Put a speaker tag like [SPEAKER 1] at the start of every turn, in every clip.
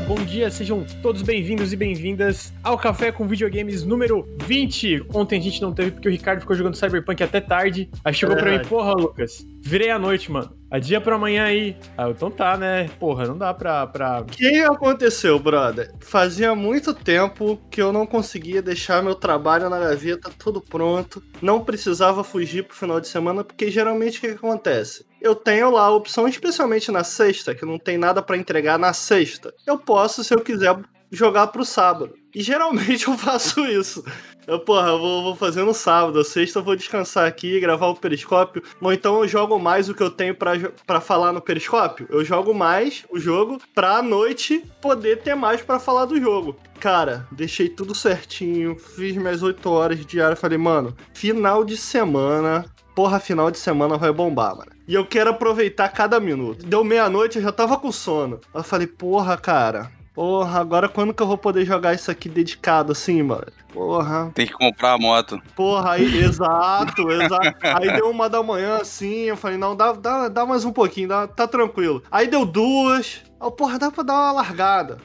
[SPEAKER 1] bom dia, sejam todos bem-vindos e bem-vindas ao Café com Videogames número 20. Ontem a gente não teve porque o Ricardo ficou jogando Cyberpunk até tarde. Aí chegou é pra mim, porra, Lucas, virei a noite, mano. Adia pra amanhã aí. Ah, então tá, né? Porra, não dá pra. pra...
[SPEAKER 2] O que aconteceu, brother? Fazia muito tempo que eu não conseguia deixar meu trabalho na gaveta tudo pronto. Não precisava fugir pro final de semana, porque geralmente o que acontece? Eu tenho lá a opção, especialmente na sexta, que não tem nada para entregar na sexta. Eu posso, se eu quiser, jogar pro sábado. E geralmente eu faço isso. Eu, porra, eu vou, vou fazer no sábado, sexta eu vou descansar aqui, gravar o periscópio. Ou então eu jogo mais o que eu tenho para falar no periscópio. Eu jogo mais o jogo pra noite poder ter mais para falar do jogo. Cara, deixei tudo certinho, fiz minhas 8 horas diárias. Falei, mano, final de semana, porra, final de semana vai bombar, mano. E eu quero aproveitar cada minuto. Deu meia-noite, eu já tava com sono. Eu falei, porra, cara, Porra, agora quando que eu vou poder jogar isso aqui dedicado assim, mano? Porra.
[SPEAKER 3] Tem que comprar a moto.
[SPEAKER 2] Porra, aí, exato, exato. Aí deu uma da manhã assim, eu falei, não, dá, dá, dá mais um pouquinho, dá, tá tranquilo. Aí deu duas. Oh, porra, dá pra dar uma largada.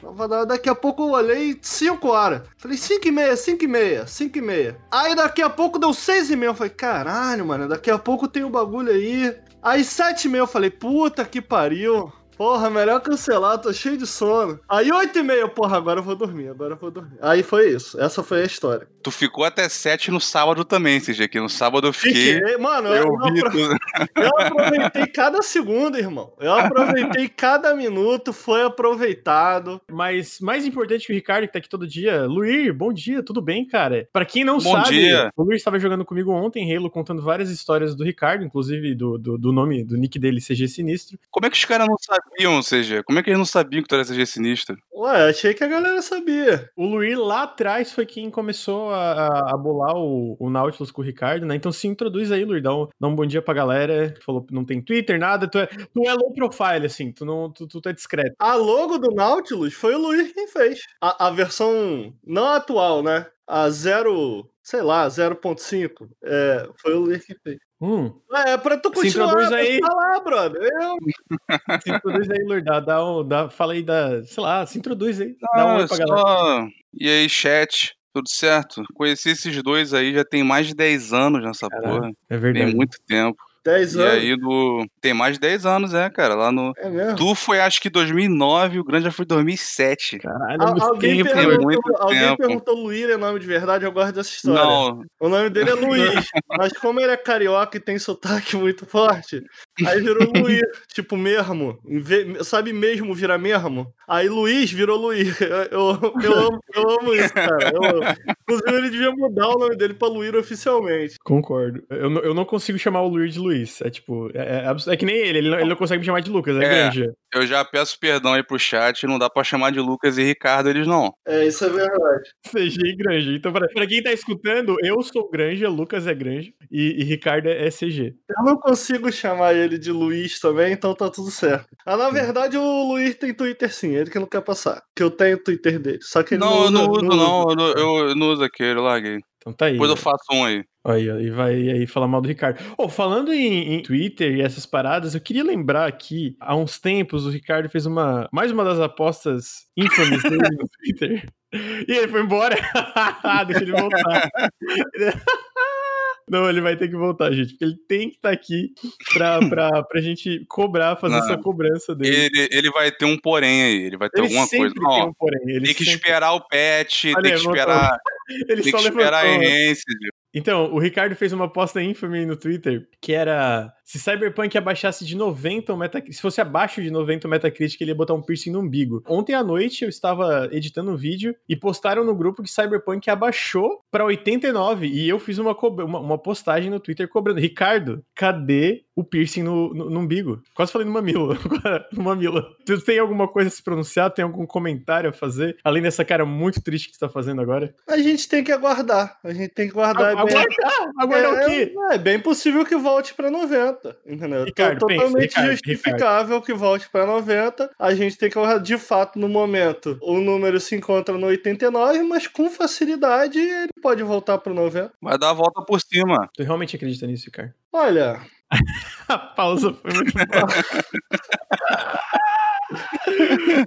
[SPEAKER 2] Daqui a pouco eu olhei 5 horas. Falei, 5 e meia, 5 e meia, 5 e meia. Aí daqui a pouco deu 6 e meia. Eu falei, caralho, mano, daqui a pouco tem o um bagulho aí. Aí 7 e meia eu falei, puta que pariu. Porra, melhor cancelar, tô cheio de sono. Aí, oito e meia, porra, agora eu vou dormir, agora eu vou dormir. Aí foi isso, essa foi a história.
[SPEAKER 3] Tu ficou até sete no sábado também, seja que no sábado eu fiquei. fiquei
[SPEAKER 2] mano, eu, eu, apro... eu, aproveitei cada segundo, irmão. Eu aproveitei cada minuto, foi aproveitado.
[SPEAKER 1] Mas mais importante que o Ricardo, que tá aqui todo dia, Luir, bom dia, tudo bem, cara? Pra quem não
[SPEAKER 3] bom
[SPEAKER 1] sabe,
[SPEAKER 3] dia.
[SPEAKER 1] o Luir estava jogando comigo ontem, Halo, contando várias histórias do Ricardo, inclusive do, do, do nome, do nick dele, CG Sinistro.
[SPEAKER 3] Como é que os caras não sabem? Sabiam, ou seja, como é que eles não sabiam que tu era CG sinistro?
[SPEAKER 2] Ué, achei que a galera sabia.
[SPEAKER 1] O Luir lá atrás foi quem começou a, a bolar o, o, Nautilus com o Ricardo, né? Então se introduz aí, Luir, dá um, dá um bom dia pra galera. Falou que não tem Twitter, nada, tu é, tu é low profile, assim, tu, não, tu, tu, tu é discreto.
[SPEAKER 2] A logo do Nautilus foi o Luir quem fez. A, a versão não atual, né? A zero, sei lá, 0.5. É, foi o Luir que fez.
[SPEAKER 1] Hum.
[SPEAKER 2] É, pra tu continuar
[SPEAKER 1] se introduz aí.
[SPEAKER 2] falar, brother. Eu...
[SPEAKER 1] se introduz aí, Lourdes. Dá, dá, um, dá, fala aí da. Sei lá, se introduz aí.
[SPEAKER 3] Dá um oi pra só... galera. E aí, chat? Tudo certo? Conheci esses dois aí já tem mais de 10 anos nessa Caralho, porra.
[SPEAKER 1] É verdade.
[SPEAKER 3] Tem muito tempo.
[SPEAKER 2] 10
[SPEAKER 3] anos. E aí, do... tem mais de 10 anos, é, cara. Lá no.
[SPEAKER 2] É mesmo?
[SPEAKER 3] Tu foi, acho que 2009, o grande já foi 2007.
[SPEAKER 1] Caralho, Al
[SPEAKER 2] alguém
[SPEAKER 1] tempo,
[SPEAKER 2] perguntou, muito alguém tempo. perguntou Luir é nome de verdade, eu gosto dessa história.
[SPEAKER 3] Não.
[SPEAKER 2] O nome dele é Luiz, mas como ele é carioca e tem sotaque muito forte, aí virou Luir, tipo mesmo. Sabe mesmo virar mesmo? Aí Luiz virou Luir. Eu, eu, eu, amo, eu amo isso, cara. Eu amo. Inclusive, ele devia mudar o nome dele pra Luir oficialmente.
[SPEAKER 1] Concordo. Eu, eu não consigo chamar o Luir de Luiz. Luiz. É tipo, é, é, é que nem ele, ele não, ele não, consegue me chamar de Lucas, é, é grande.
[SPEAKER 3] Eu já peço perdão aí pro chat, não dá pra chamar de Lucas e Ricardo eles não.
[SPEAKER 2] É, isso é verdade.
[SPEAKER 1] CG e Granja. Então, pra, pra, quem tá escutando, eu sou Granja, Lucas é Granja e, e Ricardo é, CG.
[SPEAKER 2] Eu não consigo chamar ele de Luiz também, então tá tudo certo. Ah, na verdade, o Luiz tem Twitter sim, ele que não quer passar. Que eu tenho o Twitter dele. Só que ele
[SPEAKER 3] não,
[SPEAKER 2] não usa,
[SPEAKER 3] eu não uso, não, não eu, eu não uso aquele, eu larguei.
[SPEAKER 1] Então tá aí.
[SPEAKER 3] Depois eu faço um aí.
[SPEAKER 1] Aí, aí vai aí falar mal do Ricardo. Oh, falando em, em, Twitter e essas paradas, eu queria lembrar aqui, há uns tempos, o Ricardo fez uma mais uma das apostas infames dele no Twitter. E ele foi embora. Deixa ele voltar. Não, ele vai ter que voltar, gente, porque ele tem que estar tá aqui pra, pra, pra gente cobrar, fazer não, essa cobrança dele.
[SPEAKER 3] Ele, ele vai ter um porém aí, ele vai ter
[SPEAKER 1] ele
[SPEAKER 3] alguma coisa.
[SPEAKER 1] Tem, um porém,
[SPEAKER 3] tem que sempre... esperar o Olha, tem que esperar.
[SPEAKER 1] Ele
[SPEAKER 3] tem
[SPEAKER 1] que
[SPEAKER 3] esperar a Enhanced.
[SPEAKER 1] Então, o Ricardo fez uma aposta infame no Twitter, que era se Cyberpunk abaixasse de 90 o Metacritic, se fosse abaixo de 90 o Metacritic, ele ia botar um piercing no umbigo. Ontem à noite eu estava editando um vídeo e postaram no grupo que Cyberpunk abaixou para 89 e eu fiz uma, uma, uma, postagem no Twitter cobrando. Ricardo, cadê o piercing no, no, no umbigo? Quase falei no mamilo. no mamilo. Tu tem alguma coisa a se pronunciar? Tem algum comentário a fazer? Além dessa cara muito triste que você tá fazendo agora?
[SPEAKER 2] A gente tem que aguardar. A gente tem que aguardar.
[SPEAKER 1] A, aguardar? É, o quê?
[SPEAKER 2] É, é, bem possível que volte para 90, entendeu?
[SPEAKER 1] Ricardo,
[SPEAKER 2] totalmente
[SPEAKER 1] pensa,
[SPEAKER 2] justificável
[SPEAKER 1] Ricardo.
[SPEAKER 2] que volte para 90. A gente tem que. De fato, no momento, o número se encontra no 89, mas com facilidade ele pode voltar para 90.
[SPEAKER 3] Vai dar a volta por cima.
[SPEAKER 1] Tu realmente acredita nisso, Ricardo?
[SPEAKER 2] Olha,
[SPEAKER 1] a pausa foi muito boa.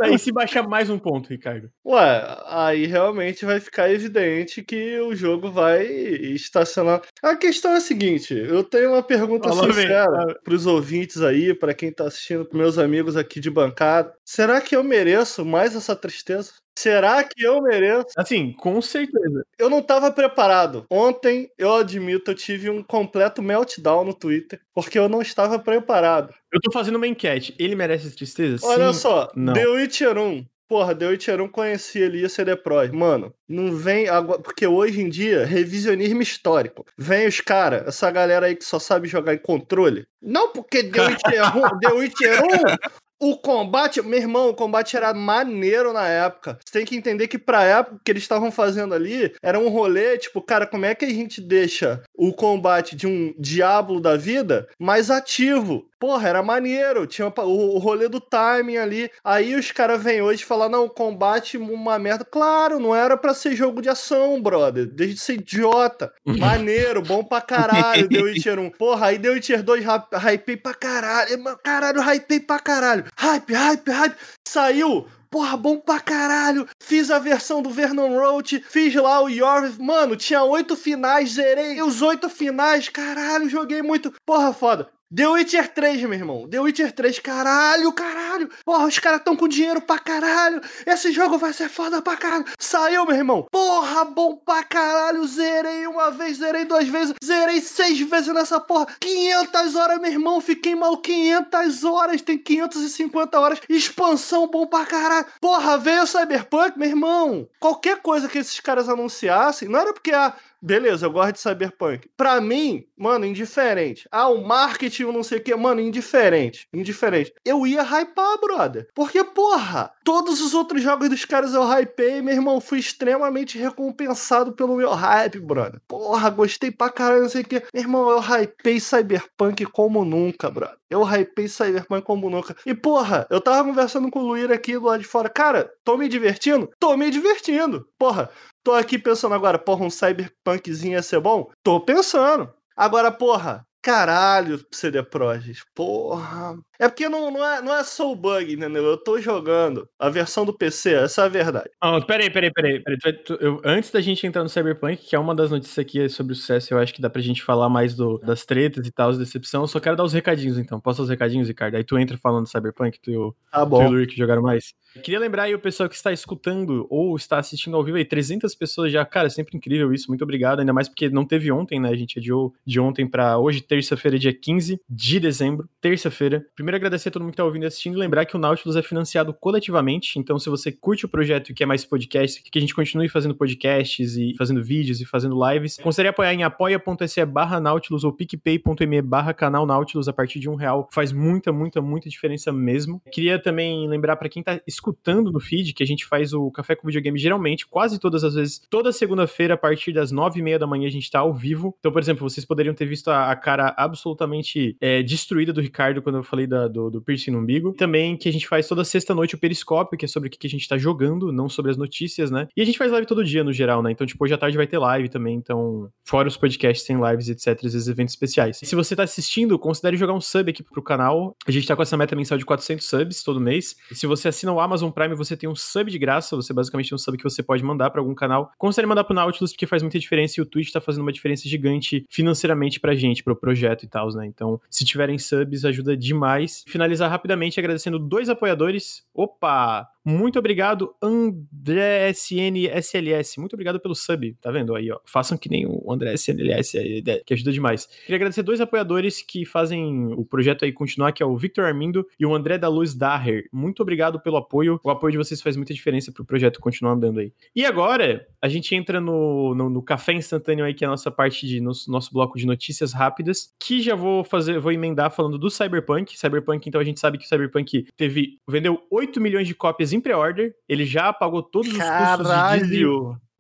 [SPEAKER 1] Aí se baixar mais um ponto, Ricardo.
[SPEAKER 2] Ué, aí realmente vai ficar evidente que o jogo vai estacionar. A questão é a seguinte: eu tenho uma pergunta
[SPEAKER 1] Fala,
[SPEAKER 2] sincera para os ouvintes aí, para quem tá assistindo, pros meus amigos aqui de bancada. Será que eu mereço mais essa tristeza? Será que eu mereço?
[SPEAKER 1] Assim, com certeza.
[SPEAKER 2] Eu não estava preparado. Ontem, eu admito, eu tive um completo meltdown no Twitter, porque eu não estava preparado.
[SPEAKER 1] Eu tô fazendo uma enquete. Ele merece tristeza?
[SPEAKER 2] Olha
[SPEAKER 1] Sim,
[SPEAKER 2] só,
[SPEAKER 1] não.
[SPEAKER 2] The Witcher 1. Porra, The Witcher 1 conhecia CD Pros. Mano, não vem agora. Porque hoje em dia, revisionismo histórico. Vem os caras, essa galera aí que só sabe jogar em controle. Não porque The Witcher 1, The Witcher 1 o combate, meu irmão, o combate era maneiro na época. Você tem que entender que pra época que eles estavam fazendo ali, era um rolê, tipo, cara, como é que a gente deixa o combate de um diabo da vida mais ativo? Porra, era maneiro, tinha o, rolê do timing ali. Aí os caras vêm hoje falar, não, o combate uma merda. Claro, não era pra ser jogo de ação, brother. Desde de ser idiota. Maneiro, bom pra caralho, The Witcher 1. Porra, aí The Witcher 2 hypei pra caralho. Caralho, hypei pra caralho. Hype, hype, hype. Saiu. Porra, bom pra caralho. Fiz a versão do Vernon Roach, fiz lá o Your. Mano, tinha oito finais, zerei os oito finais. Caralho, joguei muito. Porra, foda. The Witcher 3, meu irmão. The Witcher 3, caralho, caralho. Porra, os caras tão com dinheiro pra caralho. Esse jogo vai ser foda pra caralho. Saiu, meu irmão. Porra, bom pra caralho. Zerei uma vez, zerei duas vezes, zerei seis vezes nessa porra. 500 horas, meu irmão. Fiquei mal 500 horas. Tem 550 horas. Expansão bom pra caralho. Porra, veio o Cyberpunk, meu irmão. Qualquer coisa que esses caras anunciassem, não era porque a. Ah, Beleza, eu gosto de Cyberpunk. Pra mim, mano, indiferente. Ah, o marketing, não sei o que, mano, indiferente. Indiferente. Eu ia hypar, brother. Porque, porra, todos os outros jogos dos caras eu hypei, meu irmão, fui extremamente recompensado pelo meu hype, brother. Porra, gostei pra caralho, não sei o que. Meu irmão, eu hypei Cyberpunk como nunca, brother. Eu hypei Cyberpunk como nunca. E, porra, eu tava conversando com o Luir aqui do lado de fora. Cara, tô me divertindo? Tô me divertindo. Porra, Tô aqui pensando agora, porra, um cyberpunkzinho ia ser bom? Tô pensando. Agora, porra, caralho, CD Projekt, porra. É porque não, não, é, não é Soul Bug, entendeu? Eu tô jogando a versão do PC, essa é a verdade.
[SPEAKER 1] Oh, peraí, peraí, peraí. peraí. Eu, antes da gente entrar no Cyberpunk, que é uma das notícias aqui sobre o sucesso, eu acho que dá pra gente falar mais do, das tretas e tal, as decepção. Eu só quero dar os recadinhos, então. Posso dar os recadinhos, Ricardo? Aí tu entra falando do Cyberpunk, tu, e
[SPEAKER 2] tá bom.
[SPEAKER 1] tu e o que jogaram mais. Eu queria lembrar aí o pessoal que está escutando ou está assistindo ao vivo aí, 300 pessoas já. Cara, é sempre incrível isso, muito obrigado. Ainda mais porque não teve ontem, né? A gente adiou de ontem para hoje, terça-feira, dia 15 de dezembro, terça-feira. Primeiro agradecer a todo mundo que tá ouvindo e assistindo e lembrar que o Nautilus é financiado coletivamente. Então, se você curte o projeto e quer mais podcasts, que a gente continue fazendo podcasts e fazendo vídeos e fazendo lives, considere apoiar em apoia.se barra Nautilus ou picpay.me barra canal Nautilus a partir de um real. Faz muita, muita, muita diferença mesmo. Queria também lembrar para quem tá escutando no feed que a gente faz o Café com Videogame geralmente, quase todas as vezes, toda segunda-feira, a partir das nove e meia da manhã, a gente tá ao vivo. Então, por exemplo, vocês poderiam ter visto a, a cara absolutamente é, destruída do Ricardo quando eu falei da, do, do piercing no umbigo. Também que a gente faz toda sexta-noite o Periscópio, que é sobre o que a gente tá jogando, não sobre as notícias, né? E a gente faz live todo dia, no geral, né? Então, tipo, hoje à tarde vai ter live também, então, fora os podcasts, tem lives, etc, esses eventos especiais. E se você tá assistindo, considere jogar um sub aqui pro canal. A gente tá com essa meta mensal de 400 subs todo mês. E se você assina o Amazon Prime, você tem um sub de graça, você basicamente tem um sub que você pode mandar para algum canal. Considere mandar pro Nautilus, porque faz muita diferença e o Twitch tá fazendo uma diferença gigante financeiramente pra gente, pro projeto e tal, né? Então, se tiverem subs, ajuda demais. Finalizar rapidamente agradecendo dois apoiadores. Opa! Muito obrigado, André SN SLS. Muito obrigado pelo sub, tá vendo aí, ó. Façam que nem o André SLS, que ajuda demais. Queria agradecer dois apoiadores que fazem o projeto aí continuar, que é o Victor Armindo e o André da Luz Daher. Muito obrigado pelo apoio. O apoio de vocês faz muita diferença pro projeto continuar andando aí. E agora, a gente entra no, no, no café instantâneo aí, que é a nossa parte de nosso, nosso bloco de notícias rápidas, que já vou fazer, vou emendar falando do Cyberpunk. Cyberpunk, então a gente sabe que o Cyberpunk teve vendeu 8 milhões de cópias em pré-order, ele já pagou todos os
[SPEAKER 2] Caralho.
[SPEAKER 1] custos de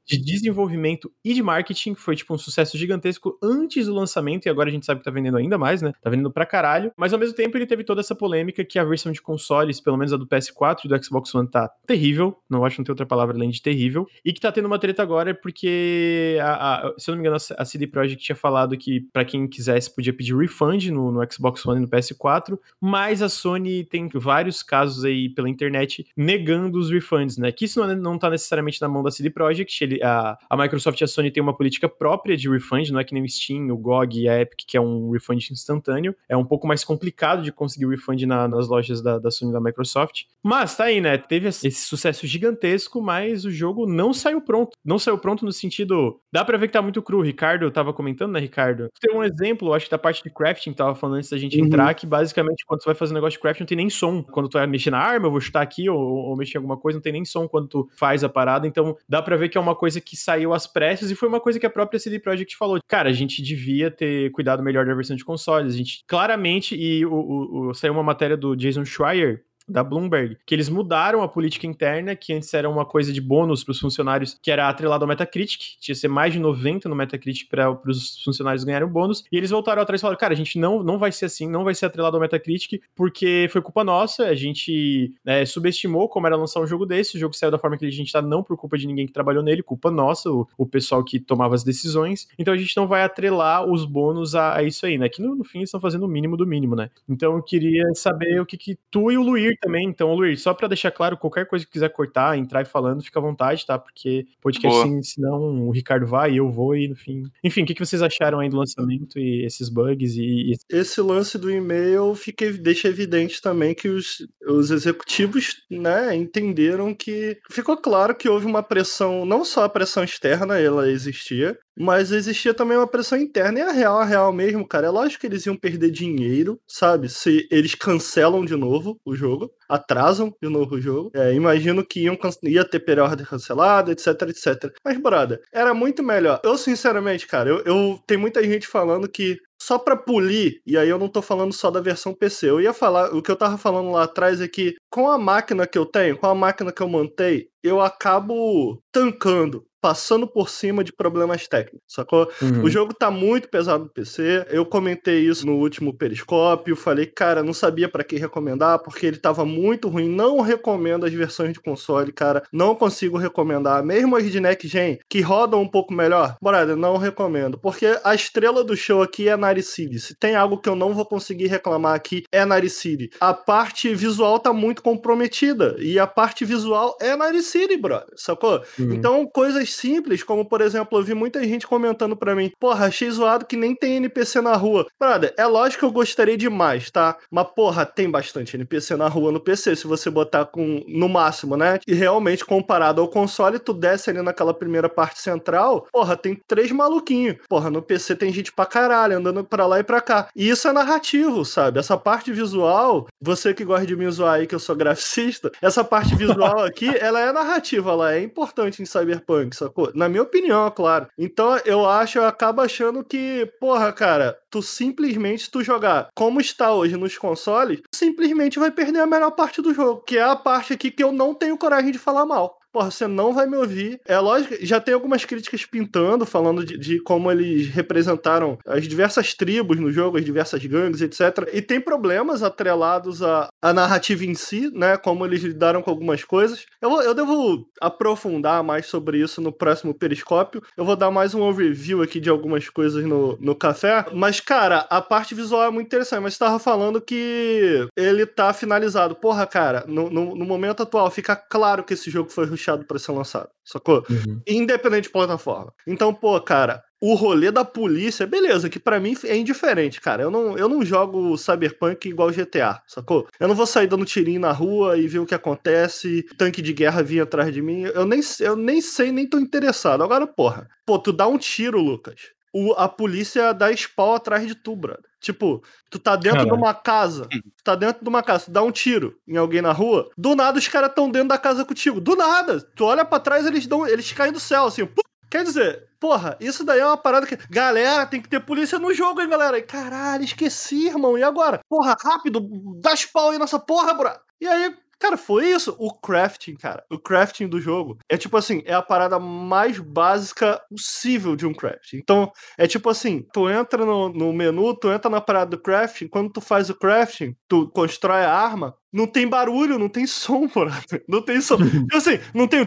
[SPEAKER 1] de desenvolvimento e de marketing, foi tipo um sucesso gigantesco antes do lançamento, e agora a gente sabe que tá vendendo ainda mais, né? Tá vendendo pra caralho. Mas ao mesmo tempo ele teve toda essa polêmica que a versão de consoles, pelo menos a do PS4 e do Xbox One, tá terrível. Não acho que não tem outra palavra além de terrível. E que tá tendo uma treta agora porque, a, a, se eu não me engano, a CD Projekt tinha falado que para quem quisesse podia pedir refund no, no Xbox One e no PS4, mas a Sony tem vários casos aí pela internet negando os refunds, né? Que isso não, é, não tá necessariamente na mão da CD Projekt, ele, a, a Microsoft e a Sony tem uma política própria de refund, não é que nem o Steam, o GOG e a Epic, que é um refund instantâneo. É um pouco mais complicado de conseguir o refund na, nas lojas da, da Sony e da Microsoft. Mas tá aí, né? Teve esse sucesso gigantesco, mas o jogo não saiu pronto. Não saiu pronto no sentido. Dá pra ver que tá muito cru. O Ricardo tava comentando, né, Ricardo? Tem um exemplo, acho que da parte de crafting, tava falando antes da gente uhum. entrar, que basicamente quando você vai fazer um negócio de crafting não tem nem som. Quando tu vai mexer na arma, eu vou chutar aqui, ou, ou mexer em alguma coisa, não tem nem som quando tu faz a parada. Então dá pra ver que é uma coisa que saiu às pressas e foi uma coisa que a própria CD Projekt falou. Cara, a gente devia ter cuidado melhor da versão de consoles. A gente claramente, e o, o, o saiu uma matéria do Jason Schreier, da Bloomberg, que eles mudaram a política interna, que antes era uma coisa de bônus para os funcionários, que era atrelado ao Metacritic, tinha que ser mais de 90 no Metacritic para os funcionários ganharem um bônus, e eles voltaram atrás e falaram, cara, a gente não, não vai ser assim, não vai ser atrelado ao Metacritic, porque foi culpa nossa, a gente é, subestimou como era lançar um jogo desse, o jogo saiu da forma que a gente tá, não por culpa de ninguém que trabalhou nele, culpa nossa, o, o pessoal que tomava as decisões, então a gente não vai atrelar os bônus a, a isso aí, né, que no, no fim estão fazendo o mínimo do mínimo, né. Então eu queria saber o que que tu e o Luir também. Então, Luiz, só para deixar claro, qualquer coisa que quiser cortar, entrar e falando, fica à vontade, tá? Porque podcast, assim, senão o Ricardo vai e eu vou e no fim. Enfim, o que, que vocês acharam aí do lançamento e esses bugs e.
[SPEAKER 2] Esse lance do e-mail fica, deixa evidente também que os, os executivos, né, entenderam que. Ficou claro que houve uma pressão, não só a pressão externa, ela existia, mas existia também uma pressão interna, e a real, a real mesmo, cara. É lógico que eles iam perder dinheiro, sabe? Se eles cancelam de novo o jogo, atrasam de novo o jogo. É, imagino que iam, ia ter pré-order cancelada, etc, etc. Mas, brother, era muito melhor. Eu, sinceramente, cara, eu, eu tem muita gente falando que só para polir, e aí eu não tô falando só da versão PC. Eu ia falar, o que eu tava falando lá atrás é que com a máquina que eu tenho, com a máquina que eu montei, eu acabo tancando passando por cima de problemas técnicos, sacou? Uhum. O jogo tá muito pesado no PC. Eu comentei isso no último periscópio, falei, cara, não sabia para que recomendar, porque ele tava muito ruim. Não recomendo as versões de console, cara. Não consigo recomendar. Mesmo as de Next Gen, que rodam um pouco melhor, brother, não recomendo. Porque a estrela do show aqui é Naricide. Se tem algo que eu não vou conseguir reclamar aqui, é Naricide. A parte visual tá muito comprometida. E a parte visual é Naricide, brother, sacou? Uhum. Então, coisas simples, como por exemplo, eu vi muita gente comentando para mim, porra, achei zoado que nem tem NPC na rua. Brother, é lógico que eu gostaria demais, tá? Mas porra, tem bastante NPC na rua no PC, se você botar com no máximo, né? E realmente comparado ao console, tu desce ali naquela primeira parte central, porra, tem três maluquinhos. Porra, no PC tem gente pra caralho andando pra lá e pra cá. E isso é narrativo, sabe? Essa parte visual, você que gosta de me zoar aí que eu sou graficista, essa parte visual aqui, ela é narrativa, ela é importante em Cyberpunk, sacou? Na minha opinião, é claro. Então eu acho, eu acabo achando que, porra, cara, tu simplesmente, tu jogar como está hoje nos consoles, simplesmente vai perder a melhor parte do jogo, que é a parte aqui que eu não tenho coragem de falar mal porra, você não vai me ouvir. É lógico, já tem algumas críticas pintando, falando de, de, como eles representaram as diversas tribos no jogo, as diversas gangues, etc. E tem problemas atrelados à, à narrativa em si, né? Como eles lidaram com algumas coisas. Eu, eu devo aprofundar mais sobre isso no próximo periscópio. Eu vou dar mais um overview aqui de algumas coisas no, no café. Mas, cara, a parte visual é muito interessante. Mas você tava falando que ele tá finalizado. Porra, cara, no, no, no momento atual fica claro que esse jogo foi rushado para ser lançado, sacou? Uhum. Independente de plataforma. Então, pô, cara, o rolê da polícia, beleza, que para mim é indiferente, cara. Eu não, eu não jogo Cyberpunk igual GTA, sacou? Eu não vou sair dando tirinho na rua e ver o que acontece, tanque de guerra vir atrás de mim. Eu nem, eu nem sei, nem tô interessado. Agora, porra, pô, tu dá um tiro, Lucas. O, a polícia dá spawn atrás de tu, brother. Tipo, tu tá dentro Caramba. de uma casa, hum. tu tá dentro de uma casa, tu dá um tiro em alguém na rua, do nada os caras tão dentro da casa contigo. Do nada! Tu olha para trás, eles dão, eles caem do céu, assim. Quer dizer, porra, isso daí é uma parada que. Galera, tem que ter polícia no jogo, hein, galera? E, caralho, esqueci, irmão. E agora? Porra, rápido, dá spawn aí nessa porra, bro. E aí, Cara, foi isso. O crafting, cara. O crafting do jogo é tipo assim, é a parada mais básica possível de um crafting. Então, é tipo assim, tu entra no, no menu, tu entra na parada do crafting, quando tu faz o crafting, tu constrói a arma, não tem barulho, não tem som, mano. Não tem som. Tipo assim, não tem.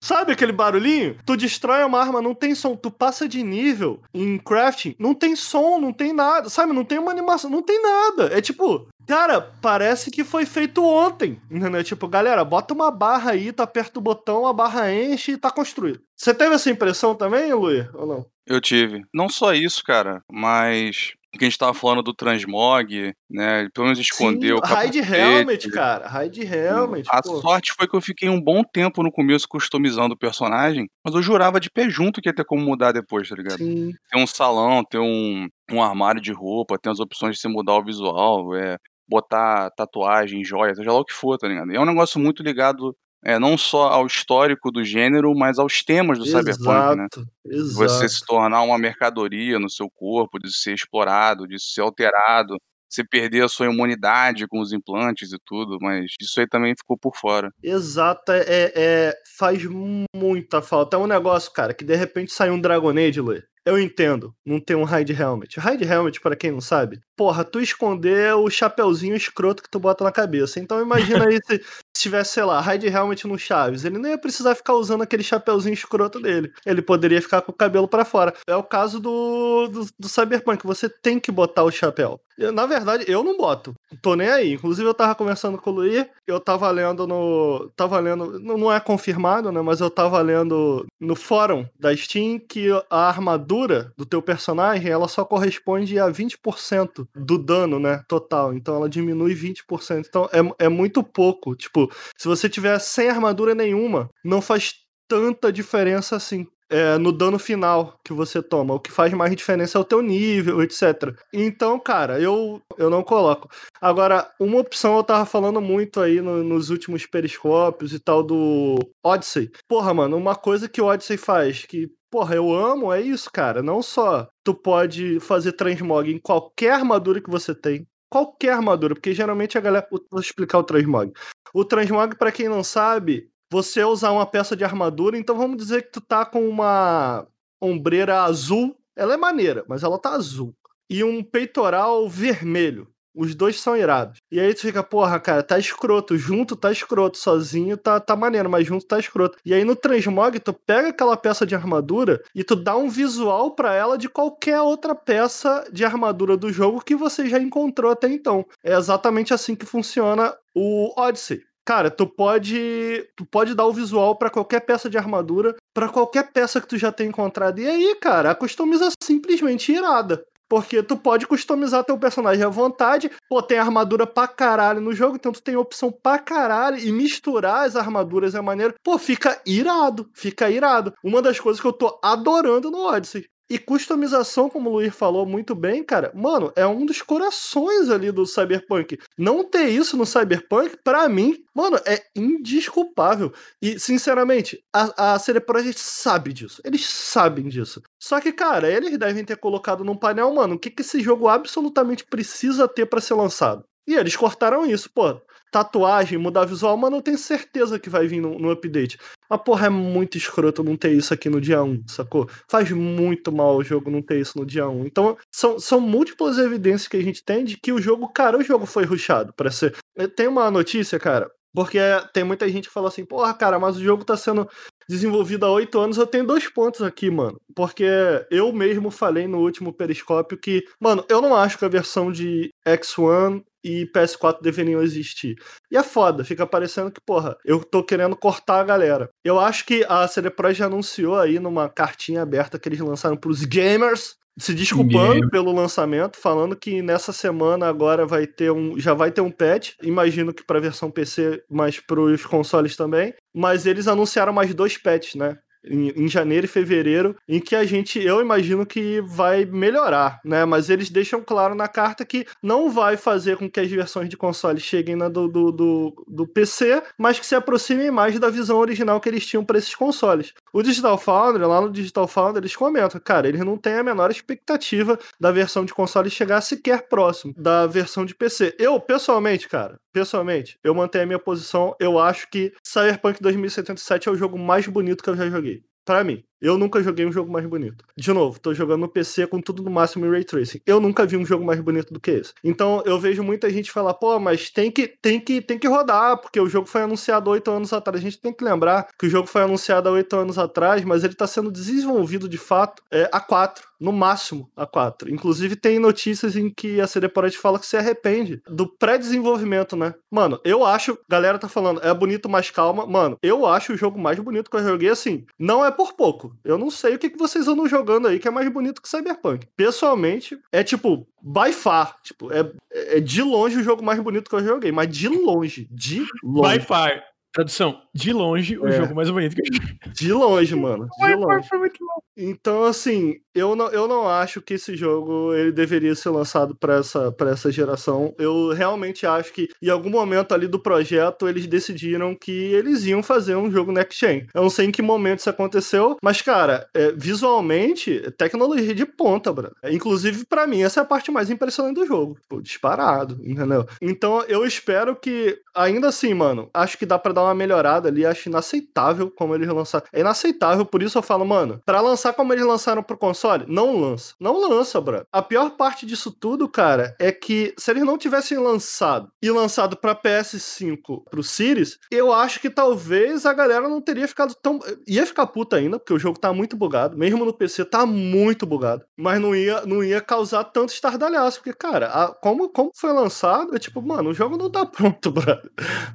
[SPEAKER 2] Sabe aquele barulhinho? Tu destrói uma arma, não tem som. Tu passa de nível em crafting, não tem som, não tem nada. Sabe? Não tem uma animação, não tem nada. É tipo, Cara, parece que foi feito ontem, entendeu? Tipo, galera, bota uma barra aí, tá perto do botão, a barra enche e tá construído. Você teve essa impressão também, Luiz, ou não?
[SPEAKER 3] Eu tive. Não só isso, cara, mas que a gente tava falando do transmog, né? Pelo menos escondeu
[SPEAKER 2] Sim, Hide Helmet, cara. Hide Helmet.
[SPEAKER 3] A pô. sorte foi que eu fiquei um bom tempo no começo customizando o personagem, mas eu jurava de pé junto que ia ter como mudar depois, tá ligado?
[SPEAKER 2] Sim.
[SPEAKER 3] Tem um salão, tem um, um armário de roupa, tem as opções de você mudar o visual, é, botar tatuagem, joia, seja lá o que for, tá ligado? E é um negócio muito ligado é, não só ao histórico do gênero, mas aos temas do
[SPEAKER 2] exato,
[SPEAKER 3] cyberpunk, né?
[SPEAKER 2] Exato.
[SPEAKER 3] Você se tornar uma mercadoria no seu corpo, de ser explorado, de ser alterado, você perder a sua imunidade com os implantes e tudo, mas isso aí também ficou por fora.
[SPEAKER 2] Exato, é, é, faz muita falta. É um negócio, cara, que de repente sai um Dragon Age, Lê. Eu entendo, não tem um Hide Helmet. Hide Helmet, para quem não sabe, porra, tu esconder o chapeuzinho escroto que tu bota na cabeça. Então imagina aí se tivesse, sei lá, Hide Helmet no Chaves, ele não ia precisar ficar usando aquele chapeuzinho escroto dele. Ele poderia ficar com o cabelo para fora. É o caso do, do, do Cyberpunk, você tem que botar o chapéu. Eu, na verdade, eu não boto. Tô nem aí. Inclusive, eu tava conversando com o Luiz, eu tava lendo no. Tava lendo. Não é confirmado, né? Mas eu tava lendo no fórum da Steam que a armadura do teu personagem ela só corresponde a 20% do dano, né? Total. Então ela diminui 20%. Então é, é muito pouco. Tipo, se você tiver sem armadura nenhuma, não faz tanta diferença assim. É, no dano final que você toma. O que faz mais diferença é o teu nível, etc. Então, cara, eu, eu não coloco. Agora, uma opção eu tava falando muito aí no, nos últimos periscópios e tal do Odyssey. Porra, mano, uma coisa que o Odyssey faz, que porra, eu amo, é isso, cara. Não só tu pode fazer transmog em qualquer armadura que você tem, qualquer armadura, porque geralmente a galera. Vou explicar o transmog. O transmog, para quem não sabe, você usar uma peça de armadura, então vamos dizer que tu tá com uma ombreira azul, ela é maneira, mas ela tá azul. E um peitoral vermelho. Os dois são irados. E aí tu fica, porra, cara, tá escroto. Junto tá escroto. Sozinho tá, tá maneiro, mas junto tá escroto. E aí no transmog, tu pega aquela peça de armadura e tu dá um visual para ela de qualquer outra peça de armadura do jogo que você já encontrou até então. É exatamente assim que funciona o Odyssey. Cara, tu pode, tu pode dar o visual para qualquer peça de armadura, para qualquer peça que tu já tenha encontrado. E aí, cara, a customização simplesmente irada. Porque tu pode customizar teu personagem à vontade. Pô, tem armadura pra caralho no jogo, então tu tem opção pra caralho. E misturar as armaduras é maneiro. Pô, fica irado. Fica irado. Uma das coisas que eu tô adorando no Odyssey. E customização, como o Luiz falou muito bem, cara, mano, é um dos corações ali do Cyberpunk. Não ter isso no Cyberpunk, para mim, mano, é indisculpável. E, sinceramente, a, a CD Projekt sabe disso. Eles sabem disso. Só que, cara, eles devem ter colocado num painel, mano, o que, que esse jogo absolutamente precisa ter para ser lançado. E eles cortaram isso, pô tatuagem, mudar visual, mano, eu tenho certeza que vai vir no, no, update. Mas, porra, é muito escroto não ter isso aqui no dia 1, sacou? Faz muito mal o jogo não ter isso no dia 1. Então, são, são múltiplas evidências que a gente tem de que o jogo, cara, o jogo foi ruxado para ser. Tem uma notícia, cara, porque tem muita gente que fala assim, porra, cara, mas o jogo tá sendo desenvolvido há oito anos. Eu tenho dois pontos aqui, mano. Porque eu mesmo falei no último periscópio que, mano, eu não acho que a versão de X1 e PS4 deveriam existir. E é foda, fica parecendo que, porra, eu tô querendo cortar a galera. Eu acho que a CD Projekt já anunciou aí numa cartinha aberta que eles lançaram pros gamers se desculpando pelo lançamento, falando que nessa semana agora vai ter um, já vai ter um patch, imagino que para versão PC, mas para os consoles também. Mas eles anunciaram mais dois patches, né? Em, em, janeiro e fevereiro, em que a gente, eu imagino que vai melhorar, né? Mas eles deixam claro na carta que não vai fazer com que as versões de console cheguem na do, do, do, do PC, mas que se aproximem mais da visão original que eles tinham para esses consoles. O Digital Foundry, lá no Digital Foundry, eles comentam, cara, eles não têm a menor expectativa da versão de console chegar sequer próximo da versão de PC. Eu, pessoalmente, cara, pessoalmente, eu mantenho a minha posição. Eu acho que Cyberpunk 2077 é o jogo mais bonito que eu já joguei. Para mim. Eu nunca joguei um jogo mais bonito. De novo, tô jogando no PC com tudo no máximo em Ray Tracing. Eu nunca vi um jogo mais bonito do que esse. Então eu vejo muita gente falar, pô, mas tem que, tem que, tem que rodar, porque o jogo foi anunciado oito anos atrás. A gente tem que lembrar que o jogo foi anunciado há oito anos atrás, mas ele tá sendo desenvolvido de fato é, a quatro, no máximo a quatro. Inclusive tem notícias em que a CD Projekt fala que se arrepende do pré-desenvolvimento, né? Mano, eu acho, galera tá falando, é bonito, mas calma. Mano, eu acho o jogo mais bonito que eu joguei assim. Não é por pouco. Eu não sei o que, que vocês andam jogando aí que é mais bonito que Cyberpunk. Pessoalmente, é tipo, by far. Tipo, é, é de longe o jogo mais bonito que eu joguei. Mas de longe. De longe.
[SPEAKER 1] By far. Tradução, de longe, o é. jogo mais bonito que eu.
[SPEAKER 2] De longe, mano. De longe. Foi muito bom. Então, assim, eu não, eu não acho que esse jogo ele deveria ser lançado para essa, pra essa geração. Eu realmente acho que em algum momento ali do projeto eles decidiram que eles iam fazer um jogo next gen. Eu não sei em que momento isso aconteceu, mas cara, é, visualmente, tecnologia de ponta, bro. Inclusive para mim essa é a parte mais impressionante do jogo, Pô, disparado, entendeu? Então eu espero que ainda assim, mano, acho que dá para dar uma melhorada ali, acho inaceitável como eles lançaram. É inaceitável, por isso eu falo, mano, para lançar como eles lançaram pro console? Não lança. Não lança, bro. A pior parte disso tudo, cara, é que se eles não tivessem lançado e lançado pra PS5 pro Series, eu acho que talvez a galera não teria ficado tão. Ia ficar puta ainda, porque o jogo tá muito bugado. Mesmo no PC tá muito bugado. Mas não ia, não ia causar tanto estardalhaço. Porque, cara, a, como, como foi lançado, é tipo, mano, o jogo não tá pronto, bro.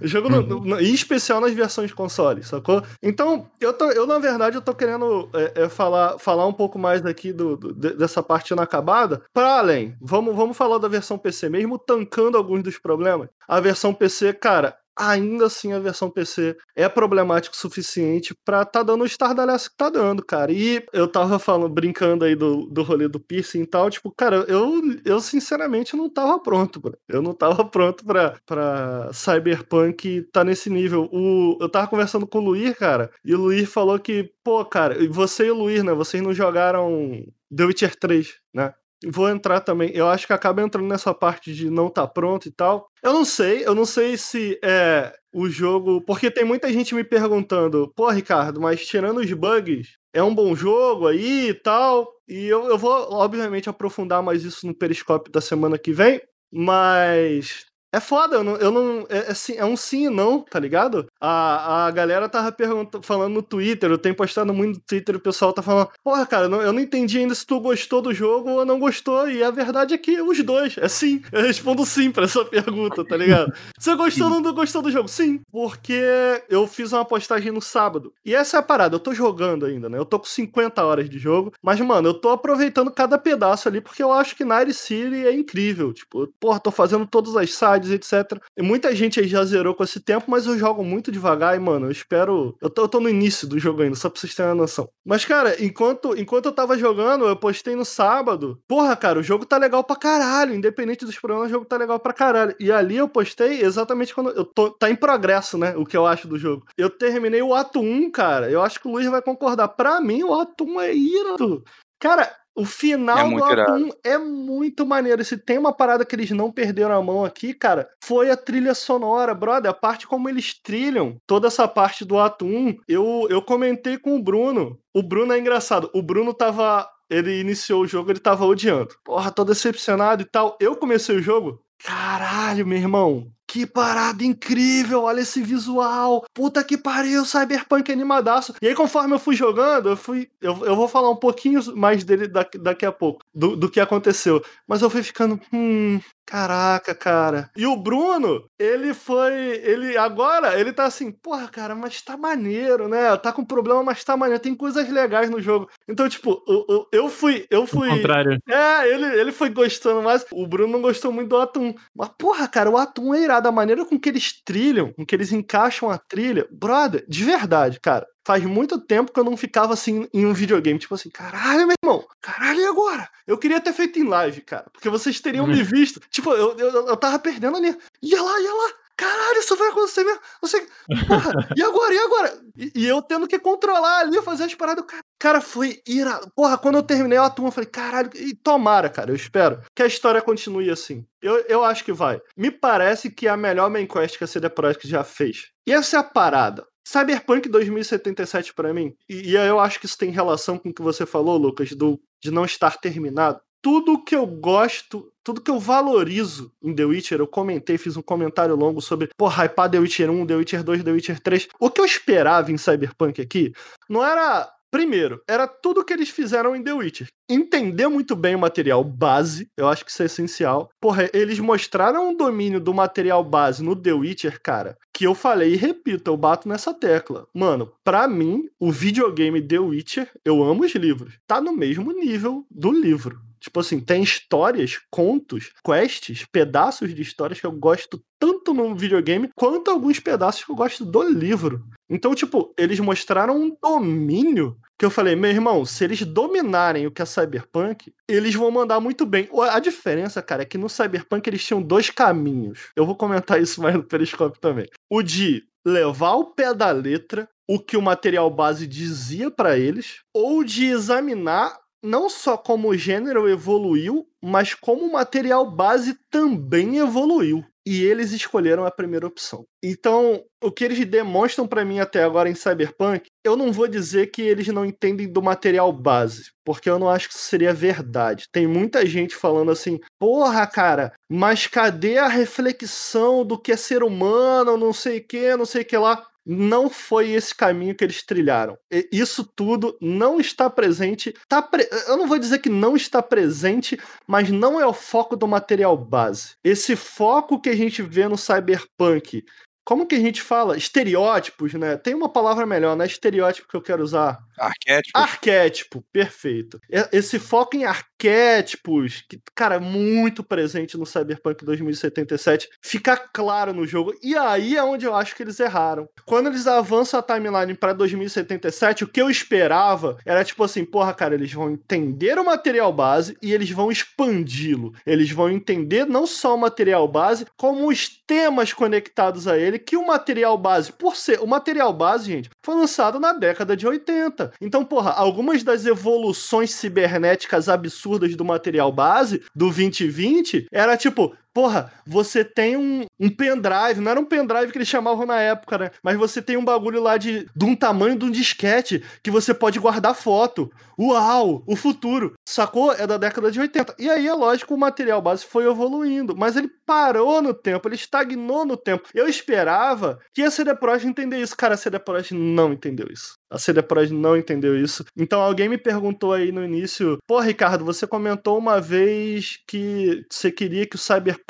[SPEAKER 2] O jogo, uhum. não, em especial nas versões de console, sacou? Então, eu, tô, eu na verdade, eu tô querendo é, é, falar, falar um pouco mais aqui do, do, dessa parte inacabada, para além, vamos, vamos falar da versão PC, mesmo tancando alguns dos problemas. A versão PC, cara, ainda assim a versão PC é problemática o suficiente pra tá dando o estardalhaço que tá dando, cara. E eu tava falando, brincando aí do, do rolê do piercing e tal, tipo, cara, eu, eu sinceramente não tava pronto, bro. Eu não tava pronto pra, pra Cyberpunk tá nesse nível. O, eu tava conversando com o Luir, cara, e o Luir falou que, pô, cara, você e o Luir, né, vocês não jogaram The Witcher 3, né? Vou entrar também. Eu acho que acaba entrando nessa parte de não tá pronto e tal. Eu não sei, eu não sei se é o jogo. Porque tem muita gente me perguntando, pô, Ricardo, mas tirando os bugs, é um bom jogo aí e tal. E eu, eu vou, obviamente, aprofundar mais isso no Periscope da semana que vem. Mas é foda, eu não. Eu não é, é, é, um sim e não, tá ligado? A, a galera tava falando no Twitter, eu tenho postado muito no Twitter, o pessoal tá falando, porra, cara, não, eu não entendi ainda se tu gostou do jogo ou não gostou. E a verdade é que os dois, é sim. Eu respondo sim pra essa pergunta, tá ligado? Você gostou ou não gostou do jogo? Sim, porque eu fiz uma postagem no sábado. E essa é a parada, eu tô jogando ainda, né? Eu tô com 50 horas de jogo, mas, mano, eu tô aproveitando cada pedaço ali, porque eu acho que Night City é incrível. Tipo, porra, tô fazendo todas as sides etc. E muita gente aí já zerou com esse tempo, mas eu jogo muito devagar e, mano, eu espero. Eu tô, eu tô no início do jogo ainda, só pra vocês terem uma noção. Mas, cara, enquanto, enquanto eu tava jogando, eu postei no sábado. Porra, cara, o jogo tá legal pra caralho. Independente dos problemas, o jogo tá legal pra caralho. E ali eu postei exatamente quando. Eu tô, tá em progresso, né? O que eu acho do jogo. Eu terminei o ato 1, cara. Eu acho que o Luiz vai concordar. Pra mim, o ato 1 é irado. Cara, o final é do ato 1 é muito maneiro. Se tem uma parada que eles não perderam a mão aqui, cara, foi a trilha sonora, brother. A parte como eles trilham toda essa parte do ato 1. Eu, eu comentei com o Bruno. O Bruno é engraçado. O Bruno tava. Ele iniciou o jogo, ele tava odiando. Porra, tô decepcionado e tal. Eu comecei o jogo. Caralho, meu irmão. Que parada incrível, olha esse visual. Puta que pariu, Cyberpunk animadaço. E aí, conforme eu fui jogando, eu fui. Eu, eu vou falar um pouquinho mais dele daqui, daqui a pouco, do, do que aconteceu. Mas eu fui ficando. Hum, Caraca, cara. E o Bruno, ele foi. Ele agora, ele tá assim, porra, cara, mas tá maneiro, né? Tá com problema, mas tá maneiro. Tem coisas legais no jogo. Então, tipo, eu, eu fui. Eu fui.
[SPEAKER 1] O contrário.
[SPEAKER 2] É, ele, ele foi gostando mais. O Bruno não gostou muito do Atum. Mas, porra, cara, o Atum é irado. A maneira com que eles trilham, com que eles encaixam a trilha. Brother, de verdade, cara Faz muito tempo que eu não ficava assim em um videogame. Tipo assim, caralho, meu irmão, caralho, e agora? Eu queria ter feito em live, cara. Porque vocês teriam me visto. Tipo, eu, eu, eu tava perdendo ali. Ia lá, ia lá caralho, isso vai acontecer mesmo. Você, porra, e agora, e agora? E, e, eu tendo que controlar ali, fazer as paradas. Cara, cara foi irado. Porra, quando eu terminei a turma, eu falei, caralho, e tomara, cara, eu espero que a história continue assim. Eu, eu acho que vai. Me parece que é a melhor main quest que a CD Projekt já fez. E essa é a parada. Cyberpunk 2077 para mim, e, e eu acho que isso tem relação com o que você falou, Lucas, do, de não estar terminado tudo que eu gosto, tudo que eu valorizo em The Witcher, eu comentei, fiz um comentário longo sobre, pô, hypar The Witcher 1, The Witcher 2, The Witcher 3. O que eu esperava em Cyberpunk aqui não era Primeiro, era tudo que eles fizeram em The Witcher. Entender muito bem o material base, eu acho que isso é essencial. Porra, eles mostraram um domínio do material base no The Witcher, cara, que eu falei e repito, eu bato nessa tecla. Mano, para mim, o videogame The Witcher, eu amo os livros, tá no mesmo nível do livro. Tipo assim, tem histórias, contos, quests, pedaços de histórias que eu gosto tanto no videogame quanto alguns pedaços que eu gosto do livro. Então, tipo, eles mostraram um domínio que eu falei, meu irmão, se eles dominarem o que é Cyberpunk, eles vão mandar muito bem. A diferença, cara, é que no Cyberpunk eles tinham dois caminhos. Eu vou comentar isso mais no Periscópio também. O de levar ao pé da letra o que o material base dizia para eles, ou de examinar não só como o gênero evoluiu, mas como o material base também evoluiu. E eles escolheram a primeira opção. Então, o que eles demonstram para mim até agora em Cyberpunk, eu não vou dizer que eles não entendem do material base, porque eu não acho que isso seria verdade. Tem muita gente falando assim: porra, cara, mas cadê a reflexão do que é ser humano, não sei o que, não sei o que lá não foi esse caminho que eles trilharam. Isso tudo não está presente. Tá pre... Eu não vou dizer que não está presente, mas não é o foco do material base. Esse foco que a gente vê no cyberpunk como que a gente fala? Estereótipos, né? Tem uma palavra melhor, não é estereótipo que eu quero usar.
[SPEAKER 3] Arquétipo.
[SPEAKER 2] Arquétipo, perfeito. Esse foco em arquétipos, que, cara, é muito presente no Cyberpunk 2077, fica claro no jogo. E aí é onde eu acho que eles erraram. Quando eles avançam a timeline para 2077, o que eu esperava era tipo assim, porra, cara, eles vão entender o material base e eles vão expandi-lo. Eles vão entender não só o material base, como os temas conectados a ele que o material base, por ser. O material base, gente, foi lançado na década de 80. Então, porra, algumas das evoluções cibernéticas absurdas do material base do 2020 era tipo, Porra, você tem um, um pendrive, não era um pendrive que eles chamavam na época, né? Mas você tem um bagulho lá de, de um tamanho de um disquete que você pode guardar foto. Uau, o futuro. Sacou? É da década de 80. E aí, é lógico, o material base foi evoluindo, mas ele parou no tempo, ele estagnou no tempo. Eu esperava que a CD Projekt entender isso. Cara, a CD Projekt não entendeu isso. A CD Projekt não entendeu isso. Então alguém me perguntou aí no início: pô, Ricardo, você comentou uma vez que você queria que o Cyberpunk,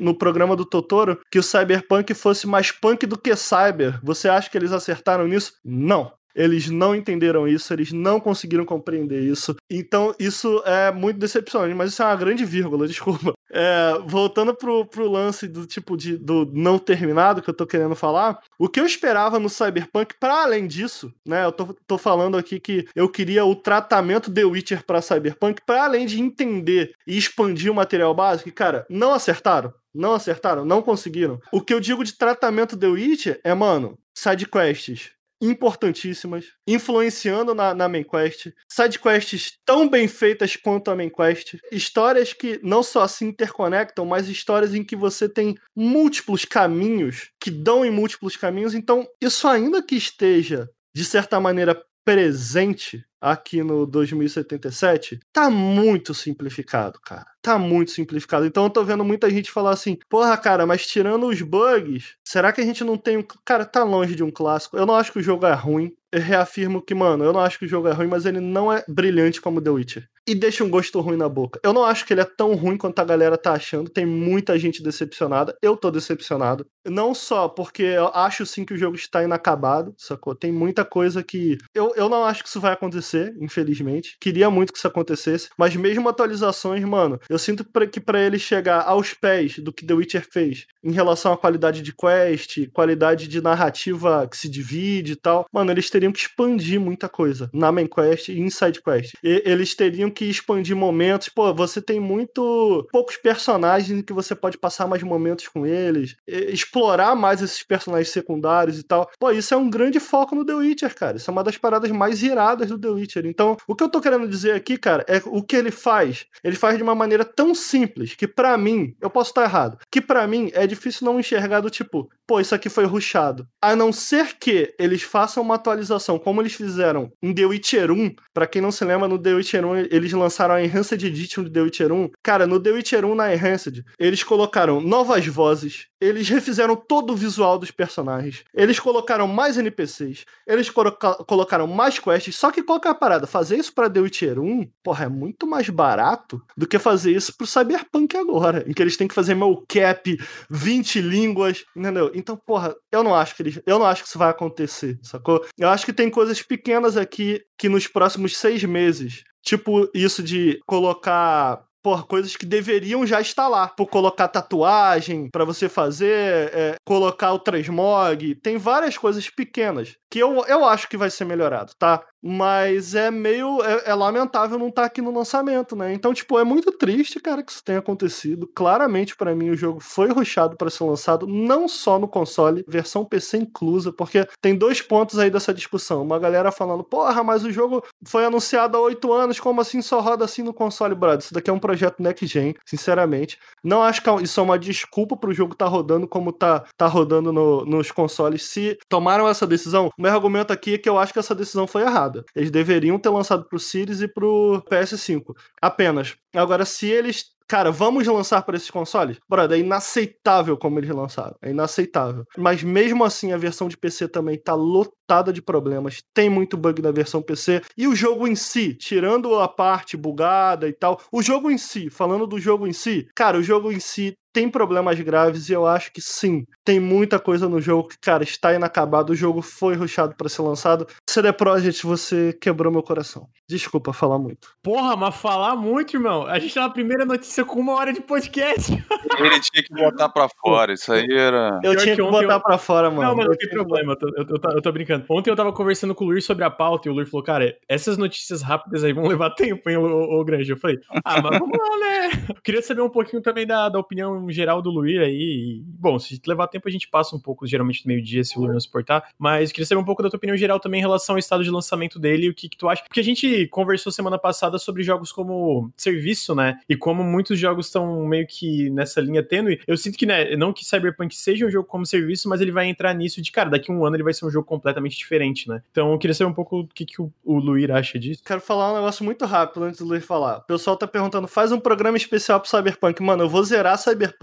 [SPEAKER 2] no programa do Totoro, que o Cyberpunk fosse mais punk do que cyber. Você acha que eles acertaram nisso? Não. Eles não entenderam isso, eles não conseguiram compreender isso. Então, isso é muito decepcionante, mas isso é uma grande vírgula, desculpa. É, voltando pro, pro lance do tipo de do não terminado que eu tô querendo falar, o que eu esperava no Cyberpunk, para além disso, né? Eu tô, tô falando aqui que eu queria o tratamento The Witcher para Cyberpunk, para além de entender e expandir o material básico, cara, não acertaram. Não acertaram, não conseguiram. O que eu digo de tratamento The Witcher é, mano, sidequests, importantíssimas, influenciando na, na main quest, sidequests tão bem feitas quanto a main quest, histórias que não só se interconectam, mas histórias em que você tem múltiplos caminhos que dão em múltiplos caminhos. Então, isso ainda que esteja de certa maneira presente aqui no 2077, tá muito simplificado, cara. Tá muito simplificado. Então eu tô vendo muita gente falar assim: porra, cara, mas tirando os bugs, será que a gente não tem um. Cara, tá longe de um clássico. Eu não acho que o jogo é ruim. Eu reafirmo que, mano, eu não acho que o jogo é ruim, mas ele não é brilhante como The Witcher e deixa um gosto ruim na boca. Eu não acho que ele é tão ruim quanto a galera tá achando. Tem muita gente decepcionada. Eu tô decepcionado. Não só porque eu acho sim que o jogo está inacabado, sacou? Tem muita coisa que. Eu, eu não acho que isso vai acontecer, infelizmente. Queria muito que isso acontecesse. Mas mesmo atualizações, mano, eu Eu sinto que para ele chegar aos pés do que The Witcher fez, em relação à qualidade de quest, qualidade de narrativa que se divide e tal, mano, eles teriam que expandir muita coisa na main quest e inside quest. E, eles teriam que expandir momentos. Pô, você tem muito poucos personagens que você pode passar mais momentos com eles, explorar mais esses personagens secundários e tal. Pô, isso é um grande foco no The Witcher, cara. Isso é uma das paradas mais iradas do The Witcher. Então, o que eu tô querendo dizer aqui, cara, é o que ele faz. Ele faz de uma maneira tão simples que para mim, eu posso estar errado, que para mim é difícil não enxergar do tipo, pô, isso aqui foi ruxado. A não ser que eles façam uma atualização como eles fizeram em The Witcher 1. Para quem não se lembra, no The Witcher 1 eles lançaram a Enhanced Edition de The Witcher 1. Cara, no The Witcher 1 na Enhanced, eles colocaram novas vozes, eles refizeram todo o visual dos personagens, eles colocaram mais NPCs, eles colocaram mais quests, só que qual que é a parada? Fazer isso pra The Witcher 1, porra, é muito mais barato do que fazer isso pro Cyberpunk agora, em que eles têm que fazer meu cap 20 línguas, entendeu? Então, porra, eu não acho que eles, eu não acho que isso vai acontecer, sacou? Eu acho que tem coisas pequenas aqui que nos próximos seis meses Tipo, isso de colocar por coisas que deveriam já estar lá. Por colocar tatuagem para você fazer, é, colocar o transmog. Tem várias coisas pequenas que eu, eu acho que vai ser melhorado, tá? Mas é meio. É, é lamentável não estar tá aqui no lançamento, né? Então, tipo, é muito triste, cara, que isso tenha acontecido. Claramente, para mim, o jogo foi ruxado para ser lançado, não só no console, versão PC inclusa, porque tem dois pontos aí dessa discussão. Uma galera falando, porra, mas o jogo foi anunciado há oito anos, como assim só roda assim no console, brother? Isso daqui é um projeto next gen, sinceramente. Não acho que isso é uma desculpa pro jogo tá rodando como tá, tá rodando no, nos consoles. Se tomaram essa decisão, o meu argumento aqui é que eu acho que essa decisão foi errada. Eles deveriam ter lançado pro Series e pro PS5. Apenas. Agora, se eles cara, vamos lançar para esses consoles? Brother, é inaceitável como eles lançaram. É inaceitável. Mas mesmo assim, a versão de PC também tá lotada de problemas. Tem muito bug na versão PC. E o jogo em si, tirando a parte bugada e tal, o jogo em si, falando do jogo em si, cara, o jogo em si tem problemas graves e eu acho que sim, tem muita coisa no jogo que, cara, está inacabado. O jogo foi ruxado para ser lançado. CD Projekt, você quebrou meu coração. Desculpa falar muito.
[SPEAKER 1] Porra, mas falar muito, irmão. A gente tá na primeira notícia com uma hora de podcast.
[SPEAKER 3] Ele tinha que botar pra fora, isso aí era.
[SPEAKER 2] Eu tinha que, que botar eu... pra fora, mano.
[SPEAKER 1] Não, mas não tem problema, eu, eu, eu, eu, tô brincando. Ontem eu tava conversando com o Luiz sobre a pauta e o Luiz falou, cara, essas notícias rápidas aí vão levar tempo, hein, ô, ô Grande. Eu falei, ah, mas vamos lá, né? Eu queria saber um pouquinho também da, da opinião geral do Luiz aí. E, bom, se levar tempo a gente passa um pouco, geralmente no meio-dia, se o Luiz não suportar. Mas queria saber um pouco da tua opinião geral também em relação ao estado de lançamento dele e o que, que tu acha. Porque a gente conversou semana passada sobre jogos como serviço, né? E como muitos jogos estão meio que nessa linha tênue. Eu sinto que, né, não que Cyberpunk seja um jogo como serviço, mas ele vai entrar nisso de, cara, daqui a um ano ele vai ser um jogo completamente diferente, né? Então eu queria saber um pouco o que, que o, o Luir acha disso.
[SPEAKER 2] Quero falar um negócio muito rápido antes do Luir falar. O pessoal tá perguntando, faz um programa especial pro Cyberpunk. Mano, eu vou zerar Cyberpunk.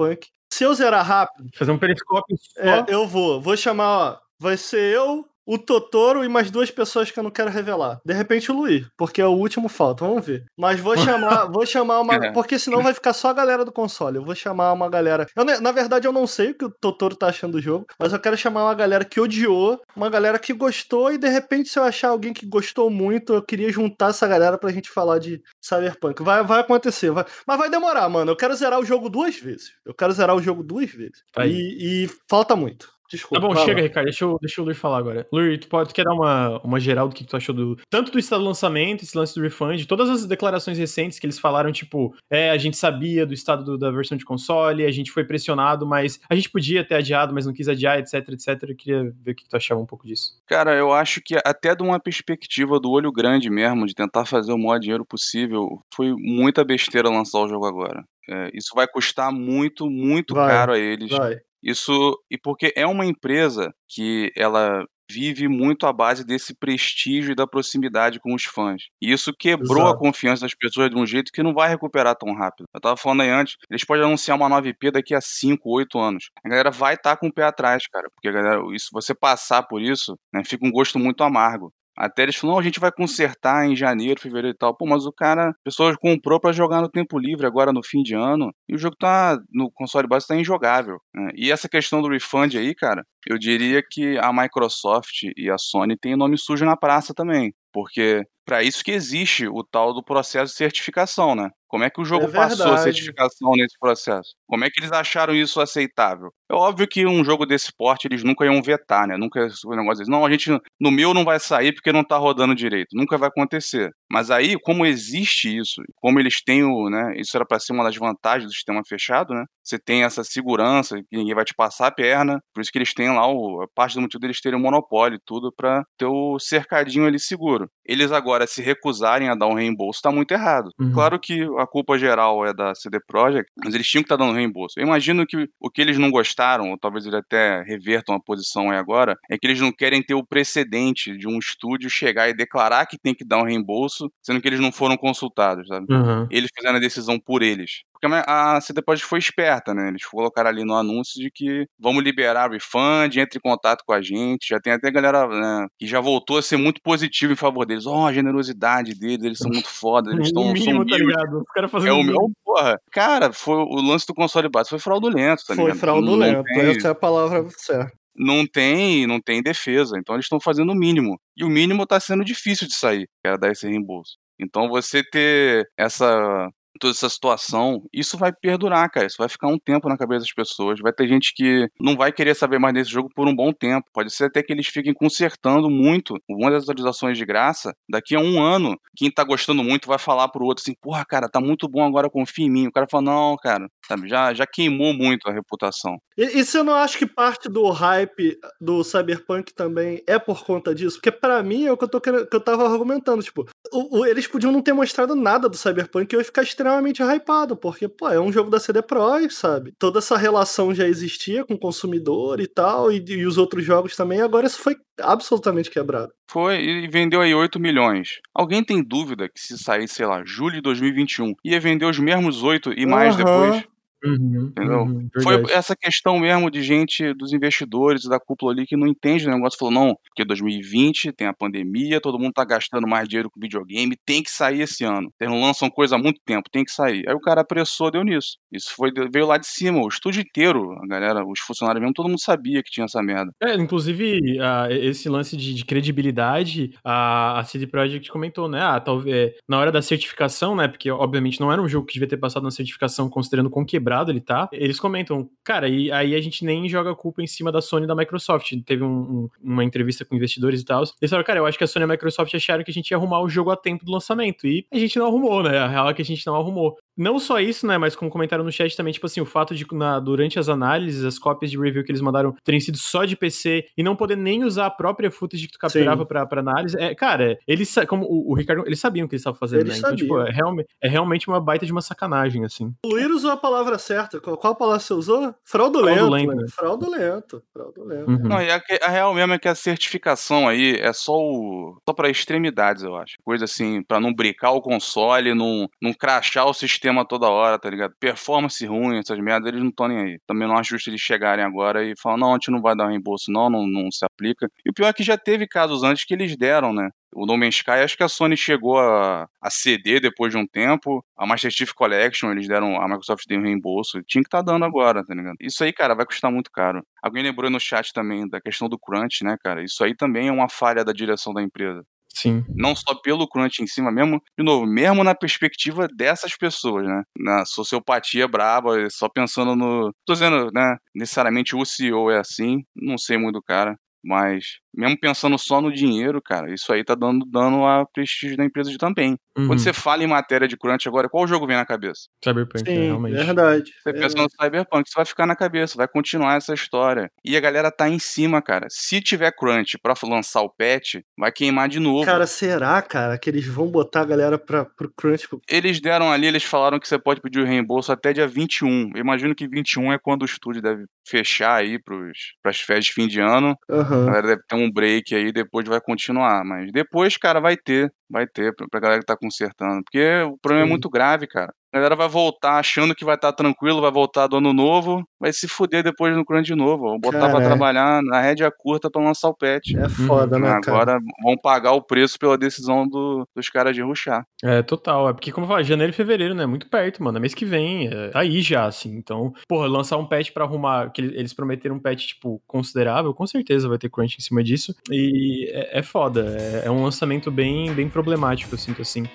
[SPEAKER 2] Se eu zerar rápido.
[SPEAKER 1] Fazer um periscópio.
[SPEAKER 2] É, eu vou. Vou chamar, ó. Vai ser eu, o Totoro e mais duas pessoas que eu não quero revelar. De repente o Luiz, porque é o último falta, vamos ver. Mas vou chamar, vou chamar uma, é. porque senão vai ficar só a galera do console. Eu vou chamar uma galera. Eu, na verdade eu não sei o que o Totoro tá achando do jogo, mas eu quero chamar uma galera que odiou, uma galera que gostou e de repente se eu achar alguém que gostou muito, eu queria juntar essa galera pra gente falar de Cyberpunk. Vai, vai acontecer, vai... mas vai demorar, mano. Eu quero zerar o jogo duas vezes. Eu quero zerar o jogo duas vezes. E, e falta muito.
[SPEAKER 1] Desculpa. Tá bom, chega, Ricardo. Deixa, eu, deixa o Luiz falar agora. Luiz, tu, pode, tu quer dar uma, uma geral do que, que tu achou do. Tanto do estado do lançamento, esse lance do refund, todas as declarações recentes que eles falaram, tipo, é, a gente sabia do estado do, da versão de console, a gente foi pressionado, mas a gente podia ter adiado, mas não quis adiar, etc, etc. Eu queria ver o que, que tu achava um pouco disso.
[SPEAKER 3] Cara, eu acho que até de uma perspectiva do olho grande mesmo, de tentar fazer o maior dinheiro possível, foi muita besteira lançar o jogo agora. É, isso vai custar muito, muito vai, caro a eles. Vai. Isso e porque é uma empresa que ela vive muito à base desse prestígio e da proximidade com os fãs. E isso quebrou Exato. a confiança das pessoas de um jeito que não vai recuperar tão rápido. Eu tava falando aí antes, eles podem anunciar uma nova IP daqui a 5, 8 anos. A galera vai estar tá com o pé atrás, cara, porque galera, isso, você passar por isso, né, fica um gosto muito amargo. Até eles falaram, a gente vai consertar em janeiro, fevereiro e tal. Pô, mas o cara, a pessoa comprou para jogar no tempo livre agora no fim de ano, e o jogo tá no console base tá injogável. Né? E essa questão do refund aí, cara, eu diria que a Microsoft e a Sony têm nome sujo na praça também, porque para isso que existe o tal do processo de certificação, né? Como é que o jogo é passou a certificação nesse processo? Como é que eles acharam isso aceitável? É óbvio que um jogo desse porte eles nunca iam vetar, né? Nunca o negócio. Não, a gente no meu não vai sair porque não tá rodando direito. Nunca vai acontecer. Mas aí, como existe isso, como eles têm o, né? Isso era para ser uma das vantagens do sistema fechado, né? Você tem essa segurança, que ninguém vai te passar a perna. Por isso que eles têm lá o, a parte do motivo deles terem o monopólio e tudo para ter o cercadinho ali seguro. Eles agora se recusarem a dar um reembolso tá muito errado. Uhum. Claro que a culpa geral é da CD Projekt, mas eles tinham que estar tá dando reembolso. Eu imagino que o que eles não gostaram, ou talvez eles até revertam a posição aí agora, é que eles não querem ter o precedente de um estúdio chegar e declarar que tem que dar um reembolso, sendo que eles não foram consultados, sabe? Uhum. Eles fizeram a decisão por eles. Porque a CD Projekt foi esperta, né? Eles colocaram ali no anúncio de que vamos liberar refund, entre em contato com a gente. Já tem até galera né, que já voltou a ser muito positivo em favor deles. Ó, oh, a generosidade deles, eles são muito foda, eles estão...
[SPEAKER 1] O mínimo, tá ligado? Os caras fazendo
[SPEAKER 3] é o meu, porra. Cara, foi, o lance do console base foi fraudulento, tá
[SPEAKER 2] ligado? Foi fraudulento, essa é a palavra certa
[SPEAKER 3] não tem, não tem defesa. Então eles estão fazendo o mínimo. E o mínimo está sendo difícil de sair, que era dar esse reembolso. Então você ter essa toda essa situação, isso vai perdurar, cara. Isso vai ficar um tempo na cabeça das pessoas. Vai ter gente que não vai querer saber mais desse jogo por um bom tempo. Pode ser até que eles fiquem consertando muito uma das atualizações de graça. Daqui a um ano, quem tá gostando muito vai falar pro outro assim: porra, cara, tá muito bom agora, confia em mim. O cara fala: não, cara, sabe, já, já queimou muito a reputação.
[SPEAKER 2] E, e você não acha que parte do hype do Cyberpunk também é por conta disso? Porque para mim é o que eu, tô, que eu tava argumentando. Tipo, o, o, eles podiam não ter mostrado nada do Cyberpunk e eu ia ficar extremamente hypado, porque, pô, é um jogo da CD Projekt, sabe? Toda essa relação já existia com o consumidor e tal, e, e os outros jogos também, agora isso foi absolutamente quebrado.
[SPEAKER 3] Foi, e vendeu aí 8 milhões. Alguém tem dúvida que se sair, sei lá, julho de 2021, ia vender os mesmos 8 e mais uhum. depois?
[SPEAKER 1] Uhum?
[SPEAKER 3] Uhum, Foi essa questão mesmo de gente, dos investidores da cúpula ali que não entende o negócio. Falou, não, porque 2020 tem a pandemia, todo mundo tá gastando mais dinheiro com videogame, tem que sair esse ano. Eles não lançam coisa há muito tempo, tem que sair. Aí o cara apressou, deu nisso. Isso foi, veio lá de cima, o estúdio inteiro, a galera, os funcionários mesmo, todo mundo sabia que tinha essa merda.
[SPEAKER 1] É, inclusive, uh, esse lance de, de credibilidade, a, a CD Projekt comentou, né? Ah, talvez, é, na hora da certificação, né? Porque obviamente não era um jogo que devia ter passado na certificação considerando com quebrado ele tá, eles comentam, cara, e aí a gente nem joga a culpa em cima da Sony e da Microsoft. Teve um, um, uma entrevista com investidores e tal. Eles falaram, cara, eu acho que a Sony e a Microsoft acharam que a gente ia arrumar o jogo a tempo do lançamento. E a gente não arrumou, né? A real é que a gente não arrumou. Não só isso, né? Mas como comentaram no chat também, tipo assim, o fato de na, durante as análises, as cópias de review que eles mandaram terem sido só de PC e não poder nem usar a própria footage que tu capturava pra, pra análise. É, cara, eles, como o, o Ricardo, eles sabiam o que eles estavam fazendo, eles né? Então, tipo, é, realmente, é realmente uma baita de uma sacanagem, assim.
[SPEAKER 2] O Luir usou a palavra certa. Qual a palavra você usou? Fraudulento. Fraudulento. Né? Fraudulento. Fraudulento. Uhum.
[SPEAKER 3] Não, e a, a, real mesmo é que a certificação aí é só o. só pra extremidades, eu acho. Coisa assim, pra não brincar o console, não, não crachar o sistema sistema toda hora, tá ligado? Performance ruim, essas merdas, eles não estão nem aí. Também não acho justo eles chegarem agora e falar, não, a gente não vai dar reembolso, não, não, não se aplica. E o pior é que já teve casos antes que eles deram, né? O No Man's Sky, acho que a Sony chegou a, a ceder depois de um tempo. A Master Chief Collection, eles deram. A Microsoft deu um reembolso. Tinha que estar tá dando agora, tá ligado? Isso aí, cara, vai custar muito caro. Alguém lembrou no chat também da questão do crunch, né, cara? Isso aí também é uma falha da direção da empresa.
[SPEAKER 1] Sim.
[SPEAKER 3] Não só pelo crunch em cima, mesmo, de novo, mesmo na perspectiva dessas pessoas, né? Na sociopatia braba, só pensando no. Tô dizendo, né? Necessariamente o CEO é assim, não sei muito do cara, mas mesmo pensando só no dinheiro, cara, isso aí tá dando dano a prestígio da empresa também. Uhum. Quando você fala em matéria de crunch agora, qual jogo vem na cabeça?
[SPEAKER 1] Cyberpunk,
[SPEAKER 2] Sim, realmente. verdade.
[SPEAKER 3] Você pensa no Cyberpunk, você vai ficar na cabeça, vai continuar essa história. E a galera tá em cima, cara. Se tiver crunch pra lançar o patch, vai queimar de novo.
[SPEAKER 2] Cara, será, cara, que eles vão botar a galera pra, pro crunch?
[SPEAKER 3] Eles deram ali, eles falaram que você pode pedir o reembolso até dia 21. Eu imagino que 21 é quando o estúdio deve fechar aí pros, pras festas de fim de ano. Uhum. A galera deve ter um break aí, depois vai continuar. Mas depois, cara, vai ter. Vai ter pra, pra galera que tá consertando. Porque o problema é Sim. é muito grave, cara. A galera vai voltar achando que vai estar tá tranquilo, vai voltar do ano novo, vai se fuder depois no crunch de novo. Vão botar pra é. trabalhar na rédea curta pra lançar o patch.
[SPEAKER 2] É foda, né,
[SPEAKER 3] Agora cara? vão pagar o preço pela decisão do, dos caras de ruxar.
[SPEAKER 1] É, total. É porque, como eu falei, janeiro e fevereiro, né? Muito perto, mano. É mês que vem. É, tá aí já, assim. Então, porra, lançar um patch pra arrumar. que Eles prometeram um patch, tipo, considerável. Com certeza vai ter crunch em cima disso. E é, é foda. É, é um lançamento bem, bem problemático, eu sinto assim.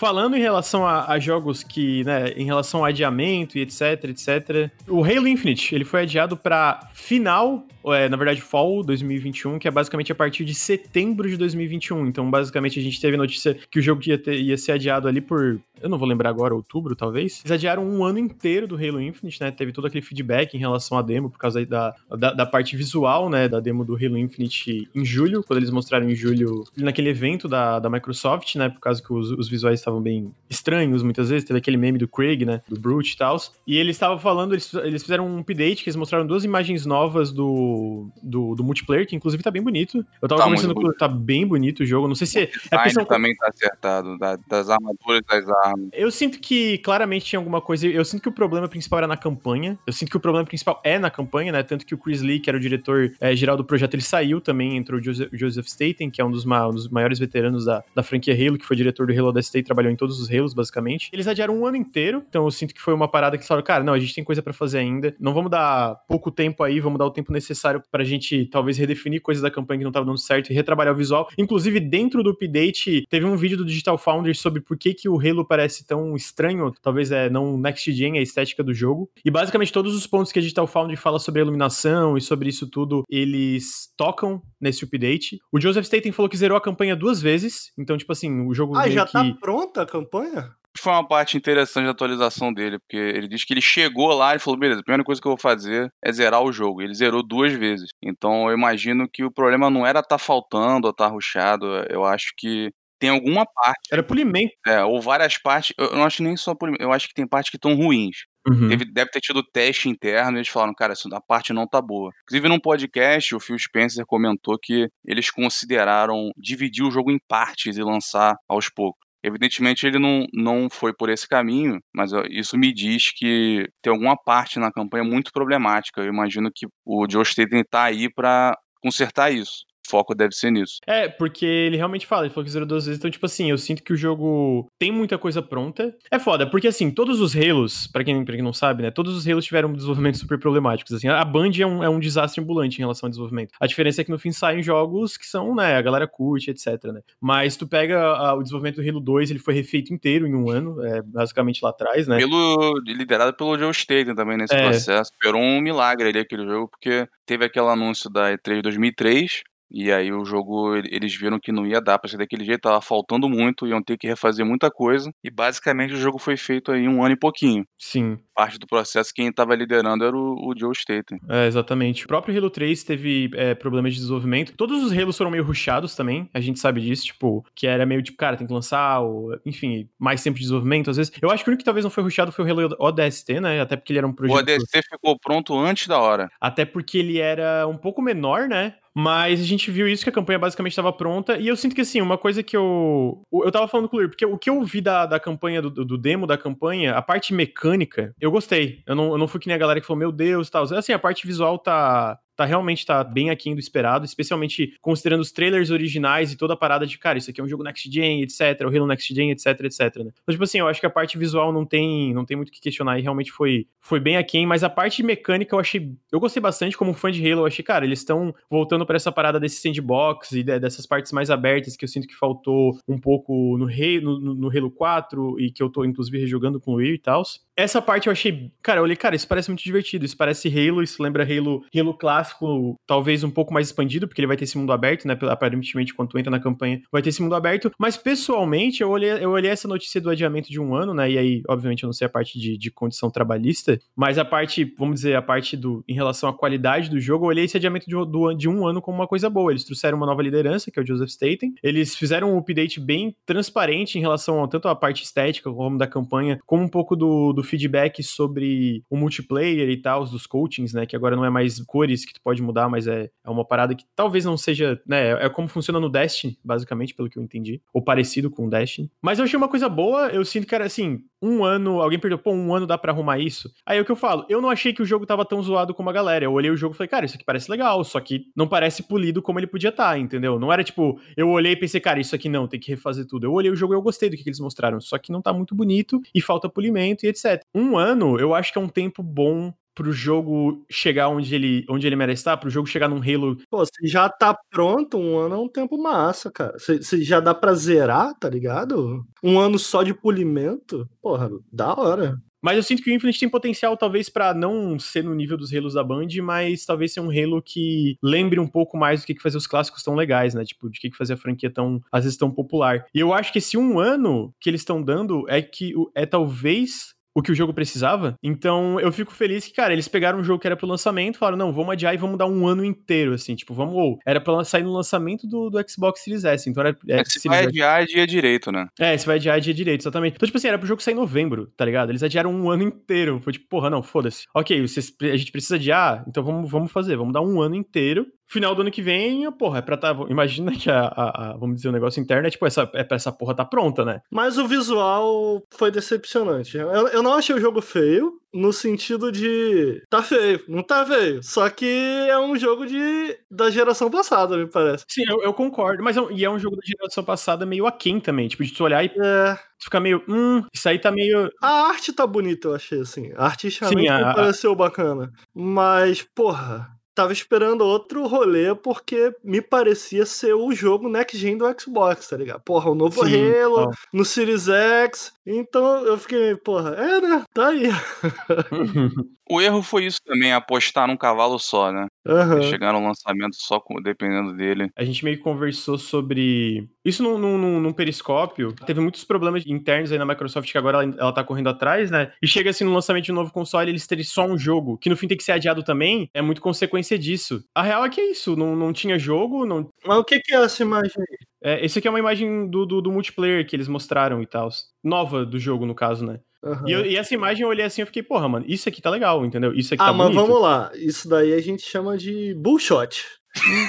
[SPEAKER 1] Falando em relação a, a, jogos que, né, em relação a adiamento e etc, etc, o Halo Infinite, ele foi adiado para final, é, na verdade, Fall 2021, que é basicamente a partir de setembro de 2021. Então, basicamente, a gente teve notícia que o jogo ia, ter, ia ser adiado ali por eu não vou lembrar agora, outubro talvez, eles adiaram um ano inteiro do Halo Infinite, né? Teve todo aquele feedback em relação à demo, por causa da, da, da, parte visual, né? Da demo do Halo Infinite em julho, quando eles mostraram em julho, naquele evento da, da Microsoft, né? Por causa que os, os visuais estavam bem estranhos muitas vezes. Teve aquele meme do Craig, né? Do Brute e tal. E eles estavam falando, eles, eles fizeram um update que eles mostraram duas imagens novas do, do, do multiplayer, que inclusive tá bem bonito. Eu tava tá conversando com. Tá bem bonito o jogo. Não sei se.
[SPEAKER 3] É, é são... também tá acertado, da, das armaduras das armas
[SPEAKER 1] eu sinto que claramente tinha alguma coisa. Eu sinto que o problema principal era na campanha. Eu sinto que o problema principal é na campanha, né? Tanto que o Chris Lee, que era o diretor é, geral do projeto, ele saiu também. Entrou o Joseph, Joseph Staten, que é um dos, ma um dos, maiores veteranos da, da franquia Halo, que foi diretor do Halo State, trabalhou em todos os Halos, basicamente. Eles adiaram um ano inteiro, então eu sinto que foi uma parada que falaram, cara, não, a gente tem coisa para fazer ainda. Não vamos dar pouco tempo aí, vamos dar o tempo necessário pra gente talvez redefinir coisas da campanha que não tava dando certo e retrabalhar o visual. Inclusive, dentro do update, teve um vídeo do Digital Foundry sobre por que, que o Halo parece tão estranho, talvez é não next gen a estética do jogo. E basicamente todos os pontos que a Digital Foundry fala sobre a iluminação e sobre isso tudo, eles tocam nesse update. O Joseph Staten falou que zerou a campanha duas vezes, então tipo assim, o jogo
[SPEAKER 2] Ah, já
[SPEAKER 1] que...
[SPEAKER 2] tá pronta a campanha?
[SPEAKER 3] Foi uma parte interessante da atualização dele, porque ele diz que ele chegou lá e falou: beleza, a primeira coisa que eu vou fazer é zerar o jogo. Ele zerou duas vezes. Então eu imagino que o problema não era estar tá faltando ou estar tá ruxado. Eu acho que tem alguma parte.
[SPEAKER 1] Era polimento.
[SPEAKER 3] É, ou várias partes. Eu não acho nem só polimento. Eu acho que tem partes que estão ruins. Uhum. Deve, deve ter tido teste interno e eles falaram, cara, essa parte não tá boa. Inclusive, num podcast, o Phil Spencer comentou que eles consideraram dividir o jogo em partes e lançar aos poucos. Evidentemente, ele não, não foi por esse caminho, mas isso me diz que tem alguma parte na campanha muito problemática. Eu imagino que o Joe Staten tá aí para consertar isso foco deve ser nisso.
[SPEAKER 1] É, porque ele realmente fala, ele falou que zerou duas vezes, então, tipo assim, eu sinto que o jogo tem muita coisa pronta. É foda, porque assim, todos os Halos, pra quem, pra quem não sabe, né, todos os Halos tiveram desenvolvimentos super problemáticos, assim, a Band é um, é um desastre ambulante em relação ao desenvolvimento. A diferença é que no fim saem jogos que são, né, a galera curte, etc, né. Mas tu pega a, o desenvolvimento do Halo 2, ele foi refeito inteiro em um ano, é, basicamente lá atrás, né.
[SPEAKER 3] Pelo, liderado pelo Joe Staten também nesse é. processo. Esperou um milagre ali aquele jogo, porque teve aquele anúncio da E3 2003, e aí o jogo, eles viram que não ia dar pra ser daquele jeito, tava faltando muito, iam ter que refazer muita coisa. E basicamente o jogo foi feito aí um ano e pouquinho.
[SPEAKER 1] Sim.
[SPEAKER 3] Parte do processo, quem tava liderando era o, o Joe Staten.
[SPEAKER 1] É, exatamente. O próprio Halo 3 teve é, problemas de desenvolvimento. Todos os Halos foram meio rushados também, a gente sabe disso, tipo, que era meio tipo, cara, tem que lançar, ou, enfim, mais tempo de desenvolvimento, às vezes. Eu acho que o único que talvez não foi rushado foi o Halo ODST, né? Até porque ele era um projeto.
[SPEAKER 3] O ODST ficou pronto antes da hora.
[SPEAKER 1] Até porque ele era um pouco menor, né? Mas a gente viu isso, que a campanha basicamente estava pronta. E eu sinto que, assim, uma coisa que eu. Eu tava falando com o Luir, porque o que eu vi da, da campanha, do, do demo da campanha, a parte mecânica, eu gostei. Eu não, eu não fui que nem a galera que falou, meu Deus tal. Assim, a parte visual tá, tá realmente tá bem aquém do esperado, especialmente considerando os trailers originais e toda a parada de, cara, isso aqui é um jogo next gen, etc, o Halo next gen, etc, etc, né? Então, tipo assim, eu acho que a parte visual não tem, não tem muito o que questionar e realmente foi, foi bem aquém, mas a parte mecânica eu achei, eu gostei bastante como fã de Halo, eu achei, cara, eles estão voltando para essa parada desse sandbox e dessas partes mais abertas que eu sinto que faltou um pouco no, Halo, no, no Halo 4 e que eu tô, inclusive, rejogando com o Will e tal. Essa parte eu achei, cara, eu olhei, cara, isso parece muito divertido, isso parece Halo, isso lembra Halo, Halo clássico, clássico, talvez um pouco mais expandido, porque ele vai ter esse mundo aberto, né? Aparentemente, quando tu entra na campanha, vai ter esse mundo aberto. Mas, pessoalmente, eu olhei, eu olhei essa notícia do adiamento de um ano, né? E aí, obviamente, eu não sei a parte de, de condição trabalhista, mas a parte, vamos dizer, a parte do em relação à qualidade do jogo, eu olhei esse adiamento de, do, de um ano como uma coisa boa. Eles trouxeram uma nova liderança, que é o Joseph Staten. Eles fizeram um update bem transparente em relação a tanto a parte estética como da campanha, como um pouco do, do feedback sobre o multiplayer e tal, dos coachings, né? Que agora não é mais cores que tu pode mudar, mas é, é uma parada que talvez não seja, né? É como funciona no Destiny, basicamente, pelo que eu entendi. Ou parecido com o Destiny. Mas eu achei uma coisa boa, eu sinto que era assim, um ano, alguém perdeu, pô, um ano dá pra arrumar isso. Aí é o que eu falo, eu não achei que o jogo tava tão zoado como a galera. Eu olhei o jogo e falei, cara, isso aqui parece legal, só que não parece polido como ele podia estar, tá, entendeu? Não era tipo, eu olhei e pensei, cara, isso aqui não, tem que refazer tudo. Eu olhei o jogo e eu gostei do que, que eles mostraram, só que não tá muito bonito e falta polimento e etc. Um ano, eu acho que é um tempo bom pro jogo chegar onde ele, onde ele merece estar, pro jogo chegar num Halo.
[SPEAKER 2] Pô, se já tá pronto, um ano é um tempo massa, cara. Se, se já dá pra zerar, tá ligado? Um ano só de polimento, porra, da hora.
[SPEAKER 1] Mas eu sinto que o Infinite tem potencial, talvez, para não ser no nível dos Halos da Band, mas talvez ser um Halo que lembre um pouco mais do que, que fazer os clássicos tão legais, né? Tipo, de que, que fazer a franquia tão, às vezes, tão popular. E eu acho que esse um ano que eles estão dando é que é talvez o que o jogo precisava. Então eu fico feliz que, cara, eles pegaram um jogo que era pro lançamento, falaram, não, vamos adiar e vamos dar um ano inteiro, assim, tipo, vamos, ou, era pra sair no lançamento do, do Xbox Series S, então era...
[SPEAKER 3] É, se vai adiar, dia direito, né?
[SPEAKER 1] É, se vai adiar, dia direito, exatamente. Então, tipo assim, era pro jogo sair em novembro, tá ligado? Eles adiaram um ano inteiro, foi tipo, porra, não, foda-se. Ok, vocês, a gente precisa adiar, então vamos, vamos fazer, vamos dar um ano inteiro final do ano que vem, porra, é pra tá. Imagina que a, a, a, vamos dizer, o negócio interno é tipo, essa, é pra essa porra tá pronta, né?
[SPEAKER 2] Mas o visual foi decepcionante. Eu, eu não achei o jogo feio, no sentido de. Tá feio, não tá feio. Só que é um jogo de da geração passada, me parece.
[SPEAKER 1] Sim, eu, eu concordo. Mas é, e é um jogo da geração passada meio aquém também. Tipo, de tu olhar e. É. Ficar meio. Hum, isso aí tá meio.
[SPEAKER 2] A arte tá bonita, eu achei, assim. Artisticamente Sim, a... pareceu bacana. Mas, porra tava esperando outro rolê porque me parecia ser o jogo next gen do Xbox, tá ligado? Porra, o novo Sim, Halo ó. no Series X. Então eu fiquei, porra, é, né? Tá aí.
[SPEAKER 3] o erro foi isso também, apostar num cavalo só, né? Uhum. Chegar no lançamento só com, dependendo dele.
[SPEAKER 1] A gente meio que conversou sobre. Isso num, num, num, periscópio. Teve muitos problemas internos aí na Microsoft que agora ela, ela tá correndo atrás, né? E chega assim no lançamento de um novo console, eles terem só um jogo, que no fim tem que ser adiado também, é muito consequência disso. A real é que é isso, não, não tinha jogo, não.
[SPEAKER 2] Mas o que, que é essa imagem aí?
[SPEAKER 1] É, esse aqui é uma imagem do, do, do multiplayer que eles mostraram e tal. Nova do jogo, no caso, né? Uhum. E, eu, e, essa imagem eu olhei assim e fiquei, porra, mano, isso aqui tá legal, entendeu? Isso aqui
[SPEAKER 2] ah,
[SPEAKER 1] tá
[SPEAKER 2] bonito. Ah, mas vamos lá. Isso daí a gente chama de bullshot.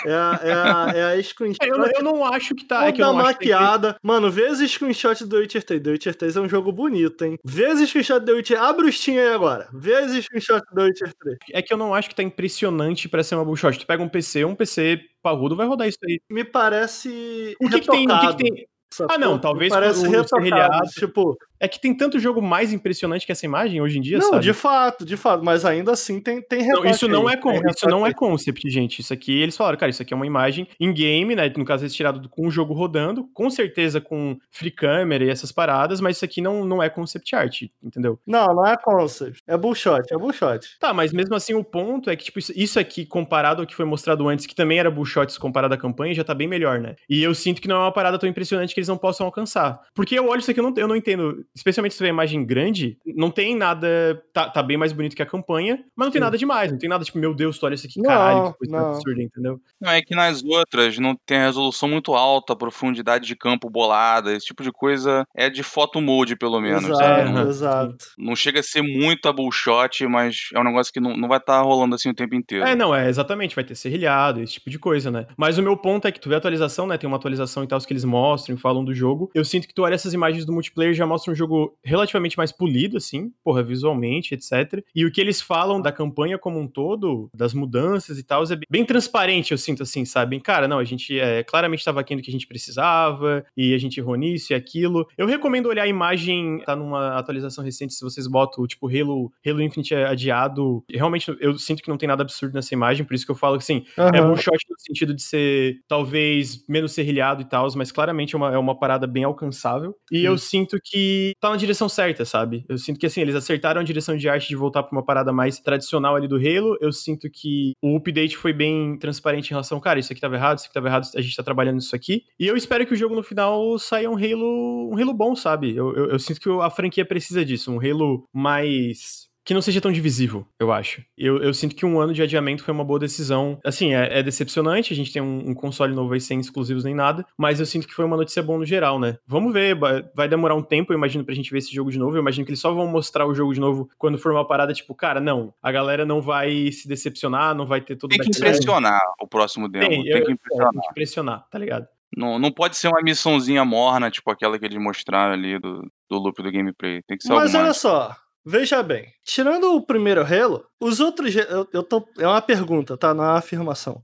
[SPEAKER 2] É a, é a, é a screenshot.
[SPEAKER 1] Eu, eu, não acho que tá.
[SPEAKER 2] É
[SPEAKER 1] que eu
[SPEAKER 2] não maquiada. Que... Mano, vê esse screenshot do Witcher 3. The Witcher 3 é um jogo bonito, hein? Vê esse screenshot do Witcher. Abre o Steam aí agora. Vê esse screenshot do Witcher 3.
[SPEAKER 1] É que eu não acho que tá impressionante pra ser uma bullshot. Tu pega um PC, um PC parrudo vai rodar isso aí.
[SPEAKER 2] Me parece.
[SPEAKER 1] O que, que tem? O que, que tem? ah, não, talvez
[SPEAKER 2] parece retocado, tipo,
[SPEAKER 1] é que tem tanto jogo mais impressionante que essa imagem hoje em dia,
[SPEAKER 2] não,
[SPEAKER 1] sabe?
[SPEAKER 2] de fato, de fato, mas ainda assim tem tem
[SPEAKER 1] não, isso não é isso não é concept, gente. Isso aqui eles falaram, cara, isso aqui é uma imagem em game, né? No caso, eles tirado com o jogo rodando, com certeza com free camera e essas paradas, mas isso aqui não, não é concept art, entendeu?
[SPEAKER 2] Não, não é concept. É bullshot, é bullshot.
[SPEAKER 1] Tá, mas mesmo assim o ponto é que tipo isso aqui comparado ao que foi mostrado antes, que também era bullshots comparado à campanha, já tá bem melhor, né? E eu sinto que não é uma parada tão impressionante que eles não possam alcançar. Porque eu olho isso aqui eu não, eu não entendo, especialmente se a imagem grande, não tem nada. Tá, tá bem mais bonito que a campanha, mas não tem Sim. nada demais. Não tem nada tipo, meu Deus, tu olha isso aqui, não, caralho, que coisa absurda, entendeu?
[SPEAKER 3] Não, é que nas outras não tem resolução muito alta, profundidade de campo bolada, esse tipo de coisa é de photo mode, pelo menos.
[SPEAKER 2] Exato, né? exato.
[SPEAKER 3] Não chega a ser muito bullshot, mas é um negócio que não, não vai estar tá rolando assim o tempo inteiro.
[SPEAKER 1] É, não, é exatamente, vai ter serrilhado, esse tipo de coisa, né? Mas o meu ponto é que tu vê a atualização, né? Tem uma atualização e tal, que eles mostram e falam do jogo. Eu sinto que tu olha essas imagens do multiplayer já mostra um jogo relativamente mais polido, assim, porra, visualmente, etc. E o que eles falam da campanha como um todo, das mudanças e tal, é bem transparente, eu sinto assim, sabe? Cara, não, a gente é, claramente estava aqui no que a gente precisava, e a gente errou nisso e aquilo. Eu recomendo olhar a imagem, tá numa atualização recente, se vocês botam, tipo, Halo, Halo Infinite adiado. Realmente, eu sinto que não tem nada absurdo nessa imagem, por isso que eu falo que, assim, uhum. é um shot no sentido de ser, talvez, menos serrilhado e tal, mas claramente é uma, é uma parada bem alcançável. E eu sinto que tá na direção certa, sabe? Eu sinto que, assim, eles acertaram a direção de arte de voltar pra uma parada mais tradicional ali do Halo. Eu sinto que o update foi bem transparente em relação, cara, isso aqui tava errado, isso aqui tava errado, a gente tá trabalhando nisso aqui. E eu espero que o jogo no final saia um Halo, um Halo bom, sabe? Eu, eu, eu sinto que a franquia precisa disso, um Halo mais que não seja tão divisível, eu acho. Eu, eu, sinto que um ano de adiamento foi uma boa decisão. Assim, é, é decepcionante, a gente tem um, um, console novo aí sem exclusivos nem nada, mas eu sinto que foi uma notícia boa no geral, né? Vamos ver, vai demorar um tempo, eu imagino, pra gente ver esse jogo de novo. Eu imagino que eles só vão mostrar o jogo de novo quando for uma parada tipo, cara, não, a galera não vai se decepcionar, não vai ter todo
[SPEAKER 3] Tem que impressionar o próximo demo. Tem, tem
[SPEAKER 1] eu,
[SPEAKER 3] que impressionar.
[SPEAKER 1] É, tem que impressionar, tá ligado?
[SPEAKER 3] Não, não pode ser uma missãozinha morna, tipo aquela que eles mostraram ali do, do loop do gameplay. Tem que ser
[SPEAKER 2] Mas olha
[SPEAKER 3] mais.
[SPEAKER 2] só, Veja bem, tirando o primeiro Halo, os outros. Eu, eu tô, é uma pergunta, tá? Não é uma afirmação.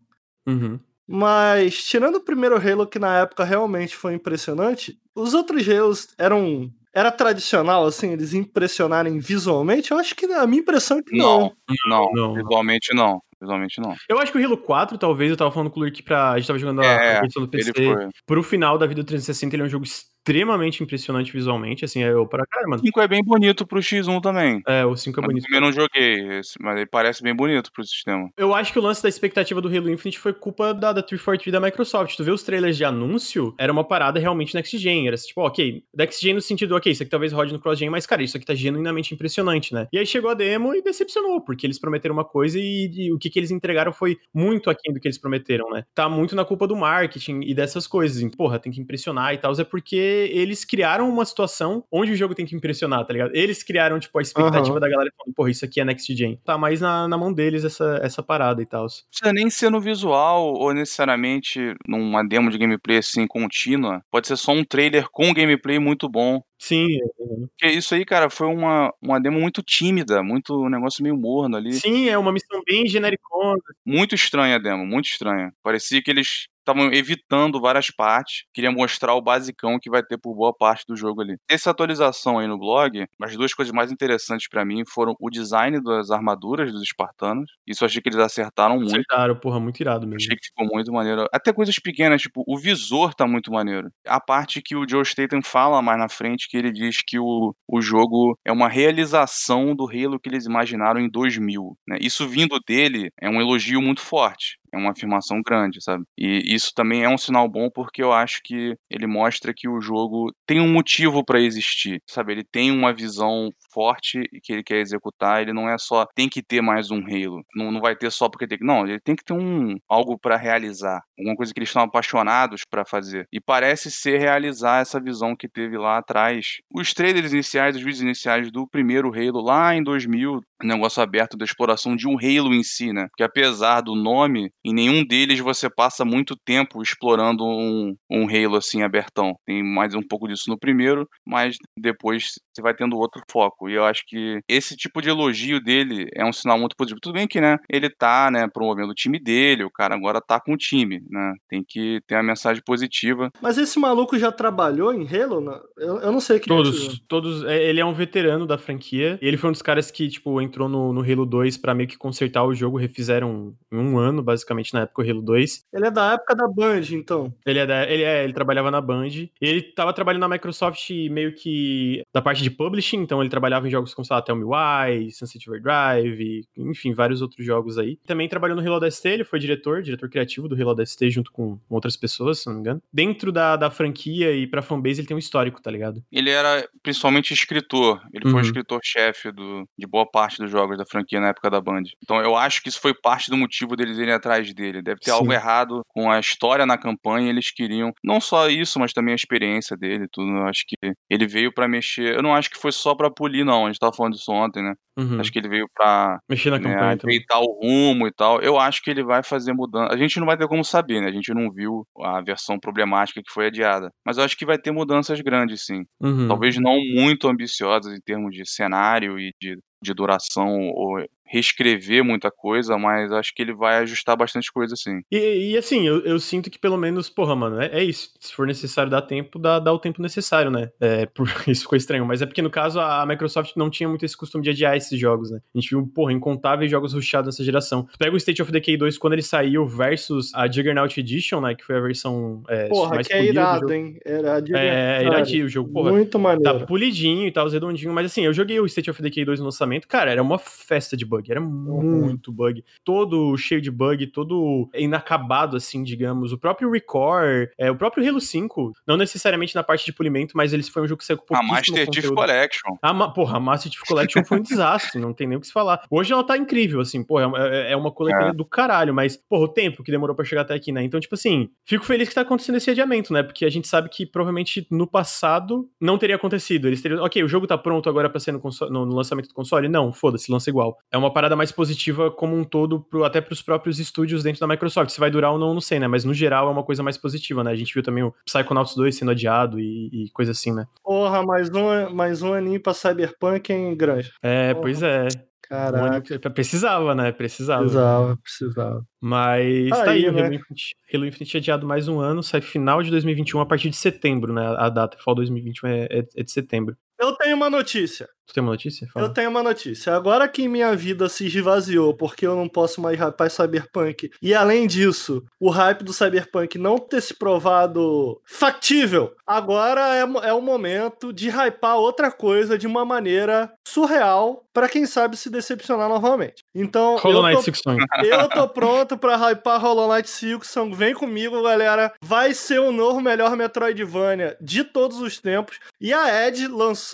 [SPEAKER 1] Uhum.
[SPEAKER 2] Mas, tirando o primeiro Halo, que na época realmente foi impressionante, os outros Halos eram era tradicional, assim, eles impressionarem visualmente? Eu acho que a minha impressão é que não.
[SPEAKER 3] Não, não, não. visualmente não. Visualmente não.
[SPEAKER 1] Eu acho que o Halo 4, talvez, eu tava falando com o Lurk pra. A gente tava jogando é, a versão do PC. Pro final da vida do 360, ele é um jogo extremamente impressionante visualmente, assim, é eu para cara, mano.
[SPEAKER 3] O 5 é bem bonito pro X1 também.
[SPEAKER 1] É, o 5 é
[SPEAKER 3] mas
[SPEAKER 1] bonito.
[SPEAKER 3] Eu também não joguei, mas ele parece bem bonito pro sistema.
[SPEAKER 1] Eu acho que o lance da expectativa do Halo Infinite foi culpa da, da 343 da Microsoft. Tu vê os trailers de anúncio, era uma parada realmente next gen, era tipo, ok, next gen no sentido, ok, isso aqui talvez rode no cross gen, mas cara, isso aqui tá genuinamente impressionante, né? E aí chegou a demo e decepcionou, porque eles prometeram uma coisa e, e o que, que eles entregaram foi muito aquém do que eles prometeram, né? Tá muito na culpa do marketing e dessas coisas. Porra, tem que impressionar e tal, é porque eles criaram uma situação onde o jogo tem que impressionar, tá ligado? Eles criaram, tipo, a expectativa uhum. da galera falando, porra, isso aqui é Next Gen. Tá mais na, na mão deles essa, essa parada e tal. Não
[SPEAKER 3] precisa nem ser no visual ou necessariamente numa demo de gameplay assim contínua. Pode ser só um trailer com gameplay muito bom.
[SPEAKER 1] Sim.
[SPEAKER 3] Porque isso aí, cara, foi uma, uma demo muito tímida, muito um negócio meio morno ali.
[SPEAKER 1] Sim, é uma missão bem genericona.
[SPEAKER 3] Muito estranha a demo, muito estranha. Parecia que eles estavam evitando várias partes, queria mostrar o basicão que vai ter por boa parte do jogo ali. Essa atualização aí no blog, as duas coisas mais interessantes para mim foram o design das armaduras dos espartanos. Isso eu achei que eles acertaram muito.
[SPEAKER 1] Acertaram, porra, muito irado mesmo.
[SPEAKER 3] Achei que ficou muito maneiro. Até coisas pequenas, tipo, o visor tá muito maneiro. A parte que o Joe Staten fala mais na frente, que ele diz que o, o jogo é uma realização do Halo que eles imaginaram em 2000. Né? Isso vindo dele é um elogio muito forte é uma afirmação grande, sabe? E isso também é um sinal bom porque eu acho que ele mostra que o jogo tem um motivo para existir, sabe? Ele tem uma visão forte que ele quer executar, ele não é só tem que ter mais um Halo, não, não vai ter só porque tem que, não, ele tem que ter um algo para realizar, alguma coisa que eles estão apaixonados para fazer. E parece ser realizar essa visão que teve lá atrás. Os trailers iniciais, os vídeos iniciais do primeiro Halo lá em 2000, negócio aberto da exploração de um Halo em si, né? Que apesar do nome, em nenhum deles você passa muito tempo explorando um, um Halo assim abertão. Tem mais um pouco disso no primeiro, mas depois você vai tendo outro foco. E eu acho que esse tipo de elogio dele é um sinal muito positivo. Tudo bem que, né, ele tá, né, promovendo o time dele, o cara agora tá com o time, né? Tem que ter uma mensagem positiva.
[SPEAKER 2] Mas esse maluco já trabalhou em Halo? Eu, eu não sei que
[SPEAKER 1] Todos, é todos. Ele é um veterano da franquia. Ele foi um dos caras que, tipo, entrou no, no Halo 2 para meio que consertar o jogo, refizeram em um ano, basicamente, na época, o Halo 2.
[SPEAKER 2] Ele é da época da Band, então.
[SPEAKER 1] Ele é, da, ele, é ele trabalhava na Band. Ele tava trabalhando na Microsoft meio que da parte de publishing, então ele trabalhava em jogos como, sei lá, Tell Me Why, Sunset Overdrive, enfim, vários outros jogos aí. Também trabalhou no Halo DST, ele foi diretor, diretor criativo do Halo DST junto com outras pessoas, se não me engano. Dentro da, da franquia e pra fanbase ele tem um histórico, tá ligado?
[SPEAKER 3] Ele era principalmente escritor, ele uhum. foi escritor-chefe de boa parte dos jogos da franquia na época da Band. Então eu acho que isso foi parte do motivo deles irem atrás dele. Deve ter Sim. algo errado com a história na campanha, eles queriam não só isso, mas também a experiência dele, tudo. Eu acho que ele veio para mexer. Eu não acho que foi só para polir, não. A gente tava falando disso ontem, né? Uhum. Acho que ele veio pra
[SPEAKER 1] mexer na
[SPEAKER 3] né,
[SPEAKER 1] campanha,
[SPEAKER 3] ajeitar o rumo e tal. Eu acho que ele vai fazer mudança. A gente não vai ter como saber, né? A gente não viu a versão problemática que foi adiada. Mas eu acho que vai ter mudanças grandes, sim. Uhum. Talvez não muito ambiciosas em termos de cenário e de, de duração ou reescrever muita coisa, mas acho que ele vai ajustar bastante coisa, assim.
[SPEAKER 1] E, e assim, eu, eu, sinto que pelo menos, porra, mano, é, é, isso. Se for necessário dar tempo, dá, dá o tempo necessário, né? É, por, isso ficou estranho. Mas é porque, no caso, a Microsoft não tinha muito esse costume de adiar esses jogos, né? A gente viu, porra, incontáveis jogos rushados nessa geração. Pega o State of Decay 2 quando ele saiu versus a Juggernaut Edition, né? Que foi a versão
[SPEAKER 2] é, porra, mais que é irado, hein? Era
[SPEAKER 1] é, é iradinho o jogo, porra.
[SPEAKER 2] Muito maneiro.
[SPEAKER 1] Tá polidinho e tal, redondinho. Mas assim, eu joguei o State of Decay 2 no lançamento, cara, era uma festa de bug bug, era uhum. muito bug. Todo cheio de bug, todo inacabado, assim, digamos. O próprio Record, é, o próprio Halo 5, não necessariamente na parte de polimento, mas eles foi um jogo que saiu com
[SPEAKER 3] A Master Chief Collection.
[SPEAKER 1] A, ma porra, a Master Chief Collection foi um desastre, não tem nem o que se falar. Hoje ela tá incrível, assim, porra, é, é uma coletânea é. do caralho, mas, porra, o tempo que demorou para chegar até aqui, né? Então, tipo assim, fico feliz que tá acontecendo esse adiamento, né? Porque a gente sabe que provavelmente no passado não teria acontecido. Eles teriam, ok, o jogo tá pronto agora pra ser no, no, no lançamento do console? Não, foda-se, lança igual. É uma uma parada mais positiva como um todo, pro, até pros próprios estúdios dentro da Microsoft. Se vai durar ou não, não sei, né? Mas no geral é uma coisa mais positiva, né? A gente viu também o Psychonauts 2 sendo adiado e, e coisa assim, né?
[SPEAKER 2] Porra, mais um, mais um aninho pra Cyberpunk em grande.
[SPEAKER 1] É, Porra. pois é.
[SPEAKER 2] Caraca.
[SPEAKER 1] Precisava, né? Precisava.
[SPEAKER 2] Precisava, precisava.
[SPEAKER 1] Mas tá, tá aí, aí né? Halo, Infinite, Halo Infinite adiado mais um ano, sai final de 2021 a partir de setembro, né? A data, Fall 2021 é, é, é de setembro.
[SPEAKER 2] Eu tenho uma notícia.
[SPEAKER 1] Tu tem uma notícia? Fala.
[SPEAKER 2] Eu tenho uma notícia. Agora que minha vida se esvaziou porque eu não posso mais hypar Cyberpunk, e além disso, o hype do Cyberpunk não ter se provado factível, agora é, é o momento de hypar outra coisa de uma maneira surreal para quem sabe se decepcionar novamente. Então,
[SPEAKER 1] Hollow Knight
[SPEAKER 2] eu, tô, eu tô pronto pra hypar Hollow Knight Silksong. Vem comigo, galera. Vai ser o novo melhor Metroidvania de todos os tempos. E a Ed lançou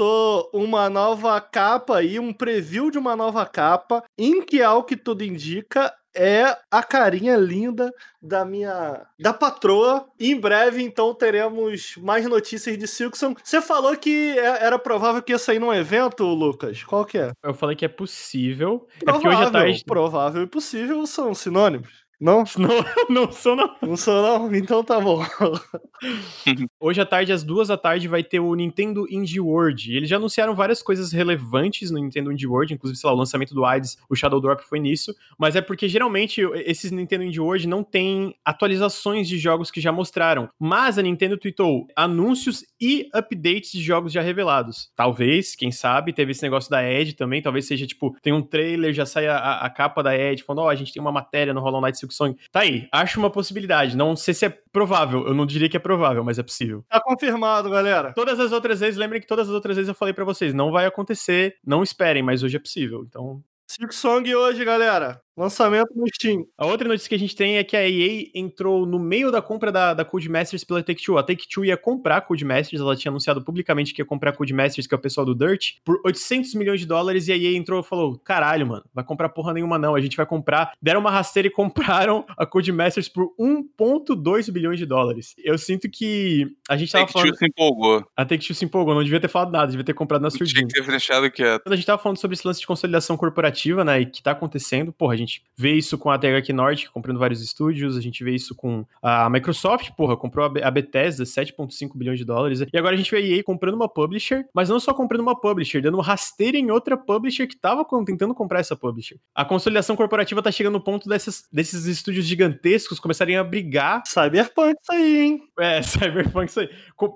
[SPEAKER 2] uma nova capa aí, um preview de uma nova capa, em que, ao que tudo indica, é a carinha linda da minha da patroa. E em breve, então, teremos mais notícias de Silkson. Você falou que é, era provável que ia sair num evento, Lucas. Qual que é?
[SPEAKER 1] Eu falei que é possível.
[SPEAKER 2] Provável,
[SPEAKER 1] é porque hoje à tarde.
[SPEAKER 2] Provável e possível são sinônimos. Não?
[SPEAKER 1] Não, não sou não.
[SPEAKER 2] Não sou não? Então tá bom.
[SPEAKER 1] Hoje à tarde, às duas da tarde, vai ter o Nintendo Indie World. Eles já anunciaram várias coisas relevantes no Nintendo Indie World, inclusive, sei lá, o lançamento do AIDS, o Shadow Drop foi nisso. Mas é porque geralmente esses Nintendo Indie World não tem atualizações de jogos que já mostraram. Mas a Nintendo tweetou anúncios e updates de jogos já revelados. Talvez, quem sabe, teve esse negócio da Edge também. Talvez seja tipo, tem um trailer, já sai a, a capa da Edge, falando, ó, oh, a gente tem uma matéria no Hollow Knight Silk Song. Tá aí, acho uma possibilidade. Não sei se é provável, eu não diria que é provável, mas é possível.
[SPEAKER 2] Tá confirmado, galera.
[SPEAKER 1] Todas as outras vezes, lembrem que todas as outras vezes eu falei para vocês, não vai acontecer, não esperem, mas hoje é possível. Então,
[SPEAKER 2] Silk Song hoje, galera. Lançamento no Steam.
[SPEAKER 1] A outra notícia que a gente tem é que a EA entrou no meio da compra da, da Codemasters pela Take-Two. A Take-Two ia comprar a Codemasters, ela tinha anunciado publicamente que ia comprar a Codemasters, que é o pessoal do Dirt, por 800 milhões de dólares, e a EA entrou e falou, caralho, mano, vai comprar porra nenhuma não, a gente vai comprar. Deram uma rasteira e compraram a Codemasters por 1.2 bilhões de dólares. Eu sinto que a gente tava
[SPEAKER 3] Take
[SPEAKER 1] falando...
[SPEAKER 3] se empolgou.
[SPEAKER 1] A Take-Two se empolgou, não devia ter falado nada, devia ter comprado na surdina.
[SPEAKER 3] Tinha que ter deixado quieto.
[SPEAKER 1] Quando a gente tava falando sobre esse lance de consolidação corporativa, né, e que tá acontecendo, porra, a gente vê isso com a THQ Nordic comprando vários estúdios, a gente vê isso com a Microsoft, porra, comprou a Bethesda, 7,5 bilhões de dólares, e agora a gente vê a EA comprando uma publisher, mas não só comprando uma publisher, dando rasteira em outra publisher que tava tentando comprar essa publisher. A consolidação corporativa tá chegando no ponto dessas, desses estúdios gigantescos começarem a brigar.
[SPEAKER 2] Cyberpunk isso aí, hein?
[SPEAKER 1] É, Cyberpunk isso aí.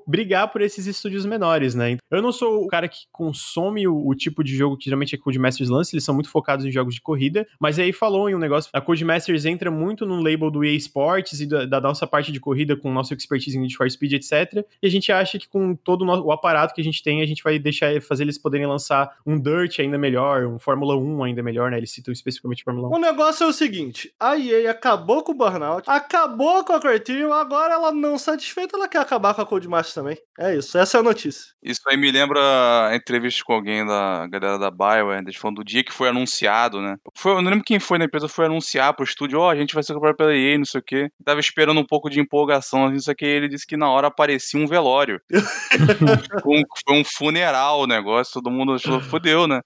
[SPEAKER 1] Brigar por esses estúdios menores, né? Eu não sou o cara que consome o, o tipo de jogo que geralmente é Codemasters lance, eles são muito focados em jogos de corrida, mas aí falou em um negócio, a Codemasters entra muito no label do EA Sports e da, da nossa parte de corrida com nossa expertise em Need for Speed, etc. E a gente acha que com todo o, o aparato que a gente tem, a gente vai deixar fazer eles poderem lançar um Dirt ainda melhor, um Fórmula 1 ainda melhor, né? Eles citam especificamente Fórmula 1.
[SPEAKER 2] O negócio é o seguinte, a EA acabou com o Burnout, acabou com a Criterion, agora ela não satisfeita, ela quer acabar com a Codemasters também. É isso, essa é a notícia.
[SPEAKER 3] Isso aí me lembra a entrevista com alguém da galera da Bioware, eles falando do dia que foi anunciado, né? Foi, eu não lembro quem foi na empresa, foi anunciar pro estúdio, ó, oh, a gente vai ser comprado pela EA, não sei o quê. Tava esperando um pouco de empolgação, assim, só que ele disse que na hora aparecia um velório. foi, um, foi um funeral o negócio, todo mundo achou, fodeu, né?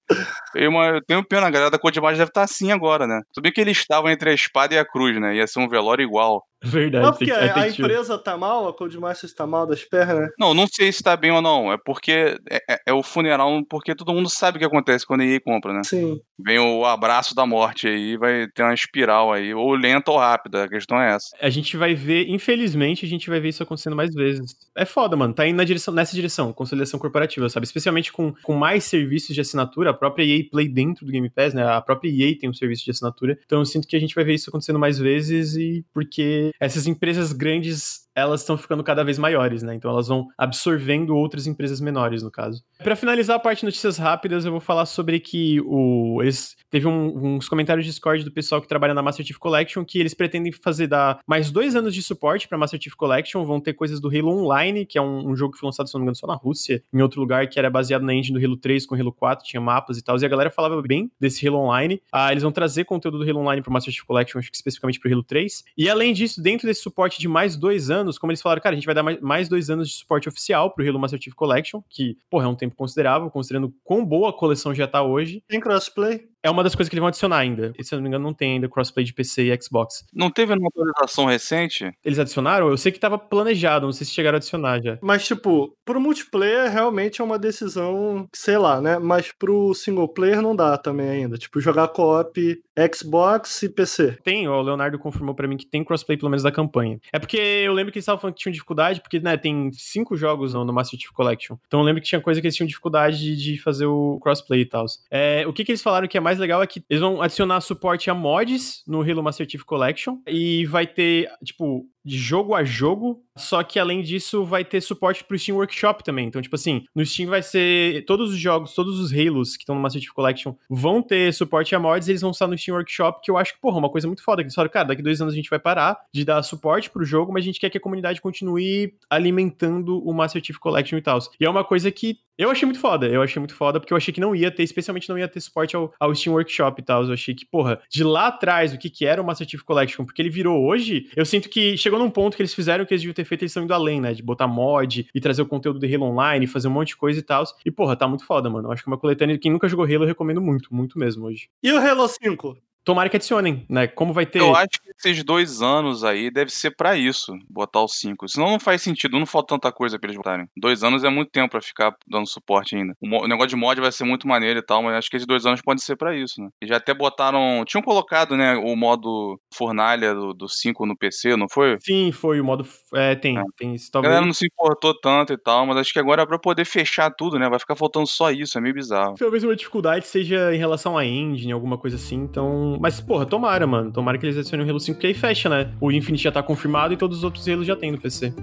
[SPEAKER 3] Eu, eu tenho pena, a galera da Codemasters deve estar assim agora, né? Tudo bem que eles estavam entre a espada e a cruz, né? Ia ser um velório igual.
[SPEAKER 1] Verdade.
[SPEAKER 2] Não, porque a, a empresa tá mal, a Codemasters tá mal das pernas.
[SPEAKER 3] Não, não sei se tá bem ou não. É porque é, é, é, o funeral, porque todo mundo sabe o que acontece quando a EA compra, né?
[SPEAKER 2] Sim.
[SPEAKER 3] Vem o abraço da morte aí, vai ter uma espiral aí, ou lenta ou rápida, a questão é essa.
[SPEAKER 1] A gente vai ver, infelizmente, a gente vai ver isso acontecendo mais vezes. É foda, mano. Tá indo na direção, nessa direção, consolidação corporativa, sabe? Especialmente com, com mais serviços de assinatura, a própria EA Play dentro do Game Pass, né? A própria EA tem um serviço de assinatura. Então eu sinto que a gente vai ver isso acontecendo mais vezes e porque essas empresas grandes elas estão ficando cada vez maiores, né? Então elas vão absorvendo outras empresas menores, no caso. Para finalizar a parte de notícias rápidas, eu vou falar sobre que o eles teve um, uns comentários de Discord do pessoal que trabalha na Master Chief Collection que eles pretendem fazer dar mais dois anos de suporte para Master Chief Collection. Vão ter coisas do Halo Online, que é um, um, jogo que foi lançado, se não me engano, só na Rússia, em outro lugar que era baseado na engine do Halo 3 com Halo 4, tinha mapas e tal. E a galera falava bem desse Halo Online. Ah, eles vão trazer conteúdo do Halo Online para Master Chief Collection, acho que especificamente para Halo 3. E além disso, dentro desse suporte de mais dois anos, como eles falaram, cara, a gente vai dar mais dois anos de suporte oficial pro Halo Master Chief Collection, que, porra, é um tempo considerável, considerando quão boa a coleção já tá hoje.
[SPEAKER 2] Tem crossplay?
[SPEAKER 1] É uma das coisas que eles vão adicionar ainda. E, se eu não me engano, não tem ainda crossplay de PC e Xbox.
[SPEAKER 3] Não teve uma atualização recente?
[SPEAKER 1] Eles adicionaram? Eu sei que tava planejado, não sei se chegaram a adicionar já.
[SPEAKER 2] Mas, tipo, pro multiplayer realmente é uma decisão, sei lá, né? Mas pro single player não dá também ainda. Tipo, jogar co-op Xbox e PC.
[SPEAKER 1] Tem, o Leonardo confirmou para mim que tem crossplay pelo menos da campanha. É porque eu lembro que eles estavam falando que tinham dificuldade, porque, né, tem cinco jogos no, no Master Chief Collection. Então eu lembro que tinha coisa que eles tinham dificuldade de, de fazer o crossplay e tal. É, o que, que eles falaram que é mais legal é que eles vão adicionar suporte a mods no Halo Master Chief Collection e vai ter, tipo, de jogo a jogo, só que além disso vai ter suporte pro Steam Workshop também. Então, tipo assim, no Steam vai ser todos os jogos, todos os Halos que estão no Master Chief Collection vão ter suporte a mods, eles vão estar no Steam Workshop, que eu acho que, porra, uma coisa muito foda, que eles falaram, cara, daqui dois anos a gente vai parar de dar suporte pro jogo, mas a gente quer que a comunidade continue alimentando o Master Chief Collection e tal. E é uma coisa que eu achei muito foda, eu achei muito foda, porque eu achei que não ia ter, especialmente não ia ter suporte ao, ao Steam Workshop e tal. Eu achei que, porra, de lá atrás, o que que era o Master Chief Collection, porque ele virou hoje, eu sinto que chegou num ponto que eles fizeram o que eles deviam ter feito, eles estão indo além, né? De botar mod e trazer o conteúdo de Halo Online, fazer um monte de coisa e tal. E, porra, tá muito foda, mano. Eu acho que é uma coletânea, quem nunca jogou Halo, eu recomendo muito, muito mesmo hoje.
[SPEAKER 2] E o Halo 5?
[SPEAKER 1] Tomara que adicionem, né? Como vai ter.
[SPEAKER 3] Eu acho que esses dois anos aí deve ser para isso, botar os cinco. Senão não faz sentido, não falta tanta coisa pra eles botarem. Dois anos é muito tempo para ficar dando suporte ainda. O, negócio de mod vai ser muito maneiro e tal, mas acho que esses dois anos podem ser para isso, né? E já até botaram. Tinham colocado, né, o modo fornalha do 5 no PC, não foi?
[SPEAKER 1] Sim, foi. O modo. É, tem. É. tem
[SPEAKER 3] isso, talvez... A galera não se importou tanto e tal, mas acho que agora é pra poder fechar tudo, né? Vai ficar faltando só isso, é meio bizarro.
[SPEAKER 1] Talvez uma dificuldade seja em relação à engine, alguma coisa assim, então. Mas, porra, tomara mano. Tomara que eles adicionem o Halo 5, porque aí fecha, né? O Infinite já tá confirmado e todos os outros Halo já tem no PC.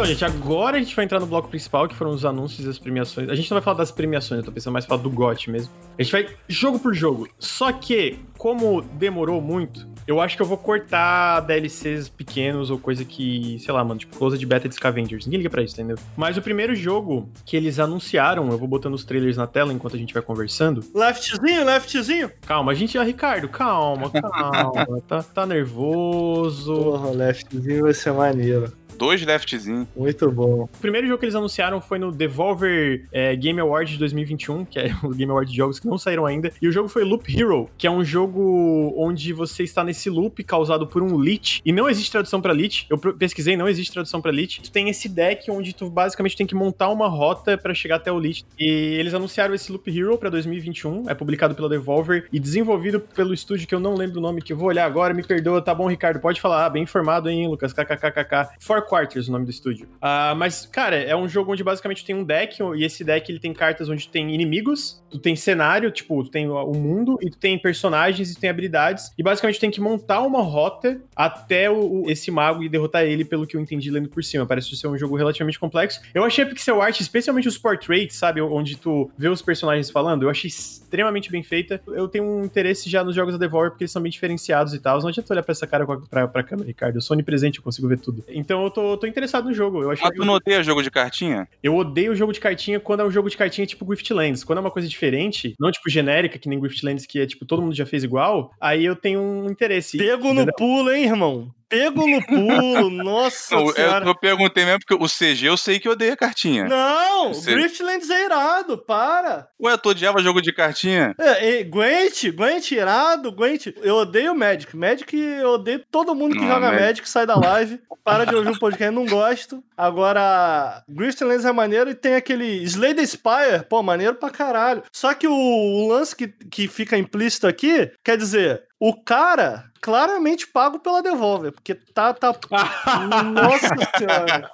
[SPEAKER 1] Então, gente, agora a gente vai entrar no bloco principal, que foram os anúncios e as premiações. A gente não vai falar das premiações, eu tô pensando mais falar do GOT mesmo. A gente vai jogo por jogo. Só que, como demorou muito, eu acho que eu vou cortar DLCs pequenos ou coisa que, sei lá, mano, tipo, close de beta de Scavengers. Ninguém liga pra isso, entendeu? Mas o primeiro jogo que eles anunciaram, eu vou botando os trailers na tela enquanto a gente vai conversando.
[SPEAKER 2] Leftzinho, leftzinho.
[SPEAKER 1] Calma, a gente, ó, Ricardo, calma, calma. tá, tá nervoso.
[SPEAKER 2] Porra, leftzinho vai ser maneiro
[SPEAKER 3] dois leftzinhos.
[SPEAKER 2] Muito bom.
[SPEAKER 1] O primeiro jogo que eles anunciaram foi no Devolver é, Game Award de 2021, que é o Game Award de jogos que não saíram ainda. E o jogo foi Loop Hero, que é um jogo onde você está nesse loop causado por um Lich. E não existe tradução para Lich. Eu pesquisei, não existe tradução para Lich. Tu tem esse deck onde tu basicamente tem que montar uma rota para chegar até o Lich. E eles anunciaram esse Loop Hero para 2021. É publicado pela Devolver e desenvolvido pelo estúdio que eu não lembro o nome, que eu vou olhar agora. Me perdoa, tá bom, Ricardo? Pode falar. Ah, bem informado, hein, Lucas? KKKKK. For Quarters, o nome do estúdio. Uh, mas, cara, é um jogo onde basicamente tem um deck, e esse deck ele tem cartas onde tem inimigos, tu tem cenário, tipo, tu tem o mundo, e tu tem personagens e tu tem habilidades. E basicamente tu tem que montar uma rota até o, esse mago e derrotar ele, pelo que eu entendi lendo por cima. Parece ser um jogo relativamente complexo. Eu achei a pixel art, especialmente os portraits, sabe? Onde tu vê os personagens falando, eu achei extremamente bem feita. Eu tenho um interesse já nos jogos da Devolver, porque eles são bem diferenciados e tal. Não adianta olhar pra essa cara pra, pra câmera, Ricardo. Eu sou onipresente, eu consigo ver tudo. Então eu tô, tô interessado no jogo. Eu achei
[SPEAKER 3] Mas tu não odeia jogo de cartinha?
[SPEAKER 1] Eu odeio jogo de cartinha quando é um jogo de cartinha tipo Griftlands. Quando é uma coisa diferente, não tipo genérica, que nem Griftlands, que é tipo todo mundo já fez igual, aí eu tenho um interesse.
[SPEAKER 2] Pego entendeu? no pulo, hein, irmão? Pego no pulo, nossa não,
[SPEAKER 3] senhora. Eu, eu, perguntei mesmo porque o CG eu sei que odeia cartinha.
[SPEAKER 2] Não, o Griftlands é irado, para.
[SPEAKER 3] Ué, tu odiava jogo de cartinha?
[SPEAKER 2] É, é, Gwent, Gwent irado, Gwent. Eu odeio Magic. Magic, eu odeio todo mundo que não, joga Magic. Magic, sai da live, para de ouvir o podcast, não gosto. Agora, Griftlands é maneiro e tem aquele Slay the Spire, pô, maneiro pra caralho. Só que o, o lance que, que fica implícito aqui, quer dizer, o cara claramente pago pela Devolver, porque tá. tá... Nossa senhora.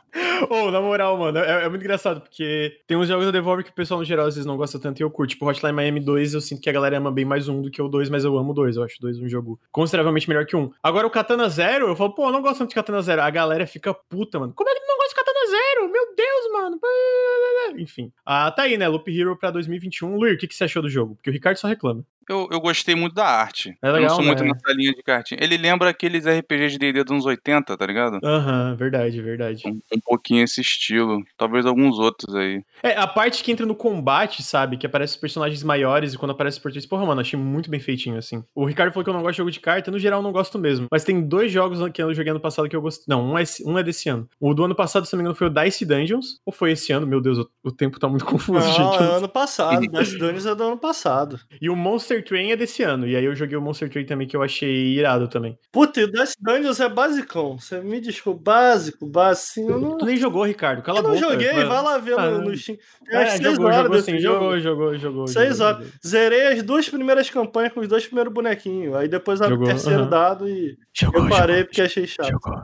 [SPEAKER 1] Ô, oh, na moral, mano, é, é, muito engraçado, porque tem uns jogos da Devolver que o pessoal, no geral, às vezes não gosta tanto e eu curto. Tipo, Hotline Miami 2, eu sinto que a galera ama bem mais um do que o 2, mas eu amo o 2. Eu acho o 2 um jogo consideravelmente melhor que um. Agora, o Katana Zero, eu falo, pô, eu não gosto tanto de Katana Zero. A galera fica puta, mano. Como é que não gosta de Katana Zero? Meu Deus, mano. Enfim. Ah, tá aí, né? Loop Hero pra 2021. Luir, o que, que você achou do jogo? Porque o Ricardo só reclama.
[SPEAKER 3] Eu, eu gostei muito da arte.
[SPEAKER 1] É legal,
[SPEAKER 3] eu não sou
[SPEAKER 1] né?
[SPEAKER 3] muito nessa linha de cartinha. Ele lembra aqueles RPGs de D&D dos anos 80, tá ligado?
[SPEAKER 1] Aham, uhum, verdade, verdade.
[SPEAKER 3] Um, um, pouquinho esse estilo. Talvez alguns outros aí.
[SPEAKER 1] É, a parte que entra no combate, sabe? Que aparece os personagens maiores e quando aparece o português. Porra, mano, achei muito bem feitinho, assim. O Ricardo falou que eu não gosto de jogo de carta. No geral, eu não gosto mesmo. Mas tem dois jogos que eu joguei ano passado que eu gostei. Não, um é, um é desse ano. O do ano passado, se não me engano, foi o Dice Dungeons, ou foi esse ano? Meu Deus, o, o tempo tá muito confuso,
[SPEAKER 2] Não,
[SPEAKER 1] gente.
[SPEAKER 2] é ano passado. Dice Dungeons é do ano passado.
[SPEAKER 1] E o Monster Train é desse ano, e aí eu joguei o Monster Train também, que eu achei irado também.
[SPEAKER 2] Puta, e o Dice Dungeons é basicão. Você me desculpa, básico, básico. Eu não,
[SPEAKER 1] Tu nem jogou, Ricardo, cala
[SPEAKER 2] eu não
[SPEAKER 1] boca.
[SPEAKER 2] joguei,
[SPEAKER 1] mano.
[SPEAKER 2] vai lá ver
[SPEAKER 1] Ah,
[SPEAKER 2] no, no Steam.
[SPEAKER 1] É,
[SPEAKER 2] seis
[SPEAKER 1] jogou,
[SPEAKER 2] horas
[SPEAKER 1] jogou sim,
[SPEAKER 2] jogo.
[SPEAKER 1] jogou, jogou, jogou.
[SPEAKER 2] Seis
[SPEAKER 1] jogou,
[SPEAKER 2] horas. Zerei as duas primeiras campanhas com os dois primeiros bonequinhos. Aí depois abri o terceiro
[SPEAKER 1] aham.
[SPEAKER 2] dado e
[SPEAKER 1] Jogou,
[SPEAKER 2] eu parei
[SPEAKER 1] jogou,
[SPEAKER 2] porque achei chato.
[SPEAKER 1] Jogou.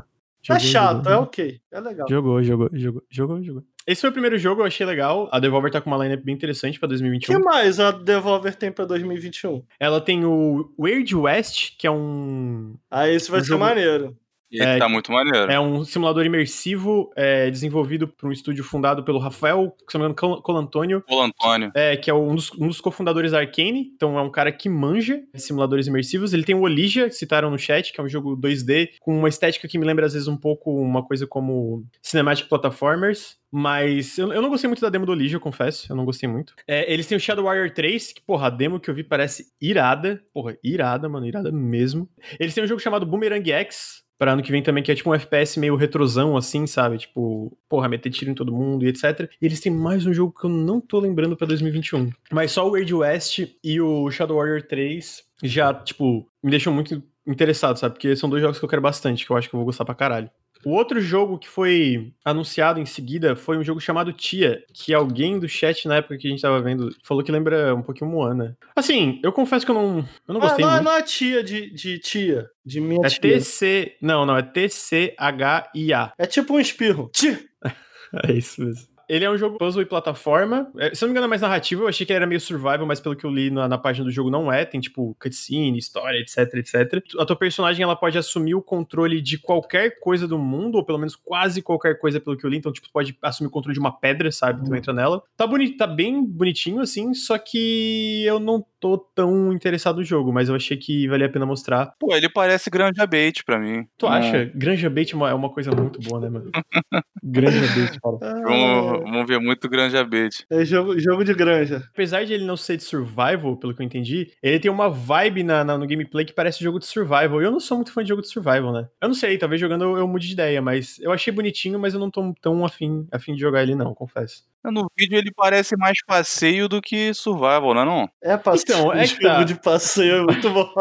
[SPEAKER 2] É
[SPEAKER 1] Jogou,
[SPEAKER 2] chato,
[SPEAKER 1] jogou,
[SPEAKER 2] é ok. É legal.
[SPEAKER 1] Jogou, jogou, jogou, jogou, jogou. Esse foi o primeiro jogo, eu achei legal. A Devolver tá com uma lineup bem interessante pra
[SPEAKER 2] O que
[SPEAKER 1] 2021.
[SPEAKER 2] mais a Devolver tem pra 2021?
[SPEAKER 1] Ela tem o Weird West, que é um
[SPEAKER 2] Ah, esse vai
[SPEAKER 1] Um
[SPEAKER 2] ser
[SPEAKER 1] jogo-
[SPEAKER 2] maneiro.
[SPEAKER 3] E
[SPEAKER 1] É,
[SPEAKER 3] tá muito maneiro.
[SPEAKER 1] É um simulador imersivo é, desenvolvido por um estúdio fundado pelo Rafael, se não me engano, Col- Colantônio,
[SPEAKER 3] O Antônio.
[SPEAKER 1] é, que é um dos, um dos cofundadores da Arkane. Então é um cara que manja simuladores imersivos. Ele tem o Olija, que citaram no chat, que é um jogo 2D, com uma estética que me lembra às vezes um pouco uma coisa como Cinematic Platformers. Mas eu, eu não gostei muito da demo do eu confesso. Eu não gostei muito. É, eles têm o Shadow Warrior 3, que, porra, a demo que eu vi parece irada. Porra, irada, mano, irada mesmo. Eles têm um jogo chamado Boomerang X, Pra ano que vem também, que é tipo um FPS meio retrosão, assim, sabe? Tipo, porra, meter tiro em todo mundo e etc. E eles têm mais um jogo que eu não tô lembrando pra 2021. Mas só o Weird West e o Shadow Warrior 3 já, tipo, me deixam muito interessado, sabe? Porque são dois jogos que eu quero bastante, que eu acho que eu vou gostar pra caralho. O outro jogo que foi anunciado em seguida foi um jogo chamado Tia, que alguém do chat na época que a gente tava vendo falou que lembra um pouquinho Moana. Assim, eu confesso que eu não, eu não
[SPEAKER 2] Ah,
[SPEAKER 1] gostei
[SPEAKER 2] não,
[SPEAKER 1] muito.
[SPEAKER 2] não é tia de, de tia, de minha
[SPEAKER 1] É
[SPEAKER 2] tia.
[SPEAKER 1] TC. Não, não, é TCHIA.
[SPEAKER 2] É tipo um espirro. Tia.
[SPEAKER 1] É isso mesmo. Ele é um jogo puzzle e plataforma. É, se não me engano, é mais narrativo. Eu achei que ele era meio survival, mas pelo que eu li na, na página do jogo, não é. Tem, tipo, cutscene, história, etc, etc. A tua personagem, ela pode assumir o controle de qualquer coisa do mundo, ou pelo menos quase qualquer coisa, pelo que eu li. Então, tipo, pode assumir o controle de uma pedra, sabe? Tu entra nela. Tá, boni tá bem bonitinho, assim, só que eu não tô tão interessado no jogo, mas eu achei que valia a pena mostrar.
[SPEAKER 3] Pô, ele parece Granja Bait pra mim.
[SPEAKER 1] Tu
[SPEAKER 3] Hum,
[SPEAKER 1] acha? Granja Bait é uma- é uma coisa muito boa, né, mano? Granja Bait, cara.
[SPEAKER 3] Vamos, vamos ver muito Granja Bait.
[SPEAKER 2] É jogo, jogo de granja.
[SPEAKER 1] Apesar de ele não ser de survival, pelo que eu entendi, ele tem uma vibe na, na- no gameplay que parece jogo de survival. E eu não sou muito fã de jogo de survival, né? Eu não sei, talvez jogando eu, eu mude de ideia, mas eu achei bonitinho, mas eu não tô tão afim, afim de jogar ele, não, confesso.
[SPEAKER 3] No vídeo ele parece mais passeio do que survival, não é não?
[SPEAKER 2] É passeio.
[SPEAKER 1] Então, é que
[SPEAKER 2] jogo
[SPEAKER 1] tá.
[SPEAKER 2] de passeio é muito bom.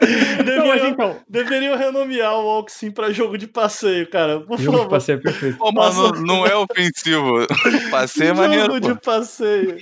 [SPEAKER 1] Mas
[SPEAKER 2] deveriam,
[SPEAKER 1] então,
[SPEAKER 2] deveriam renomear o Walk Sim pra jogo de passeio, cara. Por
[SPEAKER 1] jogo de
[SPEAKER 2] favor.
[SPEAKER 1] passeio é perfeito.
[SPEAKER 3] Pô, não, não é ofensivo. Passeio é
[SPEAKER 2] jogo
[SPEAKER 3] maneiro,
[SPEAKER 2] de
[SPEAKER 3] pô.
[SPEAKER 2] passeio.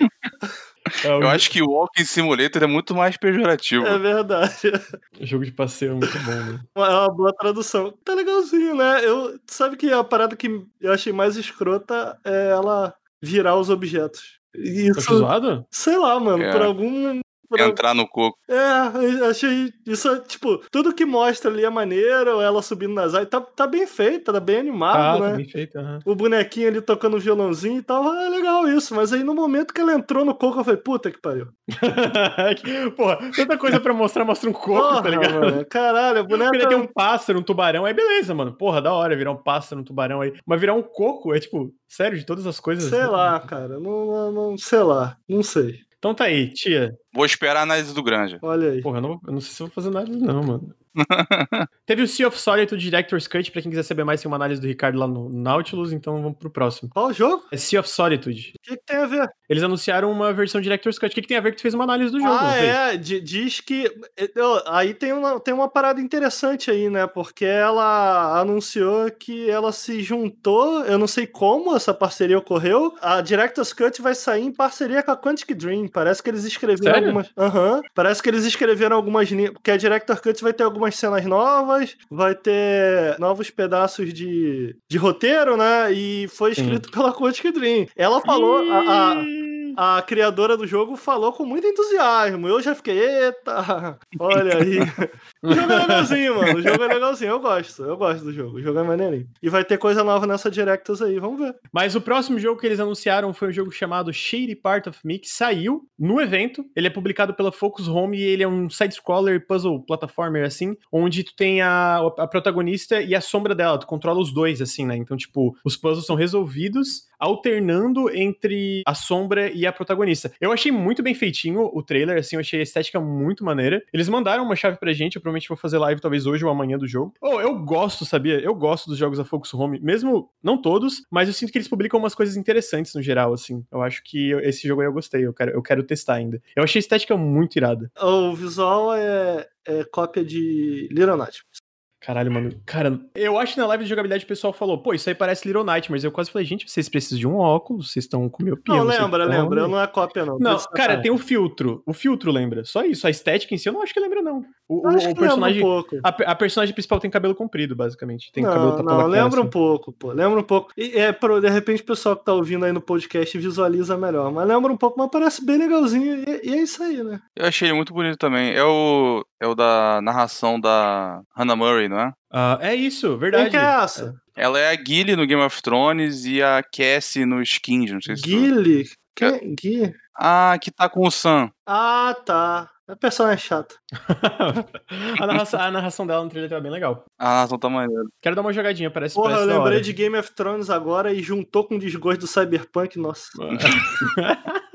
[SPEAKER 1] É, o
[SPEAKER 3] Eu acho que o Walking Simulator é muito mais pejorativo.
[SPEAKER 2] É verdade.
[SPEAKER 1] jogo de passeio é muito bom, né?
[SPEAKER 2] É uma boa tradução. Tá legalzinho, né? Eu, sabe que a parada que eu achei mais escrota é ela virar os objetos.
[SPEAKER 1] Tá
[SPEAKER 2] Isso,
[SPEAKER 1] zoado?
[SPEAKER 2] sei lá, mano,
[SPEAKER 3] É.
[SPEAKER 2] por algum.
[SPEAKER 3] Entrar no coco.
[SPEAKER 2] É, eu achei. Isso é, tipo, tudo que mostra ali é maneiro, ela subindo nas áreas. Tá, tá bem feita, tá bem
[SPEAKER 1] Tá,
[SPEAKER 2] animado,
[SPEAKER 1] tá
[SPEAKER 2] né?
[SPEAKER 1] bem feito, aham.
[SPEAKER 2] O bonequinho ali tocando violãozinho e tal. Ah, é legal isso. Mas aí no momento que ela entrou no coco, eu falei, puta que pariu.
[SPEAKER 1] Porra, tanta coisa pra mostrar, mostra um coco,
[SPEAKER 2] Porra,
[SPEAKER 1] tá ligado?
[SPEAKER 2] mano, caralho, a boneca.
[SPEAKER 1] Queria ter um pássaro, um tubarão, aí beleza, mano. Porra, da hora virar um pássaro, um tubarão aí. Mas virar um coco é tipo, sério, de todas as coisas.
[SPEAKER 2] Sei lá, cara. Não, não, não- sei lá. Não sei.
[SPEAKER 1] Então tá aí, tia.
[SPEAKER 3] Vou esperar a análise do Granja.
[SPEAKER 2] Olha aí.
[SPEAKER 1] Porra, eu não, eu não sei se eu vou fazer nada, não, mano. Teve o Sea of Solitude Director's Cut, pra quem quiser saber mais, tem uma análise do Ricardo lá no Nautilus, então vamos pro próximo.
[SPEAKER 2] Qual o jogo?
[SPEAKER 1] É Sea of Solitude.
[SPEAKER 2] O que, que tem a ver?
[SPEAKER 1] Eles anunciaram uma versão Director's Cut. O que, que tem a ver que tu fez uma análise do jogo?
[SPEAKER 2] ah, é. di- Diz que. eh, Aí tem uma, tem uma parada interessante aí, né? Porque ela anunciou que ela se juntou. Eu não sei como essa parceria ocorreu. A Director's Cut vai sair em parceria com a Quantic Dream. Parece que eles escreveram
[SPEAKER 1] Sério?
[SPEAKER 2] algumas. Aham. Parece que eles escreveram algumas linhas. Porque a Director's Cut vai ter algumas cenas novas, vai ter novos pedaços de, de roteiro, né? E foi
[SPEAKER 1] Sim.
[SPEAKER 2] escrito pela Quantic Dream. Ela falou. a- a,
[SPEAKER 1] Ih!
[SPEAKER 2] A criadora do jogo falou com muito entusiasmo. Eu já fiquei, eita, olha aí. o jogo é legalzinho, mano. O jogo é legalzinho. Eu gosto. Eu gosto do jogo. O jogo é maneirinho. E vai ter coisa nova nessa Directors aí. Vamos ver.
[SPEAKER 1] Mas o próximo jogo que eles anunciaram foi um jogo chamado Shady Part of Me, que saiu no evento. Ele é publicado pela Focus Home e ele é um side-scroller, puzzle, platformer, assim, onde tu tem a, a protagonista e a sombra dela. Tu controla os dois, assim, né? Então, tipo, os puzzles são resolvidos alternando entre a sombra e a protagonista. Eu achei muito bem feitinho o trailer, assim, eu achei a estética muito maneira. Eles mandaram uma chave pra gente, eu provavelmente vou fazer live talvez hoje ou amanhã do jogo. Oh, eu gosto, sabia? Eu gosto dos jogos da Focus Home, mesmo não todos, mas eu sinto que eles publicam umas coisas interessantes no geral, assim. Eu acho que esse jogo aí eu gostei, eu quero, eu quero testar ainda. Eu achei a estética muito irada.
[SPEAKER 2] O visual é, é cópia de Little Nightmares.
[SPEAKER 1] Caralho, mano. Cara, eu acho que na live de jogabilidade o pessoal falou, pô, isso aí parece Little Nightmares. Eu quase falei, gente, vocês precisam de um óculos, vocês estão com miopia.
[SPEAKER 2] Não,
[SPEAKER 1] não
[SPEAKER 2] lembra, lembra. Não é cópia, não.
[SPEAKER 1] Não,
[SPEAKER 2] é
[SPEAKER 1] cara, tem o filtro. O filtro lembra. Só isso. A estética em si eu não acho que lembra, não. O, o- o
[SPEAKER 2] que lembra
[SPEAKER 1] personagem.
[SPEAKER 2] um pouco.
[SPEAKER 1] A, a personagem principal tem cabelo comprido, basicamente. Tem cabelo
[SPEAKER 2] não,
[SPEAKER 1] tapando
[SPEAKER 2] não,
[SPEAKER 1] a cara,
[SPEAKER 2] lembra um
[SPEAKER 1] assim.
[SPEAKER 2] pouco, pô. Lembra um pouco. E é, pro, de repente o pessoal que tá ouvindo aí no podcast visualiza melhor. Mas lembra um pouco, mas parece bem legalzinho. E, e é isso aí, né?
[SPEAKER 3] Eu achei ele muito bonito também. É o, é o da narração da Hannah Murray, não é?
[SPEAKER 1] Ah, é isso,
[SPEAKER 2] Quem
[SPEAKER 1] verdade.
[SPEAKER 2] que é essa?
[SPEAKER 3] Ela é a Gilly no Game of Thrones e a Cassie no Skins, não sei se tu-
[SPEAKER 2] Guile? Quem? Gui?
[SPEAKER 3] Ah, que tá com o Sam.
[SPEAKER 2] Ah, tá. A personagem chata.
[SPEAKER 1] a, narração, a narração dela no trailer tá bem legal.
[SPEAKER 3] A narração tá maneira.
[SPEAKER 1] Quero dar uma jogadinha, parece,
[SPEAKER 2] Porra, eu
[SPEAKER 1] parece da
[SPEAKER 2] lembrei
[SPEAKER 1] hora.
[SPEAKER 2] de Game of Thrones agora e juntou com o desgosto do Cyberpunk, nossa.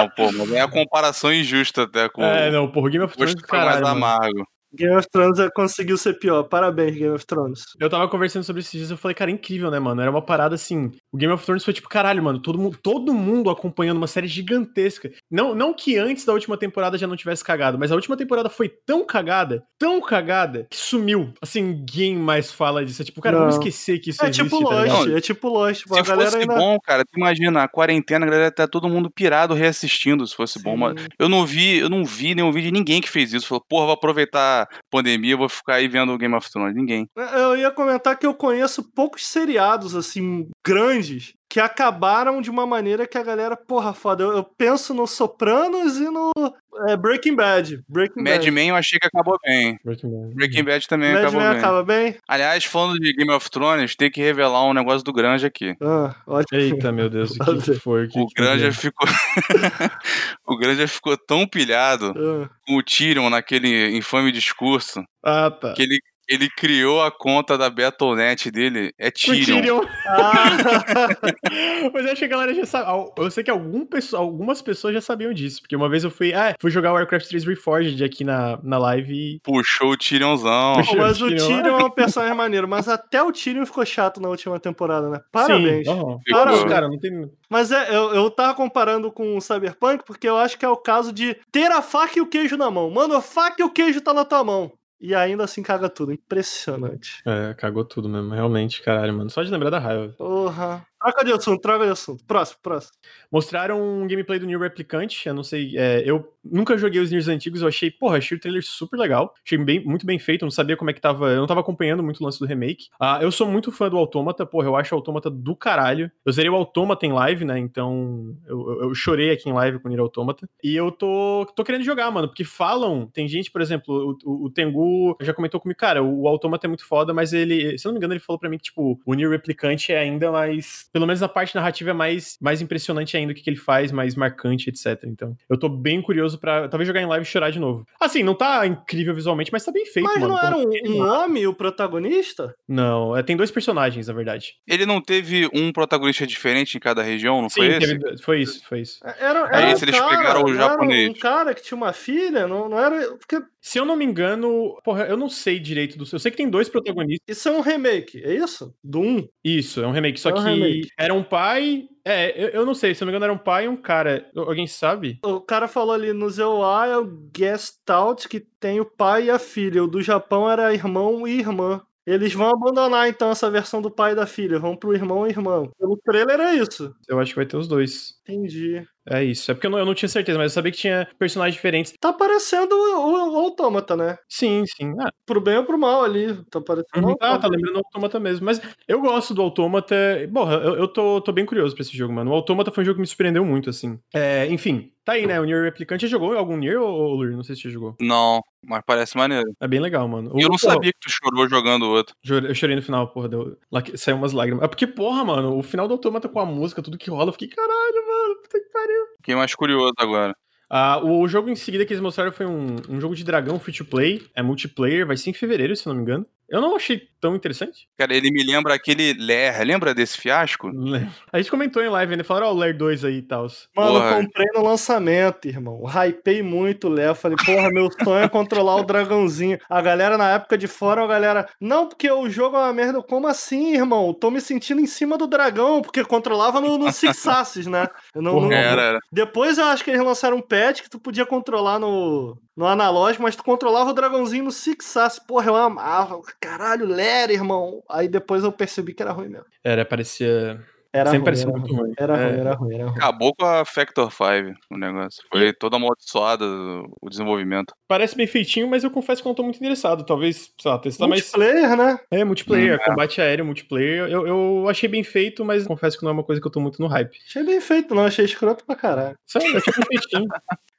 [SPEAKER 3] Não, pô, mas é a comparação injusta até com
[SPEAKER 1] É, não, porra, Game of Thrones
[SPEAKER 3] mais
[SPEAKER 1] caralho, mano.
[SPEAKER 3] amargo.
[SPEAKER 2] Game of Thrones é- conseguiu ser pior. Parabéns, Game of Thrones.
[SPEAKER 1] Eu tava conversando sobre esses dias eu falei, cara, incrível, né, mano? Era uma parada assim. O Game of Thrones foi tipo, caralho, mano, todo mundo, todo mundo acompanhando uma série gigantesca. Não, não que antes da última temporada já não tivesse cagado, mas a última temporada foi tão cagada, tão cagada, que sumiu. Assim, ninguém mais fala disso. É tipo, cara,
[SPEAKER 2] Não.
[SPEAKER 1] vamos esquecer que isso
[SPEAKER 2] É
[SPEAKER 1] existe,
[SPEAKER 2] tipo
[SPEAKER 1] tá?
[SPEAKER 2] Lost, é tipo Lost. Tipo,
[SPEAKER 3] Se
[SPEAKER 2] a galera
[SPEAKER 3] fosse
[SPEAKER 2] ainda...
[SPEAKER 3] bom, cara, tu imagina, a quarentena, a galera tá todo mundo pirado reassistindo se fosse bom. Mas
[SPEAKER 2] Sim.
[SPEAKER 3] eu não vi, eu não vi nenhum vídeo de ninguém que fez isso. Falou, porra, vou aproveitar pandemia, vou ficar aí vendo Game of Thrones. Ninguém.
[SPEAKER 2] Eu ia comentar que eu conheço poucos seriados, assim, grandes, que acabaram de uma maneira que a galera, porra, foda. Eu, eu penso no Sopranos e no é, Breaking Bad. Breaking
[SPEAKER 3] Mad
[SPEAKER 2] Bad.
[SPEAKER 3] Men eu achei que acabou bem.
[SPEAKER 1] Breaking Bad.
[SPEAKER 3] Breaking Bad também
[SPEAKER 2] Mad
[SPEAKER 3] acabou
[SPEAKER 2] Men
[SPEAKER 3] bem.
[SPEAKER 2] acaba bem?
[SPEAKER 3] Aliás, falando de Game of Thrones, tem que revelar um negócio do Granja aqui.
[SPEAKER 2] Ah, ótimo.
[SPEAKER 1] Eita, meu Deus, o que, que foi? que
[SPEAKER 3] O
[SPEAKER 1] que
[SPEAKER 3] Granja ficou. o Granja ficou tão pilhado
[SPEAKER 2] Ah.
[SPEAKER 3] com o Tyrion naquele infame discurso
[SPEAKER 1] Ah, tá.
[SPEAKER 3] que ele, ele criou a conta da Battle.net dele. É
[SPEAKER 1] O
[SPEAKER 3] Tyrion.
[SPEAKER 1] Tyrion.
[SPEAKER 2] Ah,
[SPEAKER 1] Mas eu acho que a galera já sabe. Eu sei que algum pesso- algumas pessoas já sabiam disso. Porque uma vez eu fui. Ah, fui jogar Warcraft 3 Reforged aqui na, na live e.
[SPEAKER 3] Puxou o Tyrionzão.
[SPEAKER 1] Puxou.
[SPEAKER 2] mas o
[SPEAKER 1] Tyrion.
[SPEAKER 2] Tyrion é um personagem maneiro, mas até o Tyrion ficou chato na última temporada, né? Parabéns.
[SPEAKER 1] Sim.
[SPEAKER 3] Ficou.
[SPEAKER 1] Todos, cara, não tem.
[SPEAKER 2] Mas é, eu, eu tava comparando com o Cyberpunk porque eu acho que é o caso de ter a faca e o queijo na mão. Mano, a faca e o queijo tá na tua mão. E ainda assim caga tudo. Impressionante.
[SPEAKER 1] É, cagou tudo mesmo. Realmente, caralho, mano. Só de lembrar da raiva.
[SPEAKER 2] Porra. Troca de assunto, troca de assunto. Próximo, próximo.
[SPEAKER 1] Mostraram um gameplay do Nier Replicant. Eu não sei. é, eu nunca joguei os Niers antigos. Eu achei, porra, achei o trailer super legal. Achei bem, muito bem feito. Eu não sabia como é que tava. Eu não tava acompanhando muito o lance do remake. Ah, eu sou muito fã do Autômata. Porra, eu acho o Autômata do caralho. Eu zerei o Autômata em live, né? Então eu, eu- chorei aqui em live com o Nier Autômata. E eu tô, tô querendo jogar, mano. Porque falam. Tem gente, por exemplo, o, o, o Tengu já comentou comigo, cara, o, o é muito foda, mas ele. Se eu não me engano, ele falou pra mim que, tipo, o Nier Replicant é ainda mais. Pelo menos a parte narrativa é mais, mais impressionante ainda o que, que ele faz, mais marcante, etc. Então, eu tô bem curioso pra talvez jogar em live e chorar de novo. Assim, não tá incrível visualmente, mas tá bem feito,
[SPEAKER 2] Mas
[SPEAKER 1] mano.
[SPEAKER 2] não era um, um homem o protagonista?
[SPEAKER 1] Não, é, tem dois personagens, na verdade.
[SPEAKER 3] Ele não teve um protagonista diferente em cada região, não foi esse?
[SPEAKER 1] teve- foi isso, foi isso.
[SPEAKER 2] Era, era
[SPEAKER 3] Aí
[SPEAKER 2] um
[SPEAKER 3] esse eles
[SPEAKER 2] cara,
[SPEAKER 3] pegaram o japonês.
[SPEAKER 2] Um cara que tinha uma filha, não, não era. Porque
[SPEAKER 1] Se eu não me engano, porra, eu não sei direito do. Eu sei que tem dois protagonistas.
[SPEAKER 2] isso é um remake, é isso? Do 1?
[SPEAKER 1] Isso, é um remake. Só
[SPEAKER 2] É um
[SPEAKER 1] que
[SPEAKER 2] remake.
[SPEAKER 1] era um pai. É, eu, eu não sei, se eu não me engano, era um pai e um cara. Alguém sabe?
[SPEAKER 2] O cara falou ali no ZOA é o Gestalt que tem o pai e a filha. O do Japão era irmão e irmã. Eles vão abandonar então essa versão do pai e da filha, vão pro irmão e irmã. Pelo trailer é isso.
[SPEAKER 1] Eu acho que vai ter os dois.
[SPEAKER 2] Entendi.
[SPEAKER 1] É isso. É porque eu não, eu não tinha certeza, mas eu sabia que tinha personagens diferentes.
[SPEAKER 2] Tá parecendo o, o, o autômata, né?
[SPEAKER 1] Sim, sim. Ah,
[SPEAKER 2] Pro bem ou pro mal ali. Tá parecendo.
[SPEAKER 1] Uhum. Ah, tá lembrando o Autômata mesmo. Mas eu gosto do Autômata. Porra, eu, eu tô, tô bem curioso pra esse jogo, mano. O Autômata foi um jogo que me surpreendeu muito, assim. É, enfim, tá aí, né? O Nier Replicant. Já jogou algum Nier, ou, Lur? Não sei se já jogou.
[SPEAKER 3] Não, mas parece maneiro.
[SPEAKER 1] É bem legal, mano.
[SPEAKER 3] E eu não
[SPEAKER 1] porra,
[SPEAKER 3] sabia que tu chorou jogando o outro.
[SPEAKER 1] Eu chorei no final, porra. Deu, saiu umas lágrimas. É porque, porra, mano, o final do Autômata com a música, tudo que rola, eu fiquei, caralho, mano, puta que pariu.
[SPEAKER 3] Fiquei mais curioso agora.
[SPEAKER 1] Ah, o jogo em seguida que eles mostraram foi um, um jogo de dragão free to play, é multiplayer, vai ser em fevereiro, se eu não me engano. Eu não achei tão interessante.
[SPEAKER 3] Cara, ele me lembra aquele Ler. Lembra desse fiasco?
[SPEAKER 1] A gente comentou em live, né? Falaram, ó, oh, o Ler 2 aí e tal.
[SPEAKER 2] Mano, porra. eu comprei no lançamento, irmão. Hypei muito o Ler. Falei, porra, meu sonho é controlar o dragãozinho. A galera na época de fora, a galera, não, porque o jogo é uma merda. Como assim, irmão? Tô me sentindo em cima do dragão, porque controlava no, no Six Asses, né?
[SPEAKER 3] Não, porra, não... Era, era.
[SPEAKER 2] Depois eu acho que eles lançaram um patch que tu podia controlar no, no analógico, mas tu controlava o dragãozinho no Six Asses. Porra, eu amava. Caralho, Ler, irmão. Aí depois eu percebi que era ruim mesmo.
[SPEAKER 1] Era, parecia
[SPEAKER 2] era Sempre ruim, era muito ruim. Era, é. ruim, era ruim, era ruim.
[SPEAKER 3] Acabou com a Factor 5 o negócio. Foi e... todo amaldiçoado o desenvolvimento.
[SPEAKER 1] Parece bem feitinho, mas eu confesso que não tô muito interessado. Talvez, sei lá, testar
[SPEAKER 2] multiplayer,
[SPEAKER 1] mais.
[SPEAKER 2] Multiplayer,
[SPEAKER 1] né? É, multiplayer, é. combate aéreo, multiplayer. Eu, eu achei bem feito, mas confesso que não é uma coisa que eu tô muito no hype.
[SPEAKER 2] Achei bem feito, não. Achei escroto pra caralho.
[SPEAKER 1] Sério, achei bem feitinho.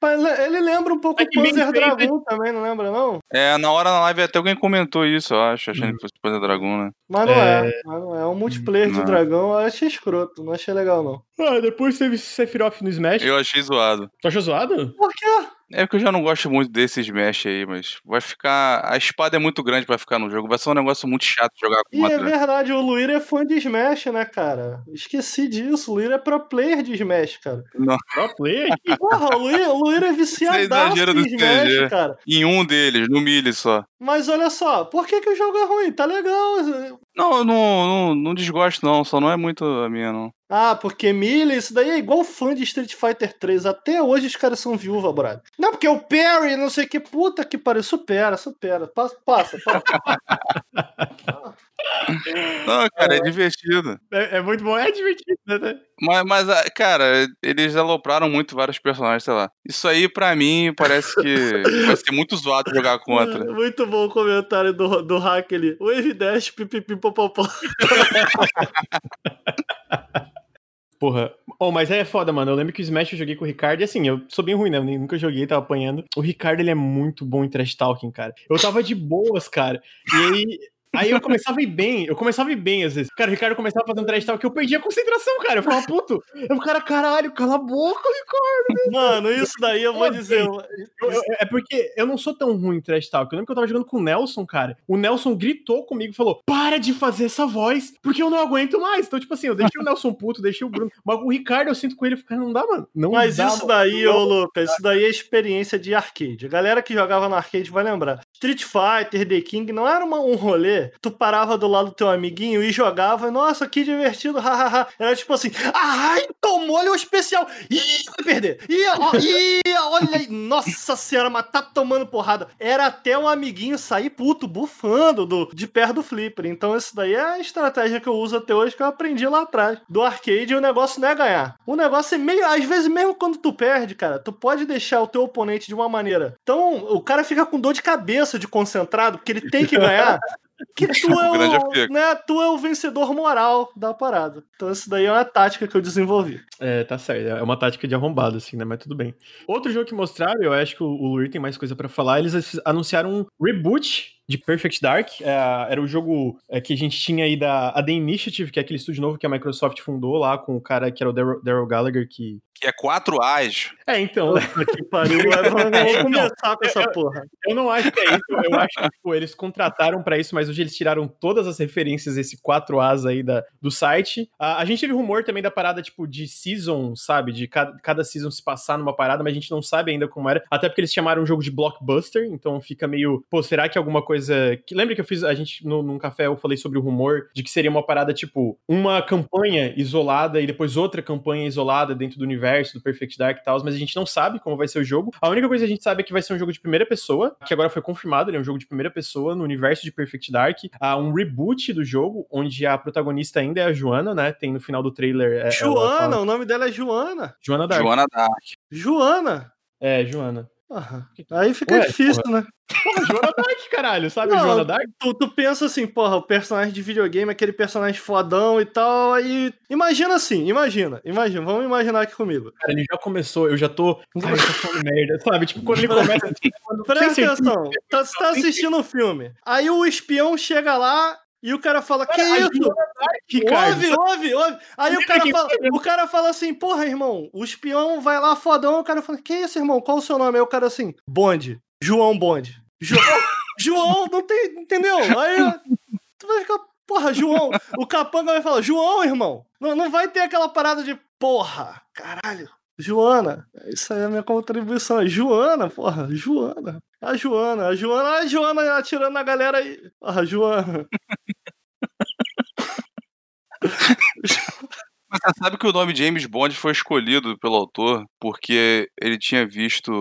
[SPEAKER 2] Ele lembra um pouco é o Panzer Dragon também, não lembra, não?
[SPEAKER 3] É, na hora na live até alguém comentou isso, eu acho, achando hum. que fosse Panzer Dragon, né?
[SPEAKER 2] Mas não é, é mas não é. Um multiplayer não. de dragão eu achei escroto, não achei legal, não.
[SPEAKER 1] Ah, depois teve Sephiroth no Smash.
[SPEAKER 3] Eu achei zoado.
[SPEAKER 1] Tu achou zoado?
[SPEAKER 2] Por quê?
[SPEAKER 3] É que eu já não gosto muito desse Smash aí, mas vai ficar. A espada é muito grande para ficar no jogo. Vai ser um negócio muito chato jogar com
[SPEAKER 2] E é verdade, o Luir é fã de Smash, né, cara? Esqueci disso. O Luir é pro player de Smash, cara.
[SPEAKER 1] Não. Pro player?
[SPEAKER 2] Porra, o Luir, o Luir é viciadaço em Smash, CG. cara.
[SPEAKER 3] Em um deles, no Melee só.
[SPEAKER 2] Mas olha só, por que, que o jogo é ruim? Tá legal.
[SPEAKER 3] Não, eu não, não, não desgosto, não. Só não é muito a minha, não.
[SPEAKER 2] Ah, porque Melee, isso daí é igual fã de Street Fighter 3. Até hoje os caras são viúva, brother. Não, porque o Perry, não sei o que. Puta que pariu. Supera, supera. Passa, passa. passa.
[SPEAKER 3] Não, cara, é, é divertido.
[SPEAKER 1] É, é, muito bom, é divertido, né?
[SPEAKER 3] Mas, mas, ah, cara, eles alopraram muito vários personagens, sei lá. Isso aí, pra mim, parece que vai ser muito zoado jogar contra.
[SPEAKER 2] Muito bom o comentário do, do hack ali. Wave Dash, pipipi, popopó.
[SPEAKER 1] Porra. Oh, mas é foda, mano. Eu lembro que o Smash eu joguei com o Ricardo e assim, eu sou bem ruim, né? Eu nunca joguei, tava apanhando. O Ricardo, ele é muito bom em trash talking, cara. Eu tava de boas, cara. E aí, Aí eu começava a ir bem, eu começava a ir bem às vezes. Cara, o Ricardo começava fazendo trash talk que eu perdia a concentração, cara. Eu falava, puto, eu, cara, caralho, cala a boca, Ricardo.
[SPEAKER 2] Mano, isso daí eu vou dizer. Eu,
[SPEAKER 1] eu, é porque eu não sou tão ruim em trash talk. Eu lembro que eu tava jogando com o Nelson, cara. O Nelson gritou comigo e falou: para de fazer essa voz, porque eu não aguento mais. Então, tipo assim, eu deixei o Nelson puto, deixei o Bruno. Mas o Ricardo, eu sinto com ele, cara, não dá, mano. Não
[SPEAKER 2] Mas
[SPEAKER 1] dá,
[SPEAKER 2] isso daí, ô Lucas, isso daí é experiência de arcade. A galera que jogava no arcade vai lembrar. Street Fighter, The King, não era uma, um rolê. Tu parava do lado do teu amiguinho e jogava. Nossa, que divertido, hahaha. Era tipo assim, ai, tomou-lhe o especial. Ih, vai perder. Ih, olha aí. Nossa senhora, mas tá tomando porrada. Era até um amiguinho sair puto, bufando do, de perto do flipper. Então isso daí é a estratégia que eu uso até hoje, que eu aprendi lá atrás. Do arcade, o negócio não é ganhar. O negócio é meio, às vezes mesmo quando tu perde, cara, tu pode deixar o teu oponente de uma maneira. Então, o cara fica com dor de cabeça de concentrado, porque ele tem que ganhar. Que tu é, o, né, tu é o vencedor moral da parada. Então, isso daí é uma tática que eu desenvolvi.
[SPEAKER 1] É, tá certo. É uma tática de arrombado, assim, né? Mas tudo bem. Outro jogo que mostraram, eu acho que o Luir tem mais coisa para falar, eles anunciaram um reboot de Perfect Dark. É, era o jogo é, que a gente tinha aí da The Initiative, que é aquele estúdio novo que a Microsoft fundou lá com o cara que era o Daryl Gallagher, que.
[SPEAKER 3] Que é 4 As.
[SPEAKER 1] É, então.
[SPEAKER 2] que pariu. Vamos começar com essa porra.
[SPEAKER 1] Eu, eu, não acho que é isso. Eu acho que tipo, eles contrataram para isso, mas hoje eles tiraram todas as referências desse 4 As aí da, do site. A, a gente teve rumor também da parada, tipo, de season, sabe? De cada, cada season se passar numa parada, mas a gente não sabe ainda como era. Até porque eles chamaram um jogo de blockbuster, então fica meio. Pô, será que alguma coisa coisa. Que, lembra que eu fiz. A gente, no, num café, eu falei sobre o rumor de que seria uma parada tipo uma campanha isolada e depois outra campanha isolada dentro do universo do Perfect Dark e tal, mas a gente não sabe como vai ser o jogo. A única coisa que a gente sabe é que vai ser um jogo de primeira pessoa, que agora foi confirmado, ele é um jogo de primeira pessoa no universo de Perfect Dark. Há um reboot do jogo, onde a protagonista ainda é a Joana, né? Tem no final do trailer.
[SPEAKER 2] É, Joana, fala... o nome dela é Joana.
[SPEAKER 1] Joana Dark.
[SPEAKER 3] Joana Dark.
[SPEAKER 2] Joana.
[SPEAKER 1] É, Joana.
[SPEAKER 2] Aí fica Ué, difícil, porra. né?
[SPEAKER 1] Porra, Joana Dark, caralho, sabe não, Joana Dark?
[SPEAKER 2] Tu, tu pensa assim, porra, o personagem de videogame, aquele personagem fodão e tal, aí... Imagina assim, imagina, imagina, vamos imaginar aqui comigo.
[SPEAKER 1] Cara, ele já começou, eu já tô... Ai, eu tô falando merda, sabe? Tipo, quando ele começa...
[SPEAKER 2] Presta atenção, tá, você tá assistindo o um filme, aí o espião chega lá e o cara fala, que isso? ouve, ouve, ouve. Aí o cara, fala, o cara fala assim, porra, irmão, o espião vai lá fodão, o cara fala, que isso, irmão, qual o seu nome? Aí o cara assim, Bonde, João Bonde. João... João, não tem. Entendeu? Aí tu vai ficar. Porra, João. O capanga vai falar, João, irmão. Não, não vai ter aquela parada de porra, caralho. Joana, isso aí é a minha contribuição. É Joana, porra, Joana. A Joana, a Joana, a Joana atirando na galera aí. Porra, Joana.
[SPEAKER 3] Você sabe que o nome James Bond foi escolhido pelo autor porque ele tinha visto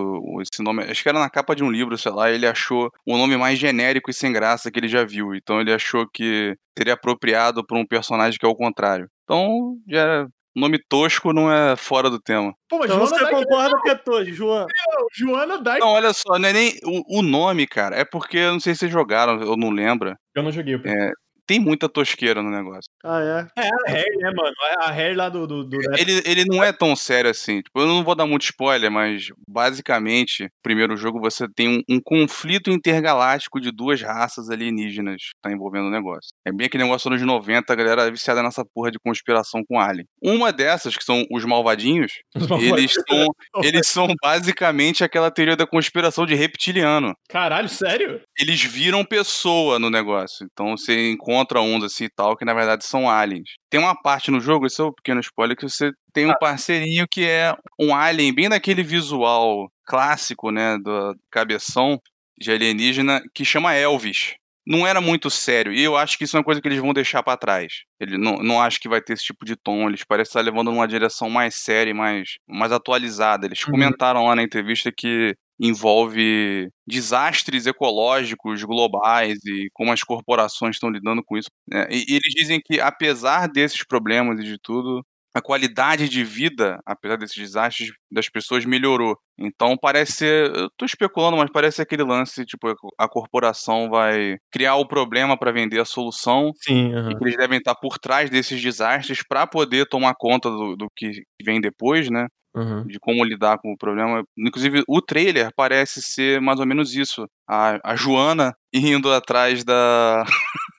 [SPEAKER 3] esse nome, acho que era na capa de um livro, sei lá, ele achou o nome mais genérico e sem graça que ele já viu. Então ele achou que seria apropriado para um personagem que é o contrário. Então já era nome tosco não é fora do tema.
[SPEAKER 2] Pô, mas então Joana você concorda que é tosco, Joana?
[SPEAKER 1] Joana Dark.
[SPEAKER 3] Não, olha só, não é nem o, o, nome, cara. É porque, eu não sei se vocês jogaram, eu não lembro.
[SPEAKER 1] Eu não joguei.
[SPEAKER 3] É, tem muita tosqueira no negócio.
[SPEAKER 2] Ah, é?
[SPEAKER 1] É a Harry, né, mano? A Harry lá do. do, do...
[SPEAKER 3] Ele, ele não é tão sério assim. Tipo, eu não vou dar muito spoiler, mas basicamente, primeiro jogo você tem um, um, conflito intergaláctico de duas raças alienígenas que tá envolvendo o negócio. É bem aquele negócio nos 90, a galera é viciada nessa porra de conspiração com Alien. Uma dessas, que são os malvadinhos, os malvadinhos. eles, são, eles são basicamente aquela teoria da conspiração de reptiliano.
[SPEAKER 1] Caralho, sério?
[SPEAKER 3] Eles viram pessoa no negócio. Então você encontra encontra uns assim e tal, que na verdade são aliens. Tem uma parte no jogo, esse é um pequeno spoiler, que você tem um ah. parceirinho que é um alien bem daquele visual clássico, né, do cabeção de alienígena, que chama Elvis. Não era muito sério, e eu acho que isso é uma coisa que eles vão deixar para trás. Ele não, não acho que vai ter esse tipo de tom, eles parecem estar levando numa direção mais séria, mais, mais atualizada. Eles uhum. comentaram lá na entrevista que envolve desastres ecológicos globais e como as corporações estão lidando com isso. Né? E, e, eles dizem que, apesar desses problemas e de tudo, a qualidade de vida, apesar desses desastres, das pessoas melhorou. Então parece ser, eu tô especulando, mas parece aquele lance, tipo, a corporação vai criar o problema para vender a solução.
[SPEAKER 1] Sim, uhum.
[SPEAKER 3] E que eles devem estar por trás desses desastres para poder tomar conta do, do que vem depois, né? Uhum. De como lidar com o problema. Inclusive, o trailer parece ser mais ou menos isso. A, a Joana indo atrás da.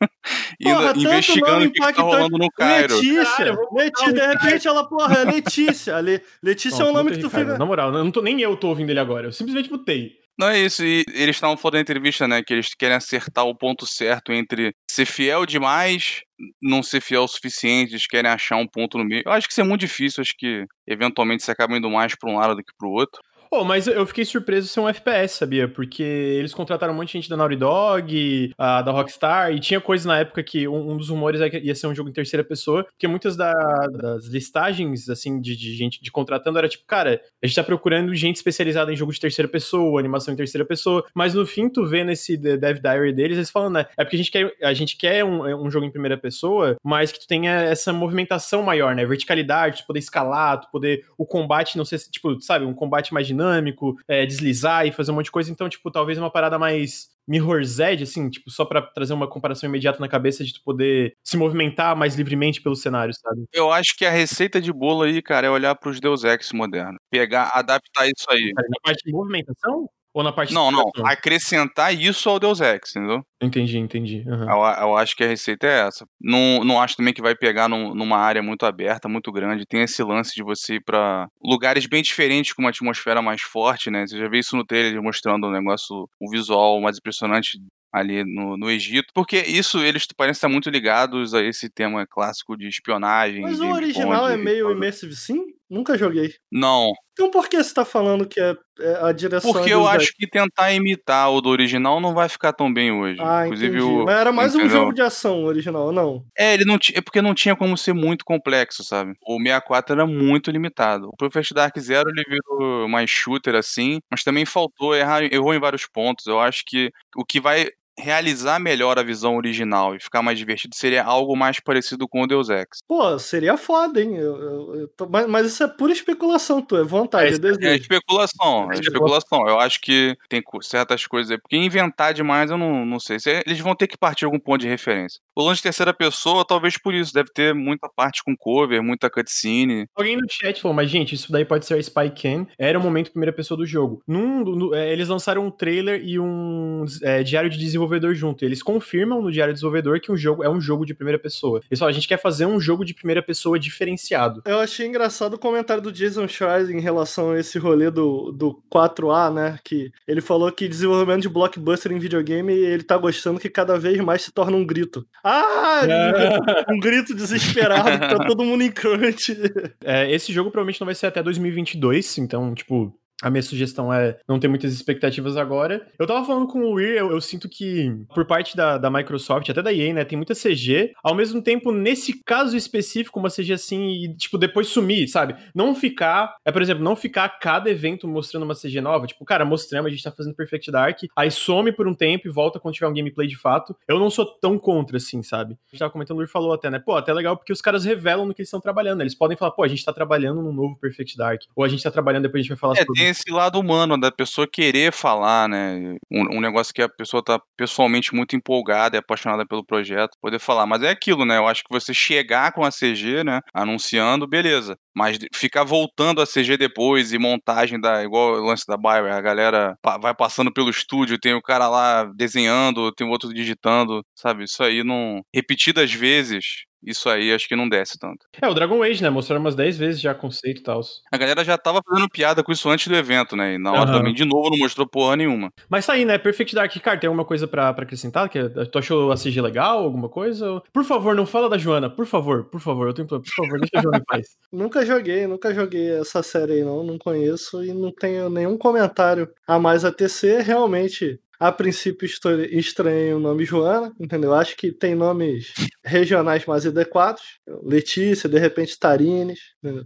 [SPEAKER 3] indo, porra, investigando o que, que tá rolando no Cairo.
[SPEAKER 2] Letícia, Letícia de repente ela, porra, é Letícia. Le, Letícia é um nome que tu fica.
[SPEAKER 1] Na moral, não tô, nem eu tô ouvindo ele agora. Eu simplesmente botei.
[SPEAKER 3] Não é isso, e eles estavam falando na entrevista, né, que eles querem acertar o ponto certo entre ser fiel demais, não ser fiel o suficiente, eles querem achar um ponto no meio. Eu acho que isso é muito difícil, acho que eventualmente você acaba indo mais para um lado do que para o outro.
[SPEAKER 1] Pô, mas eu fiquei surpreso ser um FPS, sabia? Porque eles contrataram um monte de gente da Naughty Dog, a, da Rockstar, e tinha coisa na época que um, um dos rumores é ia ser um jogo em terceira pessoa, porque muitas da, das listagens, assim, de, de, gente de contratando era tipo, cara, a gente tá procurando gente especializada em jogo de terceira pessoa, animação em terceira pessoa, mas no fim tu vê nesse Dev Diary deles, eles falam, né, é porque a gente quer, a gente quer um, um jogo em primeira pessoa, mas que tu tenha essa movimentação maior, né, verticalidade, tu poder escalar, tu poder, o combate não ser, tipo, sabe, um combate mais dinâmico, dinâmico, é, deslizar e fazer um monte de coisa. Então, tipo, talvez uma parada mais Mirror's Edge, assim, tipo, só para trazer uma comparação imediata na cabeça de tu poder se movimentar mais livremente pelo cenário, sabe?
[SPEAKER 3] Eu acho que a receita de bolo aí, cara, é olhar pros Deus Ex modernos. Pegar, adaptar isso aí.
[SPEAKER 1] Na parte de movimentação? Ou na parte
[SPEAKER 3] Não, não. Acrescentar isso ao Deus Ex, entendeu?
[SPEAKER 1] Entendi, entendi. Uhum.
[SPEAKER 3] Eu, eu, acho que a receita é essa. Não, não acho também que vai pegar num, numa área muito aberta, muito grande. Tem esse lance de você ir pra lugares bem diferentes, com uma atmosfera mais forte, né? Você já vê isso no trailer mostrando um negócio, um visual mais impressionante ali no, no Egito, porque isso eles parecem estar muito ligados a esse tema clássico de espionagem.
[SPEAKER 2] Mas o original é meio immersive sim? Nunca joguei.
[SPEAKER 3] Não.
[SPEAKER 2] Então por que você tá falando que é, é a direção
[SPEAKER 3] Porque eu acho que tentar imitar o do original não vai ficar tão bem hoje.
[SPEAKER 2] Ah, Inclusive entendi. o. Mas era mais entendeu? um jogo de ação original, não?
[SPEAKER 3] É, ele não é porque não tinha como ser muito complexo, sabe? O 64 era muito limitado. O Prophet Dark Zero ele virou mais shooter assim, mas também faltou, errar, errou em vários pontos. Eu acho que o que vai realizar melhor a visão original e ficar mais divertido seria algo mais parecido com o Deus Ex.
[SPEAKER 2] Pô, seria foda, hein? Eu, eu, eu tô... mas, mas, isso é pura especulação, tu, é vontade, é,
[SPEAKER 3] é, é especulação, é, é especulação. Eu acho que tem certas coisas aí, porque inventar demais eu não, não sei. Eles vão ter que partir de algum ponto de referência. O lance de terceira pessoa, talvez por isso, deve ter muita parte com cover, muita cutscene.
[SPEAKER 1] Alguém no chat falou, mas gente, isso daí pode ser a Spy Can, era o momento primeira pessoa do jogo. Num, no, é, eles lançaram um trailer e um é, diário de desenvolvimento desenvolvedor junto. E eles confirmam no diário do desenvolvedor que um jogo é um jogo de primeira pessoa. Eles falam, a gente quer fazer um jogo de primeira pessoa diferenciado.
[SPEAKER 2] Eu achei engraçado o comentário do Jason Schreier em relação a esse rolê do, do 4A, né? Que ele falou que desenvolvimento de blockbuster em videogame, ele tá gostando que cada vez mais se torna um grito. Ah! um grito desesperado, tá todo mundo em crunch.
[SPEAKER 1] É, esse jogo provavelmente não vai ser até 2022, então, tipo, a minha sugestão é não ter muitas expectativas agora. Eu tava falando com o Weir, eu, eu, sinto que, por parte da, da Microsoft, até da EA, né, tem muita CG. Ao mesmo tempo, nesse caso específico, uma CG assim, e, tipo, depois sumir, sabe? Não ficar, é, por exemplo, não ficar cada evento mostrando uma CG nova. Tipo, cara, mostramos, a gente tá fazendo Perfect Dark, aí some por um tempo e volta quando tiver um gameplay de fato. Eu não sou tão contra, assim, sabe? A gente tava comentando, o Weir falou até, né? Pô, até legal porque os caras revelam no que eles estão trabalhando. Eles podem falar, pô, a gente tá trabalhando num novo Perfect Dark. Ou a gente tá trabalhando, depois a gente vai falar
[SPEAKER 3] é, sobre esse lado humano da pessoa querer falar, né? Um, um, negócio que a pessoa tá pessoalmente muito empolgada e apaixonada pelo projeto, poder falar. Mas é aquilo, né? Eu acho que você chegar com a CG, né? Anunciando, beleza. Mas ficar voltando a CG depois e montagem da. igual o lance da Bioware, a galera vai passando pelo estúdio, tem o cara lá desenhando, tem o outro digitando, sabe? Isso aí não. Repetidas vezes, isso aí acho que não desce tanto.
[SPEAKER 1] É, o Dragon Age, né? Mostraram umas 10 vezes já conceito e tal.
[SPEAKER 3] A galera já tava fazendo piada com isso antes do evento, né? E na hora uhum. também, de novo, não mostrou porra nenhuma.
[SPEAKER 1] Mas tá aí, né? Perfect Dark, cara, tem alguma coisa pra, pra acrescentar? Que, tu achou a CG legal? Alguma coisa? Por favor, não fala da Joana, por favor, por favor. Eu tenho por favor, deixa a Joana em paz.
[SPEAKER 2] nunca joguei, nunca joguei essa série aí, não. Não conheço e não tenho nenhum comentário a mais a tecer. Realmente, a princípio estranho o nome Joana, entendeu? Acho que tem nomes regionais mais adequados. Letícia, de repente Tarines, entendeu?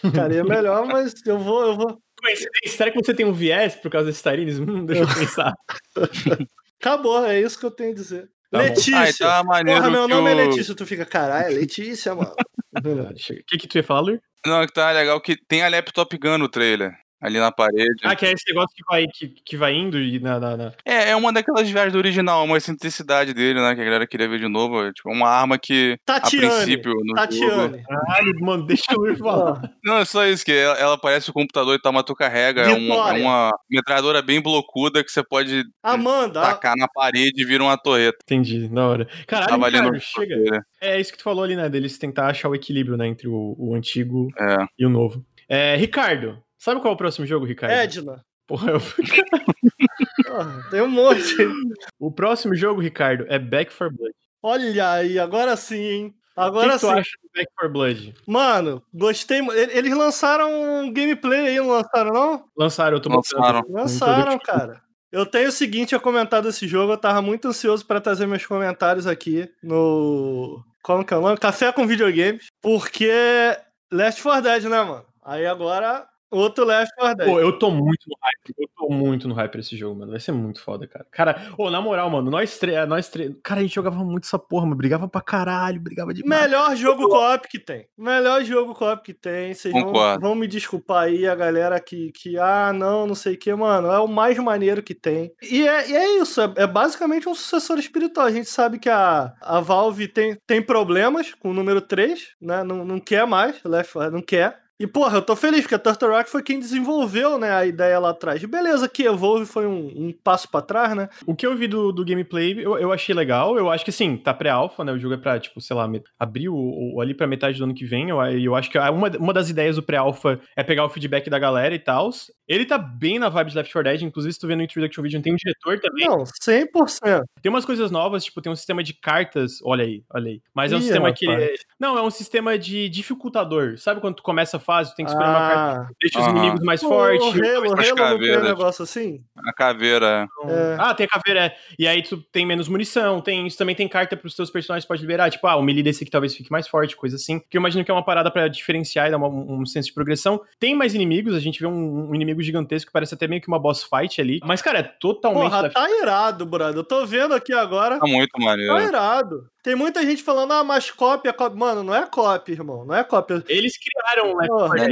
[SPEAKER 2] Ficaria melhor, mas eu vou, eu vou.
[SPEAKER 1] Será que você tem um viés por causa desses Tarines? Hum, deixa eu pensar.
[SPEAKER 2] Acabou, é isso que eu tenho a dizer. Tá Letícia! Ah, então é Porra, meu nome é Letícia, tu fica, caralho, é Letícia, mano.
[SPEAKER 1] O que, que tu ia falar, Lu?
[SPEAKER 3] Não, que tá legal que tem a Laptop Gun no trailer ali na parede.
[SPEAKER 1] Ah, que é esse negócio que vai, que, que vai indo e na, na, na,
[SPEAKER 3] É, é uma daquelas viagens do original, uma excentricidade dele, né? Que a galera queria ver de novo. É, tipo, uma arma que Tatiane, a princípio. No
[SPEAKER 2] Tatiane.
[SPEAKER 1] Caralho, mano, deixa eu ir falar.
[SPEAKER 3] Não, é só isso, que ela, ela parece o computador e tá tu carrega. É, um, é, uma metralhadora bem blocuda que você pode
[SPEAKER 2] Amanda,
[SPEAKER 3] tacar na parede e vira uma torreta.
[SPEAKER 1] Entendi, na hora. Caralho, cara, chega. É isso que tu falou ali, né? Deles tentar achar o equilíbrio, né? Entre o, o antigo
[SPEAKER 3] é.
[SPEAKER 1] e o novo. É, Ricardo, Sabe qual é o próximo jogo, Ricardo?
[SPEAKER 2] Edna.
[SPEAKER 1] Porra, eu...
[SPEAKER 2] tem um monte.
[SPEAKER 1] O próximo jogo, Ricardo, é Back for Blood.
[SPEAKER 2] Olha aí, agora sim, hein? Agora
[SPEAKER 1] o que,
[SPEAKER 2] que
[SPEAKER 1] tu acha do Back for Blood?
[SPEAKER 2] Mano, gostei. Eles lançaram um gameplay aí, não lançaram, não?
[SPEAKER 1] Lançaram, eu tô
[SPEAKER 3] Lançaram.
[SPEAKER 2] Lançaram, cara. Eu tenho o seguinte a comentar desse jogo, eu tava muito ansioso para trazer meus comentários aqui no. Como que é o nome? Café com videogames. Porque Last 4 Dead, né, mano? Aí agora Outro Left 4 Dead.
[SPEAKER 1] Pô, eu tô muito no hype. Eu tô muito no hype desse jogo, mano. Vai ser muito foda, cara. Cara, ô, na moral, mano, nós três. Nós três. Cara, a gente jogava muito essa porra, mano. Brigava pra caralho, brigava demais.
[SPEAKER 2] Melhor jogo co-op que tem. Melhor jogo co-op que tem. Vocês vão, vão, me desculpar aí, a galera que, que, ah, não, não sei o que, mano. É o mais maneiro que tem. E é, e é isso, é, é, basicamente um sucessor espiritual. A gente sabe que a, a Valve tem, tem problemas com o número 3, né? Não, não quer mais, Left 4 não quer. E, porra, eu tô feliz, porque a Turtle Rock foi quem desenvolveu, né, a ideia lá atrás. Beleza, que Evolve foi um, um passo para trás, né?
[SPEAKER 1] O que eu vi do, do gameplay, eu, eu achei legal. Eu acho que, sim, tá pré-alpha, né? O jogo é pra, tipo, sei lá, abril ou ali pra metade do ano que vem. Eu, eu acho que uma, uma das ideias do pré-alpha é pegar o feedback da galera e tal. Ele tá bem na vibe de Left 4 Dead, inclusive, se tu vê no Introduction Video, tem um diretor também.
[SPEAKER 2] Não, 100%.
[SPEAKER 1] Tem umas coisas novas, tipo, tem um sistema de cartas, olha aí, olha aí. Mas é um Ih, sistema rapaz. que... É... Não, é um sistema de dificultador. Sabe quando tu começa a fase, tem que escolher ah. uma ah, deixa os inimigos mais fortes. O
[SPEAKER 2] Halo, Halo não tem um negócio assim?
[SPEAKER 3] A caveira.
[SPEAKER 1] É. Ah, tem a caveira, é. E aí tu tem menos munição, tem, isso também tem carta pros teus personagens pode liberar. Tipo, ah, o melee desse aqui talvez fique mais forte, coisa assim. Que eu imagino que é uma parada pra diferenciar e dar uma, um, senso de progressão. Tem mais inimigos, a gente vê um, um, inimigo gigantesco que parece até meio que uma boss fight ali. Mas, cara, é totalmente...
[SPEAKER 2] Porra, tá irado, brother. Eu tô vendo aqui agora.
[SPEAKER 3] Tá muito maneiro.
[SPEAKER 2] Tá irado. Tem muita gente falando, ah, mas cópia, cópia. Mano, não é cópia, irmão. Não é cópia.
[SPEAKER 1] Eles criaram né?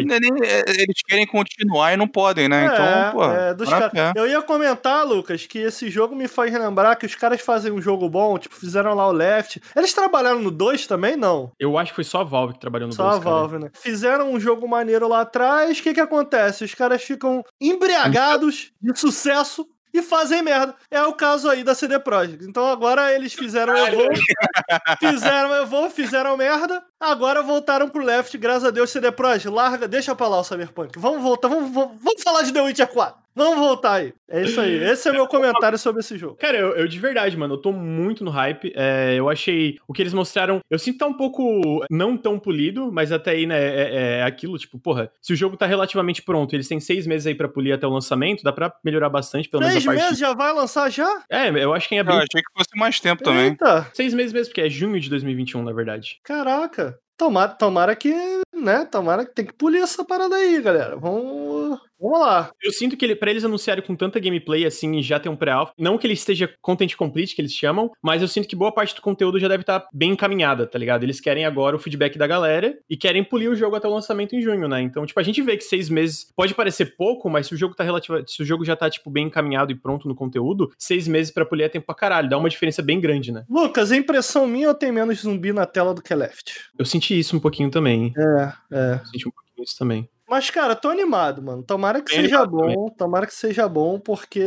[SPEAKER 3] Eles querem continuar e não podem, né? Então, é, pô. É,
[SPEAKER 2] dos cara... Eu ia comentar, Lucas, que esse jogo me faz lembrar que os caras fazem um jogo bom, tipo, fizeram lá o Left. Eles trabalharam no 2 também, não?
[SPEAKER 1] Eu acho que foi só a Valve que trabalhou no 2.
[SPEAKER 2] Só dois, a Valve, cara. né? Fizeram um jogo maneiro lá atrás. O que que acontece? Os caras ficam embriagados de sucesso e fazem merda. É o caso aí da CD Projekt. Então agora eles fizeram o Evolve, fizeram o Evolve, fizeram merda, agora voltaram pro Left, graças a Deus, CD Projekt, larga, deixa pra lá o Cyberpunk. Vamos voltar, vamos, vamos, vamos falar de The Witcher 4. Vamos voltar aí. É isso aí. Esse é meu comentário sobre esse jogo.
[SPEAKER 1] Cara, eu, eu de verdade, mano, eu tô muito no hype. É, eu achei o que eles mostraram. Eu sinto que tá um pouco não tão polido, mas até aí, né, é, é aquilo, tipo, porra, se o jogo tá relativamente pronto, eles têm seis meses aí pra polir até o lançamento, dá pra melhorar bastante, pelo
[SPEAKER 2] Seis
[SPEAKER 1] menos parte.
[SPEAKER 2] meses já vai lançar já?
[SPEAKER 1] É, eu acho que em
[SPEAKER 3] Eu
[SPEAKER 1] abril.
[SPEAKER 3] achei que fosse mais tempo também.
[SPEAKER 2] Eita,
[SPEAKER 1] Seis meses mesmo, porque é junho de 2021, na verdade.
[SPEAKER 2] caraca. Tomara, tomara que, né, tomara que tem que polir essa parada aí, galera. Vamos, vamos lá.
[SPEAKER 1] Eu sinto que ele, pra eles anunciarem com tanta gameplay assim e já ter um pré-alpha, não que ele esteja content complete, que eles chamam, mas eu sinto que boa parte do conteúdo já deve estar bem encaminhada, tá ligado? Eles querem agora o feedback da galera e querem polir o jogo até o lançamento em junho, né? Então, tipo, a gente vê que seis meses pode parecer pouco, mas se o jogo tá relativo, se o jogo já tá, tipo, bem encaminhado e pronto no conteúdo, seis meses pra polir é tempo pra caralho, dá uma diferença bem grande, né?
[SPEAKER 2] Lucas, é impressão minha ou tem menos zumbi na tela do que Left?
[SPEAKER 1] Eu senti isso um pouquinho também.
[SPEAKER 2] É, é.
[SPEAKER 1] Eu senti um pouquinho isso também.
[SPEAKER 2] Mas, cara, tô animado, mano. Tomara que
[SPEAKER 1] Bem
[SPEAKER 2] seja
[SPEAKER 1] animado
[SPEAKER 2] bom. Tomara que seja bom, porque.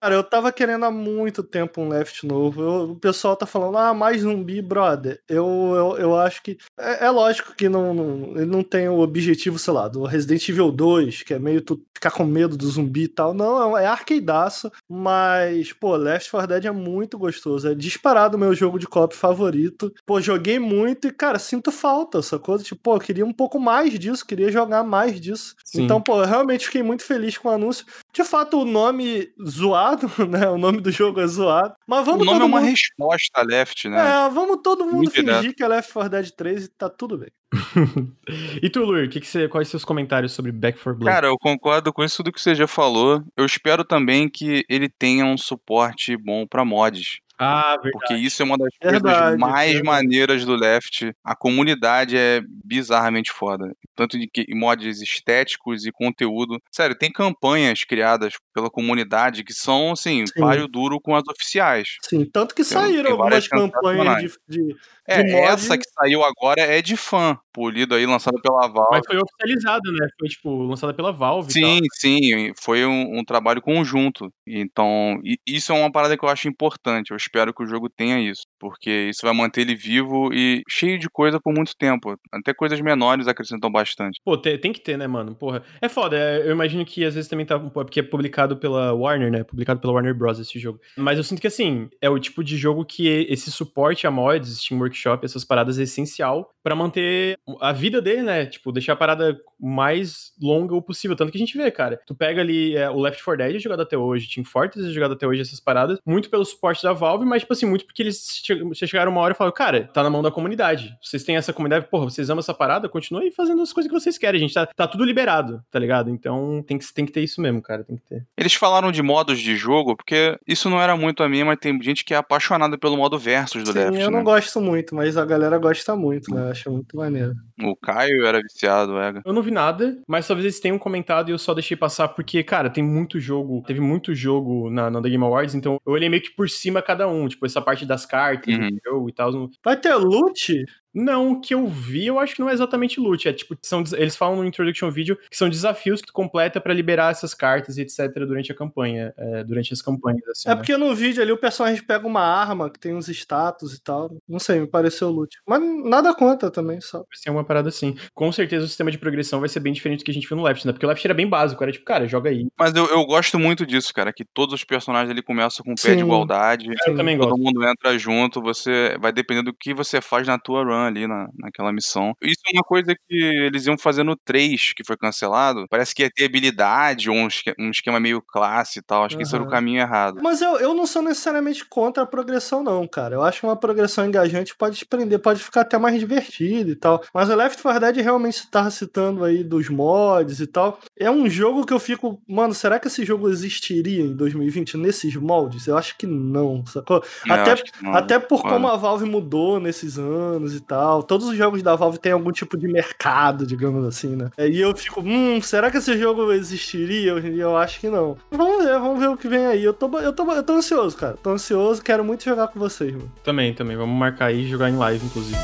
[SPEAKER 2] Cara, eu tava querendo há muito tempo um left novo. Eu- o pessoal tá falando, ah, mais zumbi, brother. Eu, eu, eu acho que. É, é lógico que não, não- ele não tem o objetivo, sei lá, do Resident Evil 2, que é meio tu ficar com medo do zumbi e tal. Não, é arcaidaço. Mas, pô, Left 4 Dead é muito gostoso. É disparado o meu jogo de co-op favorito. Pô, joguei muito e, cara, sinto falta, essa coisa. Tipo, pô, eu queria um pouco mais disso, queria jogar mais disso.
[SPEAKER 1] Sim.
[SPEAKER 2] Então, pô, eu realmente fiquei muito feliz com o anúncio. De fato, o nome zoado, né? O nome do jogo é zoado. Mas vamos
[SPEAKER 3] o nome
[SPEAKER 2] todo
[SPEAKER 3] é uma
[SPEAKER 2] mundo...
[SPEAKER 3] resposta a Left, né?
[SPEAKER 2] É, vamos todo mundo
[SPEAKER 3] Muito
[SPEAKER 2] fingir
[SPEAKER 3] direto.
[SPEAKER 2] que é Left 4 Dead 3 e tá tudo bem.
[SPEAKER 1] e tu, Lur, que que você, quais seus comentários sobre Back 4 Blood?
[SPEAKER 3] Cara, eu concordo com isso tudo que você já falou. Eu espero também que ele tenha um suporte bom pra mods.
[SPEAKER 1] Ah, verdade.
[SPEAKER 3] Porque isso é uma das coisas
[SPEAKER 2] Verdade,
[SPEAKER 3] mais
[SPEAKER 2] verdade.
[SPEAKER 3] maneiras do Left. A comunidade é bizarramente foda. Tanto de que mods estéticos e conteúdo. Sério, tem campanhas criadas pela comunidade que são, assim,
[SPEAKER 2] Sim.
[SPEAKER 3] páreo duro com as oficiais.
[SPEAKER 2] Sim, tanto que
[SPEAKER 3] Tem-
[SPEAKER 2] saíram
[SPEAKER 3] tem
[SPEAKER 2] algumas campanhas de, de,
[SPEAKER 3] É,
[SPEAKER 2] mod.
[SPEAKER 3] essa que saiu agora é de fã, polido aí, lançada pela Valve.
[SPEAKER 1] Mas foi oficializada, né? Foi, tipo, lançada pela Valve e
[SPEAKER 3] Sim, sim, foi um, um trabalho conjunto. Então, isso é uma parada que eu acho importante. Eu espero que o jogo tenha isso, porque isso vai manter ele vivo e cheio de coisa por muito tempo. Até coisas menores acrescentam bastante.
[SPEAKER 1] Pô, te- tem que ter, né, mano? Porra. É foda. é, Eu imagino que às vezes também tá. Porque é publicado pela Warner, né? Publicado pela Warner Bros. esse jogo. Mas eu sinto que, assim, é o tipo de jogo que esse suporte a mods, Steam Workshop, essas paradas é essencial pra manter a vida dele, né? Tipo, deixar a parada mais longa o possível. Tanto que a gente vê, cara. Tu pega ali é, o Left 4 Dead é jogado até hoje, Team Fortress é jogado até hoje, essas paradas. Muito pelo suporte da Valve, mas, tipo assim, muito porque eles che- chegaram uma hora e falaram, cara, tá na mão da comunidade. Vocês têm essa comunidade, porra, vocês amam essa parada, continuem fazendo as coisas que vocês querem, gente. Tá, tá tudo liberado, tá ligado? Então tem que, tem que ter isso mesmo, cara. Tem que ter.
[SPEAKER 3] Eles falaram de modos de jogo, porque isso não era muito a mim, mas tem gente que é apaixonada pelo modo versus do
[SPEAKER 2] Sim,
[SPEAKER 3] Left,
[SPEAKER 2] eu
[SPEAKER 3] né?
[SPEAKER 2] não gosto muito, mas a galera gosta muito, né? Eu acho muito maneiro.
[SPEAKER 3] O Caio era viciado, Ega.
[SPEAKER 1] Eu não vi nada, mas talvez eles tenham comentado e eu só deixei passar porque, cara, tem muito jogo, teve muito jogo na, na The Game Awards, então eu olhei meio que por cima cada um, tipo, essa parte das cartas
[SPEAKER 3] Uhum.
[SPEAKER 1] do jogo e tal.
[SPEAKER 2] Vai ter loot?
[SPEAKER 1] Não, o que eu vi, eu acho que não é exatamente loot. É tipo, são, eles falam no introduction video que são desafios que tu completa pra liberar essas cartas e etc. durante a campanha. é, durante as campanhas, assim.
[SPEAKER 2] É
[SPEAKER 1] né?
[SPEAKER 2] porque no vídeo ali o personagem pega uma arma que tem uns status e tal. Não sei, me pareceu loot. Mas nada contra também, só.
[SPEAKER 1] Vai ser uma parada assim. Com certeza o sistema de progressão vai ser bem diferente do que a gente viu no Left, né? Porque o Left era bem básico, era tipo, cara, joga aí.
[SPEAKER 3] Mas eu, eu gosto muito disso, cara, que todos os personagens ali começam com o pé
[SPEAKER 2] Sim.
[SPEAKER 3] de igualdade.
[SPEAKER 1] Eu também
[SPEAKER 3] Todo
[SPEAKER 1] gosto.
[SPEAKER 3] mundo entra junto, você vai depender do que você faz na tua run ali, na, naquela missão. Isso é uma coisa que eles iam fazer no 3, que foi cancelado. Parece que ia ter habilidade, ou um, esque- um esquema meio classe e tal. Acho que esse era o caminho errado.
[SPEAKER 2] Mas eu, eu não sou necessariamente contra a progressão, não, cara. Eu acho que uma progressão engajante pode te prender, pode ficar até mais divertido e tal. Mas o Left 4 Dead realmente tá citando aí dos mods e tal. É um jogo que eu fico, mano, será que esse jogo existiria em 2020 nesses moldes? Eu acho que não, sacou?
[SPEAKER 3] É,
[SPEAKER 2] até. Até por como a Valve mudou nesses anos e tal. Todos os jogos da Valve têm algum tipo de mercado, digamos assim, né? E eu fico, hum, será que esse jogo existiria? Eu acho que não. Vamos ver, vamos ver o que vem aí. Eu tô, eu tô, eu tô ansioso, cara. Tô ansioso, quero muito jogar com vocês, mano.
[SPEAKER 1] Também, também. Vamos marcar aí e jogar em live, inclusive.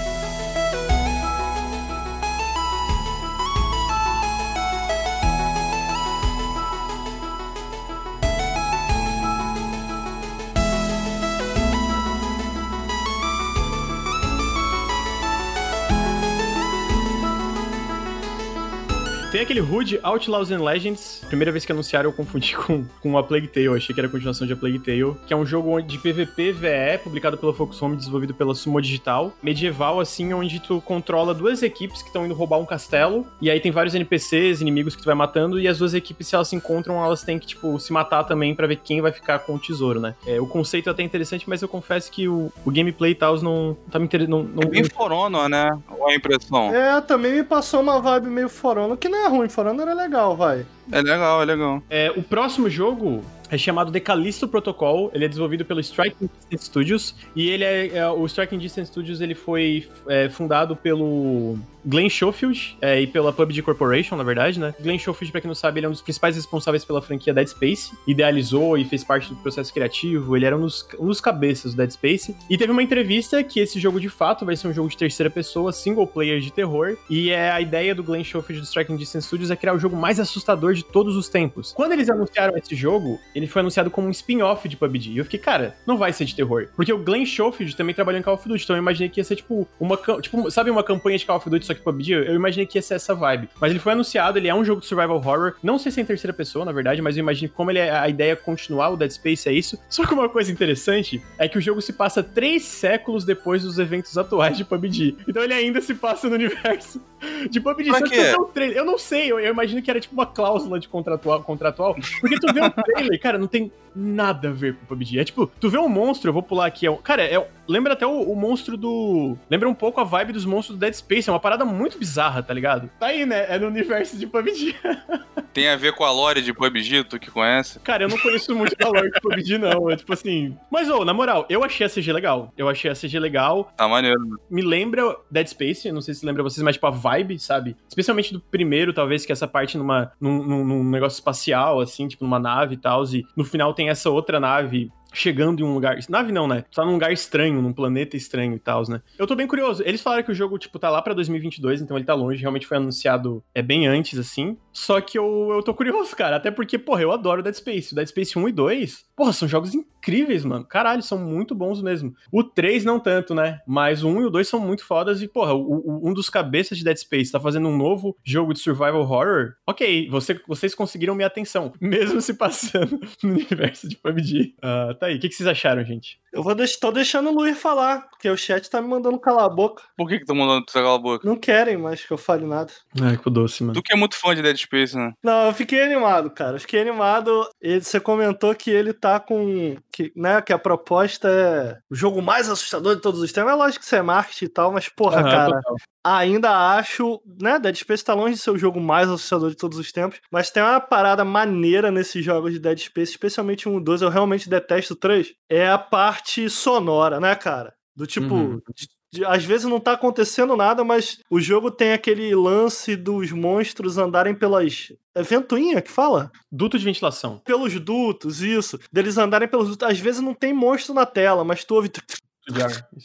[SPEAKER 1] Tem aquele Hood Outlaws and Legends. Primeira vez que anunciaram, eu confundi com, com a Plague Tale. Eu achei que era a continuação de A Plague Tale. Que é um jogo de PVP VE, publicado pela Focus Home, desenvolvido pela Sumo Digital. Medieval, assim, onde tu controla duas equipes que estão indo roubar um castelo. E aí tem vários NPCs, inimigos que tu vai matando. E as duas equipes, se elas se encontram, elas têm que, tipo, se matar também para ver quem vai ficar com o tesouro, né? É, o conceito é até interessante, mas eu confesso que o, o gameplay e tal não tá me interessando. Não, não,
[SPEAKER 3] É bem For Honor, né? Ou a impressão?
[SPEAKER 2] É, também me passou uma vibe meio For Honor, que não é ruim, For Honor é legal, vai.
[SPEAKER 3] É legal, é legal.
[SPEAKER 1] É, o próximo jogo é chamado The Callisto Protocol. Ele é desenvolvido pelo Striking Distance Studios. E ele é, é- o Striking Distance Studios ele foi é, fundado pelo Glenn Schofield é, e pela PUBG Corporation, na verdade, né? Glenn Schofield, pra quem não sabe, ele é um dos principais responsáveis pela franquia Dead Space. Idealizou e fez parte do processo criativo. Ele era um dos, um dos cabeças do Dead Space. E teve uma entrevista que esse jogo, de fato, vai ser um jogo de terceira pessoa, single player de terror. E é a ideia do Glenn Schofield do Striking Distance Studios é criar o jogo mais assustador de todos os tempos. Quando eles anunciaram esse jogo, ele foi anunciado como um spin-off de PUBG. E eu fiquei, cara, não vai ser de terror. Porque o Glenn Schofield também trabalhou em Call of Duty, então eu imaginei que ia ser tipo uma, tipo, sabe uma campanha de Call of Duty só que PUBG? Eu imaginei que ia ser essa vibe. Mas ele foi anunciado, ele é um jogo de survival horror, não sei se é em terceira pessoa, na verdade, mas eu imagino como ele é a ideia é continuar o Dead Space é isso. Só que uma coisa interessante é que o jogo se passa três séculos depois dos eventos atuais de PUBG. Então ele ainda se passa no universo de PUBG.
[SPEAKER 3] Pra
[SPEAKER 1] Só que
[SPEAKER 3] quê?
[SPEAKER 1] o trailer- Eu não sei, eu, eu imagino que era tipo uma cláusula de contratual, contratual porque tu vê o trailer, cara, não tem nada a ver com o PUBG. É tipo, tu vê um monstro, eu vou pular aqui. É um, cara, é, um- lembra até o, o monstro do. Lembra um pouco a vibe dos monstros do Dead Space. É uma parada muito bizarra, tá ligado? Tá aí, né? É no universo de PUBG.
[SPEAKER 3] Tem a ver com a lore de PUBG, tu que conhece?
[SPEAKER 1] Cara, eu não conheço muito da lore de PUBG, não. É tipo assim. Mas, ô, na moral, eu achei a CG legal. Eu achei a CG legal.
[SPEAKER 3] Tá maneiro.
[SPEAKER 1] me lembra Dead Space, não sei se lembra vocês, mas tipo a vibe, sabe? Especialmente do primeiro, talvez, que é essa parte numa, num, num- num negócio espacial, assim, tipo numa nave e tal, e no final tem essa outra nave chegando em um lugar. Nave não, né? Tá num lugar estranho, num planeta estranho e tal, né? Eu tô bem curioso. Eles falaram que o jogo, tipo, tá lá pra 2022, então ele tá longe. Realmente foi anunciado é bem antes, assim. Só que eu, eu tô curioso, cara. Até porque, porra, eu adoro Dead Space. O Dead Space 1 e 2, porra, são jogos incríveis, mano. Caralho, são muito bons mesmo. O 3 não tanto, né? Mas o 1 e o 2 são muito fodas. E, porra, o- o- um dos cabeças de Dead Space tá fazendo um novo jogo de survival horror. Ok, você- vocês conseguiram minha atenção. Mesmo se passando no universo de PUBG. Ah, tá aí. O que, que vocês acharam, gente?
[SPEAKER 2] Eu vou deix tô deixando o Luiz falar, porque o chat tá me mandando calar a boca.
[SPEAKER 3] Por que que tá mandando tu calar a boca?
[SPEAKER 2] Não querem mais que eu fale nada.
[SPEAKER 1] Ai, que doce, mano.
[SPEAKER 3] Tu que é muito fã de Dead Space, né?
[SPEAKER 2] Não, eu fiquei animado, cara. Eu fiquei animado. Ele, você comentou que ele tá com. Que, né, que a proposta é o jogo mais assustador de todos os tempos. É lógico que isso é marketing e tal, mas, porra,
[SPEAKER 1] Aham,
[SPEAKER 2] cara. Ainda acho. Né, Dead Space tá longe de ser o jogo mais assustador de todos os tempos. Mas tem uma parada maneira nesses jogos de Dead Space, especialmente um 2. Eu realmente detesto o 3. É a parte sonora, né, cara? Do tipo.
[SPEAKER 1] Uhum.
[SPEAKER 2] de- de- às vezes não tá acontecendo nada, mas o jogo tem aquele lance dos monstros andarem pelas. É ventoinha que fala?
[SPEAKER 1] Duto de ventilação.
[SPEAKER 2] Pelos dutos, isso. Deles andarem pelos dutos. Às vezes não tem monstro na tela, mas tu ouve.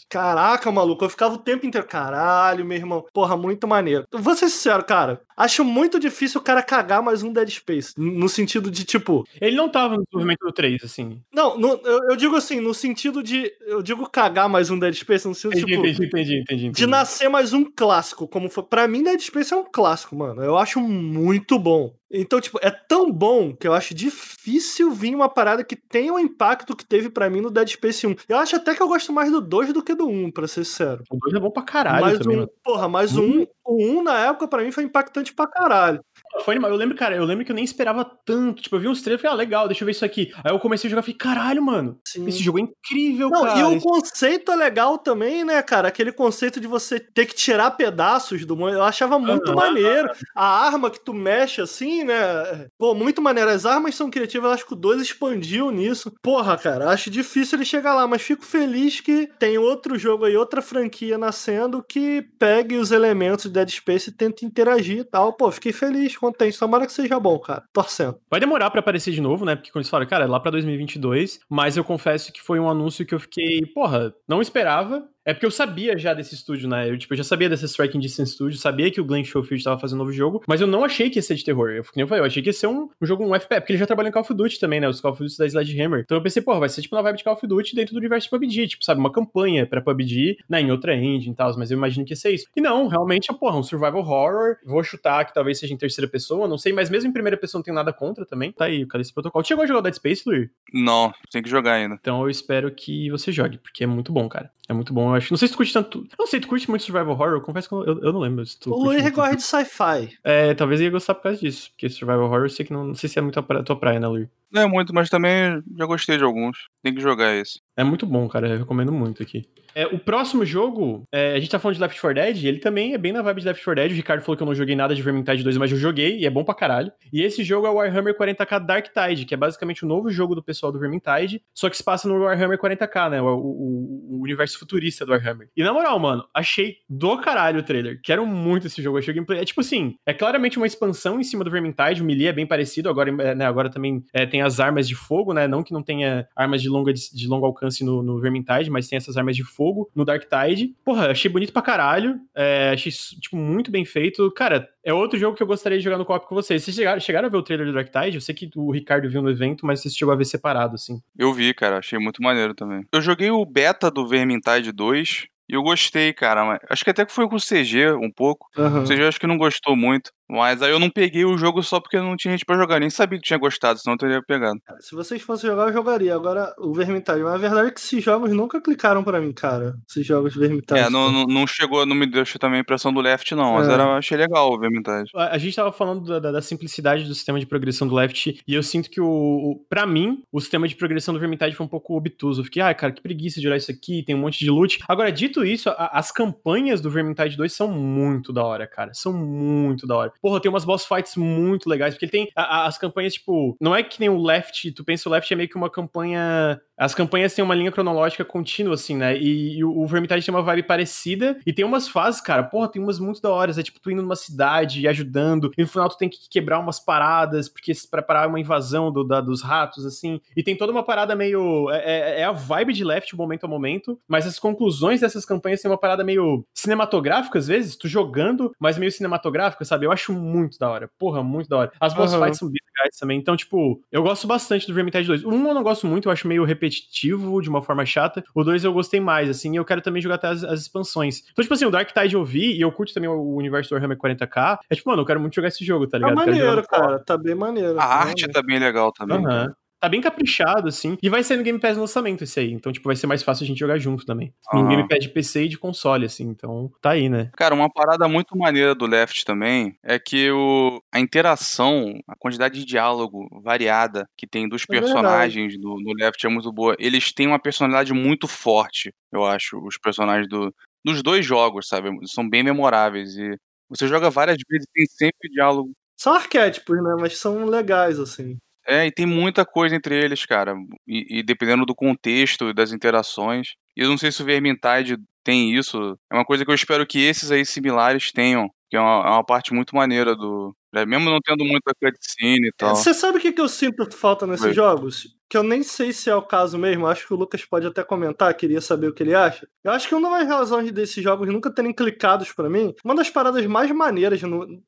[SPEAKER 2] Caraca, maluco, eu ficava o tempo inteiro. Caralho, meu irmão. Porra, muito maneiro. Vou ser sincero, cara. Acho muito difícil o cara cagar mais um Dead Space. No sentido de, tipo.
[SPEAKER 1] Ele não tava no desenvolvimento do 3, assim.
[SPEAKER 2] Não, no- eu, eu digo assim, no sentido de. Eu digo cagar mais um Dead Space, no sentido,
[SPEAKER 1] Entendi,
[SPEAKER 2] tipo.
[SPEAKER 1] entendi, entendi, entendi.
[SPEAKER 2] De
[SPEAKER 1] entendi.
[SPEAKER 2] nascer mais um clássico, como foi. Pra mim, Dead Space é um clássico, mano. Eu acho muito bom. Então, tipo, é tão bom que eu acho difícil vir uma parada que tenha o impacto que teve pra mim no Dead Space 1. Eu acho até que eu gosto mais do 2 do que do 1, pra ser sincero.
[SPEAKER 1] O 2 é bom pra caralho
[SPEAKER 2] mas
[SPEAKER 1] também,
[SPEAKER 2] um, porra, mas o 1, o 1 na época pra mim foi impactante pra caralho.
[SPEAKER 1] Foi animal. Eu lembro, cara, eu lembro que eu nem esperava tanto. Tipo, eu vi uns trailers e falei, ah, legal, deixa eu ver isso aqui. Aí eu comecei a jogar e falei, caralho, mano,
[SPEAKER 2] Sim.
[SPEAKER 1] esse jogo é incrível,
[SPEAKER 2] Não,
[SPEAKER 1] cara.
[SPEAKER 2] e o conceito é legal também, né, cara? Aquele conceito de você ter que tirar pedaços do monstro. Eu achava muito
[SPEAKER 1] Aham.
[SPEAKER 2] maneiro. A arma que tu mexe assim, né? Pô, muito maneiro. As armas são criativas, eu acho que o 2 expandiu nisso. Porra, cara, acho difícil ele chegar lá, mas fico feliz que tem outro jogo aí, outra franquia nascendo que pegue os elementos de Dead Space e tente interagir e tal. Pô, fiquei feliz, contente. Tomara que seja bom, cara. Torcendo.
[SPEAKER 1] Vai demorar pra aparecer de novo, né? Porque quando eles falaram, cara, é lá pra 2022. Mas eu confesso que foi um anúncio que eu fiquei, porra, não esperava. É porque eu sabia já desse estúdio, né? Eu, tipo, eu já sabia dessa Striking Distance Studio, sabia que o Glenn Schofield tava fazendo um novo jogo, mas eu não achei que ia ser de terror. Eu, eu falei, eu achei que ia ser um, um jogo, um FPS, porque ele já trabalhou em Call of Duty também, né? Os Call of Duty da Sledgehammer. Então eu pensei, porra, vai ser tipo uma vibe de Call of Duty dentro do universo de PUBG, tipo, sabe? Uma campanha pra PUBG, né? Em outra engine e tal, mas eu imagino que ia ser isso. E não, realmente é, porra, um survival horror. Vou chutar que talvez seja em terceira pessoa, não sei, mas mesmo em primeira pessoa não tenho nada contra também. Tá aí, cadê esse protocolo? Chegou a jogar Dead Space, Luir?
[SPEAKER 3] Não, tem que jogar ainda.
[SPEAKER 1] Então eu espero que você jogue, porque é muito bom, cara. É muito bom, eu acho. Não sei se tu curte tanto. Eu não sei, tu curte muito survival horror? Eu confesso que eu, eu não lembro. Se tu
[SPEAKER 2] o Luiz gosta de sci-fi.
[SPEAKER 1] É, talvez eu ia gostar por causa disso. Porque survival horror eu sei que não, não sei se é muito a tua praia, né, Luir?
[SPEAKER 3] Não é muito, mas também já gostei de alguns. Tem que jogar esse.
[SPEAKER 1] É muito bom, cara. Eu recomendo muito aqui. É, o próximo jogo, é, a gente tá falando de Left 4 Dead, ele também é bem na vibe de Left 4 Dead. O Ricardo falou que eu não joguei nada de Vermintide 2, mas eu joguei e é bom pra caralho. E esse jogo é o Warhammer 40k Dark Tide, que é basicamente o novo jogo do pessoal do Vermintide, só que se passa no Warhammer 40k, né? O, o, o universo futurista do Warhammer. E na moral, mano, achei do caralho o trailer. Quero muito esse jogo. Achei o gameplay. É tipo assim, é claramente uma expansão em cima do Vermintide. O melee é bem parecido. Agora, né, agora também é, tem as armas de fogo, né? Não que não tenha armas de, longa, de, longo alcance no, no Vermintide, mas tem essas armas de fogo no Dark Tide. Porra, achei bonito pra caralho. É, achei, tipo, muito bem feito. Cara, é outro jogo que eu gostaria de jogar no co-op com vocês. Vocês chegaram, chegaram a ver o trailer do Dark Tide? Eu sei que o Ricardo viu no evento, mas vocês chegou a ver separado, assim.
[SPEAKER 3] Eu vi, cara. Achei muito maneiro também. Eu joguei o beta do Vermintide 2. E eu gostei, cara. Acho que até que foi com o CG um pouco. Uhum. O CG acho que não gostou muito. Mas aí eu não peguei o jogo só porque não tinha gente pra jogar. Nem sabia que tinha gostado, senão eu teria pegado.
[SPEAKER 2] Se vocês fossem jogar, eu jogaria. Agora, o Vermintide. Mas a verdade é que esses jogos nunca clicaram pra mim, cara. Esses jogos de Vermintide.
[SPEAKER 3] É, não, não, não, chegou, não me deixou também a impressão do Left, não. Mas é. era, achei legal o Vermintide.
[SPEAKER 1] A, a gente tava falando da, da, da, simplicidade do sistema de progressão do Left. E eu sinto que, o, o pra mim, o sistema de progressão do Vermintide foi um pouco obtuso. Eu fiquei, ai, ah, cara, que preguiça de olhar isso aqui. Tem um monte de loot. Agora, dito isso, a, as campanhas do Vermintide 2 são muito da hora, cara. São muito da hora. Porra, tem umas boss fights muito legais, porque ele tem a, a, as campanhas, tipo, não é que nem o Left, tu pensa o Left é meio que uma campanha as campanhas têm uma linha cronológica contínua, assim, né? E, e o, Vermintide tem uma vibe parecida. E tem umas fases, cara, porra, tem umas muito da hora. É tipo, tu indo numa cidade e ajudando. E no final tu tem que quebrar umas paradas, porque se preparar uma invasão do, da, dos ratos, assim. E tem toda uma parada meio. É, é, é a vibe de Left, momento a momento. Mas as conclusões dessas campanhas têm uma parada meio cinematográfica, às vezes. Tu jogando, mas meio cinematográfica, sabe? Eu acho muito da hora. Porra, muito da hora. As boss uhum. fights são bem legais também. Então, tipo, eu gosto bastante do Vermintide 2. Um eu não gosto muito, eu acho meio repetitivo de uma forma chata. O 2 eu gostei mais, assim, e eu quero também jogar até as, as, expansões. Então, tipo assim, o Dark Tide eu vi, e eu curto também o universo do Warhammer 40k. É tipo, mano, eu quero muito jogar esse jogo, tá ligado?
[SPEAKER 2] Tá maneiro, cara, tá bem maneiro.
[SPEAKER 3] A arte tá bem legal também.
[SPEAKER 1] Uhum tá bem caprichado, assim. E vai ser no Game Pass no lançamento esse aí. Então, tipo, vai ser mais fácil a gente jogar junto também. No Game Pass de PC e de console, assim. Então, tá aí, né?
[SPEAKER 3] Cara, uma parada muito maneira do Left também é que o, a interação, a quantidade de diálogo variada que tem dos é personagens do, do Left é muito boa. Eles têm uma personalidade muito forte, eu acho, os personagens do, dos dois jogos, sabe? São bem memoráveis. E você joga várias vezes e tem sempre diálogo.
[SPEAKER 2] São arquétipos, né? Mas são legais, assim.
[SPEAKER 3] É, e tem muita coisa entre eles, cara. E, e dependendo do contexto e das interações. E eu não sei se o Vermintide tem isso. É uma coisa que eu espero que esses aí similares tenham. Que é uma, é uma parte muito maneira do. Né, mesmo não tendo muita cutscene e tal.
[SPEAKER 2] Você sabe o que, que eu sinto falta nesses Foi. jogos? que eu nem sei se é o caso mesmo, acho que o Lucas pode até comentar, queria saber o que ele acha. Eu acho que uma das razões desses jogos nunca terem clicados para mim, uma das paradas mais maneiras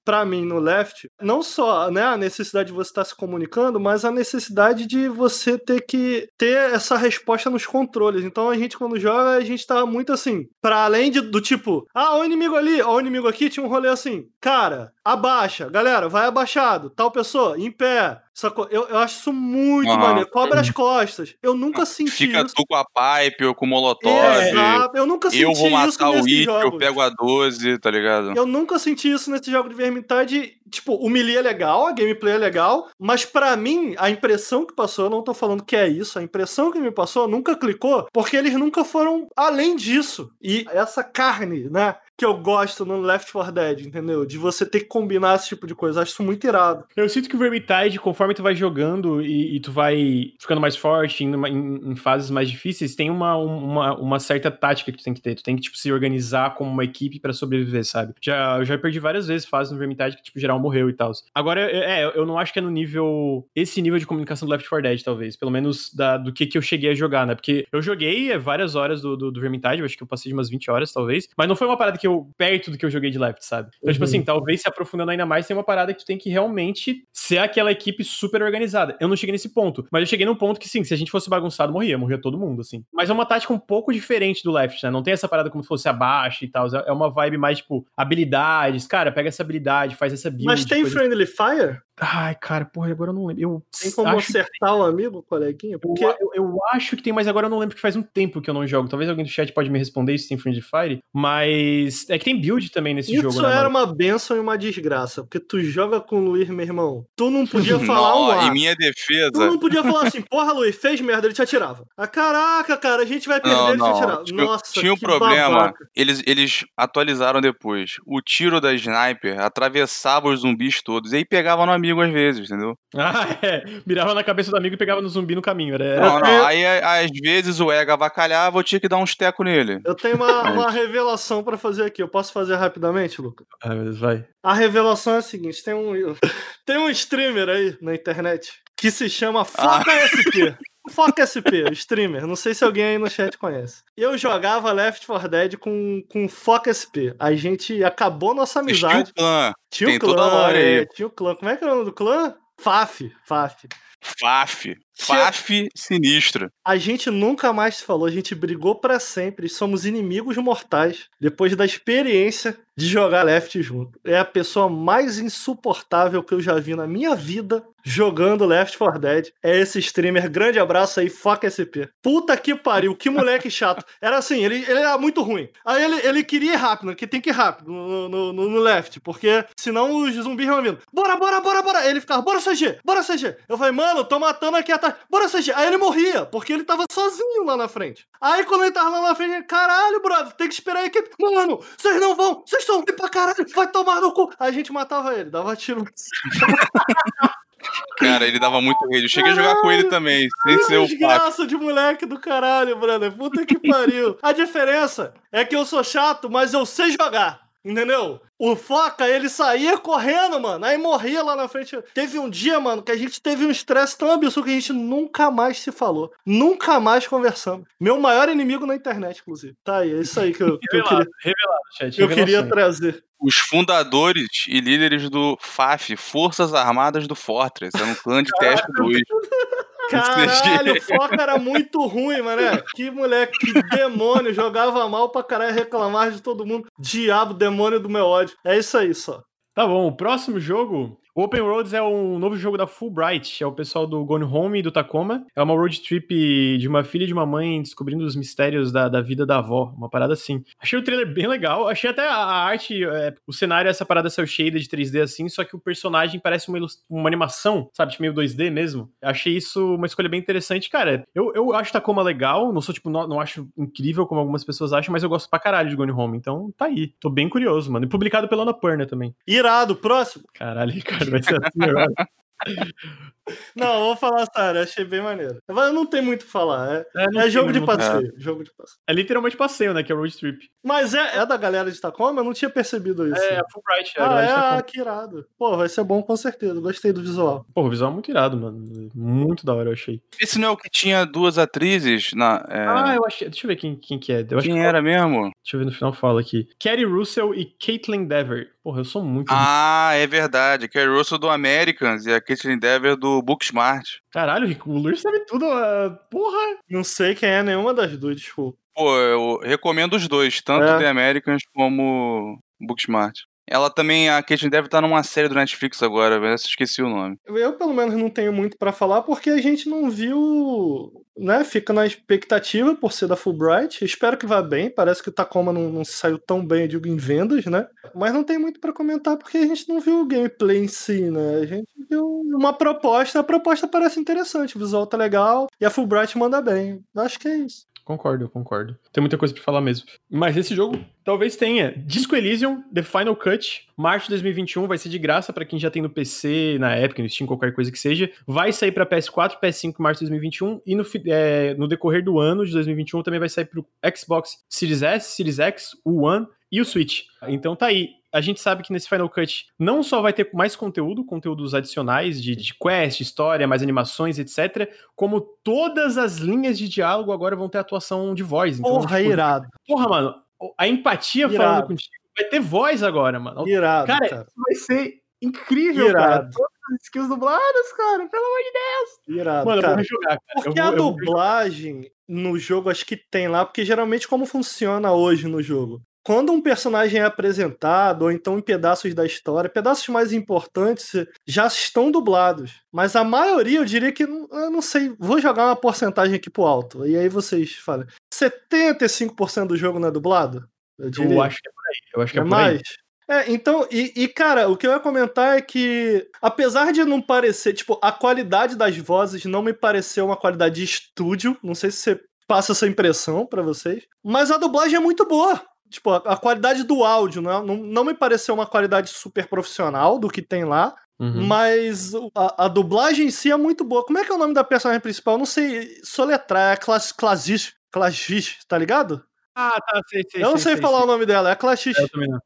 [SPEAKER 2] para mim no Left, não só né, a necessidade de você estar se comunicando, mas a necessidade de você ter que ter essa resposta nos controles. Então a gente quando joga, a gente tá muito assim, para além de, do tipo, ah, o inimigo ali, ó, o inimigo aqui, tinha um rolê assim, cara, abaixa, galera, vai abaixado, tal pessoa, em pé, Sacou? Eu, eu acho isso muito uhum. maneiro. Cobra as costas. Eu nunca senti
[SPEAKER 3] Fica
[SPEAKER 2] isso.
[SPEAKER 3] tu com a pipe ou com o molotov.
[SPEAKER 2] Exato. Eu nunca senti
[SPEAKER 3] isso. Eu vou matar
[SPEAKER 2] o
[SPEAKER 3] It, eu pego a 12, tá ligado?
[SPEAKER 2] Eu nunca senti isso nesse jogo de Vermintide. Tipo, o melee é legal, a gameplay é legal, mas para mim, a impressão que passou, eu não tô falando que é isso, a impressão que me passou nunca clicou, porque eles nunca foram além disso. E essa carne, né? que eu gosto no Left 4 Dead, entendeu? De você ter que combinar esse tipo de coisa. Eu acho isso muito irado.
[SPEAKER 1] Eu sinto que o Vermintide, conforme conforme tu vai jogando e, e tu vai ficando mais forte, indo em, em, fases mais difíceis, tem uma, uma, uma, certa tática que tu tem que ter. Tu tem que, tipo, se organizar como uma equipe para sobreviver, sabe? Já, eu já perdi várias vezes fases no Vermintide que, tipo, geral morreu e tal. Agora, é, eu não acho que é no nível. Esse nível de comunicação do Left 4 Dead, talvez. Pelo menos da, do que, que eu cheguei a jogar, né? Porque eu joguei é, várias horas do, do, do Vermintide, eu acho que eu passei de umas 20 horas, talvez. Mas não foi uma parada que eu. perto do que eu joguei de Left, sabe? Então, uhum. tipo assim, talvez se aprofundando ainda mais, tem uma parada que tu tem que realmente ser aquela equipe super organizada. Eu não cheguei nesse ponto, mas eu cheguei num ponto que, sim, se a gente fosse bagunçado, morria, morria todo mundo, assim. Mas é uma tática um pouco diferente do Left, né? Não tem essa parada como se fosse abaixo e tal. É uma vibe mais, tipo, habilidades. Cara, pega essa habilidade, faz essa build.
[SPEAKER 2] Mas tem Friendly Fire?
[SPEAKER 1] Ai, cara, porra, agora eu não lembro. Eu
[SPEAKER 2] tem como acertar que... o amigo, coleguinha?
[SPEAKER 1] Porque eu, eu, acho que tem, mas agora eu não lembro que faz um tempo que eu não jogo. Talvez alguém do chat pode me responder se tem Friendly Fire. Mas é que tem build também nesse
[SPEAKER 2] Isso
[SPEAKER 1] jogo.
[SPEAKER 2] Isso né, era uma benção e uma desgraça. Porque tu joga com o Luiz, meu irmão. Tu não podia falar não, um ar.
[SPEAKER 3] Em minha defesa. Tu
[SPEAKER 2] não podia falar assim, porra, Luiz, fez merda, ele te atirava. Ah, caraca, cara, a gente vai perder, não, ele te atirava. Tinha, Nossa,
[SPEAKER 3] tinha um problema. Eles, eles atualizaram depois. O tiro da sniper atravessava os zumbis todos. E aí pegava no amigo às vezes, entendeu?
[SPEAKER 1] Ah, é. Mirava na cabeça do amigo e pegava no zumbi no caminho. Era...
[SPEAKER 3] Não, não. Aí, às vezes, o Ega avacalhava, eu tinha que dar uns tecos nele.
[SPEAKER 2] Eu tenho uma, uma revelação para fazer aqui. Eu posso fazer rapidamente, Luca?
[SPEAKER 1] Ah, mas vai.
[SPEAKER 2] A revelação é a seguinte: tem um, tem um streamer aí na internet que se chama Foca ah. SP. Foca SP, streamer. Não sei se alguém aí no chat conhece. Eu jogava Left 4 Dead com, com Foca SP. A gente acabou nossa amizade.
[SPEAKER 3] Tinha o clã.
[SPEAKER 2] Tinha o clã, é, tinha o clã. Como é que é o nome do clã? Faf, Faf.
[SPEAKER 3] Faf. Faf sinistro.
[SPEAKER 2] A gente nunca mais se falou, a gente brigou para sempre, somos inimigos mortais depois da experiência de jogar Left junto. É a pessoa mais insuportável que eu já vi na minha vida jogando Left 4 Dead. É esse streamer. Grande abraço aí, foca SP. Puta que pariu, que moleque chato. Era assim, ele, ele era muito ruim. Aí ele, ele queria ir rápido, que tem que ir rápido no, no, no, no Left, porque senão os zumbis iam vindo. Bora, bora, bora, bora. Ele ficava, bora CG, bora CG. Eu falei, mano, tô matando aqui atrás. Bora CG. Aí ele morria, porque ele tava sozinho lá na frente. Aí quando ele tava lá na frente, caralho, brother, tem que esperar a equipe. Mano, vocês não vão, vocês estão pra caralho, vai tomar no cu. Aí a gente matava ele, dava tiro.
[SPEAKER 3] Cara, ele dava muito rede. Eu cheguei caralho, a jogar com ele também, sem ser o
[SPEAKER 2] Desgraça de moleque do caralho, brother. Puta que pariu. A diferença é que eu sou chato, mas eu sei jogar. Entendeu? O Foca, ele saía correndo, mano. Aí morria lá na frente. Teve um dia, mano, que a gente teve um estresse tão absurdo que a gente nunca mais se falou. Nunca mais conversamos. Meu maior inimigo na internet, inclusive. Tá aí, é isso aí que eu, que eu queria.
[SPEAKER 1] Revelado, chat.
[SPEAKER 2] Eu queria trazer.
[SPEAKER 3] Os fundadores e líderes do FAF, Forças Armadas do Fortress. É um clã de teste 2.
[SPEAKER 2] Caralho, o Foca era muito ruim, mané. Que moleque, que demônio. Jogava mal pra caralho, reclamar de todo mundo. Diabo, demônio do meu ódio. É isso aí só.
[SPEAKER 1] Tá bom, o próximo jogo Open Roads é um novo jogo da Fulbright, é o pessoal do Gone Home e do Tacoma. É uma road trip de uma filha e de uma mãe descobrindo os mistérios da, da vida da avó, uma parada assim. Achei o trailer bem legal, achei até a, a arte, é, o cenário, essa parada cel shaded de 3D assim, só que o personagem parece uma, uma animação, sabe, tipo meio 2D mesmo. Achei isso uma escolha bem interessante, cara. Eu, eu acho Tacoma legal, não sou tipo, não, não acho incrível como algumas pessoas acham, mas eu gosto pra caralho de Gone Home, então tá aí. Tô bem curioso, mano. E publicado pela Annapurna também.
[SPEAKER 2] Irado, próximo.
[SPEAKER 1] Caralho, cara vai ser assim agora.
[SPEAKER 2] Não, vou falar sério, achei bem maneiro. Mas não tem muito o que falar. É, é, é jogo de passeio. É. Jogo de passeio.
[SPEAKER 1] É literalmente passeio, né? Que é road trip.
[SPEAKER 2] Mas é, é da galera de Tacoma? Eu não tinha percebido isso.
[SPEAKER 1] É, a Fulbright.
[SPEAKER 2] É ah, é? Ah, que irado. Pô, vai ser bom com certeza. Gostei do visual.
[SPEAKER 1] Pô, o visual é muito irado, mano. Muito da hora, eu achei.
[SPEAKER 3] Esse não é o que tinha duas atrizes na. É...
[SPEAKER 1] Ah, eu achei. Deixa eu ver quem, quem que é. Eu
[SPEAKER 3] quem era que... mesmo?
[SPEAKER 1] Deixa eu ver no final fala aqui. Kerry Russell e Caitlin Dever. Porra, eu sou muito.
[SPEAKER 3] Ah, é verdade. Kerry Russell do Americans e a Caitlin Dever do Booksmart.
[SPEAKER 1] Caralho, o Luiz sabe tudo. Uh, porra!
[SPEAKER 2] Não sei quem é nenhuma das duas, desculpa.
[SPEAKER 3] Pô, eu recomendo os dois, tanto é. The Americans como Booksmart. Ela também, a Kate deve estar numa série do Netflix agora, eu esqueci o nome.
[SPEAKER 2] Eu, pelo menos, não tenho muito para falar porque a gente não viu, né? Fica na expectativa por ser da Fulbright. Espero que vá bem. Parece que o Tacoma não, não saiu tão bem, eu digo, em vendas, né? Mas não tem muito para comentar porque a gente não viu o gameplay em si, né? A gente viu uma proposta. A proposta parece interessante, o visual tá legal e a Fulbright manda bem. Acho que é isso.
[SPEAKER 1] Concordo, concordo. Tem muita coisa pra falar mesmo. Mas esse jogo talvez tenha. Disco Elysium, The Final Cut, março de 2021, vai ser de graça para quem já tem no PC, na Epic, no Steam, qualquer coisa que seja. Vai sair para PS4, PS5 março de 2021 e no, é, no decorrer do ano de 2021 também vai sair pro Xbox Series S, Series X, o One e o Switch. Então tá aí a gente sabe que nesse Final Cut não só vai ter mais conteúdo, conteúdos adicionais de, de quest, história, mais animações, etc., como todas as linhas de diálogo agora vão ter atuação de voz.
[SPEAKER 2] Então, porra, tipo, irado.
[SPEAKER 1] Porra, mano, a empatia irado. falando contigo vai ter voz agora, mano.
[SPEAKER 2] Irado,
[SPEAKER 1] cara, cara. vai ser incrível, irado. cara. Todas as skills dubladas, cara, pelo amor de Deus.
[SPEAKER 2] Irado, mano, cara. eu vou jogar, cara. Porque vou, a dublagem no jogo acho que tem lá, porque geralmente como funciona hoje no jogo? Quando um personagem é apresentado, ou então em pedaços da história, pedaços mais importantes já estão dublados. Mas a maioria, eu diria que, eu não sei, vou jogar uma porcentagem aqui pro alto. E aí vocês falam, 75% do jogo não é dublado?
[SPEAKER 1] Eu, diria. eu acho que é por aí. Eu acho que é, é
[SPEAKER 2] mais. É, então, e, e, cara, o que eu ia comentar é que, apesar de não parecer, tipo, a qualidade das vozes não me pareceu uma qualidade de estúdio, não sei se você passa essa impressão para vocês, mas a dublagem é muito boa tipo, a, a qualidade do áudio não, é, não, não me pareceu uma qualidade super profissional do que tem lá. Uhum. Mas a, a, dublagem em si é muito boa. Como é que é o nome da personagem principal? não sei soletrar. É Clas, Clasis, Clasis, tá ligado?
[SPEAKER 1] Ah, tá, sei, sei.
[SPEAKER 2] Eu não sei, sei falar sei. o nome dela, é a Clasis.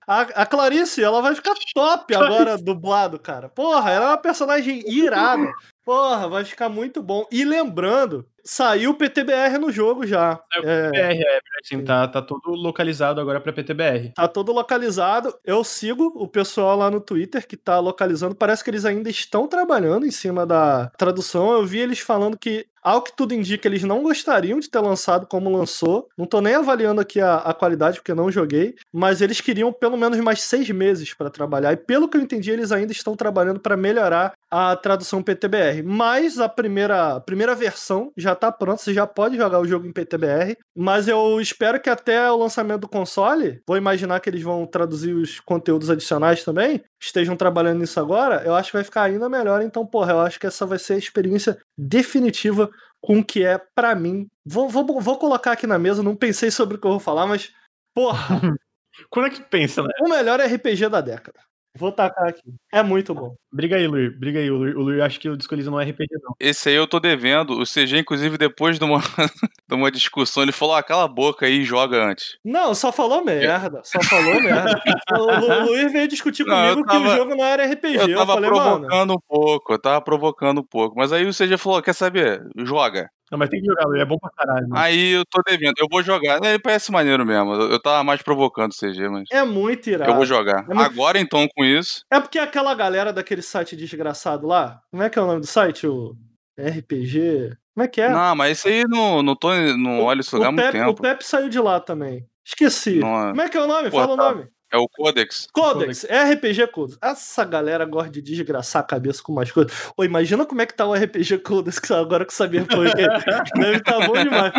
[SPEAKER 2] A, a Clarice, ela vai ficar top agora dublado, cara. Porra, ela é uma personagem irada. Porra, vai ficar muito bom. E lembrando, saiu o PTBR no jogo já.
[SPEAKER 1] É, o PTBR, é, é tá, tá todo localizado agora para PTBR.
[SPEAKER 2] Tá todo localizado. Eu sigo o pessoal lá no Twitter que tá localizando. Parece que eles ainda estão trabalhando em cima da tradução. Eu vi eles falando que ao que tudo indica, eles não gostariam de ter lançado como lançou. Não tô nem avaliando aqui a, a qualidade, porque não joguei. Mas eles queriam pelo menos mais seis meses para trabalhar. E pelo que eu entendi, eles ainda estão trabalhando para melhorar a tradução PTBR. Mas a primeira, a primeira versão já tá pronta, você já pode jogar o jogo em PTBR. Mas eu espero que até o lançamento do console, vou imaginar que eles vão traduzir os conteúdos adicionais também, estejam trabalhando nisso agora, eu acho que vai ficar ainda melhor. Então, porra, eu acho que essa vai ser a experiência definitiva com o que é para mim. Vou, vou, vou colocar aqui na mesa, não pensei sobre o que eu vou falar, mas, porra.
[SPEAKER 1] Quando é que pensa, né?
[SPEAKER 2] O melhor RPG da década. Vou tacar aqui. É muito bom.
[SPEAKER 1] Briga aí, Luir. Briga aí. O Luir, o Luir acho que o Disco não é RPG, não.
[SPEAKER 3] Esse aí eu tô devendo. O CG, inclusive, depois de uma, de uma discussão, ele falou: ah, cala a boca aí e joga antes.
[SPEAKER 2] Não, só falou merda. Só falou merda. o, Luir veio discutir comigo tava, que o jogo não era RPG.
[SPEAKER 3] Eu tava
[SPEAKER 2] eu falei,
[SPEAKER 3] provocando
[SPEAKER 2] mano,
[SPEAKER 3] um pouco. Eu tava provocando um pouco. Mas aí o CG falou: quer saber? Joga.
[SPEAKER 1] Não, mas tem que jogar, é bom pra caralho. Né?
[SPEAKER 3] Aí eu tô devendo, eu vou jogar. Ele parece maneiro mesmo. Eu tava mais provocando o CG, mas.
[SPEAKER 2] É muito irado.
[SPEAKER 3] Eu vou jogar. É muito... Agora então com isso.
[SPEAKER 2] É porque aquela galera daquele site desgraçado lá, como é que é o nome do site? O RPG. Como é que é?
[SPEAKER 3] Não, mas esse aí não, não, tô, não olho isso há muito tempo.
[SPEAKER 2] O Pepe saiu de lá também. Esqueci. Não, como é que é o nome? Pô, Fala tá. o nome.
[SPEAKER 3] É o Codex.
[SPEAKER 2] Codex, é RPG Codex. Essa galera gosta de desgraçar a cabeça com mais coisas. Ô, imagina como é que tá o RPG Codex agora que sabia por Deve tá bom demais.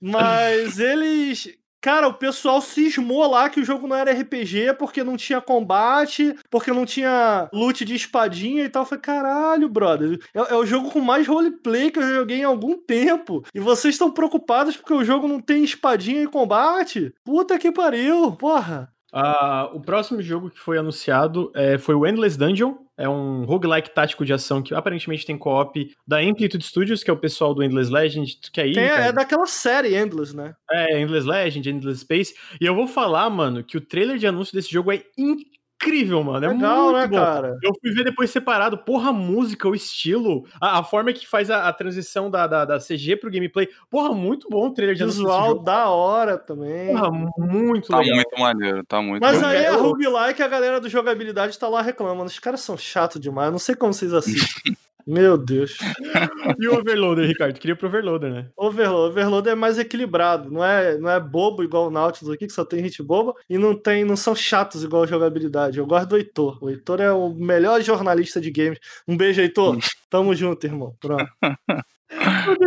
[SPEAKER 2] Mas eles. Cara, o pessoal cismou lá que o jogo não era RPG porque não tinha combate, porque não tinha loot de espadinha e tal. Falei, caralho, brother. É, é, o jogo com mais roleplay que eu joguei em algum tempo. E vocês estão preocupados porque o jogo não tem espadinha e combate? Puta que pariu, porra.
[SPEAKER 1] Uh, o próximo jogo que foi anunciado é, foi o Endless Dungeon. É um roguelike tático de ação que aparentemente tem co-op da Amplitude Studios, que é o pessoal do Endless Legend. Que aí,
[SPEAKER 2] tem, é daquela série Endless, né?
[SPEAKER 1] É, Endless Legend, Endless Space. E eu vou falar, mano, que o trailer de anúncio desse jogo é incrível incrível, mano. É Legal, muito né, bom. cara? Eu fui ver depois separado. Porra, a música, o estilo, a, a forma que faz a, a transição da, da, da, CG pro gameplay. Porra, muito bom o trailer de
[SPEAKER 2] Visual da hora também.
[SPEAKER 1] Porra, muito
[SPEAKER 3] tá
[SPEAKER 1] legal.
[SPEAKER 3] Tá muito maneiro, tá muito
[SPEAKER 2] Mas
[SPEAKER 3] maneiro.
[SPEAKER 2] aí a roguelike, a galera do jogabilidade tá lá reclamando. Os caras são chatos demais. Eu não sei como vocês assistem. Meu Deus.
[SPEAKER 1] e o Overloader, Ricardo? Queria pro Overloader, né?
[SPEAKER 2] Overloader, Overloader é mais equilibrado. Não é, não é bobo igual o Nautilus aqui, que só tem hit boba. E não tem, não são chatos igual a jogabilidade. Eu gosto do Heitor. O Heitor é o melhor jornalista de games. Um beijo, Heitor. Tamo junto, irmão. Pronto.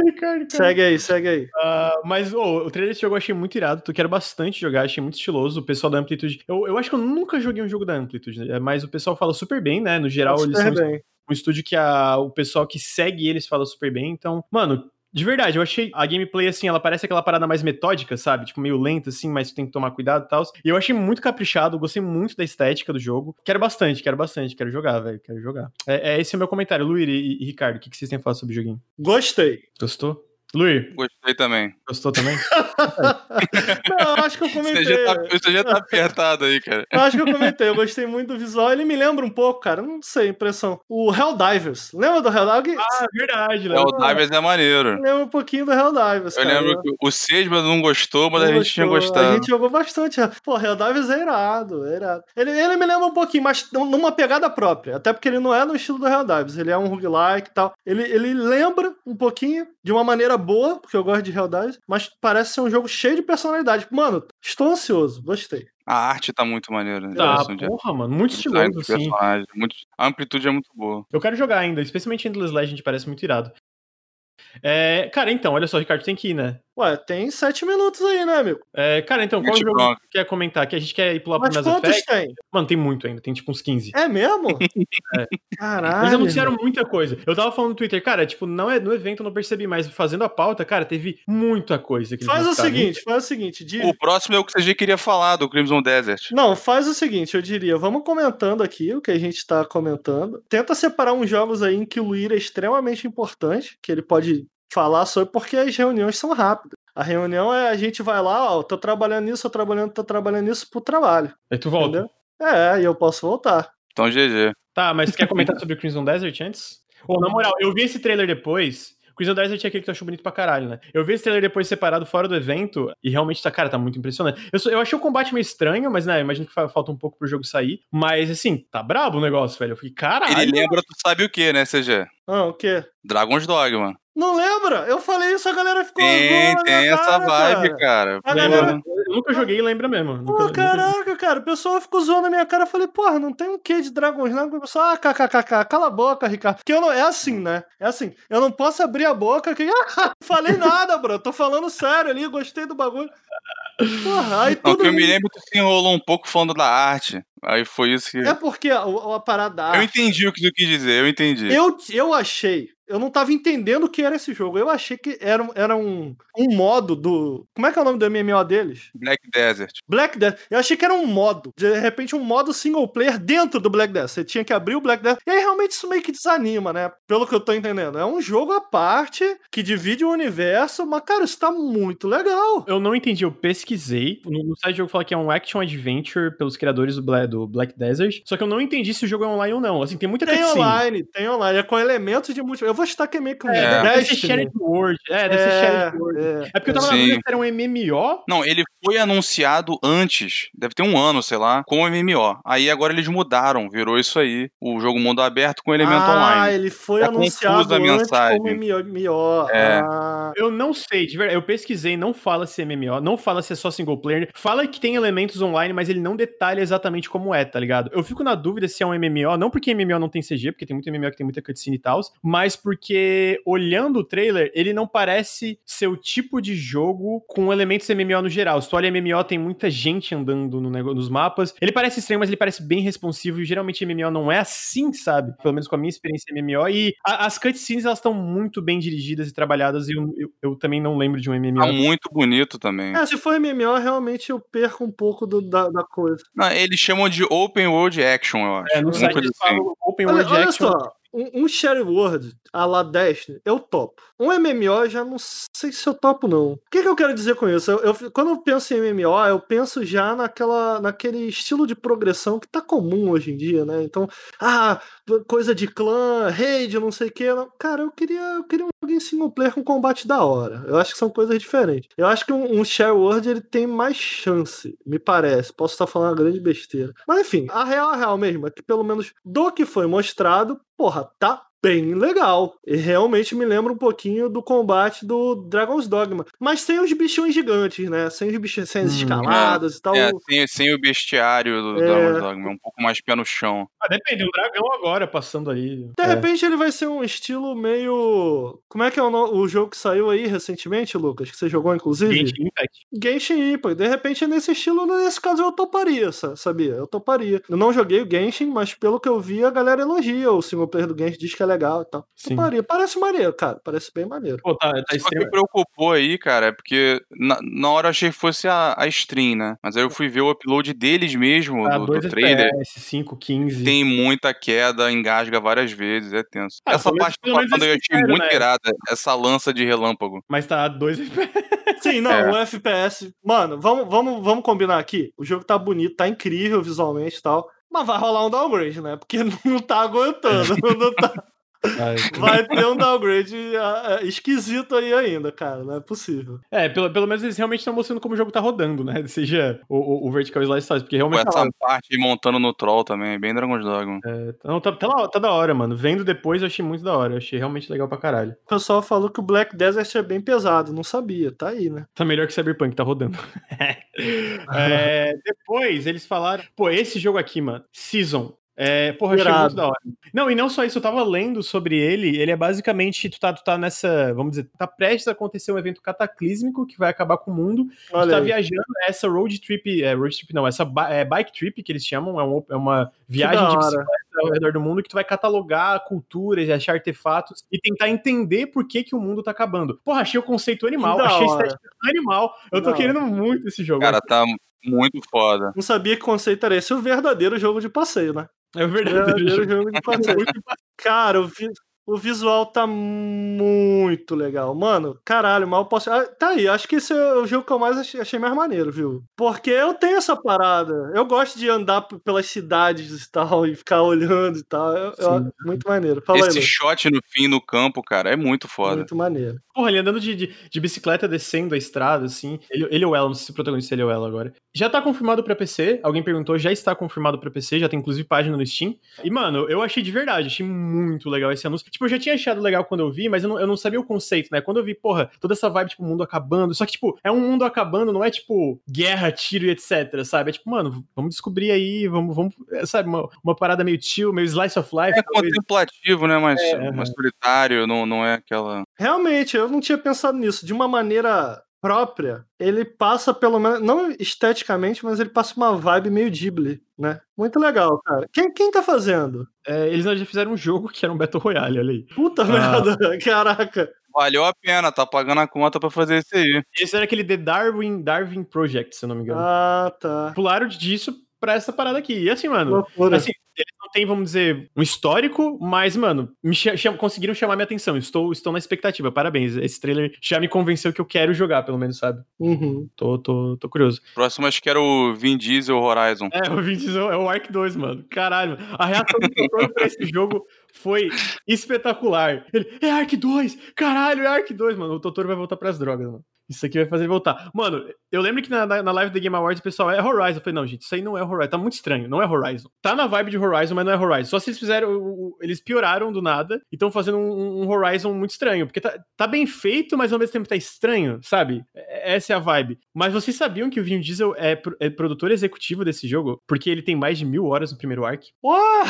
[SPEAKER 2] Ricardo, segue aí, segue aí.
[SPEAKER 1] Uh, mas oh, o trailer desse jogo eu achei muito irado. Tu quero bastante jogar, achei muito estiloso. O pessoal da Amplitude. Eu, eu acho que eu nunca joguei um jogo da Amplitude, né? mas o pessoal fala super bem, né? No geral, eles são. Bem um estúdio que a, o pessoal que segue eles fala super bem. Então, mano, De verdade, eu achei a gameplay assim, ela parece aquela parada mais metódica, sabe? Tipo, meio lenta assim, mas tu tem que tomar cuidado e tal. E eu achei muito caprichado, gostei muito da estética do jogo. Quero bastante, quero bastante, quero jogar, velho, quero jogar. É, é esse é o meu comentário. Luir e, e Ricardo, o que, que vocês têm a falar sobre o joguinho?
[SPEAKER 2] Gostei.
[SPEAKER 1] Gostou? Luir,
[SPEAKER 3] Gostei também.
[SPEAKER 1] gostou também?
[SPEAKER 2] Não, acho que eu comentei.
[SPEAKER 3] Você já, tá, você já tá apertado aí, cara.
[SPEAKER 2] Eu acho que eu comentei, eu gostei muito do visual. Ele me lembra um pouco, cara, não sei, impressão. O Helldivers. Lembra do Helldivers?
[SPEAKER 1] ah, verdade,
[SPEAKER 3] É,
[SPEAKER 1] Léo.
[SPEAKER 3] o Divers é maneiro.
[SPEAKER 2] Lembra um pouquinho do Helldivers,
[SPEAKER 3] Eu
[SPEAKER 2] cara.
[SPEAKER 3] lembro que o Sesma não gostou, mas a
[SPEAKER 2] Não
[SPEAKER 3] gente tinha
[SPEAKER 2] gostou.
[SPEAKER 3] gostado.
[SPEAKER 2] A gente jogou bastante. Pô, Helldivers é irado, é irado. Ele, ele me lembra um pouquinho, mas numa pegada própria. Até porque ele não é no estilo do Helldivers. Ele é um roguelike e tal. Ele, ele lembra um pouquinho, de uma maneira boa, porque eu gosto de Helldivers, mas parece ser um jogo cheio de personalidade. Mano, estou ansioso. Gostei.
[SPEAKER 3] A arte tá muito maneira.
[SPEAKER 1] Tá,
[SPEAKER 3] de-
[SPEAKER 1] porra, mano, muito estiloso, assim.
[SPEAKER 3] muito- A amplitude é muito boa.
[SPEAKER 1] Eu quero jogar ainda, especialmente Endless Legend, parece muito irado. É, cara, então, olha só, Ricardo, tem que ir, né?
[SPEAKER 2] Ué, tem sete minutos aí, né, amigo?
[SPEAKER 1] É, cara, então, qual jogo que quer comentar? Que a gente quer ir pular pro
[SPEAKER 2] Mas
[SPEAKER 1] Mass
[SPEAKER 2] quantos
[SPEAKER 1] Effect?
[SPEAKER 2] tem?
[SPEAKER 1] Mano, tem muito ainda, tem tipo uns 15.
[SPEAKER 2] É mesmo?
[SPEAKER 1] É.
[SPEAKER 2] Caralho.
[SPEAKER 1] Eles anunciaram muita coisa. Eu tava falando no Twitter, cara, tipo, não é no evento, eu não percebi, mas fazendo a pauta, cara, teve muita coisa que
[SPEAKER 2] Faz o seguinte, faz o seguinte. de-
[SPEAKER 3] O próximo é o que o CG queria falar, do Crimson Desert.
[SPEAKER 2] Não, faz o seguinte, eu diria, vamos comentando aqui o que a gente tá comentando. Tenta separar uns jogos aí em que o Luir é extremamente importante, que ele pode falar sobre, porque as reuniões são rápidas. A reunião é a gente vai lá, ó, tô trabalhando nisso, tô trabalhando, tô trabalhando nisso pro trabalho.
[SPEAKER 1] Aí tu volta.
[SPEAKER 2] Entendeu? É, e eu posso voltar.
[SPEAKER 3] Então, GG.
[SPEAKER 1] Tá, mas tu quer comentar sobre o Crimson Desert antes? Ô, na moral, eu vi esse trailer depois. Crimson Desert é aquele que tu achou bonito pra caralho, né? Eu vi esse trailer depois separado fora do evento e realmente tá, cara, tá muito impressionante. Eu, só- eu achei o combate meio estranho, mas né, imagino que fa- falta um pouco pro jogo sair. Mas assim, tá brabo o negócio, velho. Eu fiquei, caralho.
[SPEAKER 3] Ele lembra, tu sabe o que, né, CG?
[SPEAKER 2] Ah, o quê?
[SPEAKER 3] Dragon's Dogma.
[SPEAKER 2] Não lembra? Eu falei isso, a galera ficou
[SPEAKER 3] Tem, tem essa
[SPEAKER 2] cara,
[SPEAKER 3] vibe,
[SPEAKER 2] cara.
[SPEAKER 3] cara.
[SPEAKER 2] A galera-
[SPEAKER 1] Eu nunca joguei e lembra mesmo. Nunca,
[SPEAKER 2] Pô,
[SPEAKER 1] nunca-
[SPEAKER 2] caraca, cara, o pessoal ficou zoando na minha cara. Eu falei, porra, não tem um quê de Dragon's Dogma? O pessoal, ah, kkkk, cala a boca, Ricardo. Porque eu não, é assim, né? É assim, eu não posso abrir a boca que, ah, falei nada, bro, tô falando sério ali, gostei do bagulho. Porra, aí
[SPEAKER 3] Não,
[SPEAKER 2] tudo...
[SPEAKER 3] que eu me lembro que tu se enrolou um pouco falando da arte. Aí foi isso que.
[SPEAKER 2] É porque a, a parada da
[SPEAKER 3] Eu entendi o que tu quis dizer, eu entendi.
[SPEAKER 2] Eu, eu achei, eu não tava entendendo o que era esse jogo. Eu achei que era, um- era um, um modo do. Como é que é o nome do MMO deles?
[SPEAKER 3] Black Desert.
[SPEAKER 2] Black Death. Eu achei que era um modo. De repente, um modo single player dentro do Black Death. Você tinha que abrir o Black Death. E aí, realmente, isso meio que desanima, né? Pelo que eu tô entendendo. É um jogo à parte que divide o universo. Mas, cara, isso tá muito legal.
[SPEAKER 1] Eu não entendi, eu pesquisei. No, no site do jogo fala que é um action adventure pelos criadores do Black, do Black Desert. Só que eu não entendi se o jogo é online ou não. Assim, tem muita
[SPEAKER 2] Tem
[SPEAKER 1] cutscene.
[SPEAKER 2] online, tem online. É com elementos de multiplayer. Eu vou estar que é meio que um
[SPEAKER 1] É, deve ser
[SPEAKER 2] Destiny.
[SPEAKER 1] Shared World. É, deve ser Shared World.
[SPEAKER 2] é.
[SPEAKER 1] É porque eu tava na
[SPEAKER 3] Sim.
[SPEAKER 1] dúvida se era um MMO.
[SPEAKER 3] Não, ele foi anunciado antes, deve ter um ano, sei lá, com o MMO. Aí agora eles mudaram, virou isso aí. O jogo mundo aberto com elemento
[SPEAKER 2] ah,
[SPEAKER 3] online.
[SPEAKER 2] ele foi
[SPEAKER 3] Tá
[SPEAKER 2] anunciado
[SPEAKER 3] a
[SPEAKER 2] antes
[SPEAKER 3] mensagem.
[SPEAKER 2] como MMO.
[SPEAKER 3] É.
[SPEAKER 2] Ah,
[SPEAKER 1] Eu não sei, de verdade. Eu pesquisei, não fala se é MMO, não fala se é só single player. Fala que tem elementos online, mas ele não detalha exatamente como é, tá ligado? Eu fico na dúvida se é um MMO, não porque MMO não tem CG, porque tem muito MMO que tem muita cutscene e tal, mas porque olhando o trailer, ele não parece ser o tipo de jogo com elementos MMO no geral. Se tu olha MMO, tem muita gente andando no nego- nos mapas. Ele parece estranho, mas ele parece bem responsivo. E geralmente MMO não é assim, sabe? Pelo menos com a minha experiência em MMO. E a- as cutscenes, elas estão muito bem dirigidas e trabalhadas. E eu, eu, eu também não lembro de um MMO.
[SPEAKER 3] Tá muito bonito também.
[SPEAKER 2] É, se for MMO, realmente eu perco um pouco do- da, da coisa.
[SPEAKER 3] Não, eles chamam de Open World Action, eu acho.
[SPEAKER 1] É, no site eles
[SPEAKER 3] assim.
[SPEAKER 1] falam Open
[SPEAKER 2] Olha,
[SPEAKER 1] World
[SPEAKER 2] olha
[SPEAKER 1] Action.
[SPEAKER 2] só, um, um Share World a la Destiny, eu topo. Um MMO já não sei se eu topo, não. O que, que eu quero dizer com isso? Eu, eu- quando eu penso em MMO, eu penso já naquela, naquele estilo de progressão que tá comum hoje em dia, né? Então, ah, coisa de clã, raid, não sei o que. Cara, eu queria, eu queria um joguinho single player com combate da hora. Eu acho que são coisas diferentes. Eu acho que um, um Share World ele tem mais chance, me parece. Posso estar falando uma grande besteira. Mas enfim, a real, a real mesmo é que pelo menos do que foi mostrado, porra, tá bem legal. E realmente me lembra um pouquinho do combate do Dragon's Dogma. Mas sem os bichões gigantes, né? Sem os bichos, sem as
[SPEAKER 1] Hum,
[SPEAKER 2] escaladas e tal.
[SPEAKER 3] É, sem, sem o bestiário do
[SPEAKER 2] É.
[SPEAKER 3] Dragon's Dogma, é um pouco mais pé no chão.
[SPEAKER 1] Ah, depende, um dragão agora passando ali.
[SPEAKER 2] De
[SPEAKER 1] É.
[SPEAKER 2] repente ele vai ser um estilo meio. Como é que é o, no- o jogo que saiu aí recentemente, Lucas? Que você jogou, inclusive?
[SPEAKER 1] Genshin Impact.
[SPEAKER 2] Genshin Impact. De repente é nesse estilo, nesse caso eu toparia, sa- sabia? Eu toparia. Eu não joguei o Genshin, mas pelo que eu vi, a galera elogia o single player do Genshin, diz que é legal e tal.
[SPEAKER 1] Sim.
[SPEAKER 2] Parece, parece maneiro, cara. Parece bem maneiro.
[SPEAKER 1] Pô, tá, tá
[SPEAKER 3] Só me preocupou aí, cara, é porque na, na hora eu achei que fosse a, a stream, né? Mas aí eu fui ver o upload deles mesmo,
[SPEAKER 1] Tá,
[SPEAKER 3] do, do
[SPEAKER 1] 2
[SPEAKER 3] trailer.
[SPEAKER 1] FPS, 5, 15.
[SPEAKER 3] Tem muita queda, engasga várias vezes, é tenso.
[SPEAKER 1] Ah,
[SPEAKER 3] Essa parte
[SPEAKER 1] menos
[SPEAKER 3] passando eu
[SPEAKER 1] é
[SPEAKER 3] achei muito
[SPEAKER 1] né?
[SPEAKER 3] irada, essa lança de relâmpago.
[SPEAKER 1] Mas tá 2 FPS.
[SPEAKER 2] Sim, não,
[SPEAKER 3] É.
[SPEAKER 2] o FPS. Mano, vamos, vamos, vamos combinar aqui. O jogo tá bonito, tá incrível visualmente e tal. Mas vai rolar um downgrade, né? Porque não tá aguentando. não tá- vai ter um downgrade ah, ah, esquisito aí ainda, cara. Não é possível.
[SPEAKER 1] É, pelo, pelo menos eles realmente estão mostrando como o jogo tá rodando, né? Seja o, o, o Vertical Slice Size, porque
[SPEAKER 3] Com
[SPEAKER 1] realmente.
[SPEAKER 3] essa parte aí montando no troll também, bem Dragon's Dogma.
[SPEAKER 1] É, não, tá, tá, tá da hora, mano. Vendo depois eu achei muito da hora. Eu achei realmente legal pra caralho.
[SPEAKER 2] O pessoal falou que o Black Desert é bem pesado. Não sabia, tá aí, né?
[SPEAKER 1] Tá melhor que Cyberpunk, tá rodando. É, depois eles falaram. Pô, esse jogo aqui, mano, Season. É, porra, eu achei muito da hora. Não, e não só isso, eu tava lendo sobre ele. Ele é basicamente, tu tá, tu tá nessa, vamos dizer, tá prestes a acontecer um evento cataclísmico que vai acabar com o mundo. tu
[SPEAKER 2] Olha
[SPEAKER 1] tá
[SPEAKER 2] aí.
[SPEAKER 1] viajando, essa road trip, é, road trip não, essa é, bike trip que eles chamam, é, um- é uma viagem de bicicleta ao redor do mundo que tu vai catalogar culturas, achar artefatos e tentar entender por que, que o mundo tá acabando. Porra, achei o conceito animal, achei estética animal. Eu tô querendo muito esse jogo.
[SPEAKER 3] Cara, tá muito foda.
[SPEAKER 2] Não sabia que conceito era esse. O verdadeiro jogo de passeio, né?
[SPEAKER 1] é o verdadeiro
[SPEAKER 2] verdadeiro
[SPEAKER 1] jogo.
[SPEAKER 2] jogo de passeio. Cara, o, vi- o visual tá muito legal. Mano, caralho, mal posso. Ah, tá aí, acho que esse é o jogo que eu mais achei, achei mais maneiro, viu? Porque eu tenho essa parada. Eu gosto de andar pelas cidades e tal, e ficar olhando e tal. Eu- eu- muito maneiro. Fala aí,
[SPEAKER 3] Esse
[SPEAKER 2] Lu.
[SPEAKER 3] shot no fim no campo, cara, é muito foda.
[SPEAKER 2] Muito maneiro.
[SPEAKER 1] Porra, ele andando de, de, de bicicleta, descendo a estrada, assim. Ele, ele ou ela, não sei se o protagonista ele ou ela agora. Já tá confirmado pra PC. Alguém perguntou, já está confirmado pra PC, já tem inclusive página no Steam. E, mano, eu achei de verdade, achei muito legal esse anúncio. Tipo, eu já tinha achado legal quando eu vi, mas eu não, eu não sabia o conceito, né? Quando eu vi, porra, toda essa vibe, tipo, mundo acabando. Só que, tipo, é um mundo acabando, não é tipo guerra, tiro e etc, sabe? É tipo, mano, vamos descobrir aí, vamos, vamos é, sabe, uma, uma parada meio chill, meio slice of life.
[SPEAKER 3] É
[SPEAKER 1] talvez.
[SPEAKER 3] contemplativo, né? Mas,
[SPEAKER 1] É,
[SPEAKER 3] mas solitário, não, não é aquela.
[SPEAKER 2] Realmente, eu não tinha pensado nisso. De uma maneira própria, ele passa pelo menos, não esteticamente, mas ele passa uma vibe meio Ghibli, né? Muito legal, cara. Quem, quem tá fazendo?
[SPEAKER 1] É, eles já fizeram um jogo que era um Battle Royale, olha aí.
[SPEAKER 2] Puta merda, caraca.
[SPEAKER 3] Valeu a pena, tá pagando a conta pra fazer isso aí.
[SPEAKER 1] Esse era aquele The Darwin, Darwin Project, se eu não me engano.
[SPEAKER 2] Ah, tá.
[SPEAKER 1] Pularam disso pra essa parada aqui. E assim, mano,
[SPEAKER 2] Loucura.
[SPEAKER 1] assim, eles não têm, vamos dizer, um histórico, mas, mano, me cha- cham- conseguiram chamar minha atenção. Estou, estou na expectativa. Parabéns. Esse trailer já me convenceu que eu quero jogar, pelo menos, sabe?
[SPEAKER 2] Uhum.
[SPEAKER 1] Tô, tô, tô curioso.
[SPEAKER 3] Próximo acho que era o Vin Diesel Horizon.
[SPEAKER 1] É, o Vin Diesel é o Ark 2, mano. Caralho. A reação do Totoro pra esse jogo foi espetacular. Ele, é Ark 2! Caralho, é Ark 2, mano. O Totoro vai voltar pras drogas, mano. Isso aqui vai fazer ele voltar. Mano, eu lembro que na, na live da Game Awards o pessoal é Horizon. Eu falei, não, gente, isso aí não é Horizon. Tá muito estranho. Não é Horizon. Tá na vibe de Horizon, mas não é Horizon. Só se eles fizeram. Eles pioraram do nada e estão fazendo um, um Horizon muito estranho. Porque tá, tá bem feito, mas ao mesmo tempo tá estranho, sabe? É- Essa é a vibe. Mas vocês sabiam que o Vin Diesel é, é produtor executivo desse jogo? Porque ele tem mais de mil horas no primeiro arc.
[SPEAKER 2] Uau!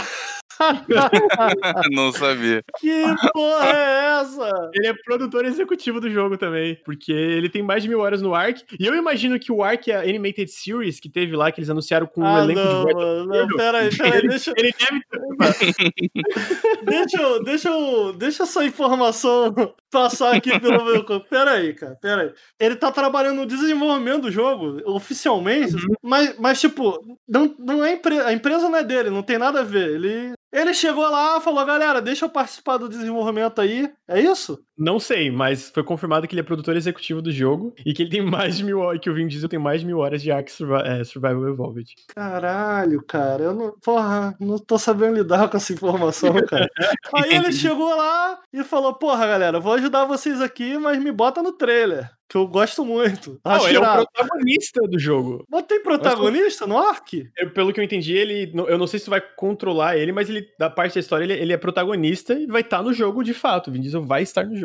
[SPEAKER 3] Não sabia.
[SPEAKER 2] que porra é essa?
[SPEAKER 1] Ele é produtor executivo do jogo também, porque ele tem mais de mil horas no Ark. E eu imagino que o Ark, a Animated Series que teve lá, que eles anunciaram com um
[SPEAKER 2] ah,
[SPEAKER 1] elenco
[SPEAKER 2] não,
[SPEAKER 1] de voz.
[SPEAKER 2] mano, não, peraí, peraí, deixa,
[SPEAKER 1] Ele deve
[SPEAKER 2] deixa, eu, deixa, eu, deixa essa informação passar aqui pelo meu corpo. Peraí, cara, peraí. Ele tá trabalhando no desenvolvimento do jogo, oficialmente, mas, mas, tipo, não, não é a empresa não é dele, não tem nada a ver. Ele, ele chegou lá falou, galera, deixa eu participar do desenvolvimento aí. É isso?
[SPEAKER 1] Não sei, mas foi confirmado que ele é produtor executivo do jogo e que ele tem mais de mil horas, que o Vin Diesel tem mais de mil horas de Ark é, Survival Evolved.
[SPEAKER 2] Caralho, cara, eu não. Porra, não tô sabendo lidar com essa informação, cara. Aí ele chegou lá e falou: Porra, galera, vou ajudar vocês aqui, mas me bota no trailer. Que eu gosto muito.
[SPEAKER 1] Não,
[SPEAKER 2] Acho
[SPEAKER 1] ele é o protagonista do jogo.
[SPEAKER 2] Mas tem protagonista no Ark?
[SPEAKER 1] Eu- pelo que eu entendi, ele. Eu não sei se tu vai controlar ele, mas ele, da parte da história, ele, ele é protagonista e vai estar no jogo de fato. O Vin Diesel vai estar no jogo.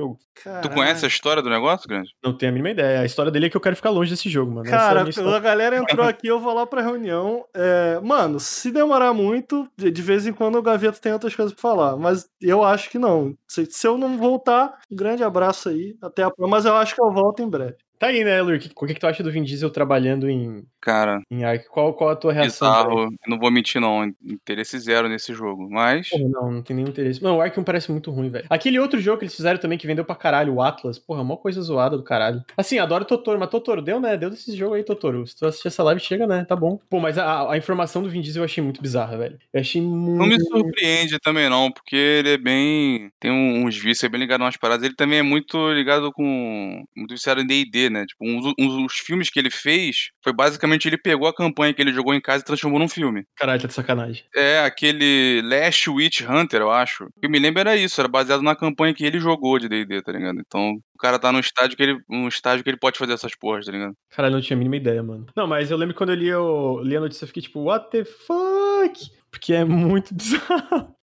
[SPEAKER 3] Tu conhece a história do negócio, Grande?
[SPEAKER 1] Não tenho a mínima ideia. A história dele é que eu quero ficar longe desse jogo, mano. Essa é a
[SPEAKER 2] Cara, a galera entrou aqui, eu vou lá pra reunião. É, mano, se demorar muito, de, de vez em quando o Gaveta tem outras coisas pra falar. Mas eu acho que não. Se, se eu não voltar, um grande abraço aí. Até a próxima. Mas eu acho que eu volto em breve.
[SPEAKER 1] Tá aí, né, Lur? O que, que tu acha do Vin Diesel trabalhando em,
[SPEAKER 3] Cara,
[SPEAKER 1] em Ark? Qual, qual a tua reação?
[SPEAKER 3] bizarro. Não vou mentir, não. Interesse zero nesse jogo. Mas.
[SPEAKER 1] Porra, não, não tem nenhum interesse. Não, o Ark 1 parece muito ruim, velho. Aquele outro jogo que eles fizeram também que vendeu pra caralho, o Atlas. Porra, mó coisa zoada do caralho. Assim, adoro Totoro, mas Totoro deu, né? Deu desse jogo aí, Totoro. Se tu assistir essa live, chega, né? Tá bom. Pô, mas a, a informação do Vin Diesel eu achei muito bizarra, velho. Eu achei muito.
[SPEAKER 3] Não me surpreende também, não, porque ele é bem. Tem uns vícios, é bem ligado a umas paradas. Ele também é muito ligado com. Muito viciado em DD, né? Tipo, uns, uns dos filmes que ele fez foi basicamente ele pegou a campanha que ele jogou em casa e transformou num filme.
[SPEAKER 1] Caralho, tá de sacanagem.
[SPEAKER 3] É aquele Last Witch Hunter, eu acho. O que me lembro era isso, era baseado na campanha que ele jogou de DD, tá ligado? Então o cara tá num estágio que ele, um estágio que ele pode fazer essas porras, tá ligado?
[SPEAKER 1] Caralho, não tinha a mínima ideia, mano. Não, mas eu lembro quando eu li, eu li a notícia, eu fiquei tipo, what the fuck? Porque é muito bizarro.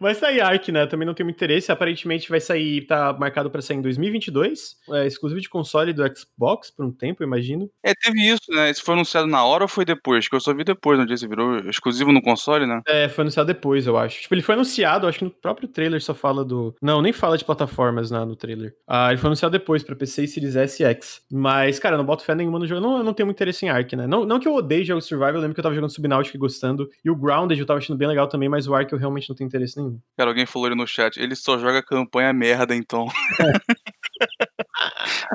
[SPEAKER 1] Vai sair Ark, né? Também não tem muito interesse. Aparentemente vai sair, tá marcado pra sair em 2022. É exclusivo de console do Xbox por um tempo, eu imagino.
[SPEAKER 3] É, teve isso, né? Isso foi anunciado na hora ou foi depois? Que eu só vi depois, no dia que virou exclusivo no console, né?
[SPEAKER 1] É, foi anunciado depois, eu acho. Tipo, ele foi anunciado, acho que no próprio trailer só fala do. Não, nem fala de plataformas né, no trailer. Ah, ele foi anunciado depois pra PC e Series S e X. Mas, cara, eu não boto fé nenhuma no jogo. Não, eu não tenho muito interesse em Ark, né? Não, não que eu odeie jogos survival, eu lembro que eu tava jogando Subnautica e gostando. E o Grounded eu tava achando bem legal também, mas o Ark eu realmente não tenho interesse nenhum.
[SPEAKER 3] Cara, alguém falou ali no chat, ele só joga campanha merda, então.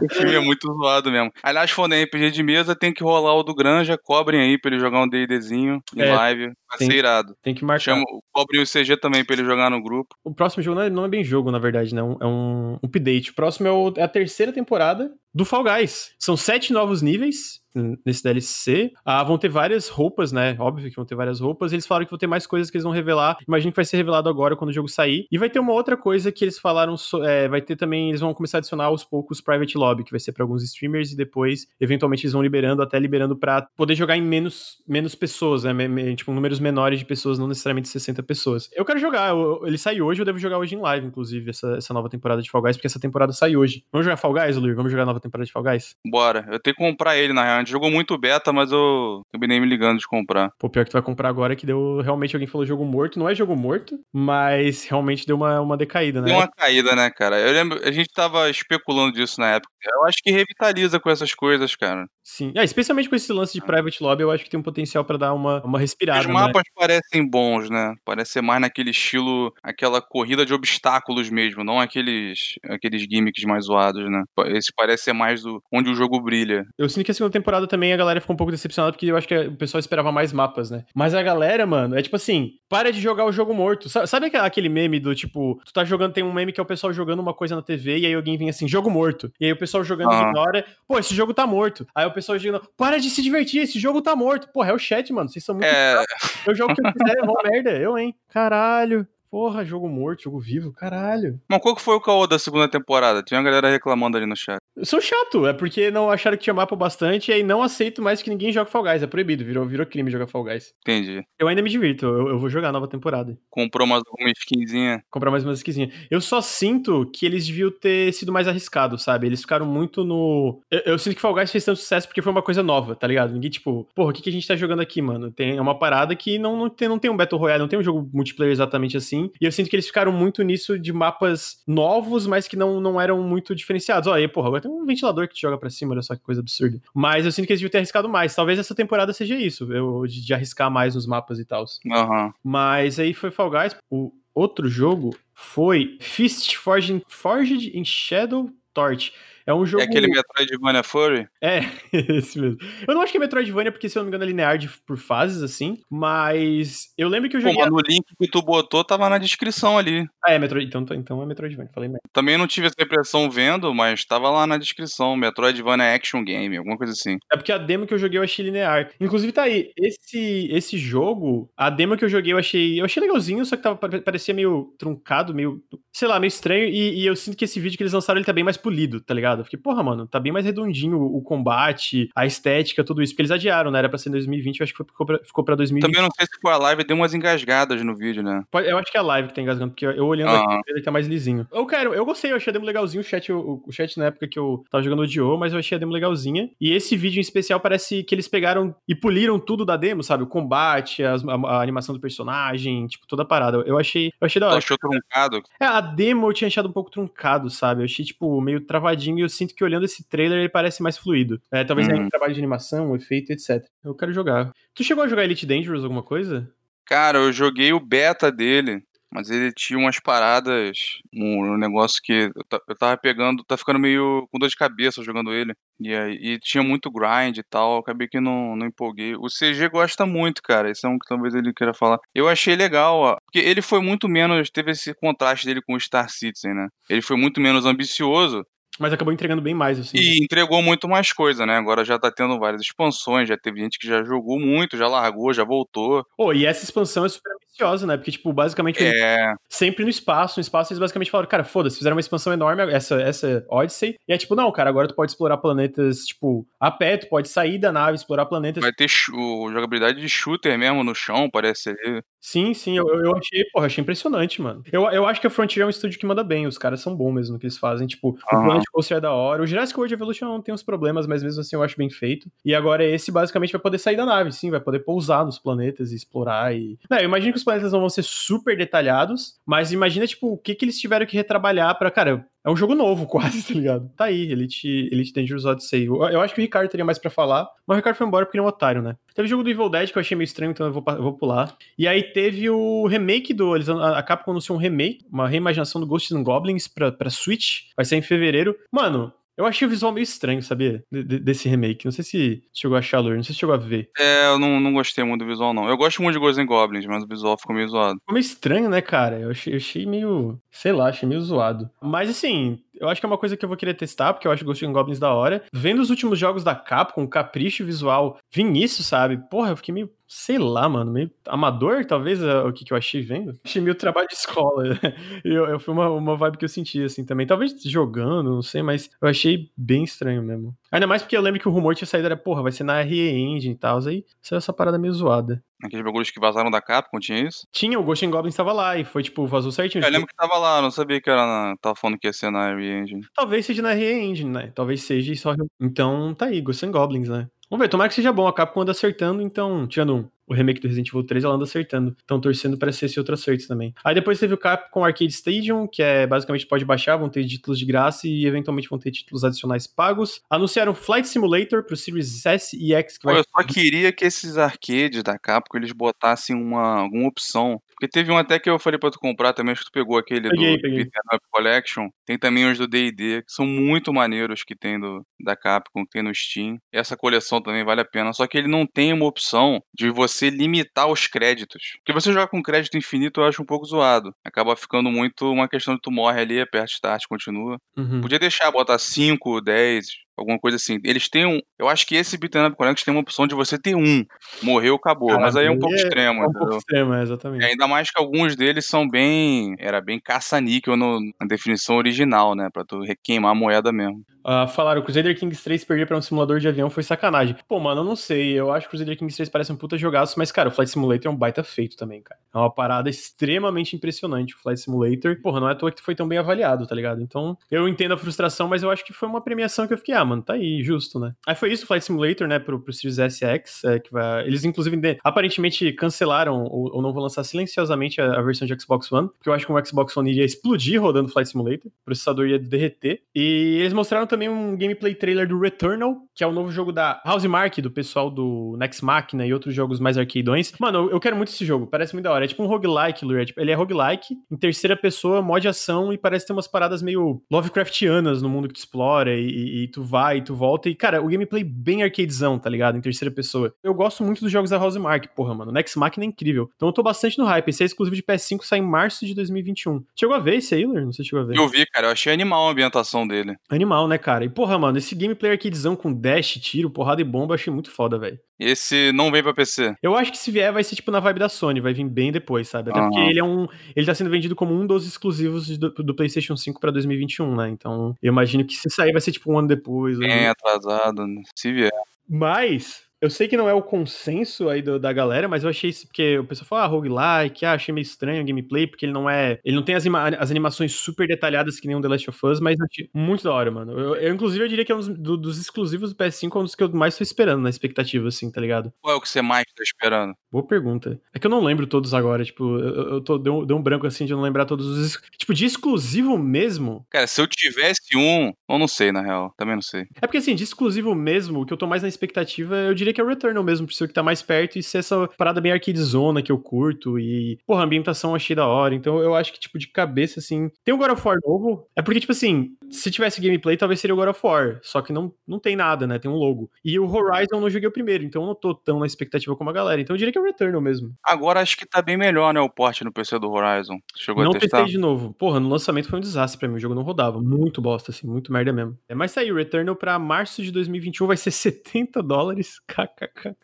[SPEAKER 3] o filme é muito zoado mesmo. Aliás, for nem RPG de mesa, tem que rolar o do Granja, cobrem aí pra ele jogar um D&Dzinho em
[SPEAKER 1] É,
[SPEAKER 3] live. Vai
[SPEAKER 1] tem-
[SPEAKER 3] ser irado.
[SPEAKER 1] Tem que marcar.
[SPEAKER 3] Chama, cobrem o CG também pra ele jogar no grupo.
[SPEAKER 1] O próximo jogo não é, não é bem jogo, na verdade, né? É um update. O próximo é, o- é a terceira temporada do Fall Guys. São sete novos níveis nesse DLC. Ah, vão ter várias roupas, né? Óbvio que vão ter várias roupas. Eles falaram que vão ter mais coisas que eles vão revelar. Imagino que vai ser revelado agora quando o jogo sair. E vai ter uma outra coisa que eles falaram. so- é, vai ter também. Eles vão começar a adicionar aos poucos Private Lobby, que vai ser pra alguns streamers. E depois, eventualmente, eles vão liberando, até liberando pra poder jogar em menos, menos pessoas, né? Me- me- tipo, números menores de pessoas, não necessariamente 60 pessoas. Eu quero jogar. eu- ele sai hoje, eu devo jogar hoje em live, inclusive, essa, essa nova temporada de Fall Guys, porque essa temporada sai hoje. Vamos jogar Fall Guys, Luir? Vamos jogar a nova temporada de Fall Guys?
[SPEAKER 3] Bora. Eu tenho que comprar ele, na real. A gente jogou muito beta, mas eu acabei nem me ligando de comprar.
[SPEAKER 1] Pô, pior que tu vai comprar agora que deu. Realmente alguém falou jogo morto. Não é jogo morto, mas realmente deu uma, uma decaída, né?
[SPEAKER 3] Deu uma caída, né, cara? Eu lembro, a gente tava especulando disso na época. Eu acho que revitaliza com essas coisas, cara.
[SPEAKER 1] Sim. Ah, especialmente com esse lance de Private Lobby, eu acho que tem um potencial pra dar uma, uma respirada.
[SPEAKER 3] Os
[SPEAKER 1] né?
[SPEAKER 3] mapas parecem bons, né? Parece ser mais naquele estilo, aquela corrida de obstáculos mesmo, não aqueles, aqueles gimmicks mais zoados, né? Esse parece ser mais do, onde o jogo brilha.
[SPEAKER 1] Eu sinto que a segunda temporada também a galera ficou um pouco decepcionada porque eu acho que o pessoal esperava mais mapas, né? Mas a galera, mano, é tipo assim, para de jogar o jogo morto. Sa- Sabe aquele meme do tipo, tu tá jogando, tem um meme que é o pessoal jogando uma coisa na TV e aí alguém vem assim, jogo morto. E aí o pessoal jogando
[SPEAKER 3] Ah.
[SPEAKER 1] ignora, pô, esse jogo tá morto. Aí o pessoal jogando, para de se divertir, esse jogo tá morto. Porra, é o chat, mano, vocês são muito
[SPEAKER 3] É,
[SPEAKER 1] Eu jogo o que eu quiser, vão merda, eu, hein? Caralho. Porra, jogo morto, jogo vivo, caralho.
[SPEAKER 3] mas qual que foi o caô da segunda temporada? Tinha uma galera reclamando ali no chat.
[SPEAKER 1] Eu sou chato, é porque não acharam que tinha mapa bastante e aí não aceito mais que ninguém jogue Fall Guys. É proibido, virou, virou crime jogar Fall Guys.
[SPEAKER 3] Entendi.
[SPEAKER 1] Eu ainda me divirto, eu, eu vou jogar a nova temporada.
[SPEAKER 3] Comprou mais alguma skinzinha.
[SPEAKER 1] Comprar mais uma skinzinha. Eu só sinto que eles deviam ter sido mais arriscados, sabe? Eles ficaram muito no. Eu, eu sinto que Fall Guys fez tanto sucesso porque foi uma coisa nova, tá ligado? Ninguém, tipo, porra, o que, que a gente tá jogando aqui, mano? Tem é uma parada que não, não, tem, não tem um Battle Royale, não tem um jogo multiplayer exatamente assim. E eu sinto que eles ficaram muito nisso de mapas novos, mas que não, não eram muito diferenciados. Ó, aí, porra, agora tem um ventilador que te joga pra cima, olha só que coisa absurda. Mas eu sinto que eles deviam ter arriscado mais. Talvez essa temporada seja isso, eu, de, de arriscar mais nos mapas e tal.
[SPEAKER 3] Aham.
[SPEAKER 1] Mas aí foi Fall Guys. O outro jogo foi Fist Forged, Forged in Shadow Torch. É um jogo.
[SPEAKER 3] É aquele Metroidvania Furry?
[SPEAKER 1] É, esse mesmo. Eu não acho que é Metroidvania, porque se eu não me engano é linear de, por fases, assim. Mas eu lembro que eu
[SPEAKER 3] Pô,
[SPEAKER 1] joguei.
[SPEAKER 3] mas no link que tu botou tava na descrição ali.
[SPEAKER 1] Ah, é Metroid. Então, então é Metroidvania, falei merda.
[SPEAKER 3] Também não tive essa impressão vendo, mas tava lá na descrição. Metroidvania Action Game, alguma coisa assim.
[SPEAKER 1] É porque a demo que eu joguei eu achei linear. Inclusive tá aí, esse, esse jogo, a demo que eu joguei eu achei, eu achei legalzinho, só que tava, pare- parecia meio truncado, meio, sei lá, meio estranho, e, e eu sinto que esse vídeo que eles lançaram ele tá bem mais polido, tá ligado? Fiquei, porra, mano, tá bem mais redondinho o, combate, a estética, tudo isso, porque eles adiaram, né? Era pra ser em 2020, eu acho que ficou pra, ficou pra 2020.
[SPEAKER 3] Também não sei se foi a live, deu umas engasgadas no vídeo, né?
[SPEAKER 1] Eu acho que é a live que tá engasgando, porque eu olhando
[SPEAKER 3] Aham.
[SPEAKER 1] aqui, ele tá mais lisinho. Eu quero, eu gostei, eu achei a demo legalzinho. O chat, o, o chat na época que eu tava jogando odiou, mas eu achei a demo legalzinha. E esse vídeo em especial parece que eles pegaram e poliram tudo da demo, sabe? O combate, as- a, a animação do personagem, tipo, toda a parada. Eu achei, eu achei da hora.
[SPEAKER 3] achou truncado?
[SPEAKER 1] É, a demo eu tinha achado um pouco truncado, sabe? Eu achei, tipo, meio travadinho. E eu sinto que olhando esse trailer ele parece mais fluido. É, talvez
[SPEAKER 3] Uhum.
[SPEAKER 1] tenha um trabalho de animação, efeito, etc. Eu quero jogar. Tu chegou a jogar Elite Dangerous alguma coisa?
[SPEAKER 3] Cara, eu joguei o beta dele, mas ele tinha umas paradas, um, um negócio que eu, eu tava pegando, tá ficando meio com dor de cabeça jogando ele. E e tinha muito grind e tal, acabei que não, não empolguei. O CG gosta muito, cara. Esse é um que talvez ele queira falar. Eu achei legal, ó, porque ele foi muito menos, teve esse contraste dele com o Star Citizen, né? Ele foi muito menos ambicioso
[SPEAKER 1] Mas acabou entregando bem mais, assim.
[SPEAKER 3] e entregou muito mais coisa, né? Agora já tá tendo várias expansões, já teve gente que já jogou muito, já largou, já voltou.
[SPEAKER 1] Pô, e essa expansão é super ambiciosa, né? Porque, tipo, basicamente,
[SPEAKER 3] É,
[SPEAKER 1] sempre no espaço, no espaço eles basicamente falaram, cara, foda-se, fizeram uma expansão enorme, essa, essa Odyssey, e é tipo, não, cara, agora tu pode explorar planetas, tipo, a pé, tu pode sair da nave, explorar planetas.
[SPEAKER 3] vai ter chu- jogabilidade de shooter mesmo no chão, parece ali.
[SPEAKER 1] Sim, sim, eu, eu achei, porra, achei impressionante, mano. Eu, eu acho que a Frontier é um estúdio que manda bem, os caras são bons mesmo no que eles fazem, tipo, o
[SPEAKER 3] Aham.
[SPEAKER 1] Planet Coaster é da hora, o Jurassic World Evolution tem uns problemas, mas mesmo assim eu acho bem feito. E agora esse basicamente vai poder sair da nave, sim, vai poder pousar nos planetas e explorar e... Não, eu imagino que os planetas não vão ser super detalhados, mas imagina, tipo, o que que eles tiveram que retrabalhar pra, cara, é um jogo novo quase, tá ligado? Tá aí, Elite, Elite Dangerous Odyssey. Eu, eu acho que o Ricardo teria mais pra falar, mas o Ricardo foi embora porque ele é um otário, né? Teve o jogo do Evil Dead que eu achei meio estranho, então eu vou, eu vou pular. E aí teve o remake do. Eles, a Capcom anunciou um remake, uma reimaginação do Ghosts and Goblins pra, pra Switch. Vai sair em fevereiro. Mano, eu achei o visual meio estranho, sabia? De- de- desse remake. Não sei se chegou a achar, Lur, não sei se chegou a ver.
[SPEAKER 3] É, eu não, não gostei muito do visual, não. Eu gosto muito de Ghosts and Goblins, mas o visual ficou meio zoado.
[SPEAKER 1] Ficou meio estranho, né, cara? Eu achei, eu achei meio. Sei lá, achei meio zoado. Mas assim. Eu acho que é uma coisa que eu vou querer testar, porque eu acho Ghosts and Goblins da hora. Vendo os últimos jogos da Capcom, capricho visual, nisso, sabe? Porra, eu fiquei meio, sei lá, mano, meio amador, talvez, é o que, que eu achei vendo. Achei meio trabalho de escola. eu, eu, foi uma, uma vibe que eu senti, assim, também. Talvez jogando, não sei, mas eu achei bem estranho mesmo. Ainda mais porque eu lembro que o rumor tinha saído, era, porra, vai ser na RE Engine e tal, aí saiu essa parada meio zoada.
[SPEAKER 3] Aqueles bagulhos que vazaram da Capcom, tinha isso?
[SPEAKER 1] Tinha, o Ghost and Goblins tava lá e foi, tipo, vazou certinho.
[SPEAKER 3] Eu lembro que tava lá, não sabia que era na... Tava falando que ia ser na Re-Engine.
[SPEAKER 1] Talvez seja na Re-Engine, né? Talvez seja e só. Então tá aí, Ghosts and Goblins, né? Vamos ver, tomara que seja bom. A Capcom anda acertando, então, tirando o remake do Resident Evil 3, ela anda acertando. Então, torcendo pra ser esse outro acerto também. Aí depois teve o Capcom Arcade Stadium, que é basicamente pode baixar, vão ter títulos de graça e eventualmente vão ter títulos adicionais pagos. Anunciaram Flight Simulator pro Series S e X, que
[SPEAKER 3] Pô,
[SPEAKER 1] vai
[SPEAKER 3] eu só queria que esses arcades da Capcom, eles botassem uma, alguma opção. Porque teve um até que eu falei pra tu comprar também, acho que tu pegou aquele
[SPEAKER 1] Peguei,
[SPEAKER 3] do
[SPEAKER 1] peguei.
[SPEAKER 3] Collection. Tem também os do D&D, que são muito maneiros que tem do, da Capcom, que tem no Steam. Essa coleção também vale a pena. Só que ele não tem uma opção de você limitar os créditos. Porque você jogar com crédito infinito eu acho um pouco zoado. Acaba ficando muito uma questão de tu morre ali, aperta start, continua.
[SPEAKER 1] Uhum.
[SPEAKER 3] Podia deixar, botar 5, 10, alguma coisa assim. Eles têm um. Eu acho que esse Beat'em Up Collection tem uma opção de você ter um. Morreu, acabou. mas aí é um pouco extremo,
[SPEAKER 1] É um pouco extremo, é,
[SPEAKER 3] E
[SPEAKER 1] exatamente.
[SPEAKER 3] ainda mais que alguns deles são bem. Era bem caça-níquel na definição original, né? Pra tu queimar a moeda mesmo.
[SPEAKER 1] Ah, falaram, Crusader Kings 3 perder pra um simulador de avião foi sacanagem. Pô, mano, eu não sei. Eu acho que Crusader Kings 3 parece um puta jogaço, mas, cara, o Flight Simulator é um baita feito também, cara. É uma parada extremamente impressionante o Flight Simulator. Porra, não é à toa que foi tão bem avaliado, tá ligado? Então, eu entendo a frustração, mas eu acho que foi uma premiação que eu fiquei, ah, mano, tá aí, justo, né? Aí foi isso, Flight Simulator, né, pro, pro Series SX, é, que vai... Eles, inclusive, de- aparentemente cancelaram ou, ou não vão lançar silenciosamente a, a versão de Xbox One, porque eu acho que o Xbox One iria explodir rodando Flight Simulator, o processador ia derreter. E eles mostraram também um gameplay trailer do Returnal, que é o novo jogo da Housemarque, do pessoal do Next Machina e outros jogos mais arcadeões. Mano, eu, quero muito esse jogo, parece muito da hora. É tipo um roguelike, Lur. É tipo- ele é roguelike, em terceira pessoa, mod ação, e parece ter umas paradas meio Lovecraftianas no mundo que tu explora, e, e- e tu vai, e tu volta. E, cara, o gameplay bem arcadezão, tá ligado? Em terceira pessoa. Eu gosto muito dos jogos da Housemarque, porra, mano. Next Machina é incrível. Então eu tô bastante no hype. Esse é exclusivo de PS5, sai em março de 2021. Chegou a ver esse aí, Lur? Não sei se chegou a ver.
[SPEAKER 3] Eu vi, cara, eu achei animal a ambientação dele.
[SPEAKER 1] Animal, né, cara? E, porra, mano, esse gameplay arcadezão com dash, tiro, porrada e bomba, eu achei muito foda, velho.
[SPEAKER 3] Esse não vem pra PC.
[SPEAKER 1] Eu acho que se vier vai ser tipo na vibe da Sony, vai vir bem depois, sabe? Até
[SPEAKER 3] Aham.
[SPEAKER 1] porque ele é um. Ele tá sendo vendido como um dos exclusivos do, do PlayStation 5 pra 2021, né? Então, eu imagino que se sair vai ser tipo um ano depois.
[SPEAKER 3] Bem atrasado, se vier.
[SPEAKER 1] Mas. Eu sei que não é o consenso aí do- da galera, mas eu achei isso porque o pessoal fala, ah, roguelike, ah, achei meio estranho o gameplay, porque ele não é. Ele não tem as, as animações super detalhadas que nem o The Last of Us, mas muito da hora, mano. Eu, eu, inclusive, eu diria que é um dos, do- dos exclusivos do PS5, é um dos que eu mais tô esperando na expectativa, assim, tá ligado?
[SPEAKER 3] Qual é o que você mais tá esperando?
[SPEAKER 1] Boa pergunta. É que eu não lembro todos agora, tipo, eu, eu tô, deu, um- deu um branco assim de não lembrar todos os. Tipo, de exclusivo mesmo.
[SPEAKER 3] Cara, se eu tivesse PS1, eu não sei, na real. Também não sei.
[SPEAKER 1] É porque, assim, de exclusivo mesmo, o que eu tô mais na expectativa, eu diria que é o Returnal mesmo, por ser o que tá mais perto e ser essa parada bem arcade zona que eu curto. E, porra, a ambientação achei da hora. Então eu acho que, tipo, de cabeça, assim. Tem o God of War novo. É porque, tipo assim, se tivesse gameplay, talvez seria o God of War. Só que não, não tem nada, né? Tem um logo. E o Horizon eu não joguei o primeiro, então eu não tô tão na expectativa como a galera. Então eu diria que é o Returnal mesmo.
[SPEAKER 3] Agora acho que tá bem melhor, né? O porte no PC do Horizon. Chegou
[SPEAKER 1] não
[SPEAKER 3] a testar?
[SPEAKER 1] testei de novo. Porra, no lançamento foi um desastre pra mim. O jogo não rodava. Muito bosta, assim. Muito merda mesmo. É, mas saiu. Returnal pra março de 2021 vai ser 70 dólares. KKK.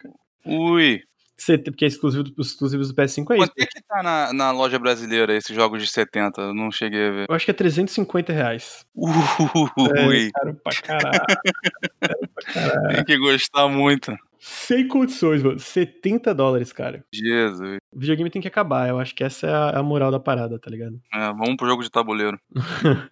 [SPEAKER 3] Ui.
[SPEAKER 1] Porque é exclusivo dos exclusivos do PS5 é isso.
[SPEAKER 3] Quanto é que tá na, na loja brasileira esses jogos de 70? Eu não cheguei a ver.
[SPEAKER 1] Eu acho que é 350 reais.
[SPEAKER 3] Ui.
[SPEAKER 1] É, caro pra caralho. caro pra caralho.
[SPEAKER 3] Tem que gostar muito.
[SPEAKER 1] Sem condições, mano. 70 dólares, cara.
[SPEAKER 3] Jesus.
[SPEAKER 1] O videogame tem que acabar. Eu acho que essa é a, a moral da parada, tá ligado?
[SPEAKER 3] É, vamos pro jogo de tabuleiro.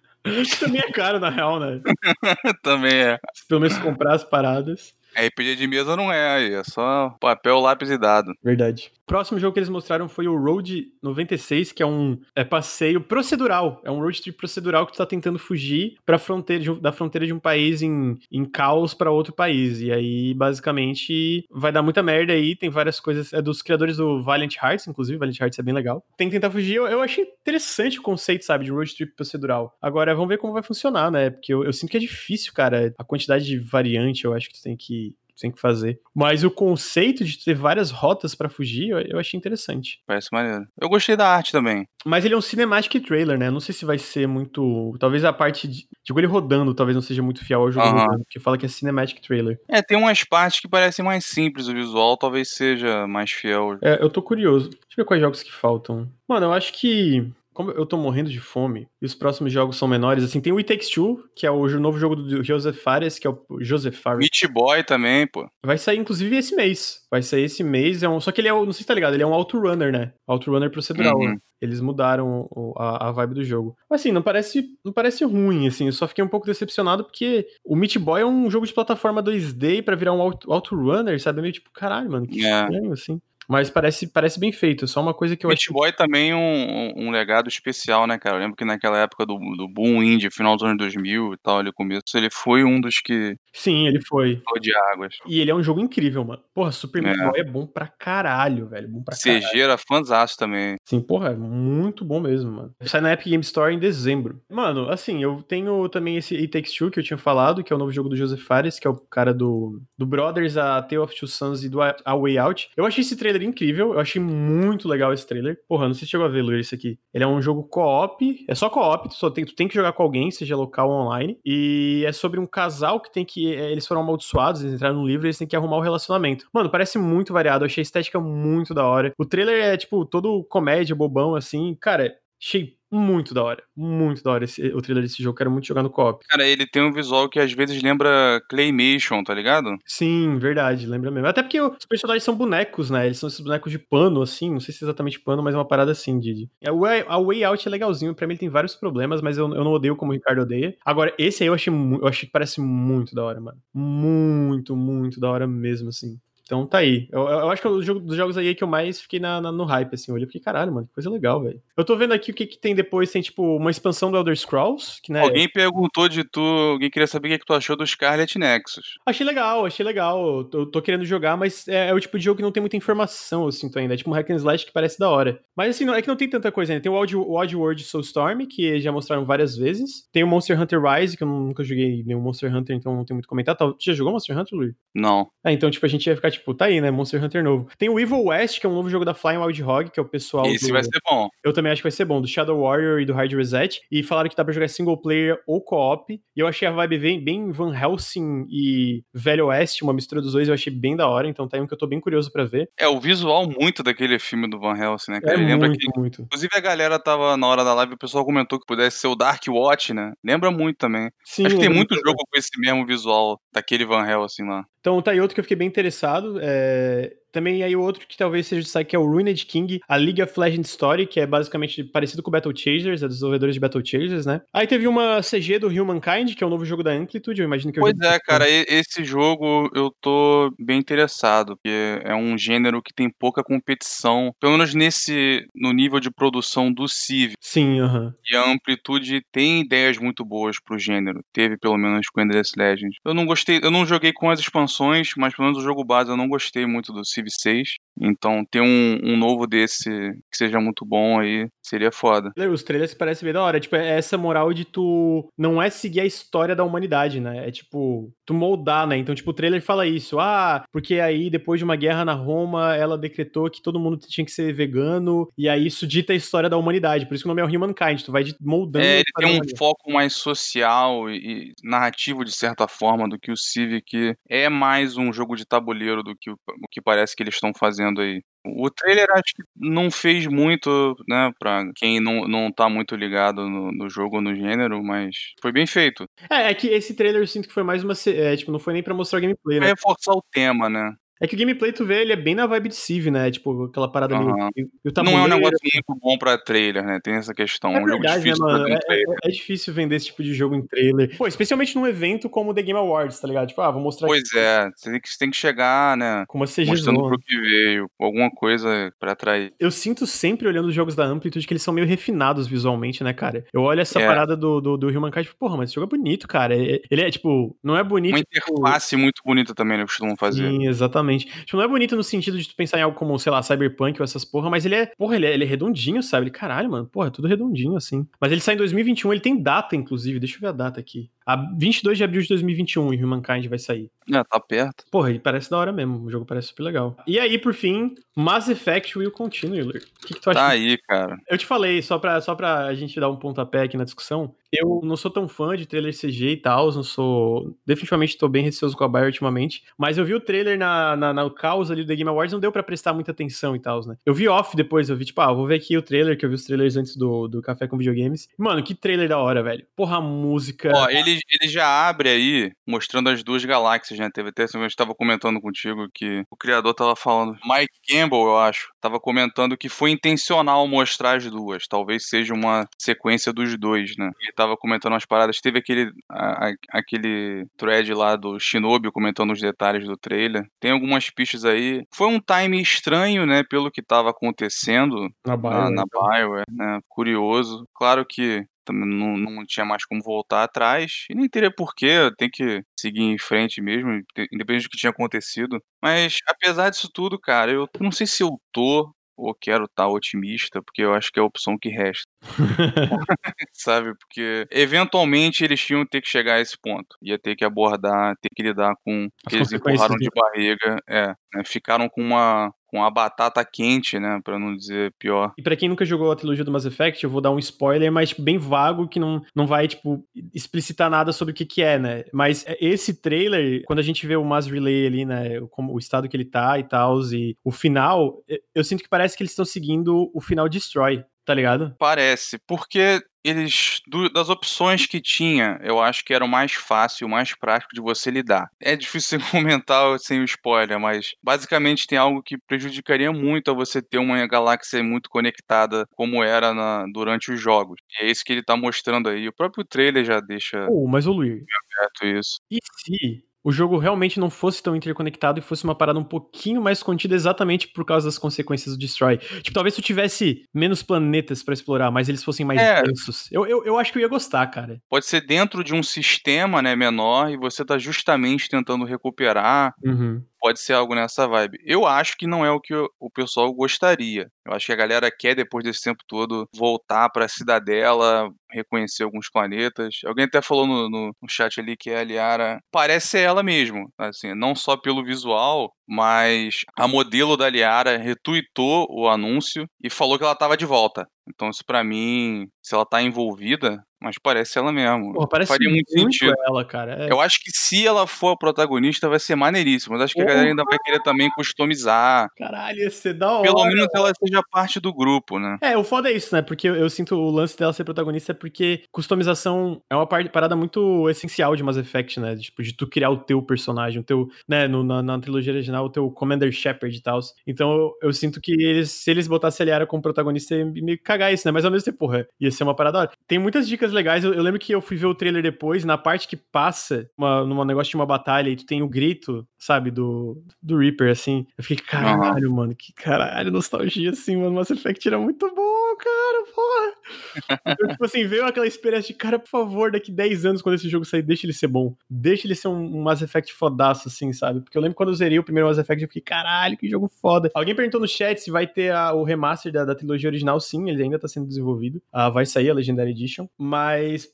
[SPEAKER 1] Também é caro, na real, né?
[SPEAKER 3] Também é.
[SPEAKER 1] Se pelo menos comprar as paradas.
[SPEAKER 3] RPG de mesa não é aí, é só papel, lápis e dado.
[SPEAKER 1] Verdade. Próximo jogo que eles mostraram foi o Road 96, que é um é passeio procedural. É um road trip procedural que tu tá tentando fugir pra fronteira de, da fronteira de um país em, em caos para outro país. E aí, basicamente, vai dar muita merda aí. Tem várias coisas. É dos criadores do Valiant Hearts, inclusive. Valiant Hearts é bem legal. Tem que tentar fugir. Eu, eu achei interessante o conceito, sabe, de road trip procedural. Agora, vamos ver como vai funcionar, né? Porque eu, eu sinto que é difícil, cara. A quantidade de variante eu acho que tu tem que tem que fazer. Mas o conceito de ter várias rotas para fugir, eu, eu, achei interessante.
[SPEAKER 3] Parece maneiro. Eu gostei da arte também.
[SPEAKER 1] Mas ele é um cinematic trailer, né? Não sei se vai ser muito. Talvez a parte de. Digo, ele rodando, talvez não seja muito fiel ao jogo,
[SPEAKER 3] Aham.
[SPEAKER 1] rodando, porque fala que é cinematic trailer.
[SPEAKER 3] É, tem umas partes que parecem mais simples o visual, talvez seja mais fiel.
[SPEAKER 1] É, eu tô curioso. Deixa eu ver quais jogos que faltam. Mano, eu acho que. Como eu tô morrendo de fome e os próximos jogos são menores, assim, tem o It Takes Two, que é o novo jogo do Joseph Fares, que é o Joseph Fares.
[SPEAKER 3] Meat Boy também, pô.
[SPEAKER 1] Vai sair, inclusive, esse mês. Vai sair esse mês. É um... Só que ele é, não sei se tá ligado, ele é um autorunner, né? Autorunner procedural.
[SPEAKER 3] Uhum.
[SPEAKER 1] né? Eles mudaram a, a vibe do jogo. Mas assim, não parece, não parece ruim, assim. Eu só fiquei um pouco decepcionado porque o Meat Boy é um jogo de plataforma 2D pra virar um auto- autorunner, sabe? É meio tipo, caralho, mano, que
[SPEAKER 3] É.
[SPEAKER 1] estranho, assim. Mas parece, parece bem feito. Só uma coisa que eu
[SPEAKER 3] Meat
[SPEAKER 1] acho.
[SPEAKER 3] Boy também é um, um legado especial, né, cara? Eu lembro que naquela época do, do boom indie, final dos anos 2000 e tal, ali começo, ele foi um dos que
[SPEAKER 1] Sim, ele foi.
[SPEAKER 3] de águas.
[SPEAKER 1] E ele é um jogo incrível, mano. Porra, Super Meat
[SPEAKER 3] É.
[SPEAKER 1] Boy é bom pra caralho, velho. Bom pra caralho.
[SPEAKER 3] CG era fãzaço também.
[SPEAKER 1] Sim, porra, é muito bom mesmo, mano. Sai na Epic Game Store em dezembro. Mano, assim, eu tenho também esse It Takes Two que eu tinha falado, que é o novo jogo do Joseph Fares, que é o cara do, do Brothers, a Tale of Two Sons e do A A Way Out. Eu achei esse trailer incrível, eu achei muito legal esse trailer. Porra, não sei se chegou a ver, Luiz, esse aqui. Ele é um jogo co-op, é só co-op, tu, só tem, tu tem que jogar com alguém, seja local ou online. E é sobre um casal que tem que. é, Eles foram amaldiçoados, eles entraram no livro e eles têm que arrumar o relacionamento. Mano, parece muito variado, eu achei a estética muito da hora. O trailer é, tipo, todo comédia, bobão, assim. Cara, achei muito da hora. Muito da hora esse- o trailer desse jogo. Quero muito jogar no co-op.
[SPEAKER 3] Cara, ele tem um visual que às vezes lembra Claymation, tá ligado?
[SPEAKER 1] Sim, verdade, lembra mesmo. Até porque os personagens são bonecos, né? Eles são esses bonecos de pano, assim. Não sei se é exatamente pano, mas é uma parada assim, Didi. A Way, a Way Out é legalzinho. Pra mim ele tem vários problemas, mas eu, eu não odeio como o Ricardo odeia. Agora, esse aí eu achei, eu achei que parece muito da hora, mano. Muito, muito da hora mesmo, assim. Então tá aí. Eu, eu acho que é o jogo dos jogos aí que eu mais fiquei na, na- no hype, assim. Eu olhei e fiquei, caralho, mano, que coisa legal, velho. Eu tô vendo aqui o que, que tem depois. Tem, tipo, uma expansão do Elder Scrolls, que, né?
[SPEAKER 3] Alguém perguntou de tu, alguém queria saber o que, que tu achou do Scarlet Nexus.
[SPEAKER 1] Achei legal, achei legal. Eu tô, tô querendo jogar, mas é, é o tipo de jogo que não tem muita informação, eu sinto ainda. É tipo um hack and slash que parece da hora. Mas assim, não, é que não tem tanta coisa ainda. Tem o Odd, o Odd World Soulstorm, que já mostraram várias vezes. Tem o Monster Hunter Rise, que eu nunca joguei nenhum Monster Hunter, então não tem muito comentar. Tá, tu já jogou Monster Hunter, Luiz?
[SPEAKER 3] Não.
[SPEAKER 1] Ah, então, tipo, a gente ia ficar, tipo, tá aí, né? Monster Hunter novo. Tem o Evil West, que é um novo jogo da Flying Wild Hog, que é o pessoal
[SPEAKER 3] Esse
[SPEAKER 1] do...
[SPEAKER 3] vai ser bom.
[SPEAKER 1] Eu também acho que vai ser bom, do Shadow Warrior e do Hard Reset. E falaram que dá pra jogar single player ou co-op. E eu achei a vibe bem, bem Van Helsing e Velho Oeste, uma mistura dos dois, eu achei bem da hora. Então tá aí um que eu tô bem curioso pra ver.
[SPEAKER 3] É, o visual muito daquele filme do Van Helsing, né? cara?
[SPEAKER 1] É
[SPEAKER 3] lembra
[SPEAKER 1] muito,
[SPEAKER 3] que.
[SPEAKER 1] muito.
[SPEAKER 3] Inclusive a galera tava na hora da live, o pessoal comentou que pudesse ser o Dark Watch, né? Lembra muito também.
[SPEAKER 1] Sim,
[SPEAKER 3] Acho que tem muito jogo com esse mesmo visual daquele Van Helsing lá.
[SPEAKER 1] Então tá aí outro que eu fiquei bem interessado. É... Também aí o outro que talvez seja de destaque que é o Ruined King, a League of Legends Story, que é basicamente parecido com Battle Chasers, é dos desenvolvedores de Battle Chasers, né? Aí teve uma CG do Humankind, que é o novo jogo da Amplitude, eu imagino que
[SPEAKER 3] Pois é, cara, esse jogo eu tô bem interessado, porque é um gênero que tem pouca competição, pelo menos nesse, no nível de produção do Civ.
[SPEAKER 1] Sim, aham. Uh -huh.
[SPEAKER 3] E a Amplitude tem ideias muito boas pro gênero, teve pelo menos com Endless Legends. Eu não gostei, eu não joguei com as expansões, mas pelo menos o jogo base eu não gostei muito do Civ 6. Então, ter um, um novo desse que seja muito bom aí seria foda.
[SPEAKER 1] Os trailers parecem bem da hora. Tipo, é essa moral de tu não é seguir a história da humanidade, né? É tipo, tu moldar, né? Então, tipo, o trailer fala isso. Ah, porque aí depois de uma guerra na Roma, ela decretou que todo mundo tinha que ser vegano, e aí isso dita a história da humanidade. Por isso que o nome é o Humankind. Tu vai moldando.
[SPEAKER 3] É, ele tem um foco mais social e, e narrativo, de certa forma, do que o Civic é mais um jogo de tabuleiro do que o, o que parece que eles estão fazendo aí. O trailer acho que não fez muito, né, pra quem não, não tá muito ligado no, no jogo ou no gênero, mas foi bem feito.
[SPEAKER 1] É, é que esse trailer eu sinto que foi mais uma. É, tipo, não foi nem pra mostrar gameplay, né?
[SPEAKER 3] Pra reforçar o tema, né?
[SPEAKER 1] É que o gameplay, tu vê, ele é bem na vibe de Civ, né? Tipo, aquela parada
[SPEAKER 3] uhum.
[SPEAKER 1] ali.
[SPEAKER 3] não é um negócio muito bom pra trailer, né? Tem essa questão.
[SPEAKER 1] É
[SPEAKER 3] um
[SPEAKER 1] verdade,
[SPEAKER 3] jogo difícil
[SPEAKER 1] né, mano?
[SPEAKER 3] pra
[SPEAKER 1] É, é, é, difícil vender esse tipo de jogo em trailer. Pô, especialmente num evento como o The Game Awards, tá ligado? Tipo, ah, vou mostrar
[SPEAKER 3] Pois
[SPEAKER 1] aqui
[SPEAKER 3] é, você tem que, você tem que chegar, né?
[SPEAKER 1] com uma CG
[SPEAKER 3] Mostrando
[SPEAKER 1] zona.
[SPEAKER 3] pro que veio, alguma coisa pra atrair.
[SPEAKER 1] Eu sinto sempre olhando os jogos da Amplitude que eles são meio refinados visualmente, né, cara? Eu olho essa
[SPEAKER 3] É.
[SPEAKER 1] parada do, do, do Humankind e tipo, porra, mas esse jogo é bonito, cara. É- Ele é, tipo, não é bonito.
[SPEAKER 3] Uma
[SPEAKER 1] tipo,
[SPEAKER 3] interface muito bonita também, né? Costumam fazer.
[SPEAKER 1] Sim, exatamente. Tipo, não é bonito no sentido de tu pensar em algo como, sei lá, Cyberpunk ou essas porra, mas ele é, porra, ele é, ele é redondinho, sabe? Ele, caralho, mano, porra, é tudo redondinho, assim. Mas ele sai em 2021, ele tem data, inclusive, deixa eu ver a data aqui. A 22 de abril de 2021, e Humankind vai sair.
[SPEAKER 3] É, tá perto.
[SPEAKER 1] Porra, ele parece da hora mesmo, o jogo parece super legal. E aí, por fim, Mass Effect Will Continue. O que, que tu acha?
[SPEAKER 3] Tá aí, cara.
[SPEAKER 1] Eu te falei, só pra, só pra gente dar um pontapé aqui na discussão, eu não sou tão fã de trailer CG e tal, não sou... Definitivamente tô bem receoso com a Bayer ultimamente, mas eu vi o trailer na, na, na caos ali do The Game Awards, não deu pra prestar muita atenção e tal, né? Eu vi off depois, eu vi tipo, ah, vou ver aqui o trailer, que eu vi os trailers antes do, do Café com Videogames. Mano, que trailer da hora, velho. Porra, a música...
[SPEAKER 3] Ó, ele, ele já abre aí, mostrando as duas galáxias, né? Teve até, eu estava comentando contigo que o criador tava falando, Mike Campbell, eu acho, tava comentando que foi intencional mostrar as duas, talvez seja uma sequência dos dois, né? Ele tava comentando umas paradas, teve aquele, a- a- aquele thread lá do Shinobi comentando os detalhes do trailer, tem algumas pistas aí. Foi um time estranho, né, pelo que tava acontecendo,
[SPEAKER 1] na
[SPEAKER 3] na,
[SPEAKER 1] Bioware,
[SPEAKER 3] na
[SPEAKER 1] então.
[SPEAKER 3] Bioware, né? Curioso. Claro que também não, não tinha mais como voltar atrás. E nem teria porquê, tem que seguir em frente mesmo, independente do que tinha acontecido. Mas, apesar disso tudo, cara, eu não sei se eu tô ou quero estar otimista, porque eu acho que é a opção que resta, sabe? Porque eventualmente eles tinham que ter que chegar a esse ponto. Ia ter que abordar, ter que lidar com o
[SPEAKER 1] As
[SPEAKER 3] que eles empurraram de barriga. É, né? Ficaram com uma, com a batata quente, né? Pra não dizer pior.
[SPEAKER 1] E pra quem nunca jogou a trilogia do Mass Effect, eu vou dar um spoiler, mas tipo, bem vago, que não, não vai, tipo, explicitar nada sobre o que que é, né? Mas esse trailer, quando a gente vê o Mass Relay ali, né, o, como, o estado que ele tá e tal, e o final, eu- eu sinto que parece que eles estão seguindo o final Destroy, tá ligado?
[SPEAKER 3] Parece, porque eles, do- das opções que tinha, eu acho que era o mais fácil, o mais prático de você lidar. É difícil comentar sem o spoiler, mas basicamente tem algo que prejudicaria muito a você ter uma galáxia muito conectada como era na- durante os jogos. E é isso que ele tá mostrando aí. O próprio trailer já deixa
[SPEAKER 1] Pô, mas Luir,
[SPEAKER 3] certo isso.
[SPEAKER 1] e se o jogo realmente não fosse tão interconectado e fosse uma parada um pouquinho mais contida exatamente por causa das consequências do Destroy? Tipo, talvez tu tivesse menos planetas pra explorar, mas eles fossem mais
[SPEAKER 3] É.
[SPEAKER 1] densos. Eu, eu, eu acho que eu ia gostar, cara.
[SPEAKER 3] Pode ser dentro de um sistema né, menor e você tá justamente tentando recuperar
[SPEAKER 1] Uhum.
[SPEAKER 3] Pode ser algo nessa vibe. Eu acho que não é o que o pessoal gostaria. Eu acho que a galera quer, depois desse tempo todo, voltar pra cidadela, reconhecer alguns planetas. Alguém até falou no, no- no chat ali que a Liara parece ser ela mesmo. Assim, não só pelo visual, mas a modelo da Liara retuitou o anúncio e falou que ela tava de volta. Então, isso pra mim, se ela tá envolvida, mas parece ela mesmo.
[SPEAKER 1] Porra, parece
[SPEAKER 3] Faria muito sentido.
[SPEAKER 1] ela, cara. É.
[SPEAKER 3] Eu acho que se ela for a protagonista, vai ser maneiríssimo. Mas acho que a galera ainda vai querer também customizar.
[SPEAKER 1] Caralho, ia ser da hora.
[SPEAKER 3] Pelo menos ela seja parte do grupo, né?
[SPEAKER 1] É, o foda é isso, né? Porque eu, eu sinto o lance dela ser protagonista é porque customização é uma par- parada muito essencial de Mass Effect, né? Tipo, de tu criar o teu personagem, o teu, né, no- na, na trilogia original, o teu Commander Shepard e tal. Então eu, eu sinto que eles, se eles botassem a Liara como protagonista, ia que cagar isso, né? Mas ao mesmo tempo, porra, ia ser uma parada hora. Tem muitas dicas legais. Eu, eu lembro que eu fui ver o trailer depois, na parte que passa uma, numa negócio de uma batalha e tu tem o grito, sabe, do, do Reaper, assim. Eu fiquei, caralho, mano, que caralho, nostalgia, assim, mano. Mass Effect era muito bom, cara, porra. Então, tipo assim, veio aquela experiência de, cara, por favor, daqui 10 anos, quando esse jogo sair, deixa ele ser bom. Deixa ele ser um, um Mass Effect fodaço, assim, sabe? Porque eu lembro quando eu zerei o primeiro Mass Effect, eu fiquei, caralho, que jogo foda. Alguém perguntou no chat se vai ter a- o remaster da, da trilogia original. Sim, ele ainda tá sendo desenvolvido. Ah, vai sair a Legendary Edition. Mas,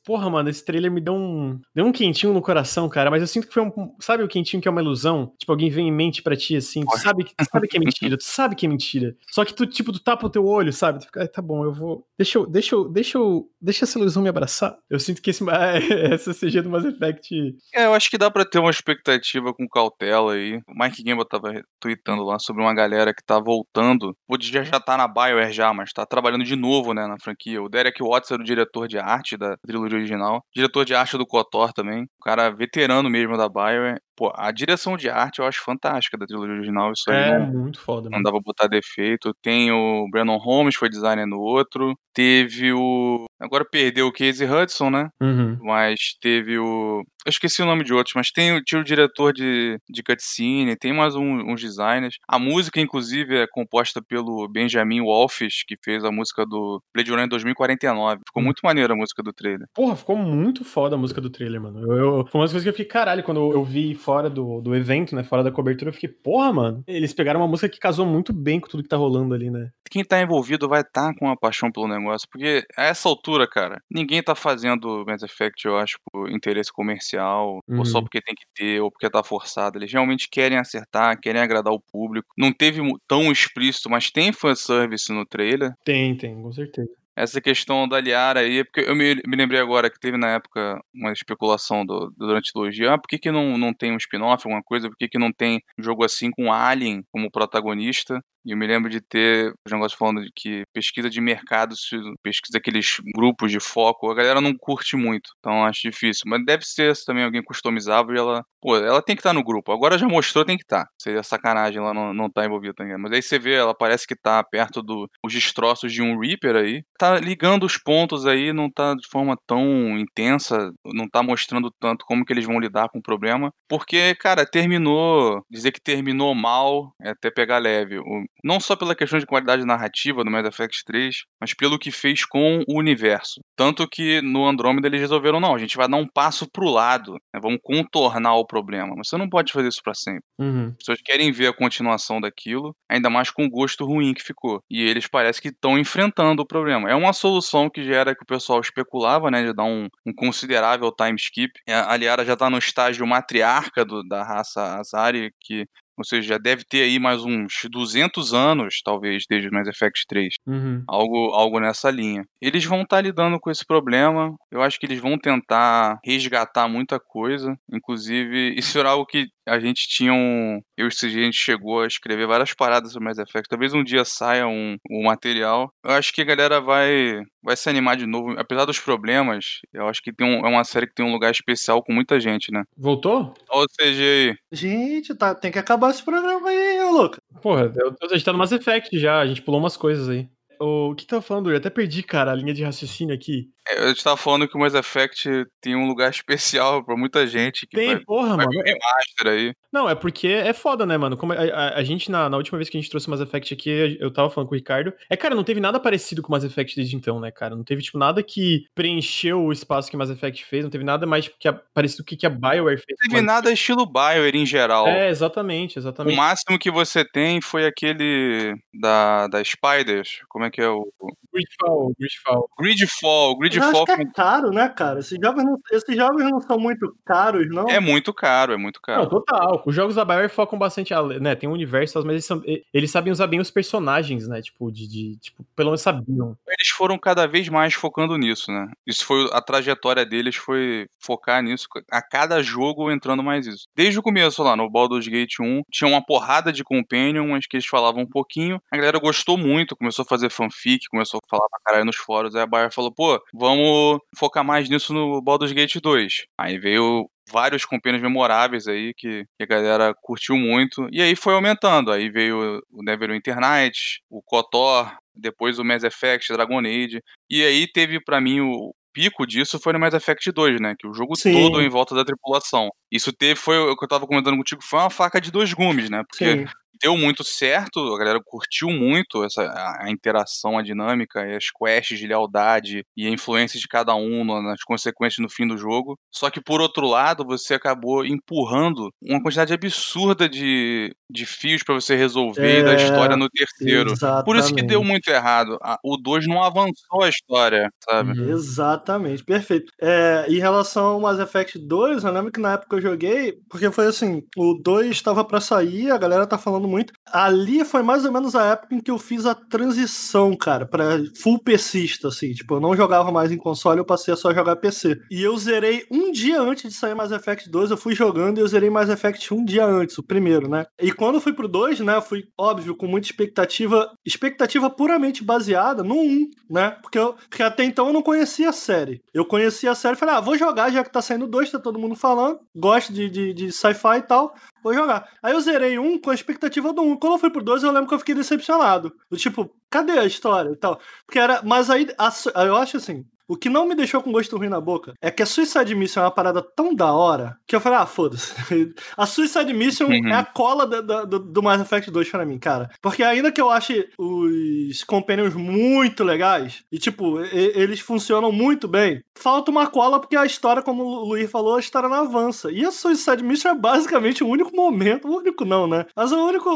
[SPEAKER 1] porra, mano, esse trailer me deu um, deu um quentinho no coração, cara. Mas eu sinto que foi um. Sabe o quentinho que é uma ilusão? Tipo, alguém vem em mente pra ti, assim. Tu sabe, tu sabe que é mentira, tu sabe que é mentira. Só que tu, tipo, tu tapa o teu olho, sabe? Tu fica, "Ai, tá bom, eu vou. Deixa eu, deixa eu, deixa eu, deixa essa ilusão me abraçar. Eu sinto que esse, essa CG do Mass Effect.
[SPEAKER 3] É, eu acho que dá pra ter uma expectativa com cautela aí. O Mike Gamble tava tweetando lá sobre uma galera que tá voltando. O já já tá na BioWare já, mas tá trabalhando de novo, né, na franquia. O Derek Watts era o diretor de arte da trilogia original. Diretor de arte do KOTOR também. O cara veterano mesmo da BioWare. Pô, a direção de arte eu acho fantástica da trilogia original. Isso aí
[SPEAKER 1] É
[SPEAKER 3] não,
[SPEAKER 1] muito foda,
[SPEAKER 3] não
[SPEAKER 1] mano.
[SPEAKER 3] dá pra botar defeito. Tem o Brandon Holmes, foi designer no outro. Teve o. Agora perdeu o Casey Hudson, né?
[SPEAKER 1] Uhum.
[SPEAKER 3] Mas teve o. Eu esqueci o nome de outros, mas tem tinha o diretor de, de cutscene, tem mais um- uns designers. A música, inclusive, é composta pelo Benjamin Wolfish, que fez a música do Blade Runner 2049. Ficou
[SPEAKER 1] Hum.
[SPEAKER 3] muito maneira a música do trailer.
[SPEAKER 1] Porra, ficou muito foda a música do trailer, mano. Eu, eu- foi uma das coisas que eu fiquei, caralho, quando eu, vi fora do, do evento, né? Fora da cobertura, eu fiquei, porra, mano. Eles pegaram uma música que casou muito bem com tudo que tá rolando ali, né?
[SPEAKER 3] Quem tá envolvido vai estar com uma paixão pelo negócio, porque a essa altura, cara, ninguém tá fazendo Mass Effect, eu acho, por interesse comercial, ou só
[SPEAKER 1] Uhum.
[SPEAKER 3] porque tem que ter, ou porque tá forçado. Eles realmente querem acertar, querem agradar o público. Não teve tão explícito, mas tem fanservice no trailer.
[SPEAKER 1] Tem, tem, com certeza.
[SPEAKER 3] Essa questão da Liara aí, porque eu me, me lembrei agora que teve na época uma especulação do, durante a trilogia, ah, por que, que não, não tem um spin-off, alguma coisa, por que, que não tem um jogo assim com Alien como protagonista? E eu me lembro de ter os negócios falando de que pesquisa de mercado, se- pesquisa aqueles grupos de foco, a galera não curte muito, então acho difícil. Mas deve ser também alguém customizável e ela, pô, ela tem que estar no grupo. Agora já mostrou, tem que estar. Seria sacanagem ela não, não tá envolvida também. Mas aí você vê, ela parece que tá perto dos destroços de um Reaper aí. Tá ligando os pontos aí, não tá de forma tão intensa, não tá mostrando tanto como que eles vão lidar com o problema. Porque, cara, terminou, dizer que terminou mal é até pegar leve. Não só pela questão de qualidade narrativa do Mass Effect 3, mas pelo que fez com o universo. Tanto que no Andromeda eles resolveram, não, a gente vai dar um passo pro lado, né, vamos contornar o problema. Mas você não pode fazer isso pra sempre.
[SPEAKER 1] Uhum.
[SPEAKER 3] As pessoas querem ver a continuação daquilo, ainda mais com o gosto ruim que ficou. E eles parecem que estão enfrentando o problema. É uma solução que já era que o pessoal especulava, né? De dar um, um considerável time skip. É, A Liara já tá no estágio matriarca do- da raça Azari, que. Ou seja, já deve ter aí mais uns 200 anos, talvez, desde o Mass Effect 3.
[SPEAKER 1] Uhum.
[SPEAKER 3] Algo, algo nessa linha. Eles vão estar lidando com esse problema. Eu acho que eles vão tentar resgatar muita coisa. Inclusive, isso era algo que a gente tinha um. Eu e o CG, a gente chegou a escrever várias paradas sobre Mass Effect. Talvez um dia saia um, um material. Eu acho que a galera vai, vai se animar de novo. Apesar dos problemas, eu acho que tem um, é uma série que tem um lugar especial com muita gente, né?
[SPEAKER 1] Voltou?
[SPEAKER 3] Olha o CG aí.
[SPEAKER 2] Gente, tá, tem que acabar esse programa aí, ô louco.
[SPEAKER 1] Porra, eu, a gente tá no Mass Effect já, a gente pulou umas coisas aí. O que que tava falando? Eu até perdi, cara, a linha de raciocínio aqui.
[SPEAKER 3] É, Eu estava falando que o Mass Effect tem um lugar especial pra muita gente que
[SPEAKER 1] Tem,
[SPEAKER 3] vai,
[SPEAKER 1] porra,
[SPEAKER 3] vai
[SPEAKER 1] mano.
[SPEAKER 3] um remaster aí.
[SPEAKER 1] Não, é porque é foda, né, mano? Como a, a- a gente, na, na última vez que a gente trouxe o Mass Effect aqui, eu tava falando com o Ricardo. É, cara, não teve nada parecido com o Mass Effect desde então, né, cara? Não teve, tipo, nada que preencheu o espaço que o Mass Effect fez. Não teve nada mais tipo, que a- parecido com o que a BioWare fez.
[SPEAKER 3] Não teve nada estilo BioWare em geral.
[SPEAKER 1] É, exatamente,
[SPEAKER 3] O
[SPEAKER 1] exatamente.
[SPEAKER 3] máximo que você tem foi aquele da, da Spiders. Como é que é o.
[SPEAKER 1] Gridfall, Gridfall.
[SPEAKER 3] Gridfall. Gridfall
[SPEAKER 2] Eu acho que é caro, né, cara? Esses jogos, não, esses jogos não são muito caros, não?
[SPEAKER 3] É muito caro, é muito caro.
[SPEAKER 1] Não, total. Os jogos da BioWare focam bastante, né? Tem um universo, mas eles, são, eles sabem usar bem os personagens, né? Tipo, de, de, tipo, pelo menos sabiam.
[SPEAKER 3] Eles foram cada vez mais focando nisso, né? Isso foi a trajetória deles foi focar nisso, a cada jogo entrando mais isso. Desde o começo lá no Baldur's Gate 1, tinha uma porrada de companion, mas que eles falavam um pouquinho. A galera gostou muito, começou a fazer fanfic, começou a falar pra caralho nos fóruns. Aí a Bayer falou, pô, vamos focar mais nisso no Baldur's Gate 2. Aí veio vários companheiros memoráveis aí que, que, a galera curtiu muito. E aí foi aumentando. Aí veio o Neverwinter Nights, o KOTOR, depois o Mass Effect, Dragon Age. E aí teve para mim o pico disso foi no Mass Effect 2, né? Que o jogo Sim. todo em volta da tripulação. Isso teve, foi o que eu tava comentando contigo, foi uma faca de dois gumes, né? Porque Sim deu muito certo, a galera curtiu muito essa a, a, interação, a dinâmica, e as quests de lealdade e a influência de cada um nas consequências no fim do jogo. Só que por outro lado, você acabou empurrando uma quantidade absurda de, de fios para você resolver é, da história no terceiro. Exatamente. Por isso que deu muito errado. O 2 não avançou a história, sabe?
[SPEAKER 2] Exatamente, perfeito. É, em relação ao Mass Effect 2, eu lembro que na época joguei, porque foi assim, o 2 estava para sair, a galera tá falando muito. Ali foi mais ou menos a época em que eu fiz a transição, cara, para full PCista, assim. Tipo, eu não jogava mais em console, eu passei a só jogar PC. E eu zerei um dia antes de sair Mass Effect 2, eu fui jogando e eu zerei Mass Effect um dia antes, o primeiro, né? E quando eu fui pro 2, né, eu fui, óbvio, com muita expectativa, expectativa puramente baseada no 1, né? Porque, eu, porque até então eu não conhecia a série. Eu conhecia a série e falei, ah, vou jogar já que tá saindo 2, tá todo mundo falando, gosto de, de, de sci-fi e tal vou jogar. Aí eu zerei um com a expectativa do um. Quando eu fui pro dois, eu lembro que eu fiquei decepcionado. Do tipo, cadê a história e tal? Porque era. Mas aí, a, eu acho assim, o que não me deixou com gosto ruim na boca é que a Suicide Mission é uma parada tão da hora que eu falei, ah, foda-se. A Suicide Mission uhum. é a cola do, do, do Mass Effect 2 pra mim, cara. Porque ainda que eu ache os Companions muito legais, e tipo, e, eles funcionam muito bem, falta uma cola porque a história, como o Luiz falou, a história não avança. E a Suicide Mission é basicamente o único momento, o único não, né? Mas o único,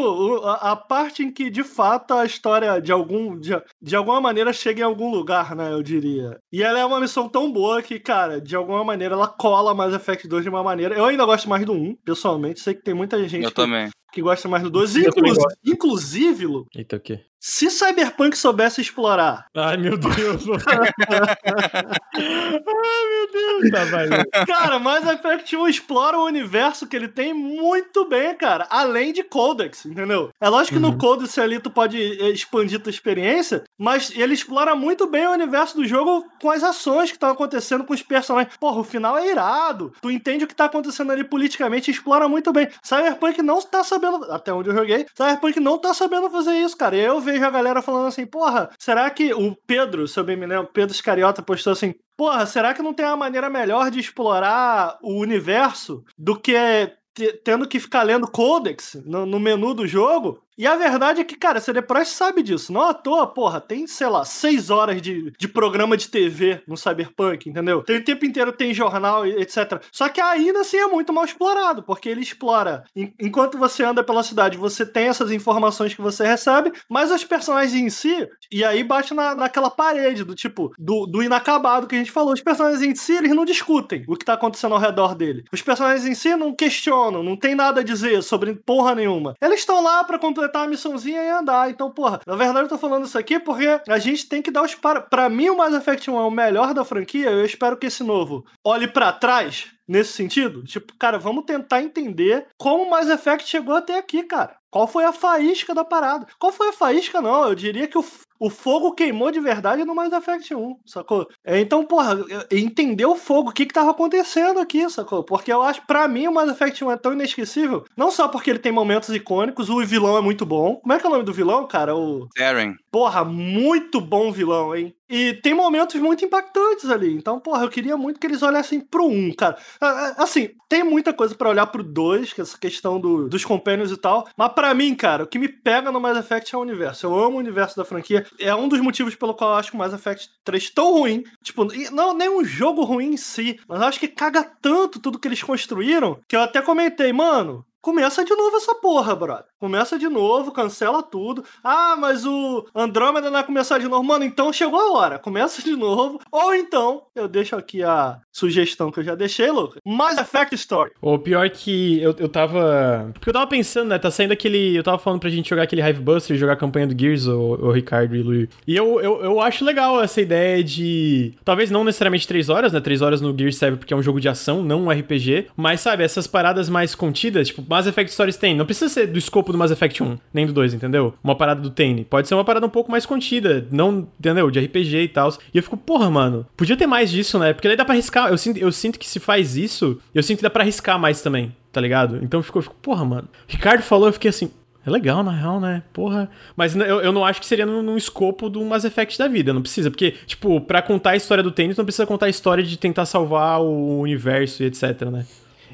[SPEAKER 2] a, a parte em que de fato a história de algum, de, de alguma maneira chega em algum lugar, né, eu diria. E ela é uma missão tão boa que, cara, de alguma maneira ela cola Mass Effect 2 de uma maneira. Eu ainda gosto mais do 1, pessoalmente. Sei que tem muita gente
[SPEAKER 3] eu
[SPEAKER 2] que,
[SPEAKER 3] também.
[SPEAKER 2] Que gosta mais do 2. Inclu inclusive, Lu,
[SPEAKER 1] Eita, o quê?
[SPEAKER 2] Se Cyberpunk soubesse explorar.
[SPEAKER 1] Ai, meu Deus. Ai, meu Deus. Tá, valendo.
[SPEAKER 2] Cara, Mass Effect 1 explora o universo que ele tem muito bem, cara. Além de Codex, entendeu? É lógico que uhum. no Codex ali tu pode expandir tua experiência, mas ele explora muito bem o universo do jogo com as ações que estão acontecendo com os personagens. Porra, o final é irado. Tu entende o que tá acontecendo ali politicamente e explora muito bem. Cyberpunk não tá sabendo, até onde eu joguei, Cyberpunk não tá sabendo fazer isso, cara. Eu vejo vejo a galera falando assim, porra, será que o Pedro, se eu bem me lembro, Pedro Scariota postou assim, porra, será que não tem uma maneira melhor de explorar o universo do que tendo que ficar lendo codex no, no menu do jogo? E a verdade é que, cara, CD Projekt sabe disso. Não à toa, porra, tem, sei lá, seis horas de, de programa de TV no Cyberpunk, entendeu? Tem o tempo inteiro, tem jornal, etc. Só que ainda assim é muito mal explorado, porque ele explora. enquanto você anda pela cidade, você tem essas informações que você recebe, mas os personagens em si, e aí bate na, naquela parede do tipo, do, do inacabado que a gente falou. Os personagens em si, eles não discutem o que tá acontecendo ao redor dele. Os personagens em si não questionam, não tem nada a dizer sobre porra nenhuma. Eles estão lá pra completar completar a missãozinha e andar. Então, porra, na verdade eu tô falando isso aqui porque a gente tem que dar os para. Pra mim, o Mass Effect 1 é o melhor da franquia. Eu espero que esse novo olhe para trás nesse sentido. Tipo, cara, vamos tentar entender como o Mass Effect chegou até aqui, cara. Qual foi a faísca da parada? Qual foi a faísca, não? Eu diria que o, o fogo queimou de verdade no Mass Effect 1, sacou? É, então, porra, entender o fogo, o que que tava acontecendo aqui, sacou? Porque eu acho, para mim, o Mass Effect 1 é tão inesquecível, não só porque ele tem momentos icônicos, o vilão é muito bom. Como é que é o nome do vilão, cara? O...
[SPEAKER 3] Eren.
[SPEAKER 2] Porra, muito bom vilão, hein? E tem momentos muito impactantes ali. Então, porra, eu queria muito que eles olhassem pro 1, cara. Assim, tem muita coisa para olhar pro 2, que é essa questão do, dos companions e tal. Mas para mim, cara, o que me pega no Mass Effect é o universo. Eu amo o universo da franquia. É um dos motivos pelo qual eu acho o Mass Effect 3 tão ruim. Tipo, não nem um jogo ruim em si, mas eu acho que caga tanto tudo que eles construíram que eu até comentei, mano, começa de novo essa porra, brother. Começa de novo, cancela tudo. Ah, mas o Andrômeda não vai começar de novo. Mano, então chegou a hora. Começa de novo. Ou então, eu deixo aqui a sugestão que eu já deixei, Lucas. Mass Effect Story.
[SPEAKER 1] O pior que eu, eu tava. Porque eu tava pensando, né? Tá saindo aquele. Eu tava falando pra gente jogar aquele Hive Buster, jogar a campanha do Gears, o, o Ricardo e o Luiz. E eu, eu, eu acho legal essa ideia de. Talvez não necessariamente 3 horas, né? 3 horas no Gears serve porque é um jogo de ação, não um RPG. Mas, sabe, essas paradas mais contidas, tipo, Mass Effect Stories tem. Não precisa ser do escopo do Mass Effect 1, nem do 2, entendeu? Uma parada do Tane. Pode ser uma parada um pouco mais contida, não, entendeu? De RPG e tal. E eu fico, porra, mano, podia ter mais disso, né? Porque daí dá pra arriscar. Eu sinto, eu sinto que se faz isso, eu sinto que dá pra arriscar mais também, tá ligado? Então eu fico, porra, mano. Ricardo falou, eu fiquei assim, é legal, na real, né? Porra. Mas eu, eu não acho que seria no, escopo do Mass Effect da vida. Não precisa. Porque, tipo, pra contar a história do tênis, não precisa contar a história de tentar salvar o universo e etc, né?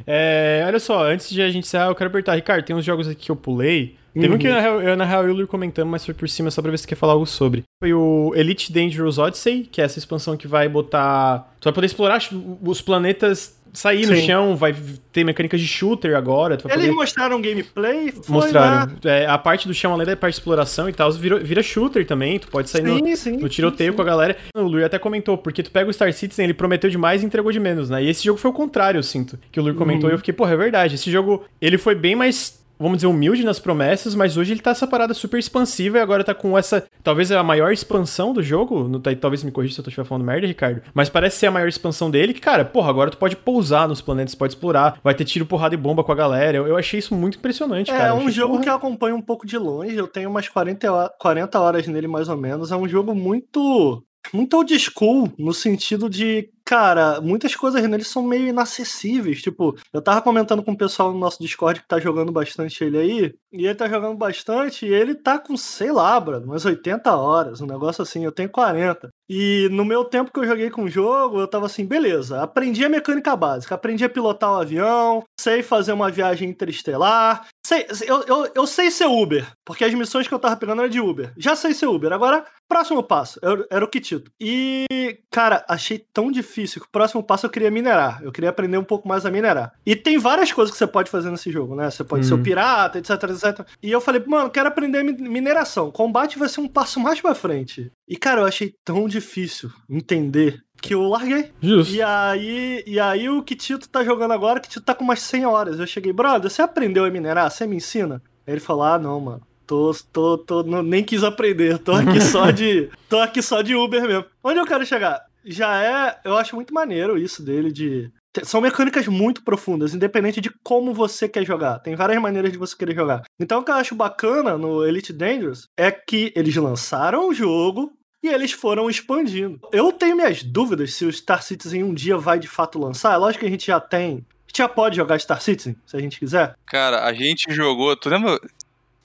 [SPEAKER 1] É, olha só, antes de a gente encerrar, eu quero perguntar, Ricardo, tem uns jogos aqui que eu pulei. Teve uhum. um que eu, na real, eu, na real, eu comentando, mas foi por cima só pra ver se você quer falar algo sobre. Foi o Elite Dangerous Odyssey, que é essa expansão que vai botar. Tu vai poder explorar os planetas sair Sim. no chão, vai ter mecânicas de shooter agora.
[SPEAKER 2] Eles poder... mostraram gameplay?
[SPEAKER 1] mostraram. É, a parte do chão, além da parte de exploração e tal, vira, vira shooter também. Tu pode sair sim, no, sim, no, tiroteio com a galera. O Luiz até comentou, porque tu pega o Star Citizen, ele prometeu demais e entregou de menos, né? E esse jogo foi o contrário, eu sinto. Que o Luiz comentou uhum. e eu fiquei, porra, é verdade. Esse jogo, ele foi bem mais vamos dizer, humilde nas promessas, mas hoje ele tá essa parada super expansiva e agora tá com essa. Talvez é a maior expansão do jogo. No, talvez me corrija se eu estiver falando merda, Ricardo. Mas parece ser a maior expansão dele, que, cara, porra, agora tu pode pousar nos planetas, pode explorar, vai ter tiro, porrada e bomba com a galera. Eu, eu achei isso muito impressionante,
[SPEAKER 2] é,
[SPEAKER 1] cara.
[SPEAKER 2] É um jogo porra... que eu acompanho um pouco de longe. Eu tenho umas 40, 40 horas nele, mais ou menos. É um jogo muito muito old school, no sentido de, cara, muitas coisas nele são meio inacessíveis. Tipo, eu tava comentando com o pessoal no nosso Discord que tá jogando bastante ele aí, e ele tá jogando bastante, e ele tá com, sei lá, bro, umas 80 horas, um negócio assim, eu tenho 40. E no meu tempo que eu joguei com o jogo, eu tava assim, beleza, aprendi a mecânica básica, aprendi a pilotar o avião, sei fazer uma viagem interestelar, sei, eu, eu, eu sei ser Uber, porque as missões que eu tava pegando eram de Uber. Já sei ser Uber, agora Próximo passo, era, era o Kitito. E, cara, achei tão difícil que o próximo passo eu queria minerar. Eu queria aprender um pouco mais a minerar. E tem várias coisas que você pode fazer nesse jogo, né? Você pode ser o uhum. pirata, etc, etc. E eu falei, mano, quero aprender mineração. Combate vai ser um passo mais pra frente. E, cara, eu achei tão difícil entender que eu larguei.
[SPEAKER 1] Justo.
[SPEAKER 2] E aí, e aí o Kitito tá jogando agora, o Kitito tá com umas 100 horas. Eu cheguei, brother, você aprendeu a minerar? Você me ensina? Aí ele falou, ah, não, mano. Tô, tô, tô, não, nem quis aprender, tô aqui só de. tô aqui só de Uber mesmo. Onde eu quero chegar? Já é. Eu acho muito maneiro isso dele de. São mecânicas muito profundas, independente de como você quer jogar. Tem várias maneiras de você querer jogar. Então o que eu acho bacana no Elite Dangerous é que eles lançaram o jogo, e eles foram expandindo. Eu tenho minhas dúvidas se o Star Citizen um dia vai de fato lançar. É lógico que a gente já tem. A gente já pode jogar Star Citizen, se a gente quiser.
[SPEAKER 3] Cara, a gente jogou. Tu lembra?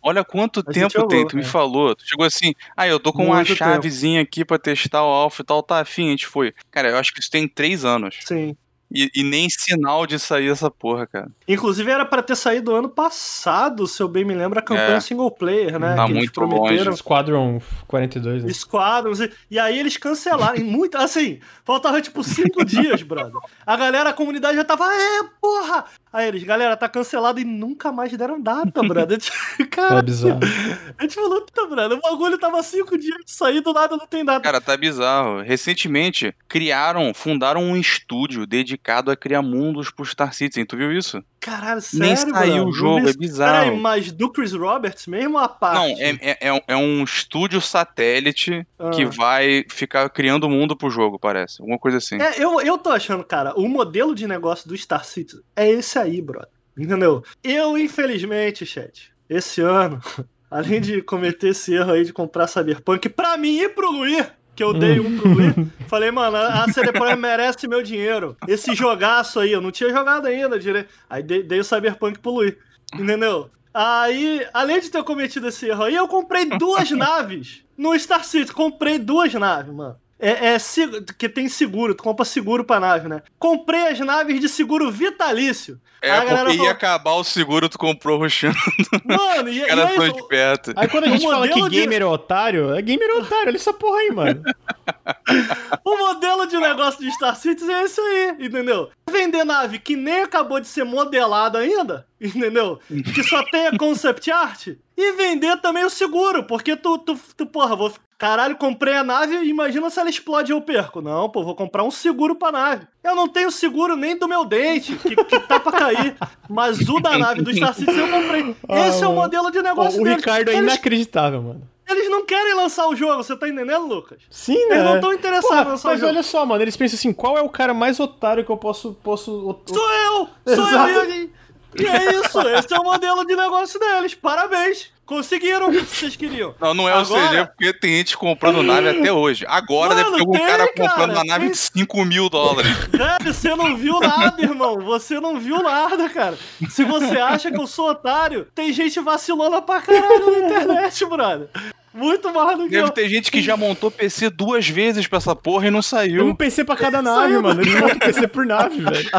[SPEAKER 3] Olha quanto a tempo tem, tu me falou. Tu chegou assim, ah, eu tô com Muito uma chavezinha tempo. aqui pra testar o Alpha e tal, tá afim, a gente foi. Cara, eu acho que isso tem três anos.
[SPEAKER 2] Sim.
[SPEAKER 3] E, e, nem sinal de sair essa porra, cara.
[SPEAKER 2] Inclusive era para ter saído ano passado, se eu bem me lembro, a campanha é. single player, né?
[SPEAKER 3] Tá que muito prometeram. Longe.
[SPEAKER 1] Squadron 42. Né?
[SPEAKER 2] Squadrons. E, e aí eles cancelaram. muito, assim, faltava tipo cinco dias, brother. A galera, a comunidade já tava, é, porra! Aí eles, galera, tá cancelado e nunca mais deram data, brother.
[SPEAKER 1] Cara, é bizarro.
[SPEAKER 2] A gente falou, puta, brother, o bagulho tava cinco dias de sair, do nada não tem data.
[SPEAKER 3] Cara, tá bizarro. Recentemente, criaram, fundaram um estúdio dedicado a criar mundos pro Star Citizen. Tu viu isso?
[SPEAKER 2] Caralho, sério,
[SPEAKER 3] Nem saiu o jogo, é bizarro. Peraí,
[SPEAKER 2] mas do Chris Roberts mesmo a parte?
[SPEAKER 3] Não, é, é, é, é um estúdio satélite ah. que vai ficar criando o mundo pro jogo, parece. Alguma coisa assim.
[SPEAKER 2] É, eu, eu tô achando, cara, o modelo de negócio do Star Citizen é esse aí, brother. Entendeu? Eu, infelizmente, chat, esse ano, além de cometer esse erro aí de comprar Cyberpunk, pra mim e pro Luir, que eu dei um pro Luir, falei, mano, a CD Projekt merece meu dinheiro. Esse jogaço aí, eu não tinha jogado ainda direito. Aí dei, dei o Cyberpunk pro Luir, entendeu? Aí, além de ter cometido esse erro aí, eu comprei duas naves no Star City. Comprei duas naves, mano. É, é, que tem seguro, tu compra seguro pra nave, né? Comprei as naves de seguro vitalício.
[SPEAKER 3] É, a porque ia falou... acabar o seguro, tu comprou ruxando.
[SPEAKER 2] Mano, e,
[SPEAKER 3] cara e aí, de perto.
[SPEAKER 1] Aí quando a gente fala que gamer de... é otário, é gamer é otário, olha essa porra aí, mano.
[SPEAKER 2] o modelo de negócio de Star Citizen é isso aí, entendeu? Vender nave que nem acabou de ser modelada ainda, entendeu? Que só tem a concept art. E vender também o seguro, porque tu, tu, tu porra, vou. Caralho, comprei a nave e imagina se ela explode e eu perco. Não, pô, vou comprar um seguro pra nave. Eu não tenho seguro nem do meu dente, que, que tá pra cair. Mas o da nave do Star Citizen eu comprei.
[SPEAKER 1] Ah,
[SPEAKER 2] Esse é o
[SPEAKER 1] mano.
[SPEAKER 2] modelo de negócio
[SPEAKER 1] o
[SPEAKER 2] deles.
[SPEAKER 1] Ricardo é
[SPEAKER 2] Eles-
[SPEAKER 1] inacreditável, mano.
[SPEAKER 2] Eles não querem lançar o jogo, você tá entendendo, Lucas?
[SPEAKER 1] Sim, né?
[SPEAKER 2] Eles não estão interessados
[SPEAKER 1] Porra,
[SPEAKER 2] em lançar o
[SPEAKER 1] Mas
[SPEAKER 2] jogo.
[SPEAKER 1] olha só, mano, eles pensam assim, qual é o cara mais otário que eu posso... posso o-
[SPEAKER 2] Sou eu! Sou
[SPEAKER 1] Exato.
[SPEAKER 2] eu! E é isso, esse é o modelo de negócio deles. Parabéns! Conseguiram o que vocês queriam.
[SPEAKER 3] Não, não é o
[SPEAKER 2] Agora-
[SPEAKER 3] CG, porque tem gente comprando nave até hoje. Agora
[SPEAKER 2] Mano,
[SPEAKER 3] deve ter algum
[SPEAKER 2] tem,
[SPEAKER 3] cara comprando
[SPEAKER 2] cara,
[SPEAKER 3] uma nave
[SPEAKER 2] tem.
[SPEAKER 3] de 5 mil dólares.
[SPEAKER 2] Velho, você não viu nada, irmão. Você não viu nada, cara. Se você acha que eu sou otário, tem gente vacilando pra caralho na internet, brother. Muito mais do que
[SPEAKER 3] Deve
[SPEAKER 2] eu.
[SPEAKER 3] ter gente que já montou PC duas vezes pra essa porra e não
[SPEAKER 1] Um
[SPEAKER 3] saiu.
[SPEAKER 1] PC pra cada nave, mano. Eles montam PC por nave, velho.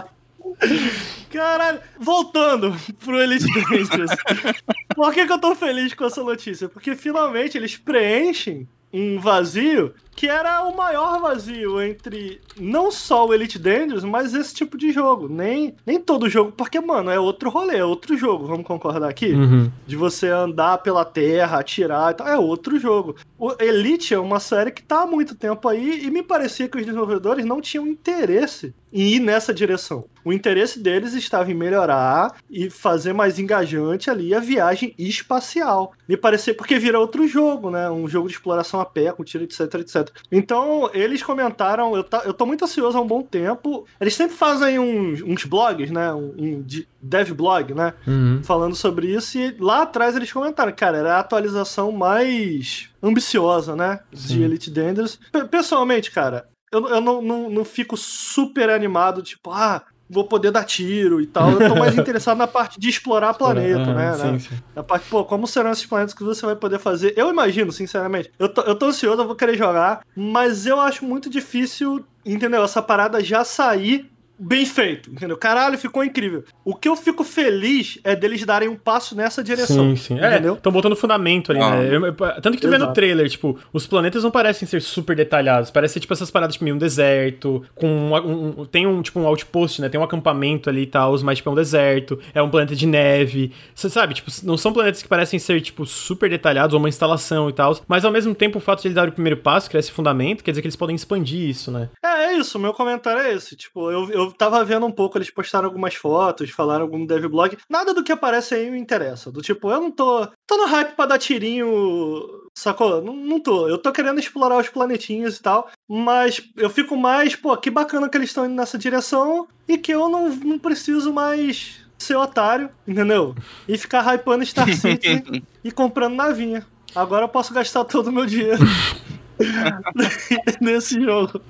[SPEAKER 2] Caralho, voltando pro Elite Dangerous. Por que, que eu tô feliz com essa notícia? Porque finalmente eles preenchem um vazio que era o maior vazio entre não só o Elite Dangerous, mas esse tipo de jogo. Nem, nem todo jogo, porque, mano, é outro rolê, é outro jogo, vamos concordar aqui?
[SPEAKER 1] Uhum.
[SPEAKER 2] De você andar pela terra, atirar e tal, é outro jogo. O Elite é uma série que tá há muito tempo aí e me parecia que os desenvolvedores não tinham interesse em ir nessa direção. O interesse deles estava em melhorar e fazer mais engajante ali a viagem espacial. Me parecia porque vira outro jogo, né? Um jogo de exploração a pé, com tiro, etc, etc. Então, eles comentaram, eu, tá, eu tô muito ansioso há um bom tempo. Eles sempre fazem uns, uns blogs, né? Um, um de- dev blog, né?
[SPEAKER 1] Uhum.
[SPEAKER 2] falando sobre isso e lá atrás eles comentaram, cara, era a atualização mais ambiciosa, né, de
[SPEAKER 1] Sim.
[SPEAKER 2] Elite Dangerous. Pe- Pessoalmente, cara, eu, eu não, não, não fico super animado, tipo, ah, vou poder dar tiro e tal. Eu tô mais interessado na parte de explorar planeta,
[SPEAKER 1] Aham,
[SPEAKER 2] né,
[SPEAKER 1] Sim,
[SPEAKER 2] né?
[SPEAKER 1] sim.
[SPEAKER 2] Na parte, pô, como serão esses planetas que você vai poder fazer? Eu imagino, sinceramente. Eu tô, eu tô ansioso, eu vou querer jogar, mas eu acho muito difícil, entendeu? Essa parada já sair bem feito, entendeu? Caralho, ficou incrível. O que eu fico feliz é deles darem um passo nessa direção.
[SPEAKER 1] Sim, sim. É,
[SPEAKER 2] Entendeu?
[SPEAKER 1] estão botando fundamento ali,
[SPEAKER 3] Ah.
[SPEAKER 1] né? Eu- eu- tanto que tu vê no
[SPEAKER 2] Exato.
[SPEAKER 1] trailer, tipo, os planetas não parecem ser super detalhados. Parece ser, tipo, essas paradas, tipo, meio um deserto, com um, um- tem um, tipo, um outpost, né? Tem um acampamento ali e tal, mas, tipo, é um deserto, é um planeta de neve. Você sabe, tipo, não são planetas que parecem ser, tipo, super detalhados, ou uma instalação e tal, mas, ao mesmo tempo, o fato de eles darem o primeiro passo, que é esse fundamento, quer dizer que eles podem expandir isso, né?
[SPEAKER 2] É, é isso, meu comentário é esse. Tipo, eu, eu tava vendo um pouco, eles postaram algumas fotos, falaram algum devblog. Nada do que aparece aí me interessa. Do tipo, eu não tô. tô no hype pra dar tirinho. Sacou? Não, não tô. Eu tô querendo explorar os planetinhos e tal. Mas eu fico mais, pô, que bacana que eles estão indo nessa direção e que eu não, não preciso mais ser otário, entendeu? E ficar hypando Star Citizen e comprando navinha. Agora eu posso gastar todo o meu dinheiro nesse jogo.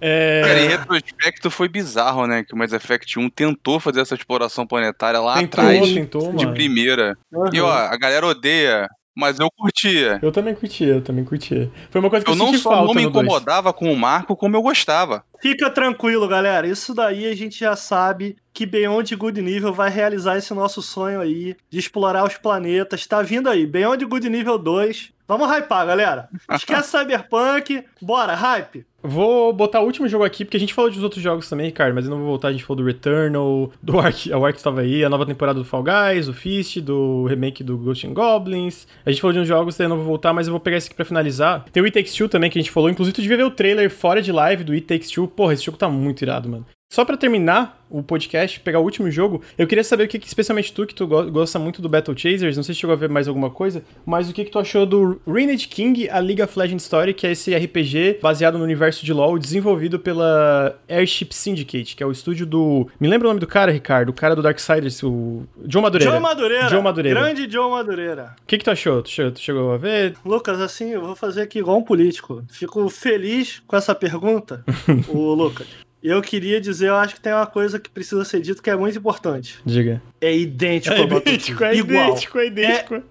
[SPEAKER 1] É...
[SPEAKER 3] Cara, em retrospecto foi bizarro, né? Que o Mass Effect 1 tentou fazer essa exploração planetária lá
[SPEAKER 1] tentou,
[SPEAKER 3] atrás,
[SPEAKER 1] tentou,
[SPEAKER 3] de
[SPEAKER 1] mano.
[SPEAKER 3] primeira. E ó, a galera odeia, mas eu curtia.
[SPEAKER 1] Eu também curtia, eu também curtia. Foi uma coisa que eu,
[SPEAKER 3] Eu não
[SPEAKER 1] senti
[SPEAKER 3] só
[SPEAKER 1] falta
[SPEAKER 3] não me
[SPEAKER 1] dois.
[SPEAKER 3] incomodava com o Marco, como eu gostava.
[SPEAKER 2] Fica tranquilo, galera. Isso daí a gente já sabe que Beyond Good Nível vai realizar esse nosso sonho aí de explorar os planetas. Tá vindo aí, Beyond Good Nível 2. Vamos hypar, galera. Esquece Cyberpunk. Bora, hype.
[SPEAKER 1] Vou botar o último jogo aqui, porque a gente falou dos outros jogos também, Ricardo, mas eu não vou voltar. A gente falou do Returnal, do Ark, o Ark estava aí, a nova temporada do Fall Guys, o Fist, do remake do Ghost and Goblins. A gente falou de uns jogos, daí eu não vou voltar, mas eu vou pegar esse aqui pra finalizar. Tem o It Takes Two também, que a gente falou. Inclusive, tu devia ver o trailer fora de live do It Takes Two. Porra, esse jogo tá muito irado, mano. Só pra terminar o podcast, pegar o último jogo, eu queria saber o que, que especialmente tu, que tu go- gosta muito do Battle Chasers, não sei se chegou a ver mais alguma coisa, mas o que, que tu achou do Renegade King, a League of Legends Story, que é esse RPG baseado no universo de LoL, desenvolvido pela Airship Syndicate, que é o estúdio do... Me lembra o nome do cara, Ricardo? O cara do Darksiders, o... John Madureira.
[SPEAKER 2] John Madureira.
[SPEAKER 1] John Madureira.
[SPEAKER 2] Grande John Madureira.
[SPEAKER 1] O que, que tu achou? Tu chegou, tu chegou a ver?
[SPEAKER 2] Lucas, assim, eu vou fazer aqui igual um político. Fico feliz com essa pergunta, o Lucas. Eu queria dizer, eu acho que tem uma coisa que precisa ser dito que é muito importante.
[SPEAKER 1] Diga.
[SPEAKER 2] É idêntico
[SPEAKER 1] É
[SPEAKER 2] ao
[SPEAKER 1] idêntico, é
[SPEAKER 2] Igual.
[SPEAKER 1] idêntico, é idêntico.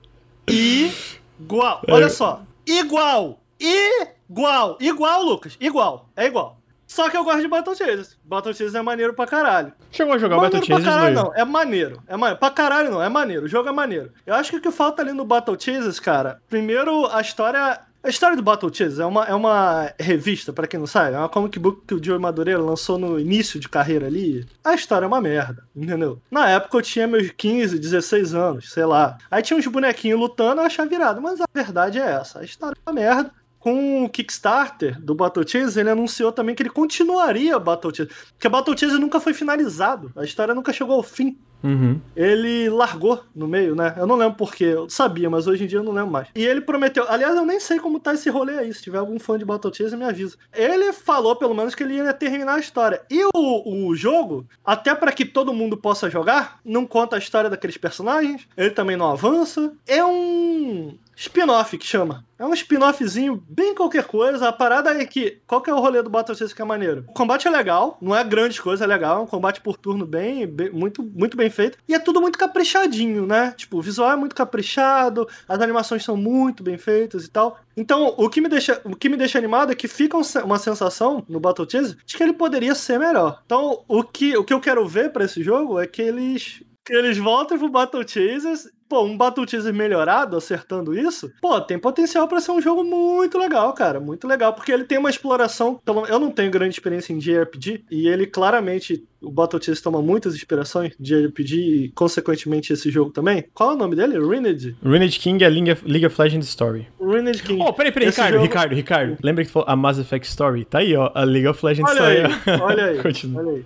[SPEAKER 2] Igual. Olha só. Igual. Igual. Igual, Lucas. Igual. É igual. Só que eu gosto de Battle Chasers. Battle Chasers é maneiro pra caralho.
[SPEAKER 1] Chegou a jogar o Battle
[SPEAKER 2] maneiro pra
[SPEAKER 1] Chasers,
[SPEAKER 2] caralho, não. É maneiro. É maneiro. Pra caralho, não. É maneiro. O jogo é maneiro. Eu acho que o que falta ali no Battle Chasers, cara, primeiro, a história A história do Battle Chase é uma, é uma revista, para quem não sabe, é uma comic book que o Joe Madureira lançou no início de carreira ali. A história é uma merda, entendeu? Na época eu tinha meus 15, 16 anos, sei lá. Aí tinha uns bonequinhos lutando, eu achava virado, mas a verdade é essa. A história é uma merda com o Kickstarter do Battle Chase, ele anunciou também que ele continuaria Battle Chase. Porque Battle Chase nunca foi finalizado. A história nunca chegou ao fim.
[SPEAKER 1] Uhum.
[SPEAKER 2] Ele largou no meio, né? Eu não lembro porquê. Eu sabia, mas hoje em dia eu não lembro mais. E ele prometeu. Aliás, eu nem sei como tá esse rolê aí. Se tiver algum fã de Battle Chase, me avisa. Ele falou, pelo menos, que ele ia terminar a história. E o, o jogo, até para que todo mundo possa jogar, não conta a história daqueles personagens. Ele também não avança. É um spin-off que chama. É um spin-offzinho bem qualquer coisa. A parada é que. Qual que é o rolê do Battle Chase que é maneiro? O combate é legal, não é grande coisa, é legal. É um combate por turno bem, bem, muito, muito bem feito. E é tudo muito caprichadinho, né? Tipo, o visual é muito caprichado, as animações são muito bem feitas e tal. Então, o que me deixa, o que me deixa animado é que fica uma sensação no Battle Chase de que ele poderia ser melhor. Então, o que, o que eu quero ver para esse jogo é que eles que eles voltem pro Battle Chasers pô, um Battle Chaser melhorado, acertando isso, pô, tem potencial para ser um jogo muito legal, cara. Muito legal. Porque ele tem uma exploração. Eu não tenho grande experiência em JRPG, e ele claramente. O Battle Chase toma muitas inspirações de RPG e, consequentemente, esse jogo também. Qual é o nome dele? Ruined?
[SPEAKER 1] Ruined King é League of Legends Story.
[SPEAKER 2] Ruined King.
[SPEAKER 1] Oh, peraí, peraí, Ricardo, jogo... Ricardo, Ricardo. Lembra que falou a Mass Effect Story? Tá aí, ó, a League of Legends
[SPEAKER 2] olha
[SPEAKER 1] Story.
[SPEAKER 2] Aí, olha aí, Continua. olha aí.